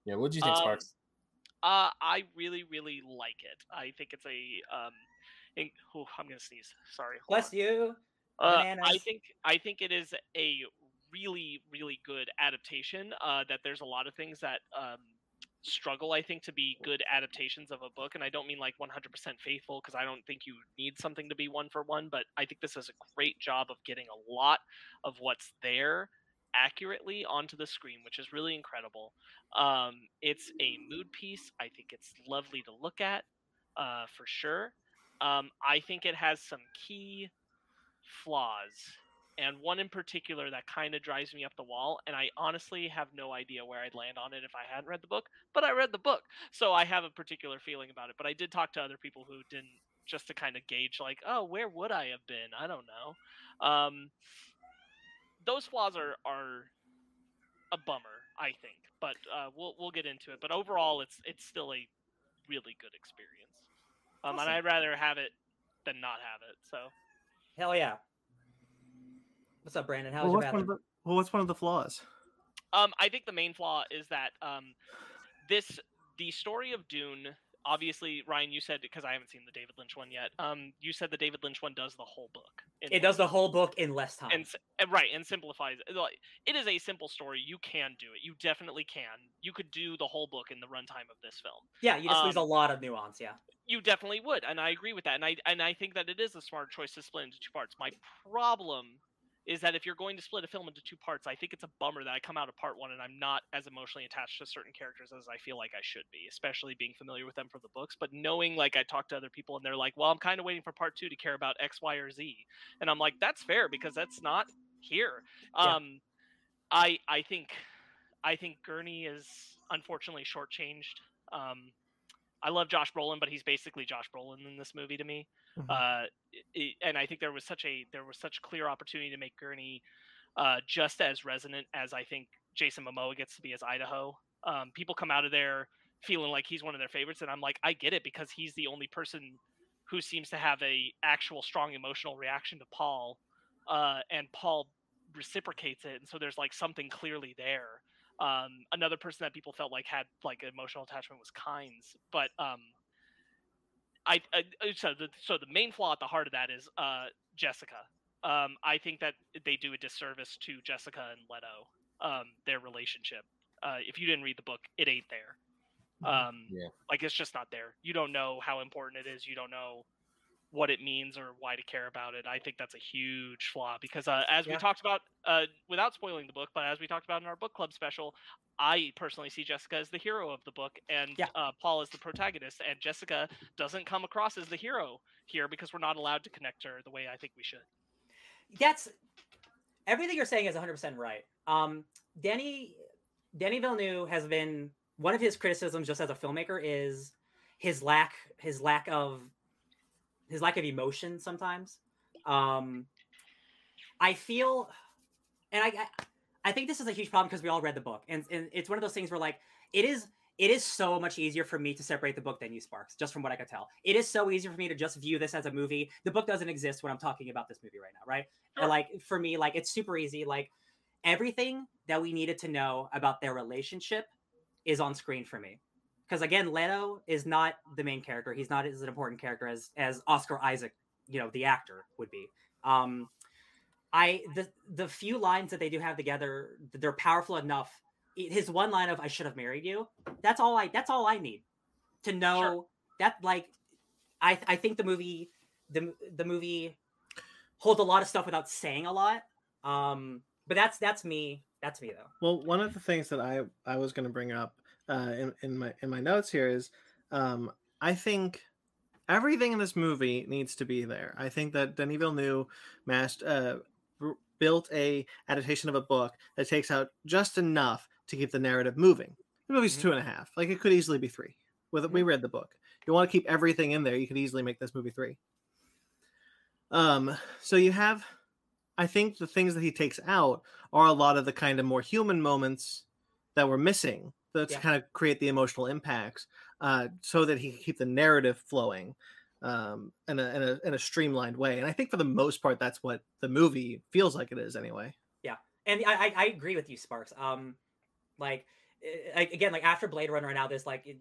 Yeah, what do you think, Um, Sparks? Uh, I really, really like it. I think it's a um, in, oh, I'm gonna sneeze. Sorry. Bless on. you. Uh, I think I think it is a really, really good adaptation. Uh, that there's a lot of things that um, struggle, I think, to be good adaptations of a book, and I don't mean like 100% faithful because I don't think you need something to be one for one, but I think this is a great job of getting a lot of what's there accurately onto the screen, which is really incredible. Um, it's a mood piece. I think it's lovely to look at, uh, for sure. Um, I think it has some key flaws and one in particular that kind of drives me up the wall. And I honestly have no idea where I'd land on it if I hadn't read the book, but I read the book, so I have a particular feeling about it. But I did talk to other people who didn't, just to kind of gauge, like, oh, where would I have been? I don't know. Um, those flaws are are a bummer, I think, but uh, we'll we'll get into it. But overall, it's it's still a really good experience, um, Awesome. and I'd rather have it than not have it. So. Hell yeah. What's up, Brandon? How's Well, your what's one of the, well, what's one of the flaws? Um, I think the main flaw is that um, this the story of Dune. Obviously, Ryan, you said because I haven't seen the David Lynch one yet. Um, you said the David Lynch one does the whole book. It does the whole book in less time. and, and right and simplifies. Like, it is a simple story. You can do it. You definitely can. You could do the whole book in the runtime of this film. yeah, you just lose a um, lot of nuance. Yeah. You definitely would, and I agree with that. And I and I think that it is a smart choice to split into two parts. My problem is that if you're going to split a film into two parts, I think it's a bummer that I come out of part one and I'm not as emotionally attached to certain characters as I feel like I should be, especially being familiar with them from the books. But knowing, like, I talk to other people and they're like, "Well, I'm kind of waiting for part two to care about X, Y, or Z," and I'm like, "That's fair because that's not here." Yeah. Um, I I think I think Gurney is unfortunately shortchanged. Um, I love Josh Brolin, but he's basically Josh Brolin in this movie to me. Mhm. Uh, i- and I think there was such a there was such clear opportunity to make Gurney uh, just as resonant as I think Jason Momoa gets to be as Idaho. Um, people come out of there feeling like he's one of their favorites, and I'm like, I get it because he's the only person who seems to have a actual strong emotional reaction to Paul, uh, and Paul reciprocates it, and so there's like something clearly there. Um, another person that people felt like had like emotional attachment was Kynes, but um, I, I uh, so the so the main flaw at the heart of that is uh, Jessica. Um, I think that they do a disservice to Jessica and Leto, um, their relationship. Uh, if you didn't read the book, it ain't there. Um, Yeah. Like it's just not there. You don't know how important it is. You don't know what it means or why to care about it. I think that's a huge flaw because uh, as Yeah. we talked about, uh, without spoiling the book, but as we talked about in our book club special, I personally see Jessica as the hero of the book and Yeah. uh, Paul as the protagonist, and Jessica doesn't come across as the hero here because we're not allowed to connect her the way I think we should. That's everything you're saying is 100% right. Um, Danny Danny Villeneuve has been one of his criticisms just as a filmmaker is his lack his lack of his lack of emotion sometimes. Um, I feel, and I, I I think this is a huge problem because we all read the book, and, and it's one of those things where like it is it is so much easier for me to separate the book than you Sparks, just from what I could tell. It is so easy for me to just view this as a movie. The book doesn't exist when I'm talking about this movie right now, right? And, Sure. like for me, like it's super easy. Like everything that we needed to know about their relationship is on screen for me. Because again, Leto is not the main character. He's not as an important character as as Oscar Isaac, you know, the actor would be. Um, I the the few lines that they do have together, they're powerful enough. His one line of "I should have married you." That's all I. That's all I need to know that. Like, I I think the movie the the movie holds a lot of stuff without saying a lot. Um, but that's that's me. That's me though. Well, one of the things that I I was going to bring up uh, in in my in my notes here is um, I think everything in this movie needs to be there. I think that Denis Villeneuve massed, uh, r- built a adaptation of a book that takes out just enough to keep the narrative moving. The movie's Mhm. two and a half. Like it could easily be three. With we read the book. You want to keep everything in there. You could easily make this movie three. Um. So you have I think the things that he takes out are a lot of the kind of more human moments that we're missing that Yeah. kind of create the emotional impacts uh, so that he can keep the narrative flowing um, in, a, in, a, in a streamlined way. And I think for the most part, that's what the movie feels like it is anyway. Yeah. And I, I agree with you, Sparks. Um, like eh, again, like after Blade Runner, and now there's like it-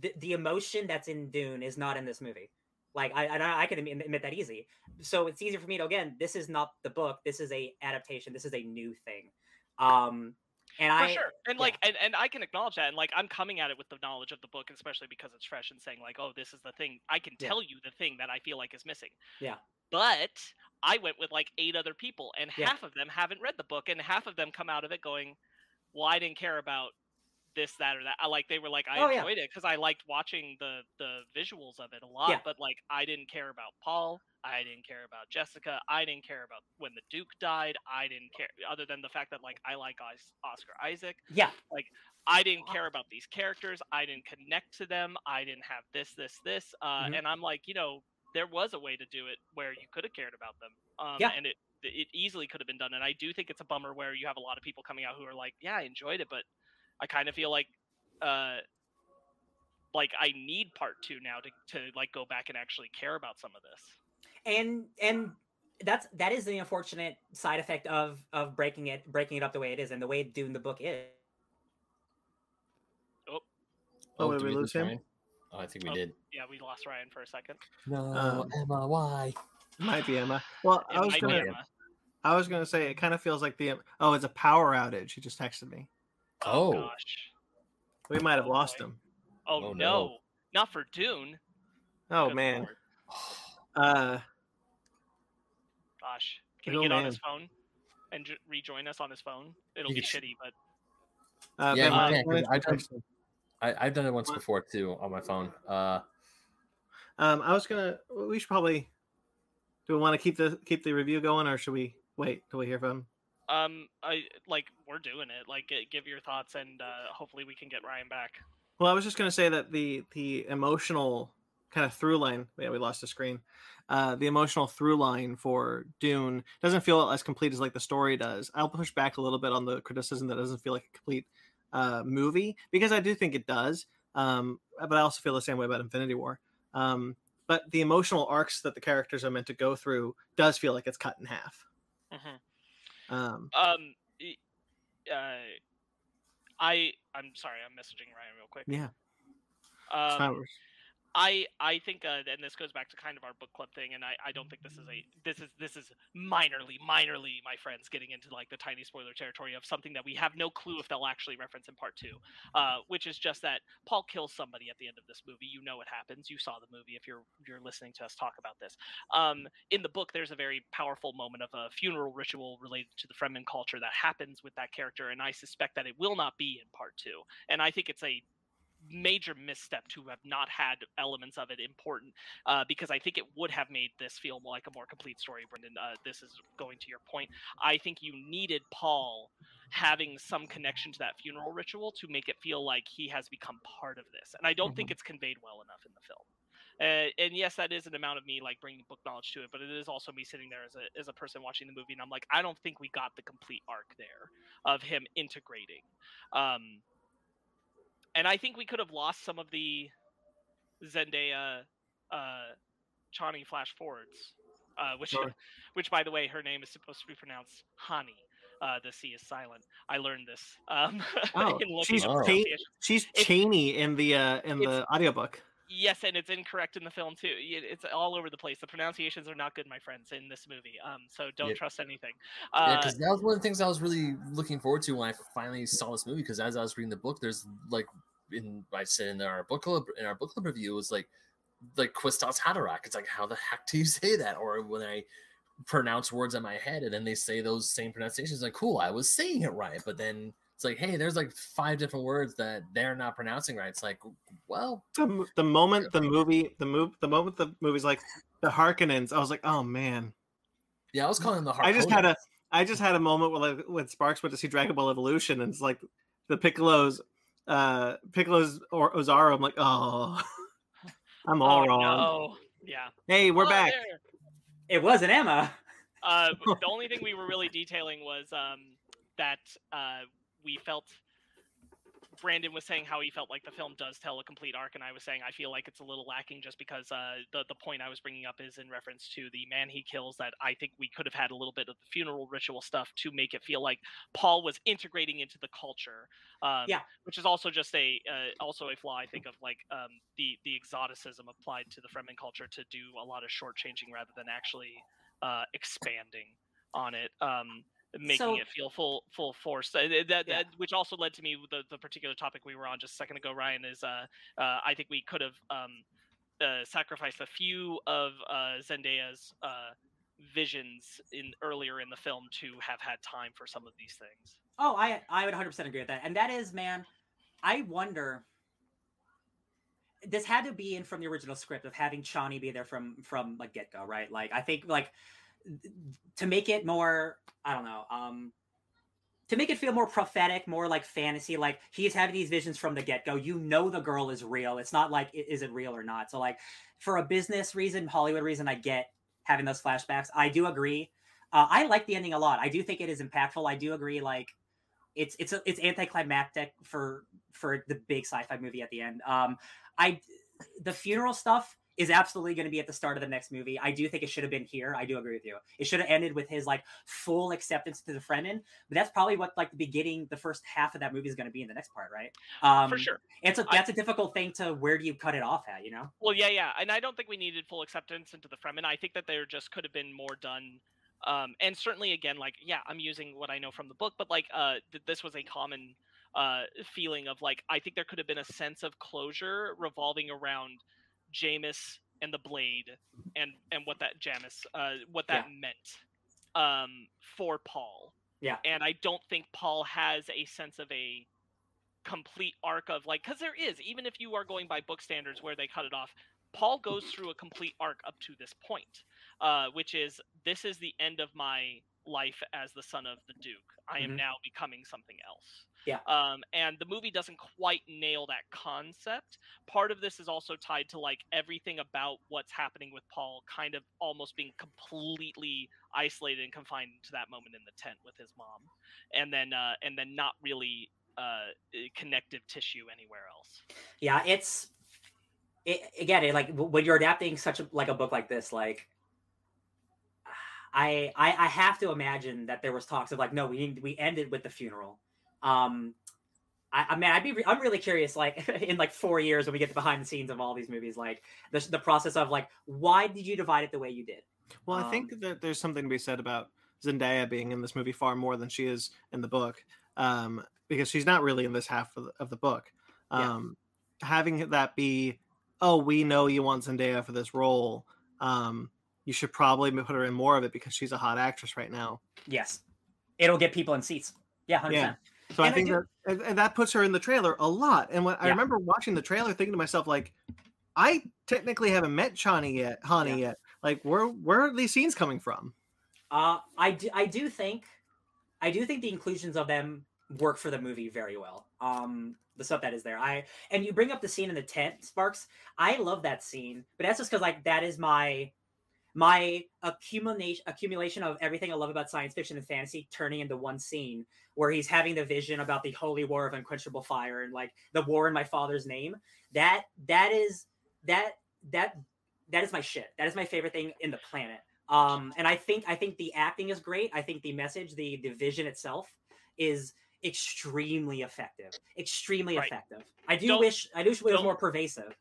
the, the emotion that's in Dune is not in this movie. Like I I, I can admit, admit that easy. So it's easier for me to again. This is not the book. This is a adaptation. This is a new thing. Um, and For I sure. And yeah. like and, and I can acknowledge that and like I'm coming at it with the knowledge of the book, especially because it's fresh and saying like, oh, this is the thing. I can Yeah. tell you the thing that I feel like is missing. Yeah. But I went with like eight other people and Yeah. half of them haven't read the book and half of them come out of it going, Well, I didn't care about this, that, or that. I like they were like I Oh, yeah. enjoyed it because I liked watching the the visuals of it a lot. Yeah. But like I didn't care about Paul. I didn't care about Jessica. I didn't care about when the Duke died. I didn't care other than the fact that like I like Oscar Isaac. Yeah, Like I didn't care about these characters. I didn't connect to them. I didn't have this, this, this. Uh, Mhm. And I'm like, you know, there was a way to do it where you could have cared about them. Um, Yeah. And it it easily could have been done. And I do think it's a bummer where you have a lot of people coming out who are like, yeah, I enjoyed it, but I kind of feel like, uh, like I need part two now to to like go back and actually care about some of this. and and that's that is the unfortunate side effect of of breaking it breaking it up the way it is and the way doing the book is. Oh, oh, did we lose him? Ryan? Oh, I think we Oh. did. Yeah, we lost Ryan for a second. No, Um, Emma, why? Might be Emma. Well, It I was gonna, I was gonna say it kind of feels like the oh, it's a power outage. He just texted me. Oh, gosh. We might have Oh, lost boy. him. Oh, Oh, no. no. not for Dune. Oh Good man. lord. Uh, Gosh, can Oh, he get on his phone and j- rejoin us on his phone? It'll be shitty, but uh Yeah, Ben, you can, why 'cause don't I you don't- text him? I, I've done it once What? before too on my phone. Uh, Um, I was gonna. We should probably. Do we want to keep the keep the review going, or should we wait till we hear from? Um, I like we're doing it. Like, give your thoughts, and uh, hopefully we can get Ryan back. Well, I was just gonna say that the the emotional kind of through line. Yeah, we lost the screen. Uh, the emotional through line for Dune doesn't feel as complete as like the story does. I'll push back a little bit on the criticism that it doesn't feel like a complete uh, movie because I do think it does. Um, but I also feel the same way about Infinity War. Um, but the emotional arcs that the characters are meant to go through does feel like it's cut in half. hmm Um, Um, uh, I I'm sorry, I'm messaging Ryan real quick. yeah. Um, I I think, uh, and this goes back to kind of our book club thing, and I, I don't think this is a this is this is minorly minorly my friends getting into like the tiny spoiler territory of something that we have no clue if they'll actually reference in part two, uh, which is just that Paul kills somebody at the end of this movie. You know what happens. You saw the movie if you're you're listening to us talk about this. Um, in the book, there's a very powerful moment of a funeral ritual related to the Fremen culture that happens with that character, and I suspect that it will not be in part two. And I think it's a major misstep to have not had elements of it important uh, because I think it would have made this feel more like a more complete story. Brendan, uh, this is going to your point. I think you needed Paul having some connection to that funeral ritual to make it feel like he has become part of this, and I don't think it's conveyed well enough in the film. Uh, and yes, that is an amount of me like bringing book knowledge to it, but it is also me sitting there as a as a person watching the movie, and I'm like, I don't think we got the complete arc there of him integrating. Um, and I think we could have lost some of the Zendaya uh Chani flash forwards. Uh, which Sure. [LAUGHS] which by the way her name is supposed to be pronounced Hani. Uh, the C is silent. I learned this. Um, [LAUGHS] looking she's pronunciation. she's Cheney in the uh, in the audiobook. Yes, and it's incorrect in the film too. It's all over the place. The pronunciations are not good, my friends, in this movie. Um, so don't Yeah. trust anything. yeah, Uh, because that was one of the things I was really looking forward to when I finally saw this movie. Because as I was reading the book, there's like in I said in our book club in our book club review was like like Quistas Haderach. It's like how the heck do you [LAUGHS] say that? Or when I pronounce words in my head and then they say those same pronunciations, like cool, I was saying it right, but then it's like, hey, there's like five different words that they're not pronouncing right. It's like, well, The, the moment the movie the move the moment the movie's like the Harkonnens, I was like, oh man. yeah, I was calling them the I just had a I just had a moment where like when Sparks went to see Dragon Ball Evolution and it's like the Piccolos uh Piccolo's or Ozaru. I'm like, oh [LAUGHS] I'm all oh wrong. no. Yeah. Hey, we're Oh, back. there. It wasn't Emma. Uh, [LAUGHS] the only thing we were really detailing was um, that uh, we felt Brandon was saying how he felt like the film does tell a complete arc, and I was saying I feel like it's a little lacking just because uh, the the point I was bringing up is in reference to the man he kills. That I think we could have had a little bit of the funeral ritual stuff to make it feel like Paul was integrating into the culture. Um, Yeah. which is also just a uh, also a flaw I think of like um, the the exoticism applied to the Fremen culture to do a lot of shortchanging rather than actually uh, expanding on it. Um, making So- it feel full full force Uh, th- that, Yeah. that which also led to me the, the particular topic we were on just a second ago ryan is uh, uh i think we could have um uh, sacrificed a few of uh zendaya's uh visions in earlier in the film to have had time for some of these things Oh, I I would 100% agree with that. And that is, man, I wonder. This had to be in from the original script of having Chani be there from from like get go, right? Like I think like to make it more, I don't know, um, to make it feel more prophetic, more like fantasy. Like he's having these visions from the get go. You know the girl is real. It's not like is it real or not. So like for a business reason, Hollywood reason, I get having those flashbacks. I do agree. Uh, I like the ending a lot. I do think it is impactful. I do agree. Like it's it's it's anticlimactic for for the big sci-fi movie at the end. Um, I the funeral stuff is absolutely going to be at the start of the next movie. I do think it should have been here. I do agree with you. It should have ended with his like full acceptance to the Fremen. But that's probably what like the beginning, the first half of that movie is going to be in the next part, right? Um, For sure. It's a that's I, a difficult thing to where do you cut it off at, you know? Well, yeah, yeah, and I don't think we needed full acceptance into the Fremen. I think that there just could have been more done. Um, and certainly, again, like yeah, I'm using what I know from the book, but like uh, th- this was a common uh, feeling of like I think there could have been a sense of closure revolving around Jamis and the blade and and what that Jamis uh what that yeah. meant um for Paul. Yeah. And I don't think Paul has a sense of a complete arc of like cuz there is even if you are going by book standards where they cut it off Paul goes through a complete arc up to this point uh which is this is the end of my life as the son of the duke. I am mm-hmm. now becoming something else. Yeah. Um, and the movie doesn't quite nail that concept. Part of this is also tied to like everything about what's happening with Paul kind of almost being completely isolated and confined to that moment in the tent with his mom, and then uh, and then not really uh, connective tissue anywhere else. Yeah, it's it, again it, like when you're adapting such a like a book like this, like [SIGHS] I, I I have to imagine that there was talks of like, no, we we ended with the funeral um, I, I mean, I'd be re- I'm really curious, like [LAUGHS] in like four years when we get the behind the scenes of all these movies, like the the process of like, why did you divide it the way you did? Well, I think um, that there's something to be said about Zendaya being in this movie far more than she is in the book, um, because she's not really in this half of the, of the book. Um, yeah. Having that be, oh, we know you want Zendaya for this role. Um, you should probably put her in more of it because she's a hot actress right now. Yes, it'll get people in seats. Yeah, 100%. yeah. So and I think I that and that puts her in the trailer a lot. And when yeah. I remember watching the trailer, thinking to myself, like, I technically haven't met Chani yet, Hani yeah. yet. Like, where where are these scenes coming from? Uh, I do, I do think, I do think the inclusions of them work for the movie very well. Um, the stuff that is there. I and you bring up the scene in the tent, Sparks. I love that scene, but that's just because like that is my my accumulation accumulation of everything I love about science fiction and fantasy turning into one scene where he's having the vision about the holy war of unquenchable fire and like the war in my father's name. That that is that that that is my shit. That is my favorite thing in the planet. Um, and I think I think the acting is great. I think the message, the the vision itself, is extremely effective. Extremely right. effective. I do don't, wish I do wish it was more pervasive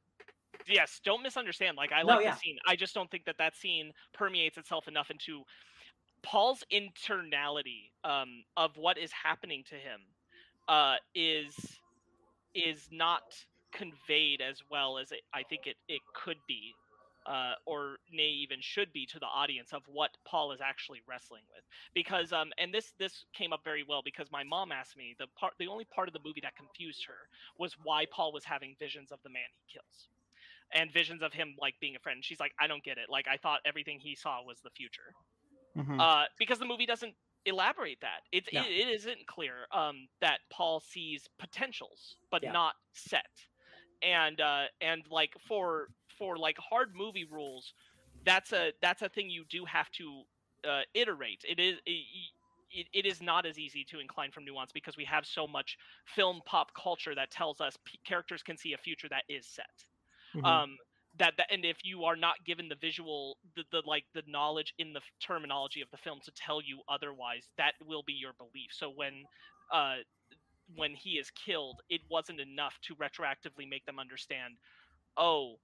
yes, don't misunderstand. Like I like yeah. the scene. I just don't think that that scene permeates itself enough into Paul's internality um, of what is happening to him uh, is is not conveyed as well as it, I think it it could be. Uh, or may even should be to the audience of what Paul is actually wrestling with, because um, and this this came up very well because my mom asked me the part the only part of the movie that confused her was why Paul was having visions of the man he kills and visions of him like being a friend. She's like, I don't get it. Like I thought everything he saw was the future, mm-hmm. uh, because the movie doesn't elaborate that. It's no. it, it isn't clear um, that Paul sees potentials but yeah. not set, and uh, and like for for like hard movie rules, that's a that's a thing you do have to uh, iterate. It is. It, it, it is not as easy to incline from nuance because we have so much film pop culture that tells us p- characters can see a future that is set mm-hmm. um that, that and if you are not given the visual the, the like the knowledge in the terminology of the film to tell you otherwise that will be your belief so when uh when he is killed it wasn't enough to retroactively make them understand oh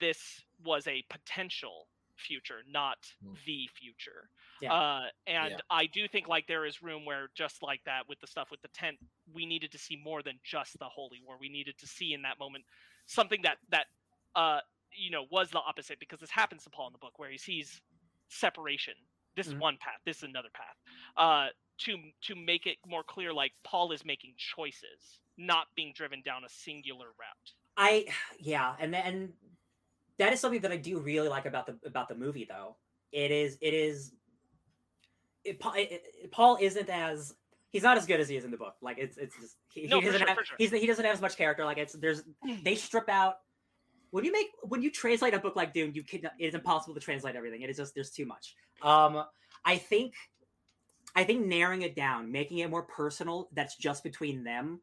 this was a potential future not mm. the future yeah. uh and yeah. i do think like there is room where just like that with the stuff with the tent we needed to see more than just the holy war we needed to see in that moment something that that uh, you know, was the opposite because this happens to Paul in the book where he sees separation This is Mhm. one path. This is another path. Uh, to to make it more clear, like Paul is making choices, not being driven down a singular route. I [SIGHS] yeah, and then that is something that I do really like about the about the movie though. It is it is it, it, it- Paul isn't as he's not as good as he is in the book. Like it's it's just he, No, he doesn't sure, have sure. he's he doesn't have as much character. Like it's there's they strip out when you make when you translate a book like Dune, you can it is impossible to translate everything. It is just there's too much. Um, I think I think narrowing it down, making it more personal, that's just between them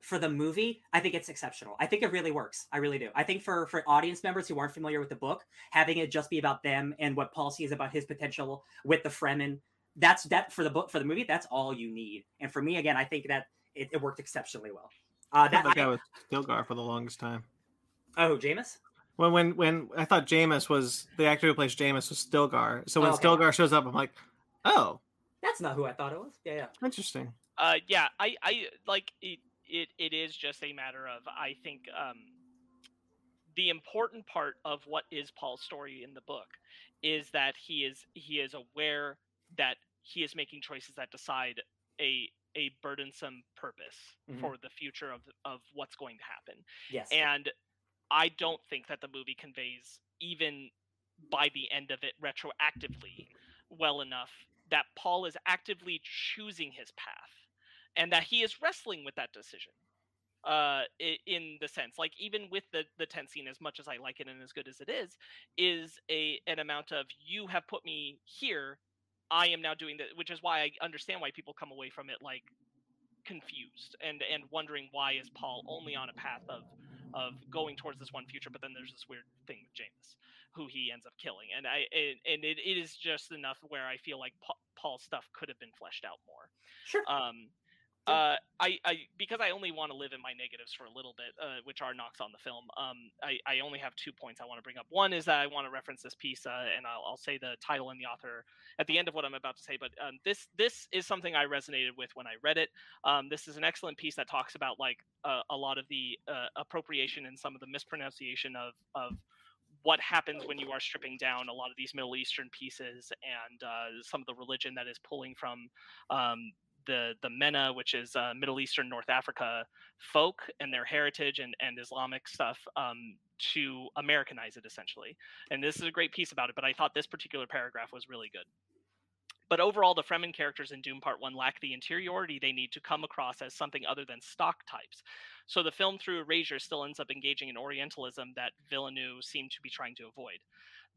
for the movie, I think it's exceptional. I think it really works. I really do. I think for for audience members who aren't familiar with the book, having it just be about them and what Paul sees about his potential with the Fremen, that's that for the book for the movie. That's all you need. And for me, again, I think that it, it worked exceptionally well. Uh, that I- guy was Stilgar for the longest time. Oh, Jamis. When when when I thought Jamis was the actor who plays Jamis was Stilgar. So when Oh, okay. Stilgar shows up, I'm like, oh, That's not who I thought it was. Yeah, yeah. interesting. Uh, yeah, I, I like it, it. It is just a matter of I think um, the important part of what is Paul's story in the book is that he is he is aware that he is making choices that decide a a burdensome purpose Mhm. for the future of of what's going to happen. Yes. And I don't think that the movie conveys even by the end of it retroactively well enough that Paul is actively choosing his path and that he is wrestling with that decision. Uh, in the sense, like even with the the tent scene, as much as I like it and as good as it is, is a an amount of you have put me here. I am now doing that, which is why I understand why people come away from it like confused and and wondering why is Paul only on a path of of going towards this one future, but then there's this weird thing with Jamis, who he ends up killing, and I and, and it, it is just enough where I feel like Pa- Paul's stuff could have been fleshed out more. sure. Um. Uh, I, I because I only want to live in my negatives for a little bit, uh, which are knocks on the film. Um, I, I only have two points I want to bring up. One is that I want to reference this piece, uh, and I'll, I'll say the title and the author at the end of what I'm about to say. But um, this this is something I resonated with when I read it. Um, this is an excellent piece that talks about like uh, a lot of the uh, appropriation and some of the mispronunciation of of what happens when you are stripping down a lot of these Middle Eastern pieces and uh, some of the religion that is pulling from um, the the MENA, which is uh, Middle Eastern North Africa folk and their heritage and, and Islamic stuff, um, to Americanize it essentially. And this is a great piece about it. But I thought this particular paragraph was really good. But overall, the Fremen characters in Dune Part 1 lack the interiority they need to come across as something other than stock types. So the film, through erasure, still ends up engaging in Orientalism that Villeneuve seemed to be trying to avoid.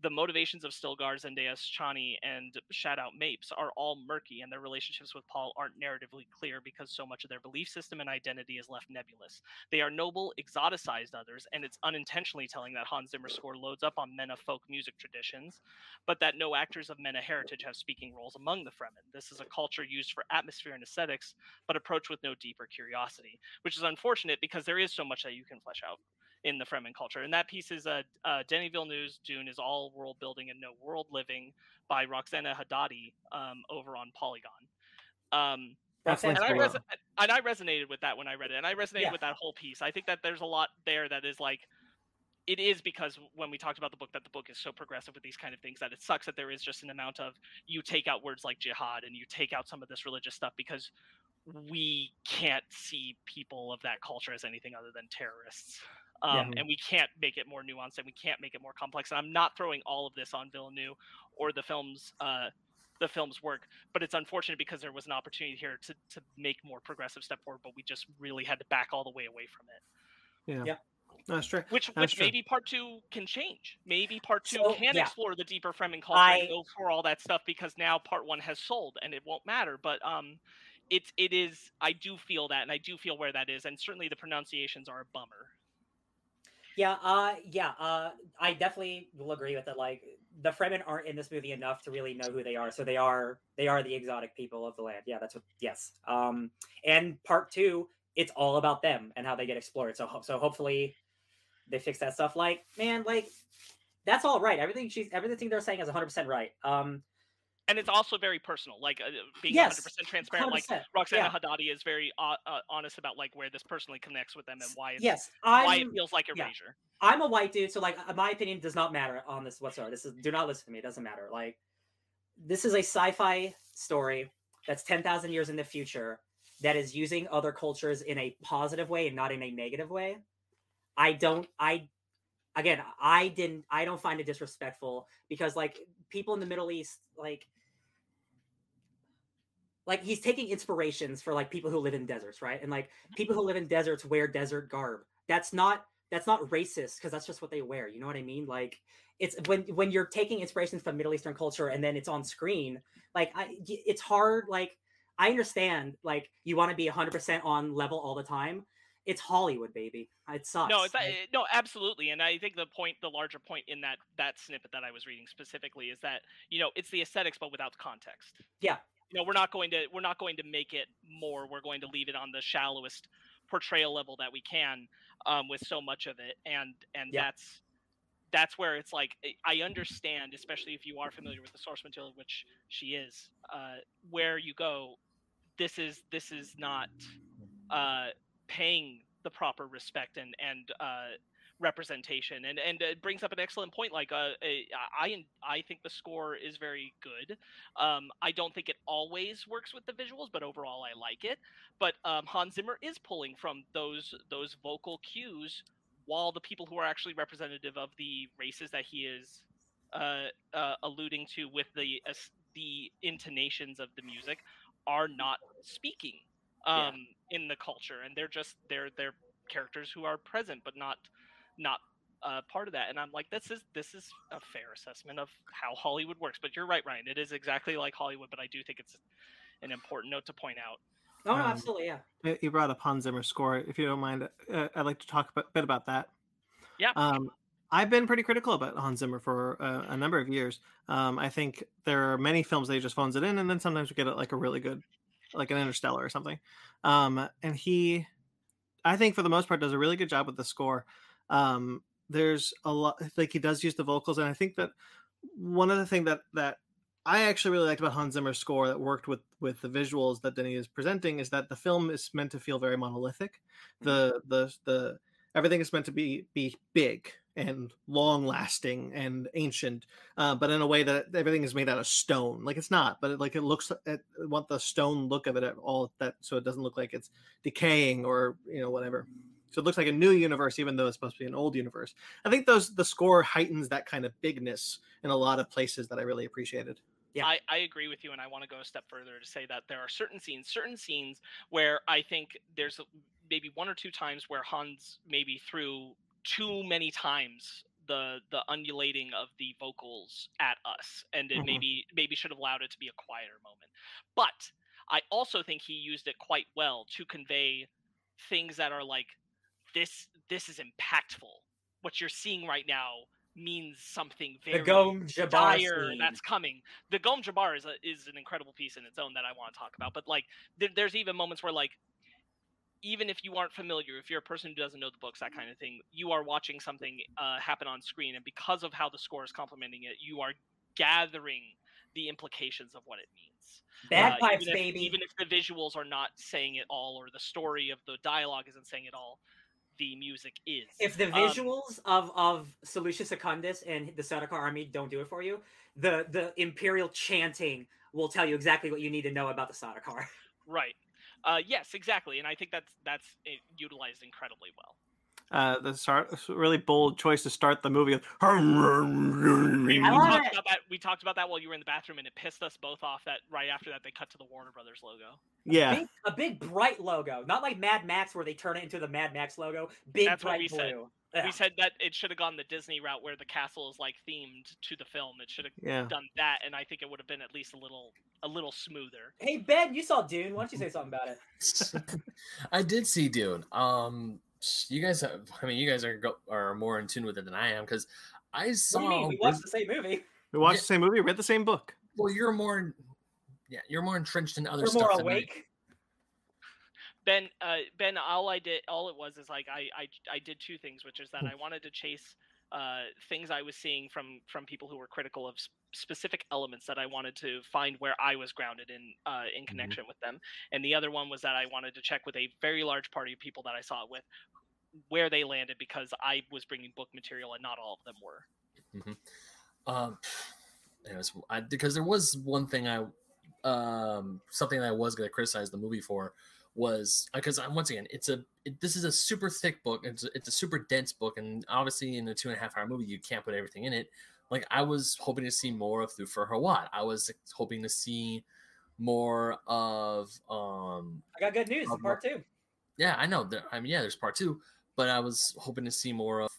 The motivations of Stilgar, Zendaya, Chani, and Shadout Mapes are all murky, and their relationships with Paul aren't narratively clear because so much of their belief system and identity is left nebulous. They are noble, exoticized others, and it's unintentionally telling that Hans Zimmer's score loads up on MENA folk music traditions, but that no actors of MENA heritage have speaking roles among the Fremen. This is a culture used for atmosphere and aesthetics, but approached with no deeper curiosity, which is unfortunate because there is so much that you can flesh out in the Fremen culture. And that piece is uh, uh, Denny Villeneuve's Dune is all world building and no world living by Roxana Hadadi um, over on Polygon. Um, That's and I, res- and I resonated with that when I read it, and I resonated Yeah. with that whole piece. I think that there's a lot there that is like, it is because when we talked about the book, that the book is so progressive with these kind of things that it sucks that there is just an amount of you take out words like jihad and you take out some of this religious stuff because we can't see people of that culture as anything other than terrorists. Um, And we can't make it more nuanced and we can't make it more complex. And I'm not throwing all of this on Villeneuve or the film's uh, the film's work, but it's unfortunate because there was an opportunity here to to make more progressive step forward, but we just really had to back all the way away from it. Yeah. Yeah. That's true. Which That's which true. maybe part two can change. Maybe part two So, can yeah. explore the deeper Fremen culture I- and go for all that stuff because now part one has sold and it won't matter. But um, it's it is. I do feel that, and I do feel where that is, and certainly the pronunciations are a bummer. Yeah, uh, yeah, uh, I definitely will agree with that. Like, the Fremen aren't in this movie enough to really know who they are, so they are they are the exotic people of the land. Yeah, that's what. Yes. Um, and part two, it's all about them and how they get explored. So, so hopefully, they fix that stuff. Like, man, like that's all right. Everything she's everything they're saying is 100 percent right. Um, And it's also very personal, like uh, being Yes, 100% transparent. Like 100%, Roxana yeah. Hadadi is very uh, uh, honest about like where this personally connects with them and why it's yes, why it feels like yeah. erasure. I'm a white dude, so like uh, my opinion does not matter on this whatsoever. This is do not listen to me. It doesn't matter. Like this is a sci-fi story that's 10,000 years in the future that is using other cultures in a positive way and not in a negative way. I don't I again, I didn't I don't find it disrespectful because like people in the Middle East like like he's taking inspirations for like people who live in deserts, right? And like people who mm-hmm. live in deserts wear desert garb. That's not that's not racist because that's just what they wear. You know what I mean? Like it's when when you're taking inspirations from Middle Eastern culture and then it's on screen, like I, it's hard. Like I understand, like you want to be 100 percent on level all the time. It's Hollywood, baby. It sucks. No, it's, like, no, absolutely. And I think the point, the larger point in that that snippet that I was reading specifically is that you know it's the aesthetics, but without the context. Yeah. You know, we're not going to we're not going to make it more. We're going to leave it on the shallowest portrayal level that we can um, with so much of it, and and yeah. that's that's where it's like I understand, especially if you are familiar with the source material, which she is, uh, where you go. This is this is not uh, paying the proper respect and and uh, representation, and and it brings up an excellent point. Like uh, I I think the score is very good. Um, I don't think it always works with the visuals, but overall I like it. But um, Hans Zimmer is pulling from those those vocal cues while the people who are actually representative of the races that he is uh, uh, alluding to with the uh, the intonations of the music are not speaking um, yeah. in the culture, and they're just they're they're characters who are present but not not uh, part of that. And I'm like, this is this is a fair assessment of how Hollywood works. But you're right, Ryan. It is exactly like Hollywood, but I do think it's an important note to point out. Oh, um, absolutely, yeah. You brought up Hans Zimmer score. If you don't mind, uh, I'd like to talk a bit about that. Yeah. Um, I've been pretty critical about Hans Zimmer for a, a number of years. Um, I think there are many films that he just phones it in, and then sometimes we get it like a really good, like an Interstellar or something. Um, and he, I think for the most part, does a really good job with the score. Um, there's a lot like he does use the vocals, and I think that one of the thing that that I actually really liked about Hans Zimmer's score that worked with with the visuals that Denis is presenting is that the film is meant to feel very monolithic. The mm-hmm. the the everything is meant to be be big and long lasting and ancient, uh, but in a way that everything is made out of stone. Like it's not, but it, like it looks at want the stone look of it at all that so it doesn't look like it's decaying or you know whatever. So it looks like a new universe, even though it's supposed to be an old universe. I think those the score heightens that kind of bigness in a lot of places that I really appreciated. Yeah, I, I agree with you, and I want to go a step further to say that there are certain scenes, certain scenes where I think there's maybe one or two times where Hans maybe threw too many times the the undulating of the vocals at us, and it mm-hmm. maybe maybe should have allowed it to be a quieter moment. But I also think he used it quite well to convey things that are like this this is impactful. What you're seeing right now means something very the Gom Jabbar that's coming. The Gom Jabbar is a, is an incredible piece in its own that I want to talk about. But like, there, there's even moments where like, even if you aren't familiar, if you're a person who doesn't know the books, that kind of thing, you are watching something uh, happen on screen, and because of how the score is complementing it, you are gathering the implications of what it means. Bagpipes, uh, even if, baby. Even if the visuals are not saying it all, or the story of the dialogue isn't saying it all, the music is. If the um, visuals um, of of Salusa Secundus and the Sardaukar army don't do it for you, the the imperial chanting will tell you exactly what you need to know about the Sardaukar. Right. Uh, yes, exactly, and I think that's that's eh, utilized incredibly well uh, the start really bold choice to start the movie. With, we, we talked about that. We talked about that while you were in the bathroom, and it pissed us both off. That right after that, they cut to the Warner Brothers logo. Yeah, a big, a big bright logo, not like Mad Max where they turn it into the Mad Max logo. Big That's bright what we blue. Said. We said that it should have gone the Disney route where the castle is like themed to the film. It should have yeah. done that, and I think it would have been at least a little a little smoother. Hey Ben, you saw Dune. Why don't you say something about it? [LAUGHS] I did see Dune. Um, you guys have, I mean, you guys are go, are more in tune with it than I am because I saw. We watched the same movie. We watched yeah. the same movie. Read the same book. Well, you're more, yeah, you're more entrenched in other We're stuff. More awake. Ben, uh, Ben, all I did, all it was is like I, I, I did two things, which is that I wanted to chase uh, things I was seeing from from people who were critical of specific elements that I wanted to find where I was grounded in uh, in mm-hmm. connection mm-hmm. with them, and the other one was that I wanted to check with a very large party of people that I saw it with where they landed because I was bringing book material and not all of them were. Mm-hmm. Um, [SIGHS] it was I, because there was one thing I um something that I was going to criticize the movie for was because I'm once again it's a it, this is a super thick book it's a, it's a super dense book and obviously in a two and a half hour movie you can't put everything in it like i was hoping to see more of Thufir Hawat i was hoping to see more of um I got good news. Part two. yeah i know there, i mean yeah there's part two but i was hoping to see more of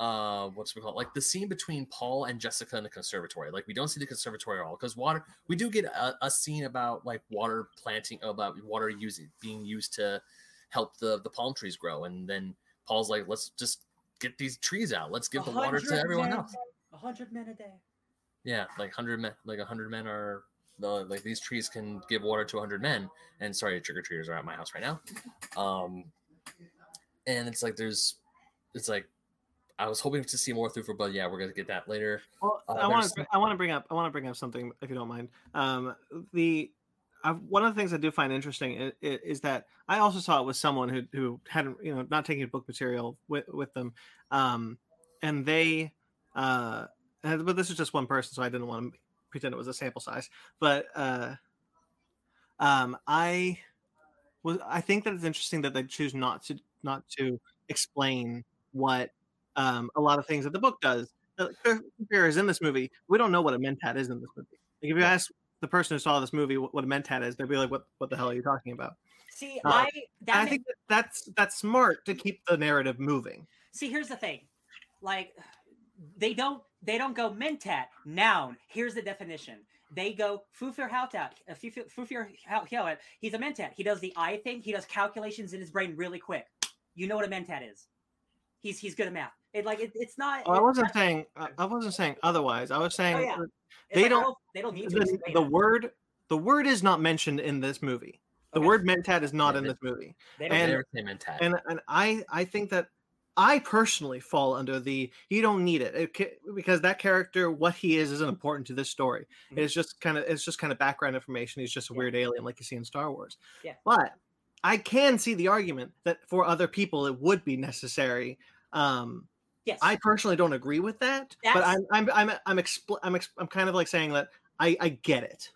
uh what's we call it like the scene between paul and jessica in the conservatory. Like we don't see the conservatory at all because water we do get a, a scene about like water planting about water using being used to help the the palm trees grow. And then paul's like let's just get these trees out. Let's give the water to everyone else. A hundred men a day. yeah like 100 men like 100 men are the like these trees can give water to 100 men. And sorry trick-or-treaters are at my house right now. Um and it's like there's it's like i was hoping to see more Thufir but yeah we're gonna get that later Well, Uh, I want to I want to bring up I want to bring up something if you don't mind. Um, the I, one of the things I do find interesting is, is that I also saw it with someone who who hadn't you know not taking book material with with them, um, and they uh, but this is just one person, so I didn't want to pretend it was a sample size. But uh, um, I was I think that it's interesting that they choose not to not to explain what um, a lot of things that the book does. Uh, Fear is in this movie. We don't know what a mentat is in this movie. Like if you ask the person who saw this movie what, what a mentat is, they'd be like, "What what the hell are you talking about?" See, Uh, I that I think that that's that's smart to keep the narrative moving. See, here's the thing. Like they don't they don't go mentat noun. Here's the definition. They go fufir hautat. Thufir Hawat. He's a mentat. He does the eye thing. He does calculations in his brain really quick. You know what a mentat is. He's he's good at math. It like it, it's not. Oh, I wasn't not- saying I I wasn't saying otherwise. I was saying Oh, yeah. they like, don't- oh, they don't need the, explain the word the word is not mentioned in this movie. The Okay. word mentat is not Yeah, in this movie. They don't and- Never say mentat. and and I I think that I personally fall under the you don't need it, it because that character what he is isn't important to this story. Mhm. It's just kind of it's just kind of background information. He's just a Yeah. weird alien like you see in Star Wars. Yeah. But I can see the argument that for other people it would be necessary. Um, yes. I personally don't agree with that, but I'm I'm I'm I'm expl- I'm, I'm kind of like saying that I I get it.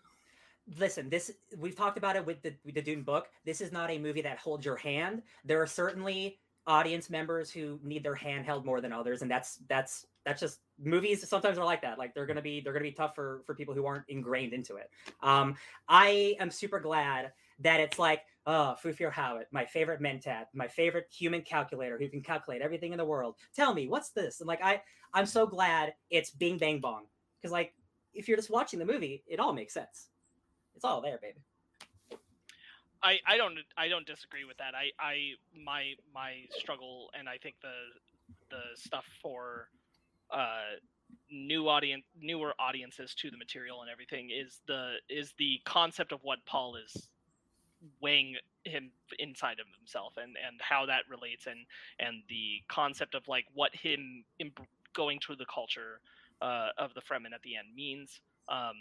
listen this we've talked about it with the with the dune book this is not a movie that holds your hand there are certainly audience members who need their hand held more than others and that's that's that's just movies sometimes are like that like they're gonna be they're gonna be tough for for people who aren't ingrained into it um i am super glad that it's like oh Thufir Hawat, my favorite mentat my favorite human calculator who can calculate everything in the world tell me what's this and like i i'm so glad it's bing bang bong because like if you're just watching the movie it all makes sense it's all there, baby. I, I don't I don't disagree with that. I, I my my struggle and I think the the stuff for uh new audience newer audiences to the material and everything is the is the concept of what Paul is weighing him inside of himself and and how that relates and and the concept of like what him imp- going through the culture uh, of the Fremen at the end means. Um,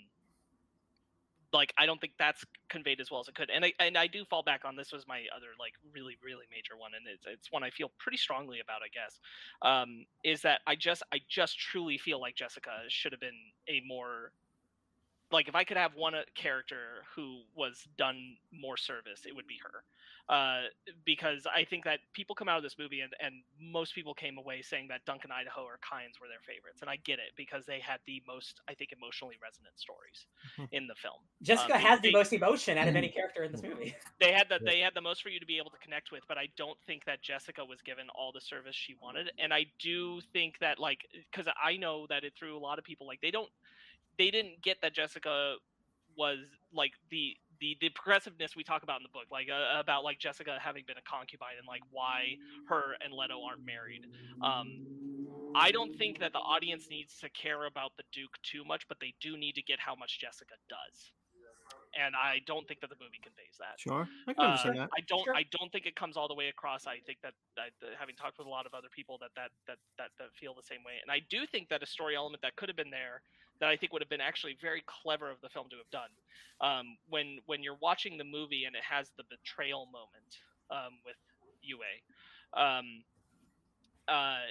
like I don't think that's conveyed as well as it could. And I and I do fall back on this was my other like really really major one, and it's it's one I feel pretty strongly about. I guess um, is that I just I just truly feel like Jessica should have been a more like if I could have one uh, character who was done more service, it would be her. Uh, because I think that people come out of this movie and, and most people came away saying that Duncan Idaho or Kynes were their favorites, and I get it because they had the most I think emotionally resonant stories [LAUGHS] in the film. Jessica Um, has the they- most emotion out of any [LAUGHS] character in this movie. [LAUGHS] they had the Yeah. they had the most for you to be able to connect with but i don't think that jessica was given all the service she wanted and i do think that like because i know that it threw a lot of people like they don't they didn't get that jessica was like the the, the progressiveness we talk about in the book like uh, about like jessica having been a concubine and like why her and leto aren't married. Um i don't think that the audience needs to care about the duke too much but they do need to get how much jessica does and i don't think that the movie conveys that Sure, I can uh, that. I don't. Sure. I don't think it comes all the way across. I think that, that, that having talked with a lot of other people that that, that that that feel the same way, and I do think that a story element that could have been there, that I think would have been actually very clever of the film to have done. Um, when when you're watching the movie and it has the betrayal moment um, with Yueh, um, uh,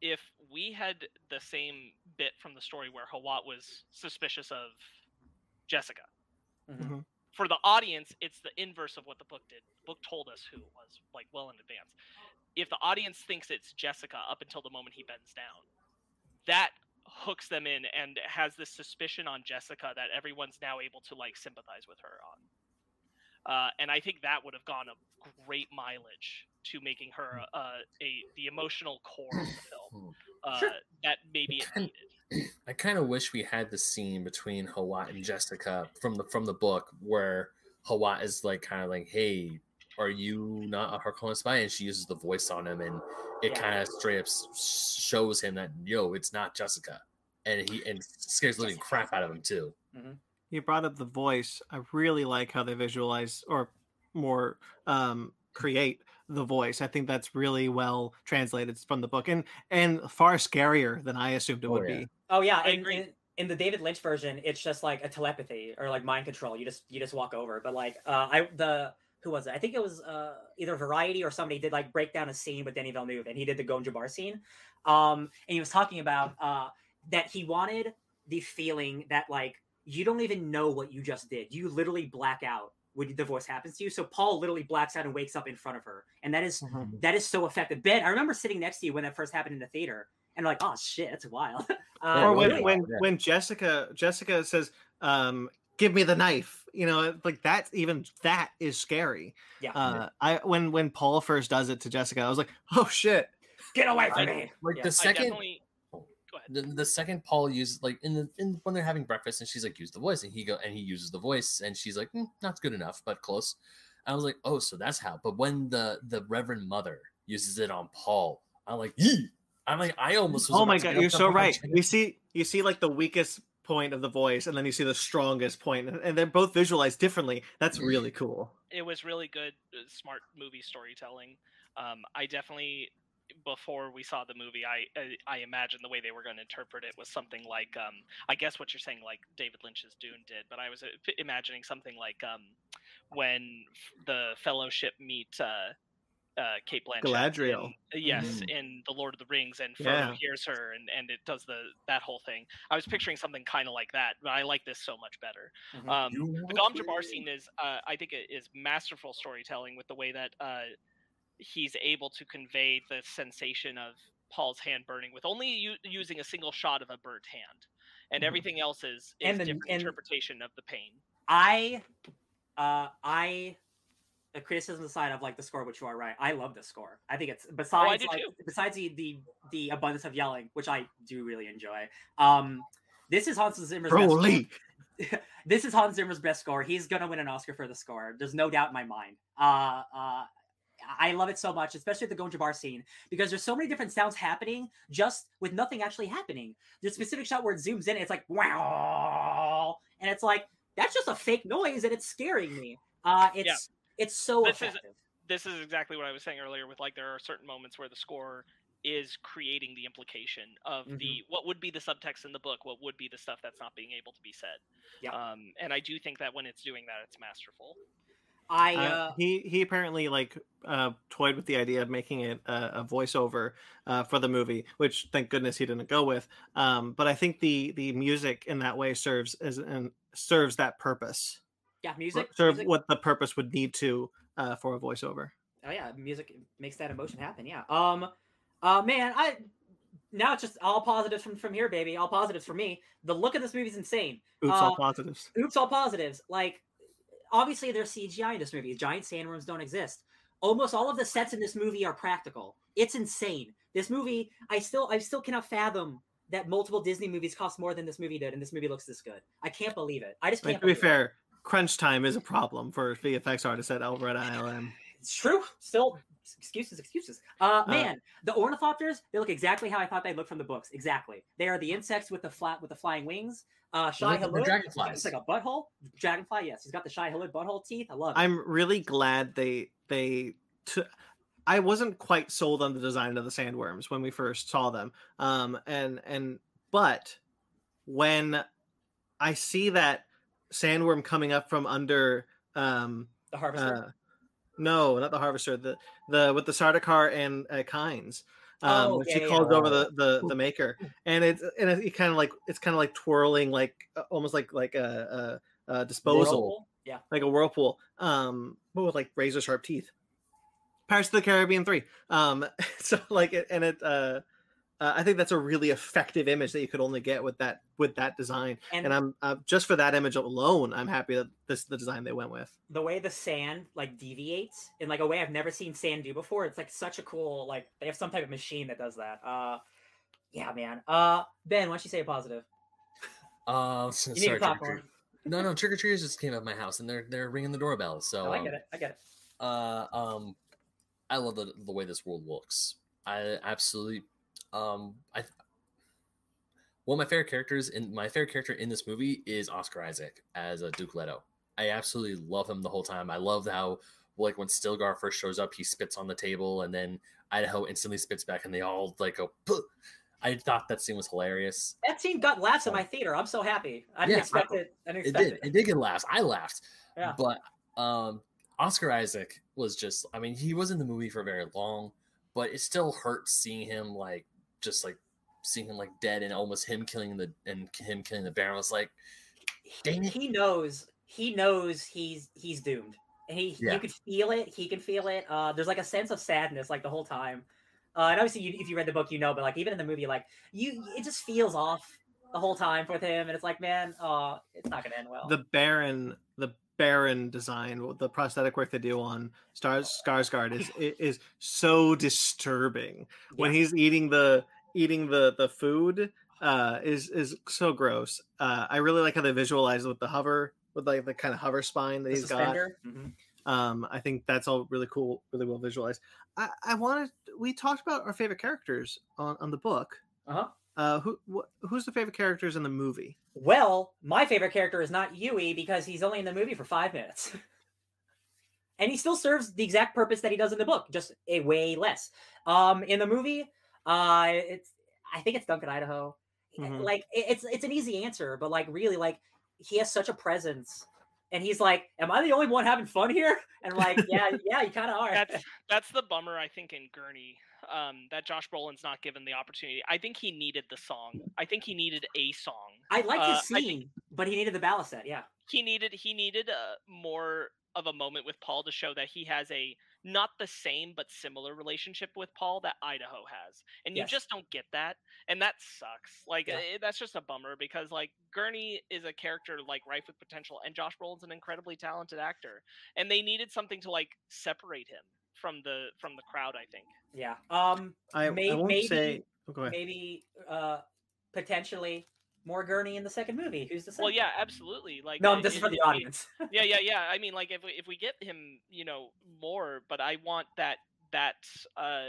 if we had the same bit from the story where Hawat was suspicious of Jessica. Mhm. Mhm. For the audience, it's the inverse of what the book did. The book told us who it was, like well in advance. If the audience thinks it's Jessica up until the moment he bends down, that hooks them in and has this suspicion on Jessica that everyone's now able to like sympathize with her on. Uh, and I think that would have gone a great mileage to making her uh, a the emotional core of the film [LAUGHS] uh, Sure. that maybe it needed. I kind of wish we had the scene between Hawat and Jessica from the from the book where Hawat is like kind of like, "Hey, are you not a Harkonnen spy?" And she uses the voice on him, and it Yeah. kind of straight up shows him that yo, it's not Jessica, and he and scares the living crap out of him too. You brought up the voice. I really like how they visualize or more um, create the voice. I think that's really well translated from the book and and far scarier than I assumed it Oh, would yeah. be. Oh yeah, I in, agree. in in the David Lynch version, it's just like a telepathy or like mind control. You just you just walk over. But like uh I the who was it? I think it was uh either Variety or somebody did like break down a scene with Denny Villeneuve and he did the Gom Jabbar scene. Um and he was talking about uh that he wanted the feeling that like you don't even know what you just did. You literally black out when the voice happens to you. So Paul literally blacks out and wakes up in front of her. And that is that is so effective. Ben, I remember sitting next to you when that first happened in the theater, and like, oh shit, that's wild. Uh, [LAUGHS] Yeah, or when when Yeah. when Jessica Jessica says, um, "Give me the knife," you know, like that. Even that is scary. yeah, Uh, I when when Paul first does it to Jessica, I was like, "Oh shit!" get away from I- me. Like Yeah. the second definitely. Go ahead. the, the second Paul uses like in the in when they're having breakfast and she's like use the voice and he go and he uses the voice and she's like "Mm, not good enough but close. I was like oh so that's how. But when the the Reverend Mother uses it on Paul, I'm like Yee! I'm like I almost. Was Oh my god, you're so right. check You see, you see like the weakest point of the voice, and then you see the strongest point, and- and they're both visualized differently. That's really [LAUGHS] cool. it was really good, uh, smart movie storytelling. Um, I definitely, before we saw the movie, I I, I imagined the way they were going to interpret it was something like, um, I guess what you're saying, like David Lynch's Dune did, but I was uh, imagining something like um, when the Fellowship meet. Uh, uh, Cate Blanchett. Galadriel. in- yes, Mhm. in The Lord of the Rings, and Frodo Yeah. hears her, and, and it does the that whole thing. I was picturing something kind of like that, but I like this so much better. Mhm. Um, the have Gom a Jabbar scene is, uh, I think, it is masterful storytelling with the way that uh, he's able to convey the sensation of Paul's hand burning with only u- using a single shot of a burnt hand, and Mhm. everything else is, is And the- different and- interpretation of the pain. I, uh, I, the criticism aside of like the score, which you are right, I love the score. I think it's besides do like too. besides the, the the abundance of yelling, which I do really enjoy. Um, this is Hans Zimmer's best score. [LAUGHS] This is Hans Zimmer's best score. He's gonna win an Oscar for the score. There's no doubt in my mind. Uh, uh, I love it so much, especially the Gom Jabbar scene, because there's so many different sounds happening just with nothing actually happening. There's a specific shot where it zooms in, it's like wow, and it's like that's just a fake noise, and it's scaring me. Uh, it's it's so This is- This is exactly what I was saying earlier. With like, there are certain moments where the score is creating the implication of Mm-hmm. the what would be the subtext in the book, what would be the stuff that's not being able to be said. Yeah. Um, and I do think that when it's doing that, it's masterful. I Uh, uh, he he apparently like uh, toyed with the idea of making it a, a voiceover uh, for the movie, which thank goodness he didn't go with. Um, but I think the the music in that way serves as and serves that purpose. Yeah, music, serve music what the purpose would need to uh, for a voiceover. Oh yeah, music makes that emotion happen. Yeah. Um, uh, man, I now it's just all positives from from here, baby. All positives for me. The look of this movie is insane. Oops, all Uh, positives. Oops, all positives. Like, obviously there's CGI in this movie. Giant sandworms don't exist. Almost all of the sets in this movie are practical. It's insane. This movie, I still, I still cannot fathom that multiple Disney movies cost more than this movie did, and this movie looks this good. I can't believe it. I just can't. to be fair, crunch time is a problem for VFX artists at Alvarado ILM. It's true. Still, excuses, excuses. Uh, man, the ornithopters, they look exactly how I thought they'd look from the books. Exactly. They are the insects with the flat with the flying wings. Uh, Shai like the Halud, dragonflies. It's like a butthole. Dragonfly, yes. He's got the Shai-Hulud butthole teeth. I love it. I'm really glad they they. T- I wasn't quite sold on the design of the sandworms when we first saw them, um, and and but when I see that sandworm coming up from under, um, the harvester. uh, no, not the harvester, the the with the Sardaukar and uh, Kynes, Um, Oh, yeah, she calls yeah. over the, the the maker, [LAUGHS] and it's and it, kind of like it's kind of like twirling, like uh, almost like like a, a, a disposal, Whirlpool? Yeah. like a whirlpool, um, but with like razor sharp teeth. Pirates of the Caribbean three. Um, [LAUGHS] so like it, and it. Uh, uh, I think that's a really effective image that you could only get with that with that design. And, And I'm uh, just for that image alone, I'm happy that this is the design they went with. the way the sand like deviates in like a way I've never seen sand do before. It's like such a cool like they have some type of machine that does that. Uh, yeah, man. Uh, Ben, why don't you say a positive? [LAUGHS] Uh, You sorry, need trick or popcorn. No, no, trick or treaters just came up my house and they're they're ringing the doorbell. So Oh, I um, get it. I get it. uh um i love the, the way this world looks i absolutely um i one of my favorite characters in my favorite character in this movie is oscar isaac as a duke leto i absolutely love him the whole time i love how like when stilgar first shows up he spits on the table and then idaho instantly spits back and they all like go "Puh." i thought that scene was hilarious That scene got laughs in my theater. I'm so happy. I didn't Yeah, expect it. I didn't it did it. it did get laughs i laughed Yeah. but um oscar isaac was just i mean he was in the movie for very long but it still hurt seeing him like just like seeing him like dead and almost him killing the and him killing the baron was like dang it. He knows he knows he's he's doomed. And he Yeah. you could feel it he can feel it. Uh there's like a sense of sadness like the whole time. Uh and obviously you, if you read the book you know but like even in the movie like you it just feels off the whole time with him and it's like man uh it's not gonna end well. The Baron, the Baron design, the prosthetic work they do on Stellan Skarsgård is is so disturbing. When he's eating the eating the the food, uh, is is so gross. Uh, I really like how they visualize with the hover, with like the kind of hover spine that the he's got. suspender Mhm. Um, I think that's all really cool, really well visualized. I, I wanted we talked about our favorite characters on on the book. uh-huh Uh, who wh- who's the favorite characters in the movie? well my favorite character is not Yueh because he's only in the movie for five minutes [LAUGHS] and he still serves the exact purpose that he does in the book just a way less um in the movie uh it's i think it's duncan idaho Mhm. like it- it's it's an easy answer but like really like he has such a presence and he's like am i the only one having fun here [LAUGHS] and like [LAUGHS] yeah yeah you kind of are That's that's the bummer I think in Gurney. Um, that Josh Brolin's not given the opportunity. I think he needed the song. I think he needed a song. i like uh, his I scene think- but he needed the ballast set yeah he needed he needed a more of a moment with Paul to show that he has a not the same but similar relationship with Paul that Idaho has, and you Yes. just don't get that, and that sucks. Like Yeah. eh, that's just a bummer because like Gurney is a character like rife with potential, and Josh Brolin's an incredibly talented actor, and they needed something to like separate him from the from the crowd. I think. yeah um I, May- I won't maybe- say. oh, go ahead. maybe uh potentially more gurney in the second movie who's the second Well, yeah, absolutely. Like no this is for the audience [LAUGHS] yeah yeah yeah i mean like if we, if we get him you know more but i want that that uh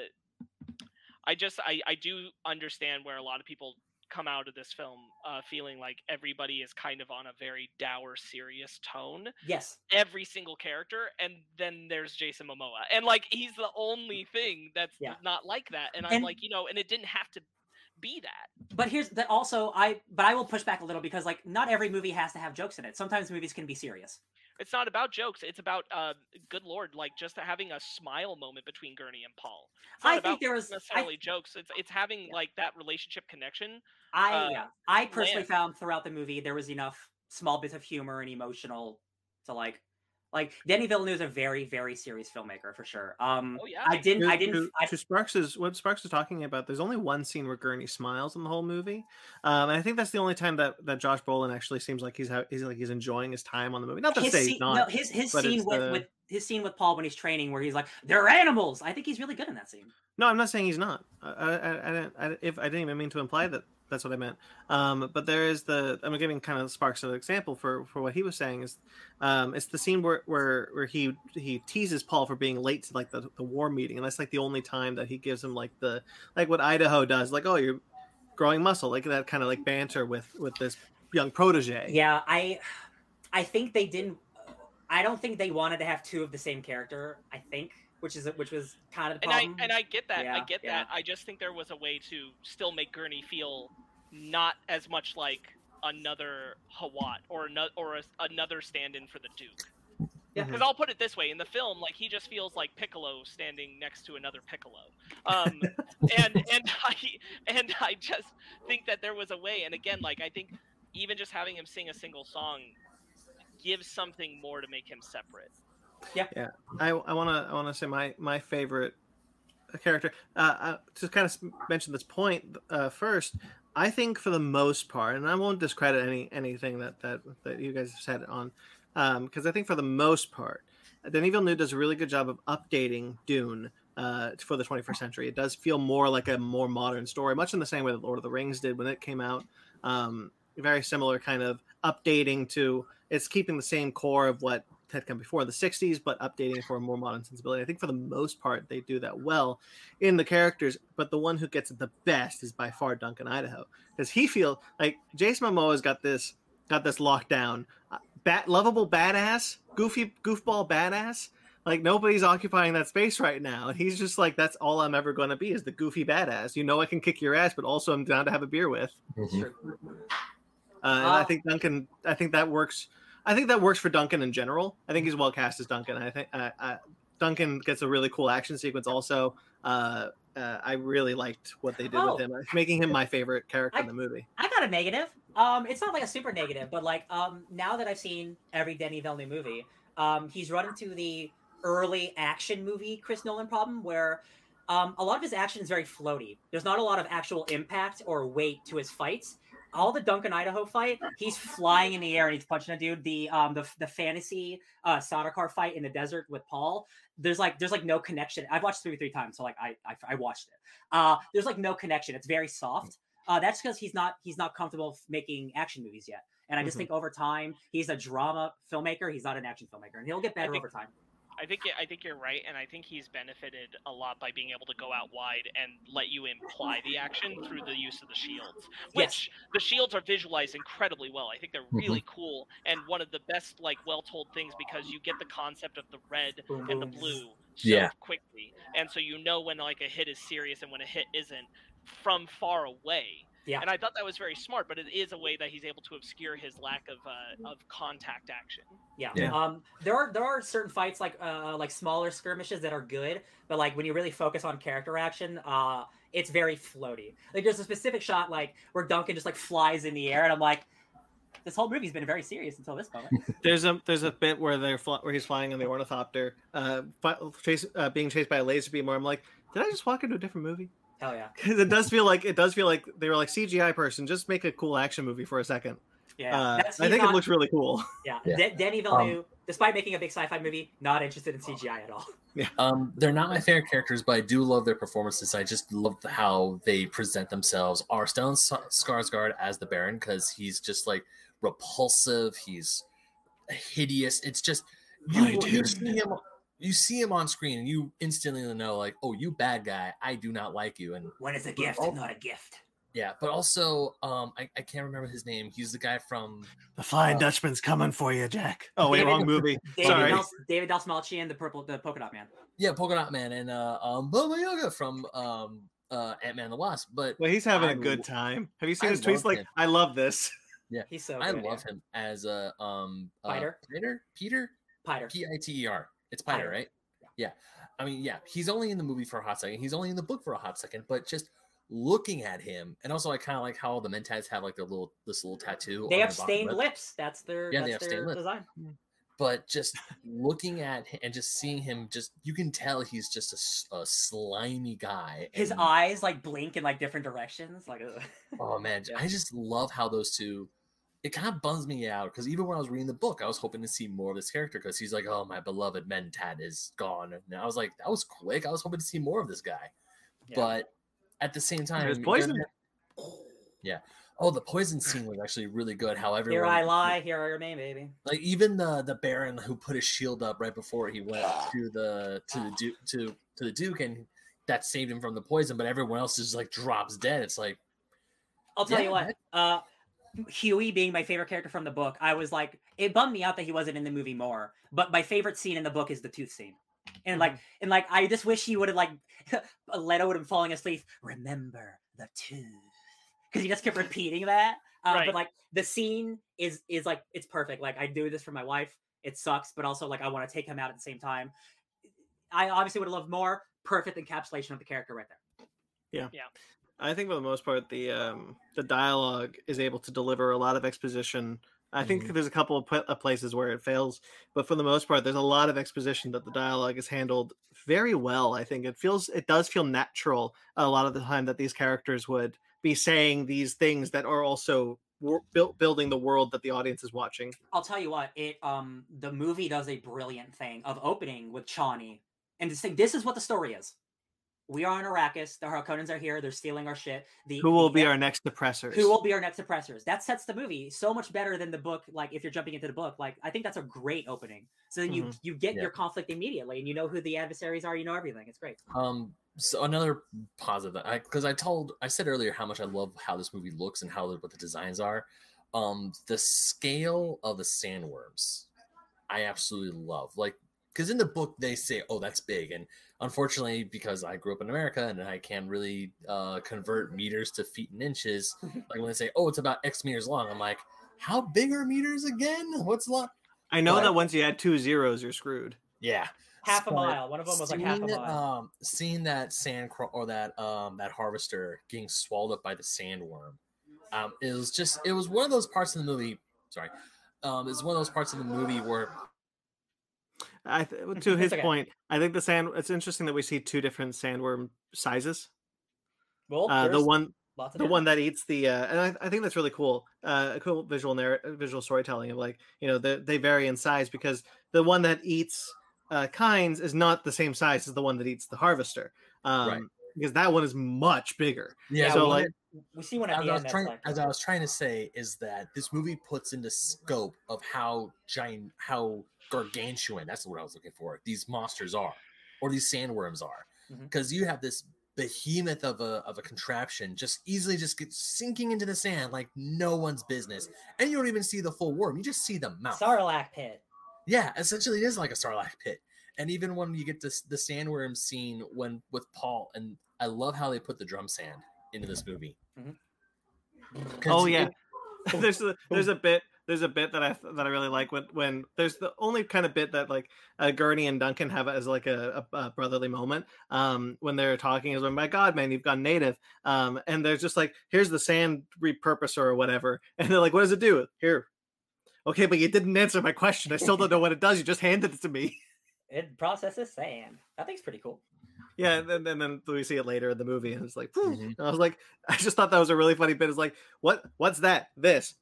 i just i i do understand where a lot of people come out of this film uh feeling like everybody is kind of on a very dour serious tone yes every single character and then there's jason momoa and like he's the only thing that's Yeah. not like that and i'm like you know and it didn't have to be that. But here's that also i but i will push back a little because like not every movie has to have jokes in it. Sometimes movies can be serious. It's not about jokes. It's about uh good lord like just having a smile moment between gurney and paul. It's not i think there was I, necessarily jokes. It's it's having Yeah. like that relationship connection I uh, yeah. I personally land. found throughout the movie there was enough small bits of humor and emotional to like like Denis Villeneuve is a very very serious filmmaker for sure um oh yeah i didn't i didn't to, I, to Sparks's what Sparks is talking about. There's only one scene where Gurney smiles in the whole movie, um, and I think that's the only time that, that Josh Brolin actually seems like he's ha- he's like he's enjoying his time on the movie. Not to his say scene, he's not. no, his his scene with, the- with his scene with Paul when he's training, where he's like, "They're animals." I think he's really good in that scene. No, I'm not saying he's not. I, I, I, didn't, I, if I didn't even mean to imply that that's what I meant. Um, but there is the I'm giving kind of Sparks an example for for what he was saying is, um, it's the scene where where where he he teases Paul for being late to like the, the war meeting, and that's like the only time that he gives him like the like what Idaho does, like oh you're growing muscle, like that kind of like banter with with this young protege. Yeah, I I think they didn't. I don't think they wanted to have two of the same character. I think, which is which was kind of the and i and i get that i get yeah. that i just think there was a way to still make gurney feel not as much like another hawat or another or a, another stand-in for the duke Yeah. Because I'll put it this way: in the film, like he just feels like Piccolo standing next to another Piccolo, um, [LAUGHS] and and [LAUGHS] I and I just think that there was a way. And again, like I think even just having him sing a single song gives something more to make him separate. I I want to I want to say my my favorite character. Uh, uh, to kind of mention this point uh, first, I think for the most part, and I won't discredit any anything that that that you guys have said on, um, because I think for the most part, Denis Villeneuve does a really good job of updating Dune. Uh, for the 21st century, it does feel more like a more modern story, much in the same way that Lord of the Rings did when it came out. Um, very similar kind of updating to it's keeping the same core of what had come before in the 60s but updating for a more modern sensibility i think for the most part they do that well in the characters but the one who gets it the best is by far duncan idaho because he feels like jason momoa's got this got this locked down uh, bat lovable badass goofy goofball badass like nobody's occupying that space right now and he's just like that's all i'm ever going to be is the goofy badass you know i can kick your ass but also i'm down to have a beer with Mhm. True. uh, and I think Duncan. I think that works. I think that works for Duncan in general. I think he's well cast as Duncan. I think uh, uh, Duncan gets a really cool action sequence. Also, uh, uh, I really liked what they did Oh. with him, making him my favorite character in the movie. I got a negative. Um, it's not like a super negative, but like um, now that I've seen every Denis Villeneuve movie, um, he's run into the early action movie Chris Nolan problem where um, a lot of his action is very floaty. There's not a lot of actual impact or weight to his fights. All the Duncan Idaho fight, he's flying in the air and he's punching a dude. The um the the fantasy uh Sardaukar fight in the desert with Paul. There's like there's like no connection. I've watched three three times, so like I I, I watched it. Uh, there's like no connection. It's very soft. Uh, that's because he's not he's not comfortable making action movies yet. And I just Mhm. think over time he's a drama filmmaker. He's not an action filmmaker, and he'll get better think- over time. I think I think you're right, and I think he's benefited a lot by being able to go out wide and let you imply the action through the use of the shields. Which the shields are visualized incredibly well. I think they're mm-hmm. really cool, and one of the best like well told things because you get the concept of the red Boom, and the blue so Yeah. quickly, and so you know when like a hit is serious and when a hit isn't from far away. Yeah. And I thought that was very smart, but it is a way that he's able to obscure his lack of uh, of contact action. Yeah. Yeah. Um, there are there are certain fights like uh like smaller skirmishes that are good, but like when you really focus on character action, uh, it's very floaty. Like there's a specific shot like where Duncan just like flies in the air, and I'm like, this whole movie's been very serious until this moment. [LAUGHS] There's a there's a bit where they're fl- where he's flying on the ornithopter, uh, fi- chase, uh, being chased by a laser beam. Where I'm like, did I just walk into a different movie? Hell yeah. [LAUGHS] Because it does feel like it does feel like they were like CGI person, just make a cool action movie for a second. Yeah. Uh, That's- I think not- it looks really cool. Yeah. Yeah. De- Denis Villeneuve, despite making a big sci-fi movie, not interested in CGI at all. [LAUGHS] Um, they're not my favorite characters, but I do love their performances. I just love how they present themselves. Are Stone S- Skarsgård as the Baron because he's just like repulsive. He's hideous. It's just you, you dude. see him. You see him on screen, and you instantly know, like, oh, you bad guy. I do not like you. And When it's a gift, Oh. not a gift. yeah, but also, um, I, I can't remember his name. He's the guy from The Flying Uh, Dutchman's coming for you, Jack. Oh wait, David- wrong movie. David, Sorry. Dal- David Dastmalchian, the purple, the polka dot man. yeah, Polka Dot Man and uh, um, Baba Yaga from um, uh, Ant Man the Wasp. But Well, he's having I a good time. Have you seen I his tweets? love Like. I love this. Yeah he's so. I good, love yeah. him as a um uh, Piter? Peter Peter Piter. P I T E R. It's Piter, Piter. right? Yeah. I mean, yeah, he's only in the movie for a hot second. He's only in the book for a hot second, but just looking at him, and also I kind of like how the Mentats have like their little this little tattoo. They on have their stained lip. lips. That's their. Yeah, they have their stained lips. design. But just [LAUGHS] looking at him and just seeing him, just you can tell he's just a, a slimy guy. His and- eyes like blink in like different directions. Like, ugh. Oh man, [LAUGHS] Yeah. I just love how those two. It kind of bums me out because even when I was reading the book, I was hoping to see more of this character because he's like, "Oh, my beloved Mentat is gone," and I was like, "That was quick." I was hoping to see more of this guy, Yeah. but at the same time, There's you're poison. Yeah. Oh, the poison scene was actually really good. How everyone, here I lie, here I remain, baby. like even the the Baron who put his shield up right before he went [SIGHS] to the to the Duke to to the Duke, and that saved him from the poison. But everyone else just like drops dead. It's like I'll tell Yeah, you what. Uh, Yueh being my favorite character from the book, I was like, it bummed me out that he wasn't in the movie more. But my favorite scene in the book is the tooth scene, and like, and like, I just wish he would have like [LAUGHS] let out him falling asleep. Remember the tooth, because he just kept repeating that. Uh, Right. But like the scene is is like it's perfect. Like I do this for my wife. It sucks, but also like I want to take him out at the same time. I obviously would have loved more. Perfect encapsulation of the character right there. I think for the most part, the um, the dialogue is able to deliver a lot of exposition. I think Mhm. there's a couple of, places where it fails, but for the most part, there's a lot of exposition that the dialogue is handled very well. I think it feels it does feel natural a lot of the time that these characters would be saying these things that are also built building the world that the audience is watching. I'll tell you what, it um the movie does a brilliant thing of opening with Chani and just saying this is what the story is. We are in Arrakis. The Harkonnens are here. They're stealing our shit. The, Who will the be our next oppressors? who will be our next oppressors? That sets the movie so much better than the book. Like if you're jumping into the book, like I think that's a great opening. So then you Mhm. you get Yeah. your conflict immediately, and you know who the adversaries are. You know everything. It's great. Um, so another positive, I because I told I said earlier how much I love how this movie looks and how the, what the designs are. Um, the scale of the sandworms, I absolutely love. Like, because in the book they say, "Oh, that's big," and unfortunately, because I grew up in America and I can really uh, convert meters to feet and inches, [LAUGHS] like when they say, "Oh, it's about X meters long," I'm like, "How big are meters again? What's long?" I know but- that once you add two zeros, you're screwed. Yeah, Half a but mile. One of them was like half a mile. Um, seeing that sand craw- or that um that harvester getting swallowed up by the sandworm, um, it was just it was one of those parts of the movie. Sorry, um, it's one of those parts of the movie where I th- to [LAUGHS] his okay. point, I think the sand. It's interesting that we see two different sandworm sizes. well, Uh, the one the different- one that eats the uh, and I, I think that's really cool uh a cool visual narrative, visual storytelling of like you know they, they vary in size because the one that eats uh Kynes is not the same size as the one that eats the harvester um Right. because that one is much bigger yeah, so well, like we see one as I was trying like as I was trying to say is that this movie puts into scope of how giant how gargantuan that's what I was looking for these monsters are or these sandworms are. Because you have this behemoth of a of a contraption just easily just gets sinking into the sand like no one's business and you don't even see the full worm you just see the mouth. Sarlacc pit. yeah essentially it is like a sarlacc pit and even when you get this the sandworm scene when with paul and i love how they put the drum sand into this movie. Mhm. [LAUGHS] 'Cause oh it- yeah [LAUGHS] there's a there's a bit there's a bit that I that I really like when when there's the only kind of bit that like uh, Gurney and Duncan have as like a, a, a brotherly moment um when they're talking is when my God man you've gone native um and they're just like here's the sand repurposer or whatever [LAUGHS] and they're like what does it do here okay but you didn't answer my question I still don't know what it does you just handed it to me [LAUGHS] It processes sand. I think it's pretty cool. yeah and then, and then we see it later in the movie and it's like. Mhm. And I was like [LAUGHS] I just thought that was a really funny bit it's like what what's that this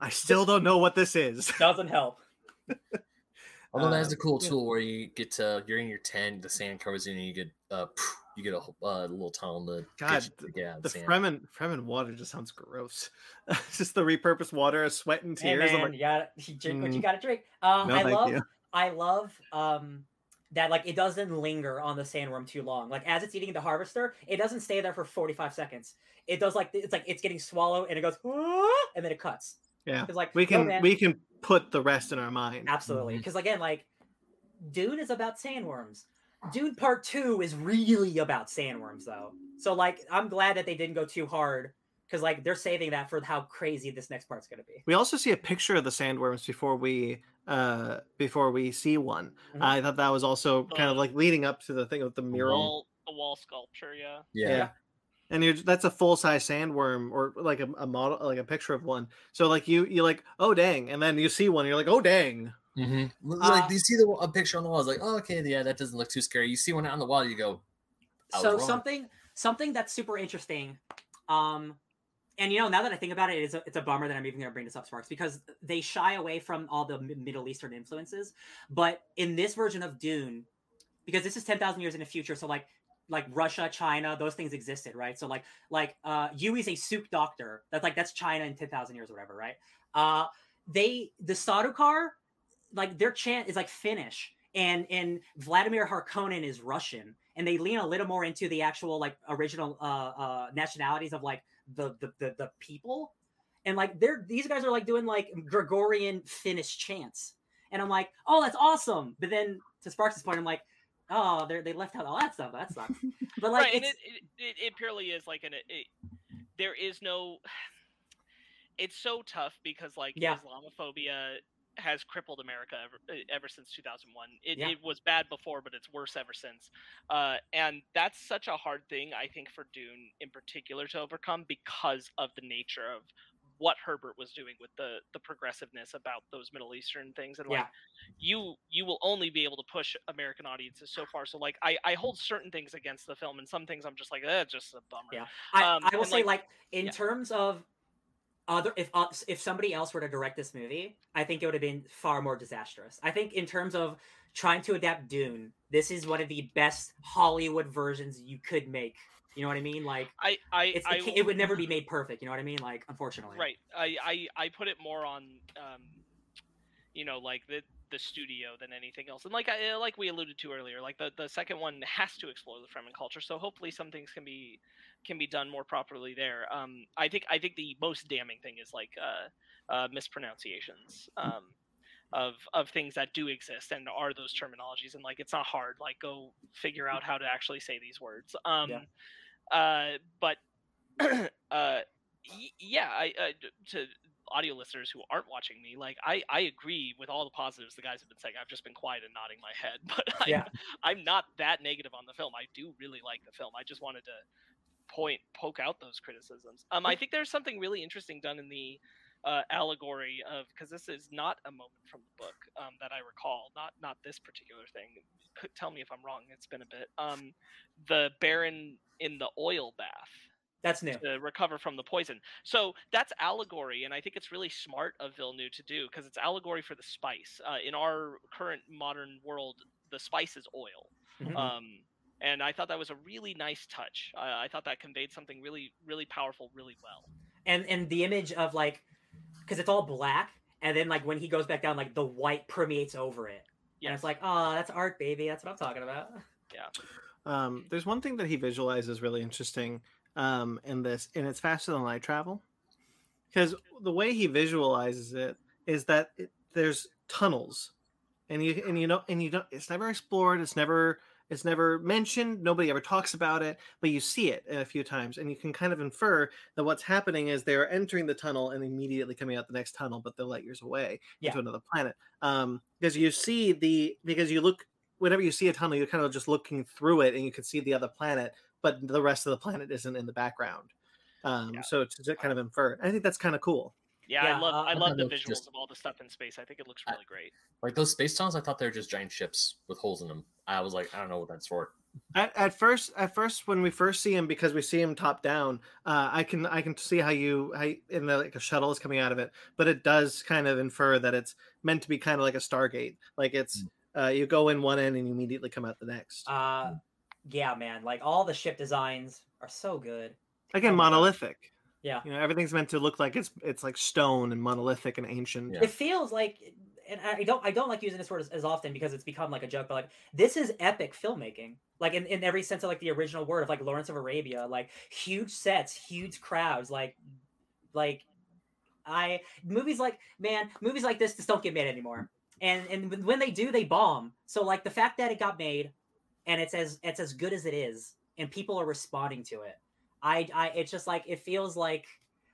I still don't know what this is [LAUGHS] Doesn't help. [LAUGHS] Although that's Um, a cool yeah. tool where you get to you're in your tent, the sand covers you, and you get uh you get a uh, little tunnel to God, get, you to get the the sand. Fremen Fremen water just sounds gross. [LAUGHS] it's just the repurposed water, sweat and tears. I'm man, like, you gotta you drink what you Mm. gotta drink. Um, no, I thank love you. I love um that like it doesn't linger on the sandworm too long. Like as it's eating the harvester, it doesn't stay there for 45 seconds. It does like it's like it's getting swallowed and it goes and then it cuts. Yeah, It's like we can man, we can put the rest in our mind. absolutely because again like Dune is about sandworms. Dune Part Two is really about sandworms though. So like I'm glad that they didn't go too hard because like they're saving that for how crazy this next part's gonna be. We also see a picture of the sandworms before we uh before we see one. Mhm. I thought that was also kind of Uh, like leading up to the thing with the mural. Wall, the wall sculpture, yeah. Yeah. Yeah. And you're that's a full size sandworm or like a, a model like a picture of one. So like you you're like oh dang, and then you see one, and you're like oh dang. Mhm. Uh, like you see the a picture on the wall, it's like, oh, okay, yeah, that doesn't look too scary. You see one on the wall, you go, so wrong. something something that's super interesting um and you know now that i think about it it's a, it's a bummer that i'm even going to bring this up sparks because they shy away from all the middle eastern influences but in this version of dune because this is 10,000 years in the future so like like russia china those things existed right? So like like uh Yueh's a Suk doctor. That's like that's china in 10,000 years or whatever right? Uh they the Sardaukar like their chant is like Finnish, and and Vladimir Harkonnen is Russian, and they lean a little more into the actual like original uh, uh, nationalities of like the, the the the people, and like they're these guys are like doing like Gregorian Finnish chants, and I'm like, oh, that's awesome. But then to Sparks' point, I'm like, oh, they they left out all that stuff. That sucks. [LAUGHS] But like, right, it's, it, it, it, purely is like an it, there is no [SIGHS] it's so tough because like Yeah. Islamophobia has crippled America ever, ever since 2001. It, Yeah. it was bad before, but it's worse ever since. Uh, and that's such a hard thing, I think, for Dune in particular to overcome because of the nature of what Herbert was doing with the the progressiveness about those Middle Eastern things, and like you you will only be able to push American audiences so far. So like I I hold certain things against the film, and some things I'm just like, eh, just a bummer. Yeah. I, Um, I will say, like- like, in yeah. terms of other, if uh, if somebody else were to direct this movie, I think it would have been far more disastrous. I think in terms of trying to adapt Dune, this is one of the best Hollywood versions you could make. You know what I mean? Like, I I it's, I it, it would never be made perfect. You know what I mean? Like, unfortunately. right I, I i put it more on um you know like the the studio than anything else and like I, like we alluded to earlier like the the second one has to explore the fremen culture so hopefully some things can be can be done more properly there um i think i think the most damning thing is like uh uh mispronunciations um of of things that do exist and are those terminologies and like it's not hard like go figure out how to actually say these words um Yeah. Uh but [CLEARS THROAT] uh y- yeah i uh, to audio listeners who aren't watching me like i i agree with all the positives the guys have been saying. I've just been quiet and nodding my head [LAUGHS] but I'm, Yeah. I'm not that negative on the film. I do really like the film. I just wanted to point poke out those criticisms. Um i think there's something really interesting done in the uh, allegory of because this is not a moment from the book um, that I recall, not not this particular thing. Could tell me if I'm wrong. It's been a bit. Um, the Baron in the oil bath That's new. to recover from the poison. So that's allegory, and I think it's really smart of Villeneuve to do because it's allegory for the spice. Uh, in our current modern world, the spice is oil. Mhm. Um, and I thought that was a really nice touch. I, I thought that conveyed something really, really powerful, really well. and and the image of like because it's all black and then like when he goes back down like the white permeates over it and it's like oh that's art baby that's what i'm talking about Yeah. Um, there's one thing that he visualizes really interesting um, in this, and it's faster than light travel. Because the way he visualizes it is that it, there's tunnels, and you and you know and you don't. It's never explored. It's never it's never mentioned. Nobody ever talks about it, but you see it a few times, and you can kind of infer that what's happening is they are entering the tunnel and immediately coming out the next tunnel, but they're light years away Yeah. into another planet. Um, because you see the because you look whenever you see a tunnel, you're kind of just looking through it and you can see the other planet, but the rest of the planet isn't in the background. Um, Yeah. So to, to kind of infer, I think that's kind of cool. Yeah, Yeah, I love uh, I I love thought the visuals just- of all the stuff in space. I think it looks I- really great. Like those space tunnels, I thought they were just giant ships with holes in them. I was like, I don't know what that's for. At, at first, at first, when we first see him, because we see him top down, uh, I can I can see how you how you, in the like a shuttle is coming out of it, but it does kind of infer that it's meant to be kind of like a Stargate, like it's uh, you go in one end and you immediately come out the next. uh yeah man like all the ship designs are so good Again, my God. monolithic. Yeah. you know everything's meant to look like it's it's like stone and monolithic and ancient. Yeah. it feels like and i don't i don't like using this word as, as often because it's become like a joke but like this is epic filmmaking like in, in every sense of like the original word of like lawrence of arabia like huge sets huge crowds like like i movies like man movies like this just don't get made anymore and and when- when they do they bomb so like the fact that it got made and it's as it's as good as it is and people are responding to it i i it's just like it feels like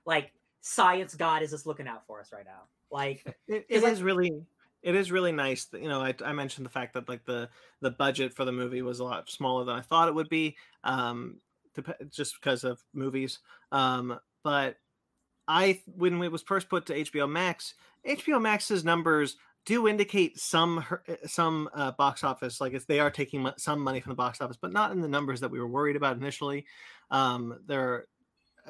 like science god is just looking out for us right now. Like [LAUGHS] It, Is it like- is really it is really nice that you know I, I mentioned the fact that like the the budget for the movie was a lot smaller than I thought it would be um dep- just because of movies. Um but I when it was first put to HBO Max HBO Max's numbers do indicate some uh, some uh, box office like if they are taking some money from the box office but not in the numbers that we were worried about initially um there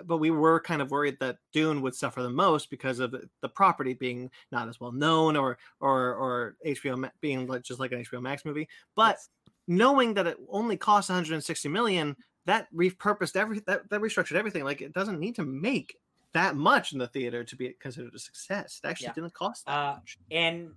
but we were kind of worried that Dune would suffer the most because of the- property being not as well known or or or HBO being like, just like an HBO Max movie. But Yes. knowing that it only costs 160 million, that repurposed every that, that restructured everything. Like it doesn't need to make that much in the theater to be considered a success. It actually Yeah. didn't cost that Uh, much. and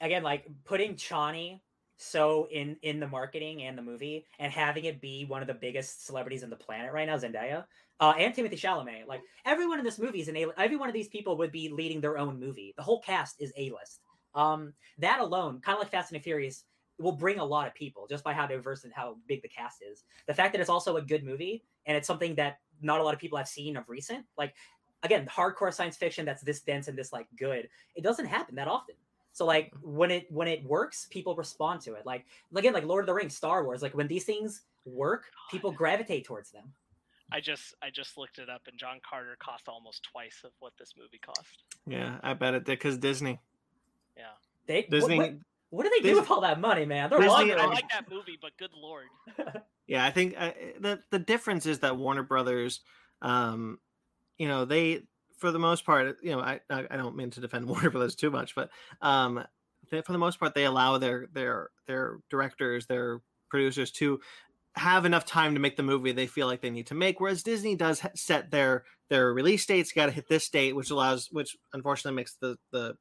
again like putting Chani so in in the marketing and the movie and having it be one of the biggest celebrities on the planet right now Zendaya uh, and Timothée Chalamet like everyone in this movie is an A every one of these people would be leading their own movie the whole cast is A-list um that alone kind of like Fast and the Furious will bring a lot of people just by how diverse and how big the cast is the fact that it's also a good movie and it's something that not a lot of people have seen of recent like again hardcore science fiction that's this dense and this like good. It doesn't happen that often. So like when it when it works, people respond to it. Like again, like Lord of the Rings, Star Wars. Like when these things work, people gravitate towards them. I just I just looked it up, and John Carter cost almost twice of what this movie cost. Yeah, I bet it did because Disney. Yeah, They Disney. What, what do they do Disney- with all that money, man? They're Disney- I like that movie, but good lord, [LAUGHS] Yeah, I think uh, the the difference is that Warner Brothers, um, you know, they for the most part, you know, I I don't mean to defend [LAUGHS] Warner Brothers too much, but um, they, for the most part, they allow their their their directors, their producers to have enough time to make the movie they feel like they need to make. Whereas Disney does set their their release dates, got to hit this date, which allows, which unfortunately makes the the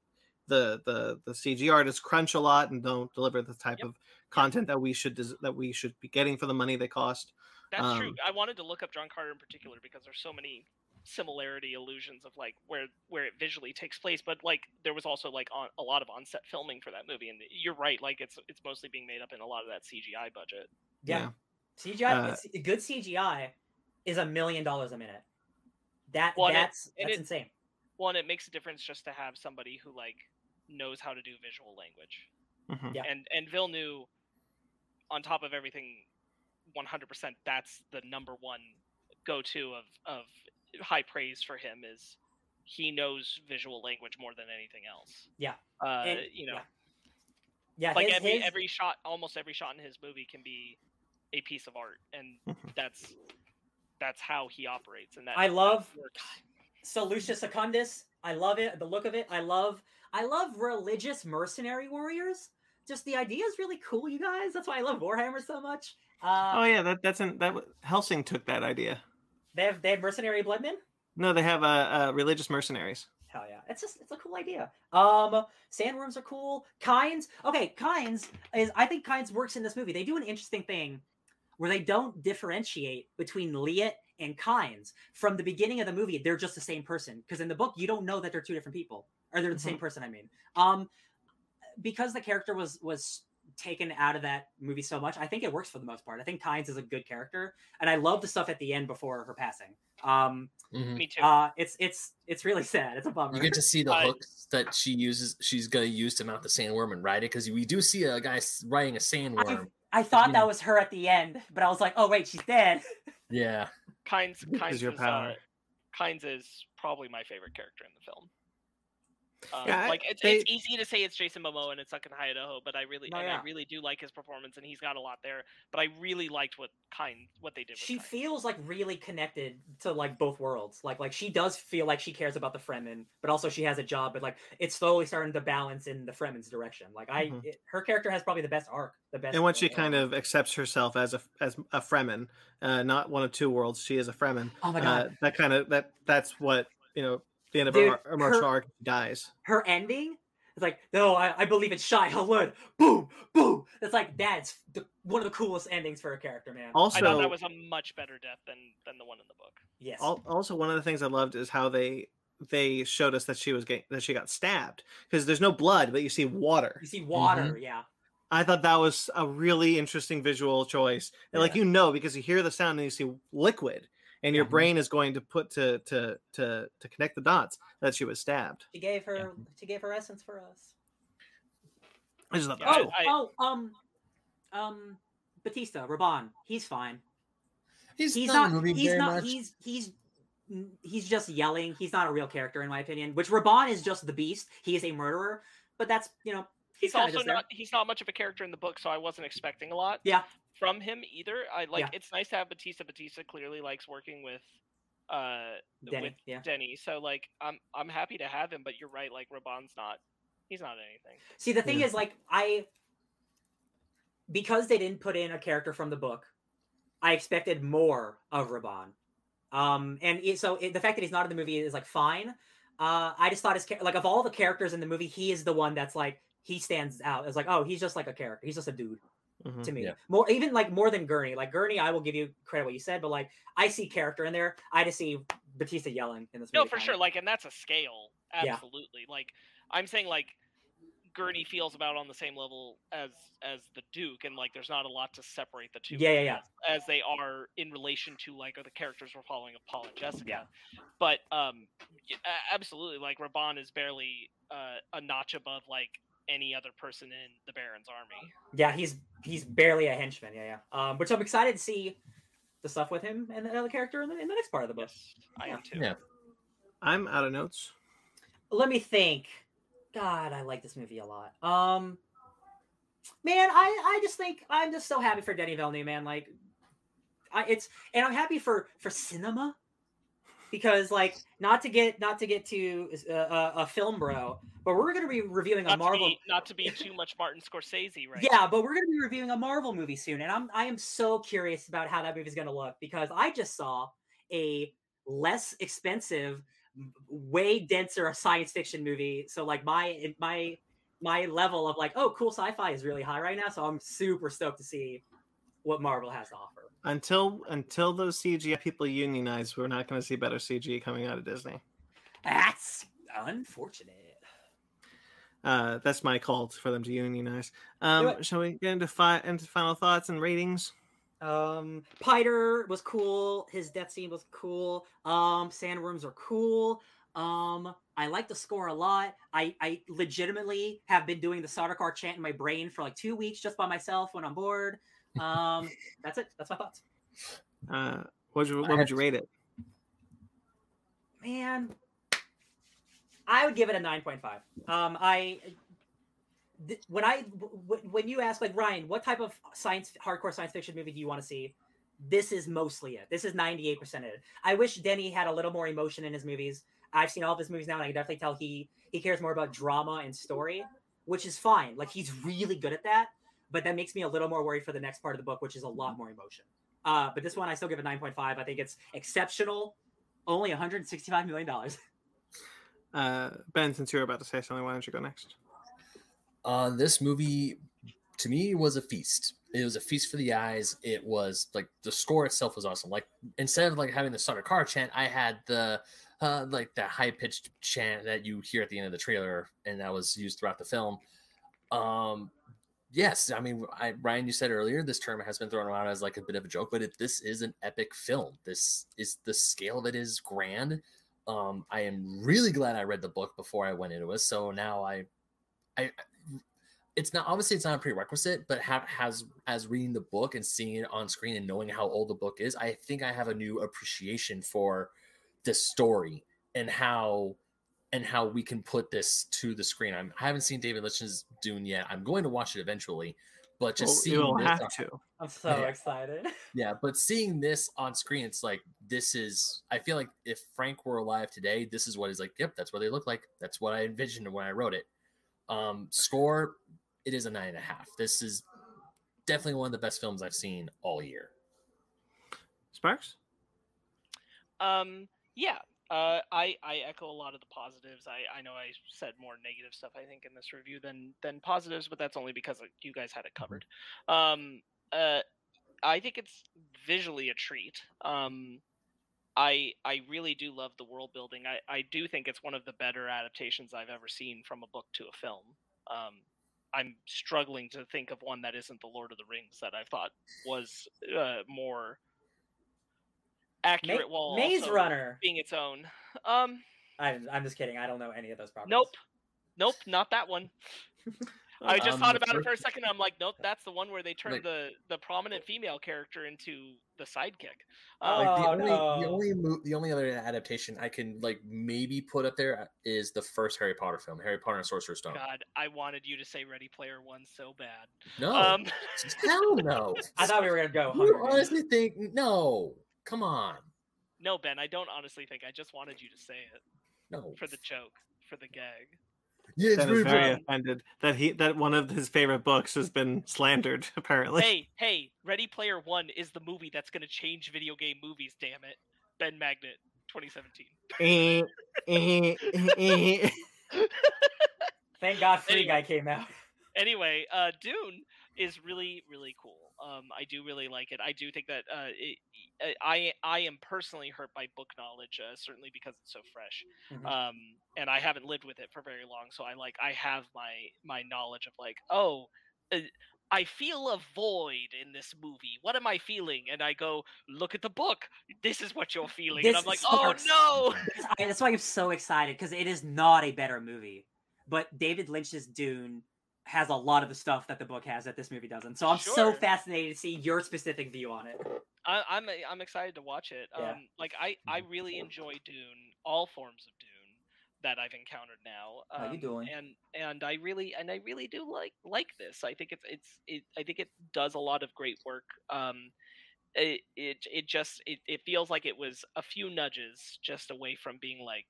the the the CG artists crunch a lot and don't deliver the type Yep. of content that we should des- that we should be getting for the money they cost. that's true. Um, I wanted to look up John Carter in particular because there's so many similarity illusions of like where where it visually takes place but like there was also like on, a lot of on-set filming for that movie and you're right like it's it's mostly being made up in a lot of that cgi budget Yeah. CGI, Uh, good CGI is a million dollars a minute. That Well, and it- that's and it- insane. one it makes a difference just to have somebody who like knows how to do visual language Mhm. Yeah. and and Villeneuve, on top of everything, 100%. That's the number one go-to of of high praise for him is he knows visual language more than anything else. Yeah. Uh, And- you know, yeah. Yeah, like his, every his- every shot, almost every shot in his movie can be a piece of art, and [LAUGHS] that's that's how he operates. And that I love works. So Salusa Secundus, I love it. The look of it, I love. I love religious mercenary warriors. Just the idea is really cool, you guys. That's why I love Warhammer so much. Uh, Oh yeah, that that's in that Helsing took that idea. They have they have mercenary bloodmen. No, they have uh, uh religious mercenaries. Hell yeah, it's just it's a cool idea. Um, sandworms are cool. Kynes, okay, Kynes is I think Kynes works in this movie. They do an interesting thing where they don't differentiate between Liet and Kynes from the beginning of the movie. They're just the same person because in the book you don't know that they're two different people or they're the same person. I mean, um, because the character was was taken out of that movie so much, I think it works for the most part. I think Kynes is a good character, and I love the stuff at the end before her passing. Um, Mhm. Me too. uh, it's it's it's really [LAUGHS] sad. It's a bummer. You get to see the I- hooks that she uses. She's gonna use to mount the sandworm and ride it because we do see a guy riding a sandworm. I thought you that know. was her at the end, but I was like, oh wait, she's dead. [LAUGHS] Yeah, Kynes, Kynes your power. Uh, Kynes is probably my favorite character in the film. Um, Yeah, like it's, they- it's easy to say it's Jason Momoa and it's Duncan Idaho, but I really No, and yeah. I really do like his performance and he's got a lot there. But I really liked what kind what they did. With She Kynes. feels like really connected to like both worlds. Like like she does feel like she cares about the Fremen, but also she has a job. But like it's slowly starting to balance in the Fremen's direction. Like I, Mhm. it- her character has probably the best arc, the best. And once she uh, kind of accepts herself as a as a Fremen, uh, not one of two worlds, she is a Fremen. oh my Uh, god, that kind of that that's what you know. The end of Dude, her, her martial arc dies. her ending is like no, I, I believe it's Shai-Hulud. Boom, boom. That's like that's the, one of the coolest endings for a character, man. Also, I thought that was a much better death than than the one in the book. yes. Al- also one of the things I loved is how they they showed us that she was getting that she got stabbed because there's no blood, but you see water. you see water, mm-hmm. yeah. I thought that was a really interesting visual choice. And like you know, because you hear the sound and you see liquid, and your brain is going to put to to to to connect the dots that she was stabbed. She gave her she gave her essence for us. I just thought that Yeah, Oh, cool. I- oh, um, um, Bautista, Rabban, he's fine. he's, He's not, not. He's very not. much. He's he's he's just yelling. He's not a real character in my opinion. Which Rabban is just the beast. He is a murderer. But that's you know He's, kinda also just there. not he's not much of a character in the book, so I wasn't expecting a lot. Yeah. From him either. I like Yeah. it's nice to have Bautista. Bautista clearly likes working with uh Denny. with Yeah. Denny. So like I'm I'm happy to have him, but you're right, like Rabban's not he's not anything. See, the thing Yeah. is, like, I because they didn't put in a character from the book, I expected more of Rabban. Um, and it, so it, the fact that he's not in the movie is like fine. Uh, I just thought his like of all the characters in the movie, he is the one that's like he stands out. It's like, oh, he's just like a character. He's just a dude Mhm. to me. Yeah. More even like more than Gurney. Like Gurney, I will give you credit what you said, but like I see character in there. I just see Bautista yelling in this No, movie. for kinda. sure. Like, and that's a scale. Yeah. Absolutely. Like, I'm saying, like, Gurney feels about on the same level as as the Duke, and like there's not a lot to separate the two. Yeah, yeah, yeah. As, as they are in relation to like the characters we're following of Paul and Jessica. Yeah. But um, absolutely, like Rabban is barely uh, a notch above like any other person in the Baron's army. Yeah, he's he's barely a henchman. Yeah, yeah. Um, which I'm excited to see the stuff with him and the other character in the, in the next part of the book. Yes, I am too. Yeah. I'm out of notes. Let me think. God, I like this movie a lot. Um, man, I I just think I'm just so happy for Denis Villeneuve, man. Like, I it's and I'm happy for for cinema because like not to get not to get to uh, uh, a film bro, but we're gonna be reviewing a Not to, Marvel. be, not to be too much Martin Scorsese, right? Yeah, but we're gonna be reviewing a Marvel movie soon, and I'm I am so curious about how that movie's gonna look because I just saw a less expensive, way denser science fiction movie. So like my my my level of like oh cool sci-fi is really high right now. So I'm super stoked to see what Marvel has to offer. Until until those CGI people unionize, we're not going to see better CG coming out of Disney. That's unfortunate. Uh, that's my call for them to unionize. Um, shall we get into fi- into final thoughts and ratings? Um, Piter was cool. His death scene was cool. Um, sandworms are cool. Um, I like the score a lot. I, I legitimately have been doing the Sardaukar chant in my brain for like two weeks just by myself when I'm bored. Um, that's it. That's my thoughts. Uh, what would you, what would you rate it? Man, I would give it a nine point five. Um, I th- when I w- w- when you ask like Ryan, what type of science hardcore science fiction movie do you want to see? This is mostly it. This is ninety eight percent of it. I wish Denny had a little more emotion in his movies. I've seen all of his movies now, and I can definitely tell he he cares more about drama and story, which is fine. Like he's really good at that. But that makes me a little more worried for the next part of the book, which is a lot more emotion. Uh, but this one, I still give it nine point five. I think it's exceptional. Only one hundred sixty five million dollars. [LAUGHS] Uh, ben, since you're about to say something, why don't you go next? Uh, this movie to me was a feast. It was a feast for the eyes. It was like the score itself was awesome. Like instead of like having the Sardaukar chant, I had the uh, like that high pitched chant that you hear at the end of the trailer, and that was used throughout the film. Um, yes, I mean, I, Ryan, you said earlier this term has been thrown around as like a bit of a joke, but it, this is an epic film. This is the scale of it is grand. Um, I am really glad I read the book before I went into it, so now I, I, it's not obviously it's not a prerequisite, but have has as reading the book and seeing it on screen and knowing how old the book is, I think I have a new appreciation for the story and how and how we can put this to the screen. I'm, I haven't seen David Lynch's Dune yet. I'm going to watch it eventually, but just Well, seeing you'll this have on- to. I'm so Yeah. excited. [LAUGHS] yeah, but seeing this on screen, it's like this is. I feel like if Frank were alive today, this is what he's like. Yep, that's what they look like. That's what I envisioned when I wrote it. Um, score, it is a nine and a half. This is definitely one of the best films I've seen all year. Sparks? Um, yeah. Uh, I I echo a lot of the positives. I I know I said more negative stuff I think in this review than than positives, but that's only because like, you guys had it covered. Um, uh, I think it's visually a treat. Um, I I really do love the world building. I I do think it's one of the better adaptations I've ever seen from a book to a film. Um, I'm struggling to think of one that isn't the Lord of the Rings that I thought was uh, more Ma- accurate while Maze also Runner. being its own. Um, I'm, I'm just kidding. I don't know any of those properties. nope, nope, not that one. [LAUGHS] I just Um, thought the about it for a second. I'm like, nope, that's the one where they turned Like- the the prominent female character into the sidekick. Oh, Um, Like the only no. the only mo- the only other adaptation I can like maybe put up there is the first Harry Potter film, Harry Potter and Sorcerer's Stone. God, I wanted you to say Ready Player One so bad. No, Um, hell no. [LAUGHS] I thought we were gonna go. You honestly think no? Come on, no, Ben, I don't honestly think. I just wanted you to say it no. for the joke, for the gag. Yeah, Ben is very offended that he that one of his favorite books has been slandered. [LAUGHS] Apparently, hey, hey, Ready Player One is the movie that's going to change video game movies. Damn it, Ben Magnet, 2017. Eh, [LAUGHS] eh, eh, eh. Thank God Free Anyway. Guy came out. anyway, uh, Dune is really really cool. Um, I do really like it. I do think that uh, it, I I am personally hurt by book knowledge, uh, certainly because it's so fresh. Mhm. Um, and I haven't lived with it for very long, so I like I have my my knowledge of like, oh, uh, I feel a void in this movie. What am I feeling? And I go, look at the book. This is what you're feeling. and This I'm like, oh no. [LAUGHS] I- that's why I'm so excited because it is not a better movie, but David Lynch's Dune has a lot of the stuff that the book has that this movie doesn't. So I'm so fascinated to see your specific view on it. I, I'm I'm excited to watch it. Yeah. Um, like I I really enjoy Dune, all forms of Dune that I've encountered now. How you Um, doing? And and I really and I really do like like this. I think it's it's it, I think it does a lot of great work. Um, it it it just it, it feels like it was a few nudges just away from being like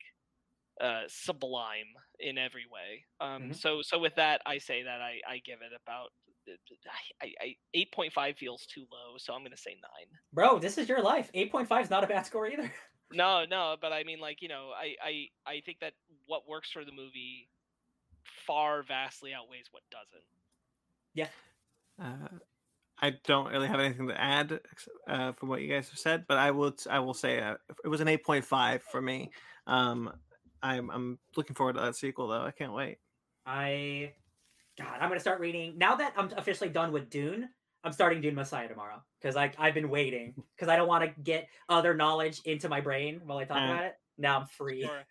uh sublime in every way um Mhm. so so with that i say that i i give it about I, I, I 8.5 feels too low so i'm gonna say 9 Bro, this is your life. 8.5 is not a bad score either. [LAUGHS] no, no, but I mean, like you know, I, I, I think that what works for the movie far vastly outweighs what doesn't. Yeah. Uh, I don't really have anything to add uh, from what you guys have said, but I will I will say uh, it was an eight point five for me. Um, I'm I'm looking forward to that sequel though. I can't wait. I, God, I'm gonna start reading now that I'm officially done with Dune. I'm starting Dune Messiah tomorrow because I I've been waiting because I don't want to get other knowledge into my brain while I talk Uh, about it. Now I'm free. Sure.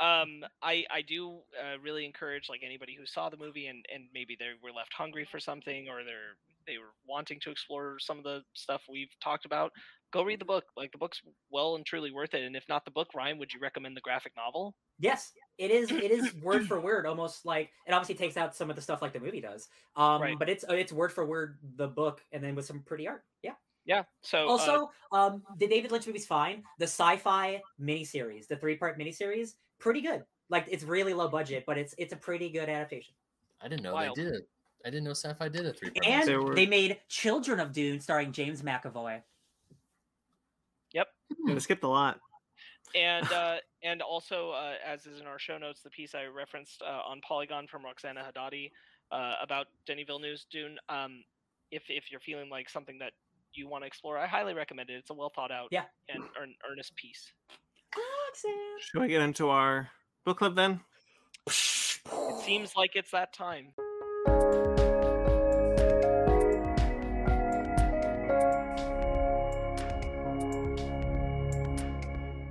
Um, I, I do uh, really encourage like anybody who saw the movie and, and maybe they were left hungry for something or they're they were wanting to explore some of the stuff we've talked about. Go read the book. Like the book's well and truly worth it. And if not the book, Ryan, would you recommend the graphic novel? Yes, it is. It is word [CLEARS THROAT] for word, almost like it obviously takes out some of the stuff like the movie does. Um, Right. but it's it's word for word the book, and then with some pretty art. Yeah. Yeah. So uh, Also, um, the David Lynch movie's fine. The sci-fi miniseries, the three-part miniseries, pretty good. Like it's really low budget, but it's it's a pretty good adaptation. I didn't know Wild. they did it. I didn't know Sci-Fi did a three. And There were- they made Children of Dune, starring James McAvoy. Yep, I skipped a lot. And [LAUGHS] uh, and also uh, as is in our show notes, the piece I referenced uh, on Polygon from Roxana Hadadi uh, about Denis Villeneuve's Dune. Um, if if you're feeling like something that you want to explore, I highly recommend it. It's a well thought out Yeah. and earn, earnest piece. Roxanne. Should we get into our book club then? It seems like it's that time.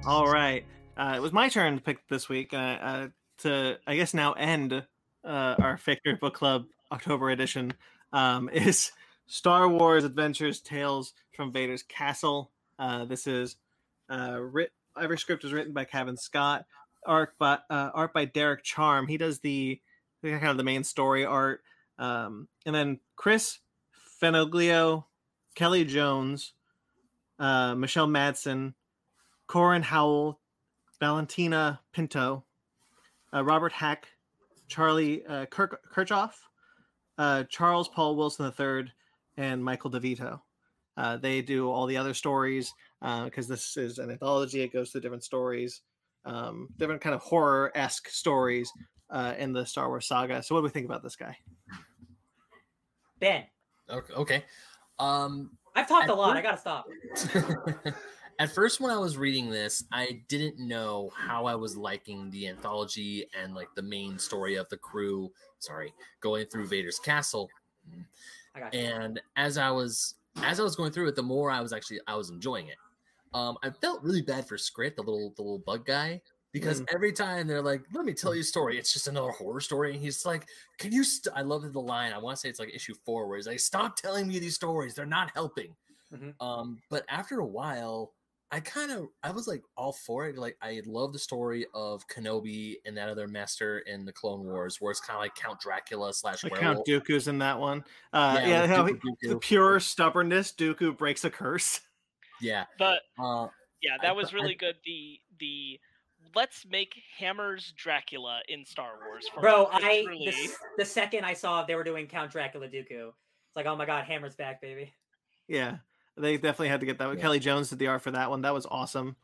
All right. Uh, it was my turn to pick this week uh, uh, to, I guess, now end uh, our favorite book club October edition. Um, [LAUGHS] is Star Wars Adventures Tales from Vader's Castle. Uh, this is uh, writ- every script is written by Cavan Scott, art by art by Derek Charm. He does the kind of the main story art, um, and then Chris Fenoglio, Kelly Jones, Michelle Madsen, Corin Howell, Valentina Pinto, uh, Robert Hack, Charlie uh, Kirk- Kirchoff, uh, Charles Paul Wilson III, and Michael DeVito. Uh, they do all the other stories because this is an anthology. It goes through different stories, um, different kind of horror esque stories uh, in the Star Wars saga. So, what do we think about this guy? Ben, Okay. okay. Um, I've talked At a lot. I gotta stop. [LAUGHS] At first, when I was reading this, I didn't know how I was liking the anthology and like the main story of the crew. Sorry, going through Vader's castle. I got. And as I was as I was going through it, the more I was actually I was enjoying it. Um, I felt really bad for Scrit, the little the little bug guy, because every time they're like, "Let me tell you a story," it's just another horror story, and he's like, "Can you?" St-? I love the line. I want to say it's like issue four, where he's like, "Stop telling me these stories; they're not helping." Mhm. Um, but after a while, I kind of I was like all for it. Like I love the story of Kenobi and that other master in the Clone Wars, where it's kind of like Count Dracula slash Like. Count Dooku's in that one. Uh, yeah, with how Dooku he- Dooku. the pure stubbornness. Dooku breaks a curse. [LAUGHS] yeah. But Uh, yeah, that th- was I- really good. The the let's make Hammer's Dracula in Star Wars. For Bro, for I the, the second I saw they were doing Count Dracula Dooku, it's like, oh my god, Hammer's back, baby. Yeah, they definitely had to get that. one. Yeah. Kelly Jones did the art for that one. That was awesome.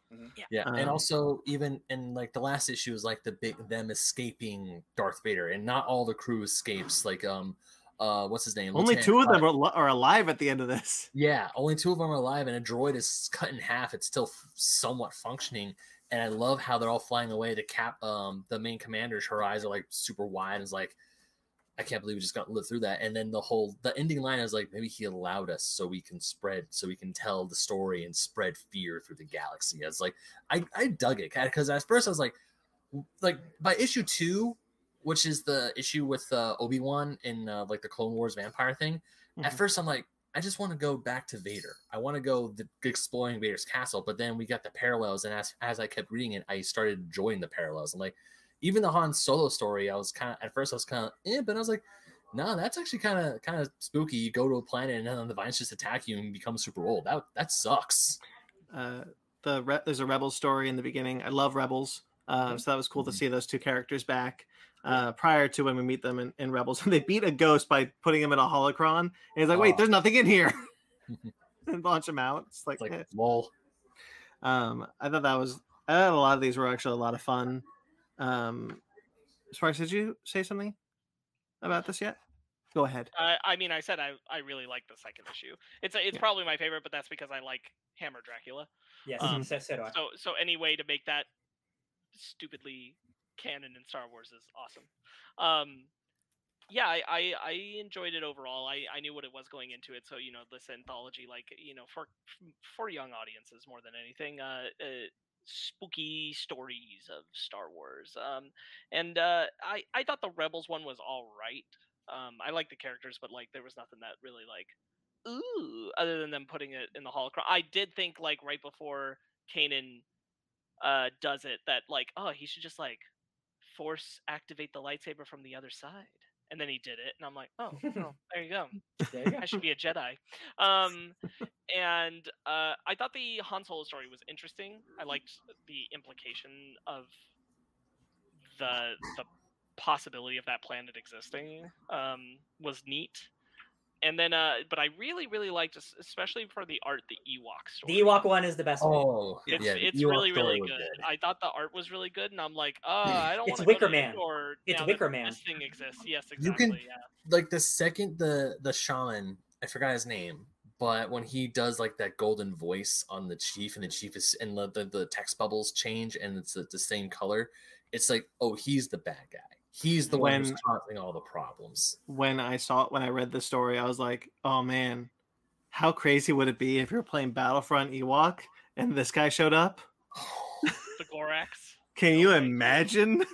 Yeah, Um, and also even in like the last issue is like the big them escaping Darth Vader, and not all the crew escapes. Like um, uh, what's his name? Only Lieutenant two of them are, li- are alive at the end of this. Yeah, only two of them are alive, and a droid is cut in half. It's still f- somewhat functioning, and I love how they're all flying away. The cap, um, the main commander's her eyes are like super wide, and is like, I can't believe we just got to live through that. And then the whole the ending line is like, maybe he allowed us so we can spread, so we can tell the story and spread fear through the galaxy. It's like I I dug it because at first I was like, like by issue two, which is the issue with uh, Obi Wan in uh, like the Clone Wars vampire thing. At Mhm. first, I'm like, I just want to go back to Vader. I want to go the, exploring Vader's castle. But then we got the parallels, and as as I kept reading it, I started enjoying the parallels. I'm like, even the Han Solo story, I was kind of at first I was kind of eh, but I was like, no, that's actually kind of kind of spooky. You go to a planet and then the vines just attack you and become super old. That that sucks. Uh, the re- there's a rebel story in the beginning. I love rebels, uh, so that was cool to Mhm. see those two characters back. Uh, prior to when we meet them in, in Rebels, and [LAUGHS] they beat a ghost by putting him in a holocron, and he's like, "Wait, Oh. there's nothing in here," [LAUGHS] [LAUGHS] and launch him out. It's like, It's like eh. lol. um, I thought that was. I thought a lot of these were actually a lot of fun. Um, Sparks, did you say something about this yet? Go ahead. Uh, I mean, I said I, I really like the second issue. It's a, it's Yeah. probably my favorite, but that's because I like Hammer Dracula. Yes, Um, so, so. So so any way to make that stupidly canon in Star Wars is awesome. Um, yeah, I, I I enjoyed it overall. I I knew what it was going into it, so you know this anthology, like you know for for young audiences more than anything. Uh, uh spooky stories of Star Wars. Um, and uh, I I thought the Rebels one was all right. Um, I like the characters, but like there was nothing that really like ooh other than them putting it in the holocron. I did think like right before Kanan uh does it that like oh he should just like force activate the lightsaber from the other side. And then he did it, and I'm like, oh, well, [LAUGHS] there you go. There you go. I should be a Jedi. Um, and uh, I thought the Han Solo story was interesting. I liked the implication of the the possibility of that planet existing um, was neat. And then, uh, but I really, really liked, especially for the art, the Ewok story. The Ewok one is the best one. Oh, It's, yeah, it's really, really was good. I thought the art was really good, and I'm like, oh, [LAUGHS] I don't It's want Wicker Man. Or It's now Wicker Man. This thing exists. Yes, exactly. You can- Yeah. like the second the the shaman i forgot his name but when he does like that golden voice on the chief and the chief is and the the, the text bubbles change and it's the, the same color it's like oh he's the bad guy he's the one who's causing all the problems when I saw it, when I read the story, I was like, "Oh man, how crazy would it be if you're playing Battlefront Ewok and this guy showed up? [LAUGHS] The Gorax. Can Oh you imagine?"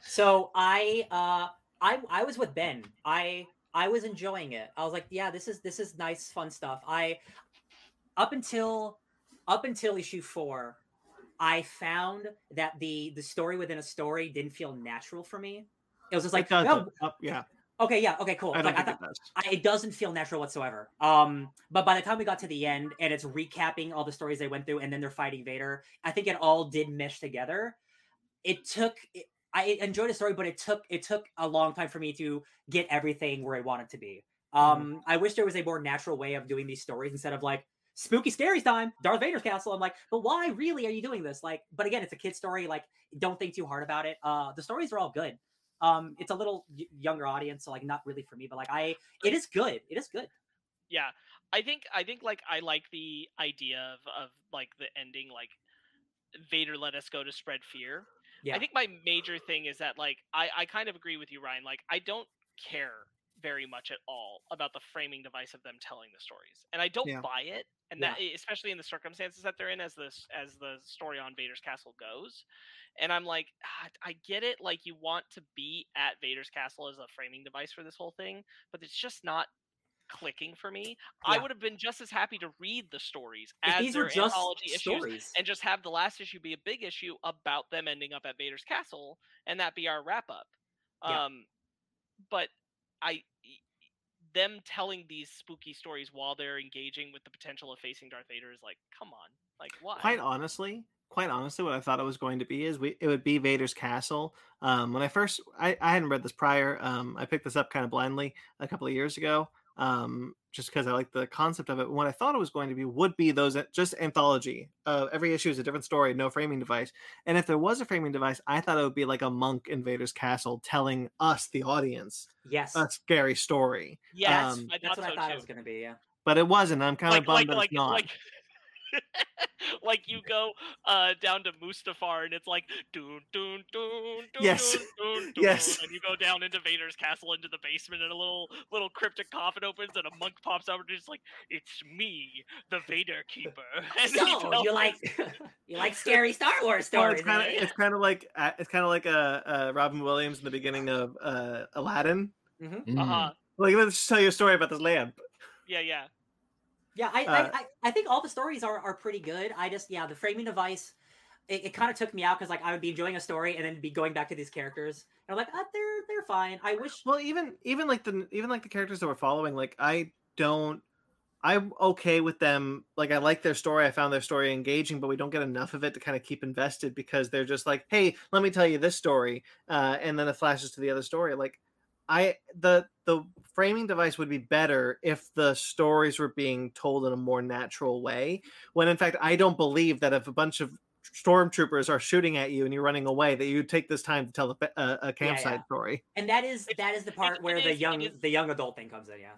So I uh I I was with Ben. I I was enjoying it. I was like, yeah, this is this is nice, fun stuff. I up until up until issue four, I found that the the story within a story didn't feel natural for me. It was just like, oh, yeah, okay, yeah, okay, cool. I Like, I thought, it. I, it doesn't feel natural whatsoever. Um, but by the time we got to the end and it's recapping all the stories they went through, and then they're fighting Vader, I think it all did mesh together. It took. It, I enjoyed the story, but it took it took a long time for me to get everything where I wanted to be. Um, I wish there was a more natural way of doing these stories instead of like spooky scary time, Darth Vader's castle. I'm like, but why really are you doing this? Like, but again, it's a kid story. Like, don't think too hard about it. Uh, the stories are all good. Um, it's a little y- younger audience, so like not really for me, but like I, it is good. It is good. yeah i think i think like i like the idea of of like the ending like vader let us go to spread fear Yeah. i think my major thing is that like i i kind of agree with you ryan like i don't care very much at all about the framing device of them telling the stories and i don't Yeah. buy it and Yeah. that especially in the circumstances that they're in as this as the story on vader's castle goes and i'm like ah, i get it like you want to be at vader's castle as a framing device for this whole thing but it's just not clicking for me i would have been just as happy to read the stories as these their were just anthology issues and just have the last issue be a big issue about them ending up at Vader's castle and that be our wrap up. Yeah. Um but I them telling these spooky stories while they're engaging with the potential of facing Darth Vader is like, come on. Like why? Quite honestly, quite honestly, what I thought it was going to be is we it would be Vader's castle. Um, when I first I, I hadn't read this prior. Um, I picked this up kind of blindly a couple of years ago. Um, just because I like the concept of it. What I thought it was going to be would be those uh, just anthology. Uh, every issue is a different story, no framing device. And if there was a framing device, I thought it would be like a monk in Vader's castle telling us, the audience, Yes, a scary story. Yes, Um, that's thought what I thought too. it was gonna be. Yeah. But it wasn't. I'm kind of like bummed like that like it's not. like [LAUGHS] like you go uh down to Mustafar and it's like doon doon doon doon Yes. doon, doon, [LAUGHS] Yes. and you go down into Vader's castle into the basement and a little little cryptic coffin opens and a monk pops out and it's like it's me the Vader keeper [LAUGHS] and So you us- like you like scary Star Wars Well, stories? it's kind of eh? it's kind of like uh, it's kind of like uh, uh, Robin Williams in the beginning of uh, Aladdin. Mhm. uh-huh Like let's just tell you a story about this lamp. yeah yeah Yeah, I, Uh, I, I think all the stories are, are pretty good. I just yeah, the framing device, it, it kind of took me out because like I would be enjoying a story and then be going back to these characters. And I'm like, ah, they're they're fine. I wish. Well, even even like the even like the characters that we're following, like I don't. I'm okay with them. Like I like their story. I found their story engaging, but we don't get enough of it to kind of keep invested because they're just like, "Hey, let me tell you this story," uh, and then it flashes to the other story. Like, I the the framing device would be better if the stories were being told in a more natural way. When in fact, I don't believe that if a bunch of stormtroopers are shooting at you and you're running away, that you take this time to tell uh, a, a, a campsite story. And that is that is the part it where the is- young is- the young adult thing comes in. Yeah.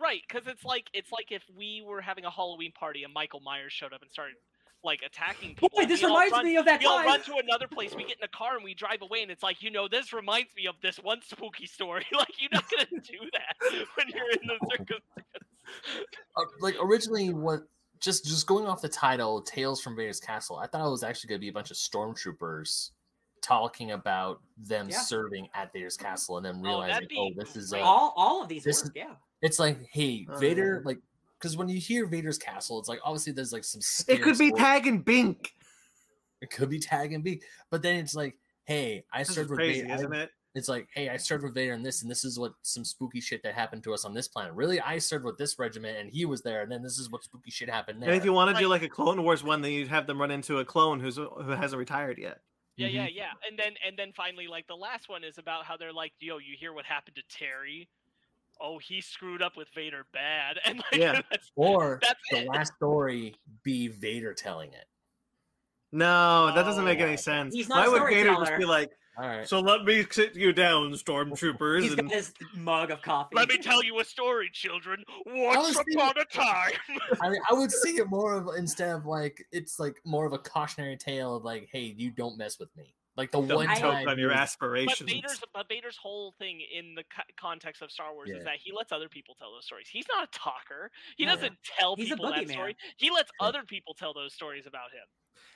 right because it's like it's like if we were having a Halloween party and Michael Myers showed up and started like attacking people Boy, this reminds run- me of that we all time. run to another place. We get in a car and we drive away, and it's like, you know, this reminds me of this one spooky story. [LAUGHS] like, you're not gonna [LAUGHS] do that when you're in the circumstance. Uh, like originally, what just just going off the title, Tales from Vader's Castle. I thought it was actually going to be a bunch of stormtroopers talking about them Yeah. serving at Vader's Castle, and then that'd realizing, be oh, this is great. a all all of these This work. is- Yeah. It's like, hey, Vader, Uh. like, because when you hear Vader's castle, it's like obviously there's like some. It could be Tag and Bink. It could be Tag and B, but then it's like, hey, I This is served with crazy, Vader. Isn't it? It's like, hey, I served with Vader and this, and this is what some spooky shit that happened to us on this planet. Really, I served with this regiment, and he was there, and then this is what spooky shit happened there. And if you want to do Like- like a Clone Wars one, then you'd have them run into a clone who's who hasn't retired yet. Yeah, yeah, Mhm. yeah. And then and then finally, like the last one is about how they're like, yo, you hear what happened to Terry? Oh, he screwed up with Vader bad, [LAUGHS] and like Yeah. [LAUGHS] that's Or that's the it. last story be Vader telling it. No, that doesn't Oh, make any oh. sense. He's not Why would Vader just be like, All right. "So let me sit you down, stormtroopers"? He's got his mug of coffee. Let me tell you a story, children. Once upon a time. [LAUGHS] I, I would see it more of instead of like it's like more of a cautionary tale of like, hey, you don't mess with me. Like the don't one I- choke time on your he was- But aspirations. Vader's but Vader's whole thing in the co- context of Star Wars Yeah. is that he lets other people tell those stories. He's not a talker. He No. doesn't tell He's people that boogeyman. story. He lets Yeah. other people tell those stories about him.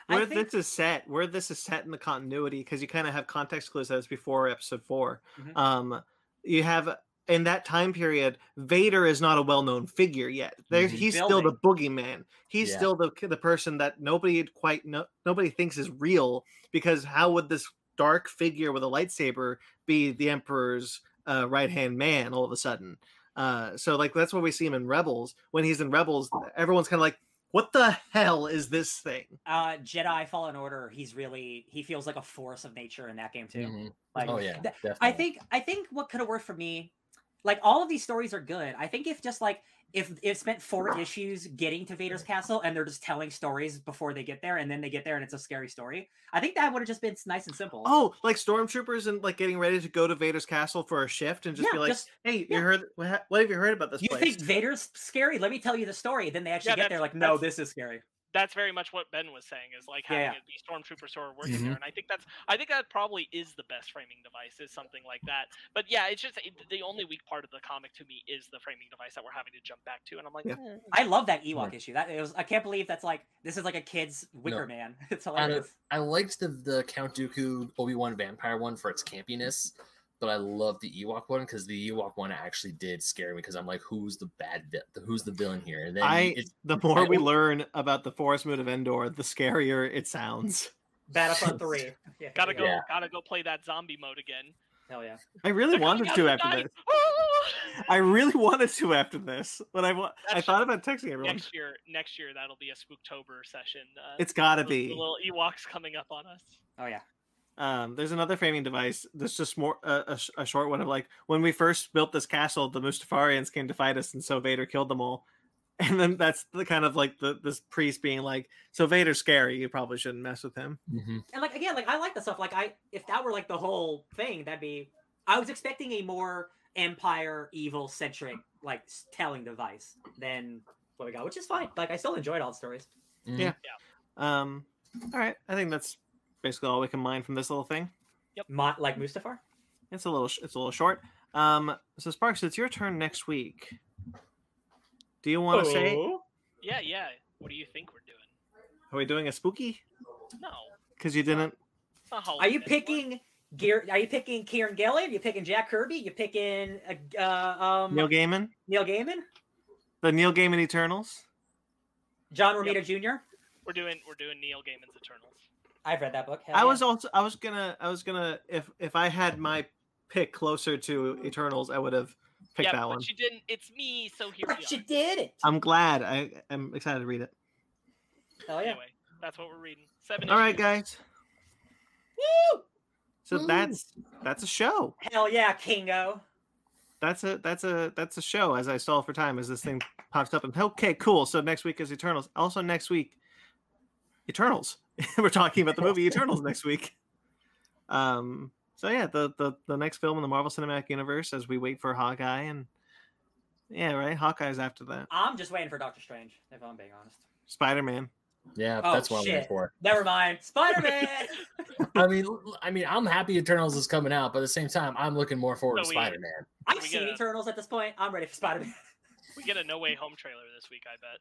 Where think- this is set, where this is set in the continuity, because you kind of have context clues that it's before episode 4 Mhm. Um, you have in that time period, Vader is not a well-known figure yet. There, Mhm. he's still the boogeyman. He's Yeah. still the the person that nobody quite no, nobody thinks is real. Because how would this dark figure with a lightsaber be the Emperor's uh, right hand man all of a sudden? Uh, so like that's what we see him in Rebels. When he's in Rebels, everyone's kind of like, "What the hell is this thing?" uh, Jedi Fallen Order. He's really he feels like a force of nature in that game too. Mhm. Like, Oh yeah, th-. I think I think what could have worked for me, like all of these stories are good. I think if just like if it spent four issues getting to Vader's castle and they're just telling stories before they get there, and then they get there and it's a scary story, I think that would have just been nice and simple. Oh, like stormtroopers and like getting ready to go to Vader's castle for a shift and just Yeah, be like, just- "Hey, yeah. you heard? What, have you heard about this you place?" think Vader's scary? Let me tell you the story. Then they actually Yeah, get there like, no, this is scary. That's very much what Ben was saying is like having yeah. it be stormtroopers who are working Mhm. there, and I think that's I think that probably is the best framing device is something like that. But yeah, it's just it, the only weak part of the comic to me is the framing device that we're having to jump back to, and I'm like, Yeah. "Eh." I love that Ewok issue. That it was. I can't believe that's like this is like a kid's Wicker No. Man. [LAUGHS] It's I, don't- hilarious. I liked the the Count Dooku Obi Wan Vampire one for its campiness, but I love the Ewok one because the Ewok one actually did scare me because I'm like, who's the bad vi- who's the villain here? And then I it's the [LAUGHS] more I we learn about the forest moon of Endor, the scarier it sounds. Battlefront Three. [LAUGHS] Yeah, gotta yeah. go, Yeah. gotta go play that zombie mode again. Hell yeah. I really They're wanted to tonight! after this. [LAUGHS] I really wanted to after this, but I wa- I That's thought about texting everyone. next year, next year that'll be a Spooktober session. Uh, It's gotta the- be. the little Ewoks coming up on us. Oh yeah. Um, there's another framing device. That's just more uh, a, sh- a short one of like when we first built this castle, the Mustafarians came to fight us, and so Vader killed them all. [LAUGHS] And then that's the kind of like the this priest being like, "So Vader's scary. You probably shouldn't mess with him." hmm and like again, like I like the stuff. Like I, if that were like the whole thing, that'd be. I was expecting a more Empire evil centric like s- telling device than what we got, which is fine. Like I still enjoyed all the stories. Mhm. Yeah. Um, all right, I think that's basically all we can mine from this little thing. Yep. Mo- like Mustafar. It's a little sh- it's a little short. Um, so Sparks, it's your turn next week. Do you want to say? Oh. Yeah, yeah. What do you think we're doing? Are we doing a spooky? No. Because you didn't. Are you Halloween anymore. picking? Gear, are you picking Kieron Gillen? Are you picking Jack Kirby? You picking uh, uh, um, Neil Gaiman, Neil Gaiman? the Neil Gaiman Eternals. John Romita Jr. We're doing we're doing Neil Gaiman's Eternals. I've read that book. Hell I yeah. was also I was gonna I was gonna if if I had my pick closer to Eternals, I would have picked yeah, that but one. you didn't. It's me, so here we But you are. did it. I'm glad. I I'm excited to read it. Hell yeah. Anyway, that's what we're reading. Seven. All right, issues. guys. Woo! So Woo. that's that's a show. Hell yeah, Kingo. That's a that's a that's a show. As I stall for time, as this thing pops up, and okay, cool. So next week is Eternals. Also next week, Eternals. [LAUGHS] We're talking about the movie [LAUGHS] Eternals next week. Um. So yeah, the the the next film in the Marvel Cinematic Universe as we wait for Hawkeye and yeah, right. Hawkeye's after that. I'm just waiting for Doctor Strange, if I'm being honest. Spider Man. Yeah, Oh, that's what I'm waiting for. Never mind. Spider Man. [LAUGHS] I mean, I mean, I'm happy Eternals is coming out, but at the same time, I'm looking more forward to So we- Spider Man. I've seen gotta- Eternals at this point. I'm ready for Spider Man. We get a No Way Home trailer this week. I bet.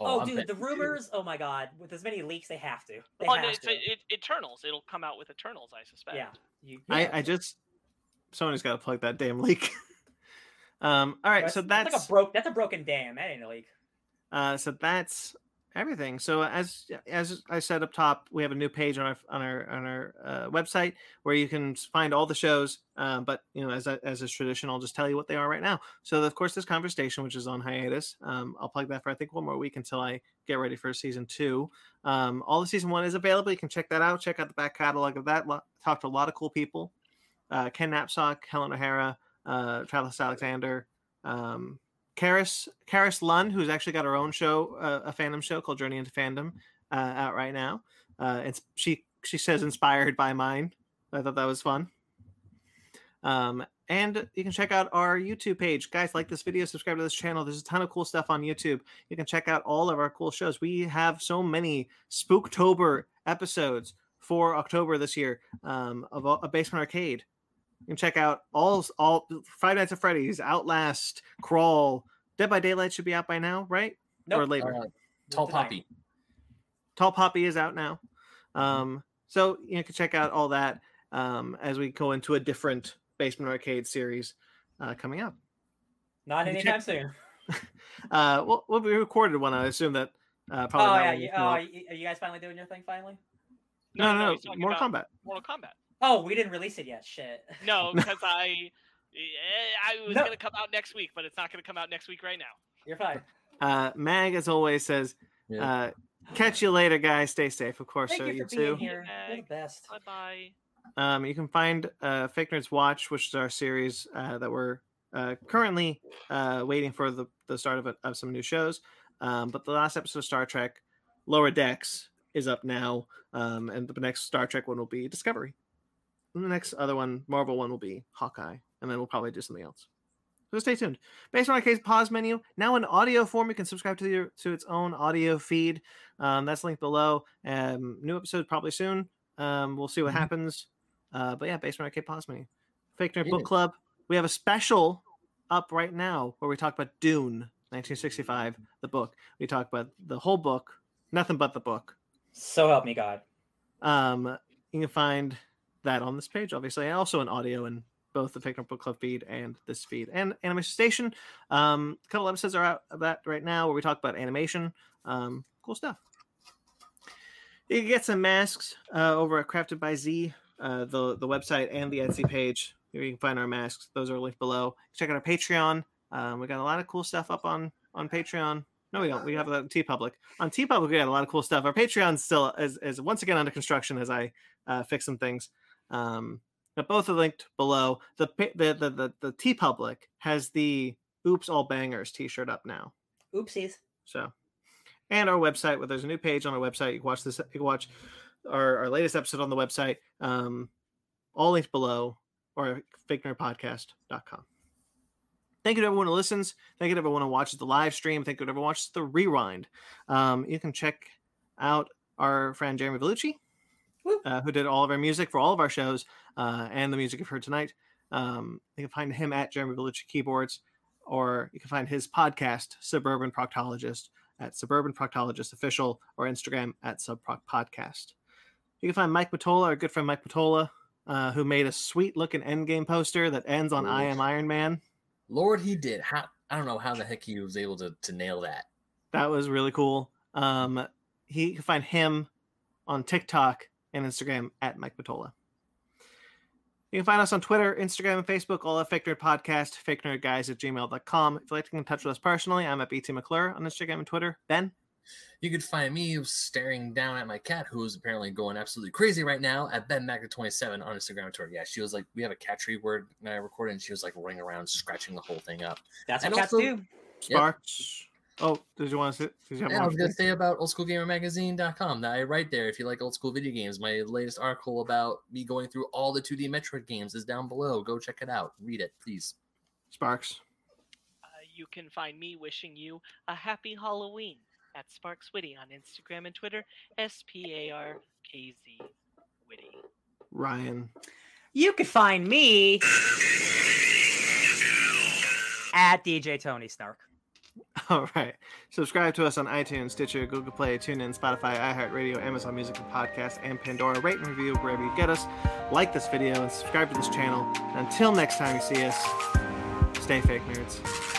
Oh, I'm dude, the rumors. Oh my god, with as many leaks, they have to. They Oh, have no, it's to. it, Eternals. It'll come out with Eternals, I suspect. yeah. You, I yeah. I just someone's got to plug that damn leak. [LAUGHS] um. All right. So that's that's like a broke. That's a broken dam. That ain't a leak. Uh, so that's everything. So as as I said up top, we have a new page on our on our on our uh, website where you can find all the shows. Um, but you know, as I- as is tradition, I'll just tell you what they are right now. So of course, this conversation, which is on hiatus, um, I'll plug that for I think one more week until I get ready for season two. Um, all the season one is available. You can check that out. Check out the back catalog of that. Lo- Talk to a lot of cool people. Uh, Ken Napzok, Helen O'Hara, uh, Travis Alexander. Um, Karis Karis Lund, who's actually got her own show, uh, a fandom show called Journey into Fandom, uh, out right now. Uh, it's she she says inspired by mine. I thought that was fun. Um, and you can check out our YouTube page, guys. Like this video, subscribe to this channel. There's a ton of cool stuff on YouTube. You can check out all of our cool shows. We have so many Spooktober episodes for October this year um, of a a Basement Arcade. You can check out all all Five Nights at Freddy's, Outlast, Crawl, Dead by Daylight should be out by now, right? Or later. Uh, Tall Poppy. Tall Poppy is out now. Um, so you can check out all that um, as we go into a different Basement Arcade series uh, coming up. Not You anytime check- soon. [LAUGHS] Uh, well, well, we recorded one. I assume that uh, Oh probably. that yeah. You, oh, are you guys finally doing your thing finally? no, no, no, he's talking Mortal about Kombat. Mortal Kombat. Oh, we didn't release it yet. Shit. [LAUGHS] No, because I eh, I was No. gonna come out next week, but it's not gonna come out next week right now. You're fine. Uh, Mag, as always, says, Yeah. uh, "Catch you later, guys. Stay safe, of course. Thank so you you for being too. here. You're the best. Bye bye. Um, you can find uh, Fake Nerds Watch, which is our series uh, that we're uh, currently uh, waiting for the, the start of, it, of some new shows. Um, but the last episode of Star Trek, Lower Decks, is up now, um, and the next Star Trek one will be Discovery. And the next other one, Marvel one, will be Hawkeye, and then we'll probably do something else. So stay tuned. Basement Arcade's pause menu, now in audio form, you can subscribe to your to its own audio feed. Um, that's linked below. Um, new episode probably soon. Um, we'll see what Mhm. happens. Uh, but yeah, Basement Arcade pause menu. Fake Nerd Yeah. Book Club. We have a special up right now where we talk about Dune, 1965, the book. We talk about the whole book, nothing but the book. So help me God. Um, you can find that on this page, obviously, and also in audio in both the Nerd Book Club feed and this feed. And Animation Station. Um, a couple episodes are out of that right now where we talk about animation. Um, cool stuff. You can get some masks uh, over at Crafted by Z, uh, the the website and the Etsy page. Here you can find our masks; those are linked below. Check out our Patreon. Um, we got a lot of cool stuff up on on Patreon. No, we don't. We have that TeePublic. On TeePublic, we got a lot of cool stuff. Our Patreon still is, is once again under construction as I uh, fix some things. Um, but both are linked below. The the the the, the TeePublic has the "Oops All Bangers" T-shirt up now. Oopsies. So, and our website, where there's a new page on our website. You can watch this. You can watch our, our latest episode on the website. Um, all linked below, or fakenerdpodcast.com. Thank you to everyone who listens. Thank you to everyone who watches the live stream. Thank you to everyone who watches the rewind. Um, you can check out our friend Jeremy Vellucci. Uh, who did all of our music for all of our shows uh, and the music you've heard tonight. Um, you can find him at Jeremy Vellucci Keyboards, or you can find his podcast, Suburban Proctologist, at Suburban Proctologist Official, or Instagram at Subproc Podcast. You can find Mike Matola, our good friend Mike Matola, uh, who made a sweet looking endgame poster that ends on I am Iron Man. Lord, he did. How I don't know how the heck he was able to to nail that. That was really cool. Um, he you can find him on TikTok and Instagram at Mike Matola. You can find us on Twitter, Instagram, and Facebook, all at Fake Nerd Podcast, fake nerd guys at gmail.com. If you'd like to get in touch with us personally, I'm at BT McClure on Instagram and Twitter. Ben, You could find me staring down at my cat, who is apparently going absolutely crazy right now, at Ben Magna27 on Instagram and Twitter. Yeah, she was like, we have a cat tree word that I recorded, and she was like running around scratching the whole thing up. That's what And cats also- do. Sparks. Oh, did you want to say? Did you have Yeah, I more was gonna say? say about oldschoolgamermagazine.com that I write there. If you like old school video games, my latest article about me going through all the 2D Metroid games is down below. Go check it out. Read it, please. Sparks. Uh, you can find me wishing you a happy Halloween at Sparks Witty on Instagram and Twitter. S P A R K Z Witty. Ryan. You can find me [LAUGHS] at DJ Tony Snark. [LAUGHS] All right. Subscribe to us on iTunes, Stitcher, Google Play, TuneIn, Spotify, iHeartRadio, Amazon Music and Podcast, and Pandora. Rate and review wherever you get us. Like this video and subscribe to this channel. Until next time you see us, stay fake nerds.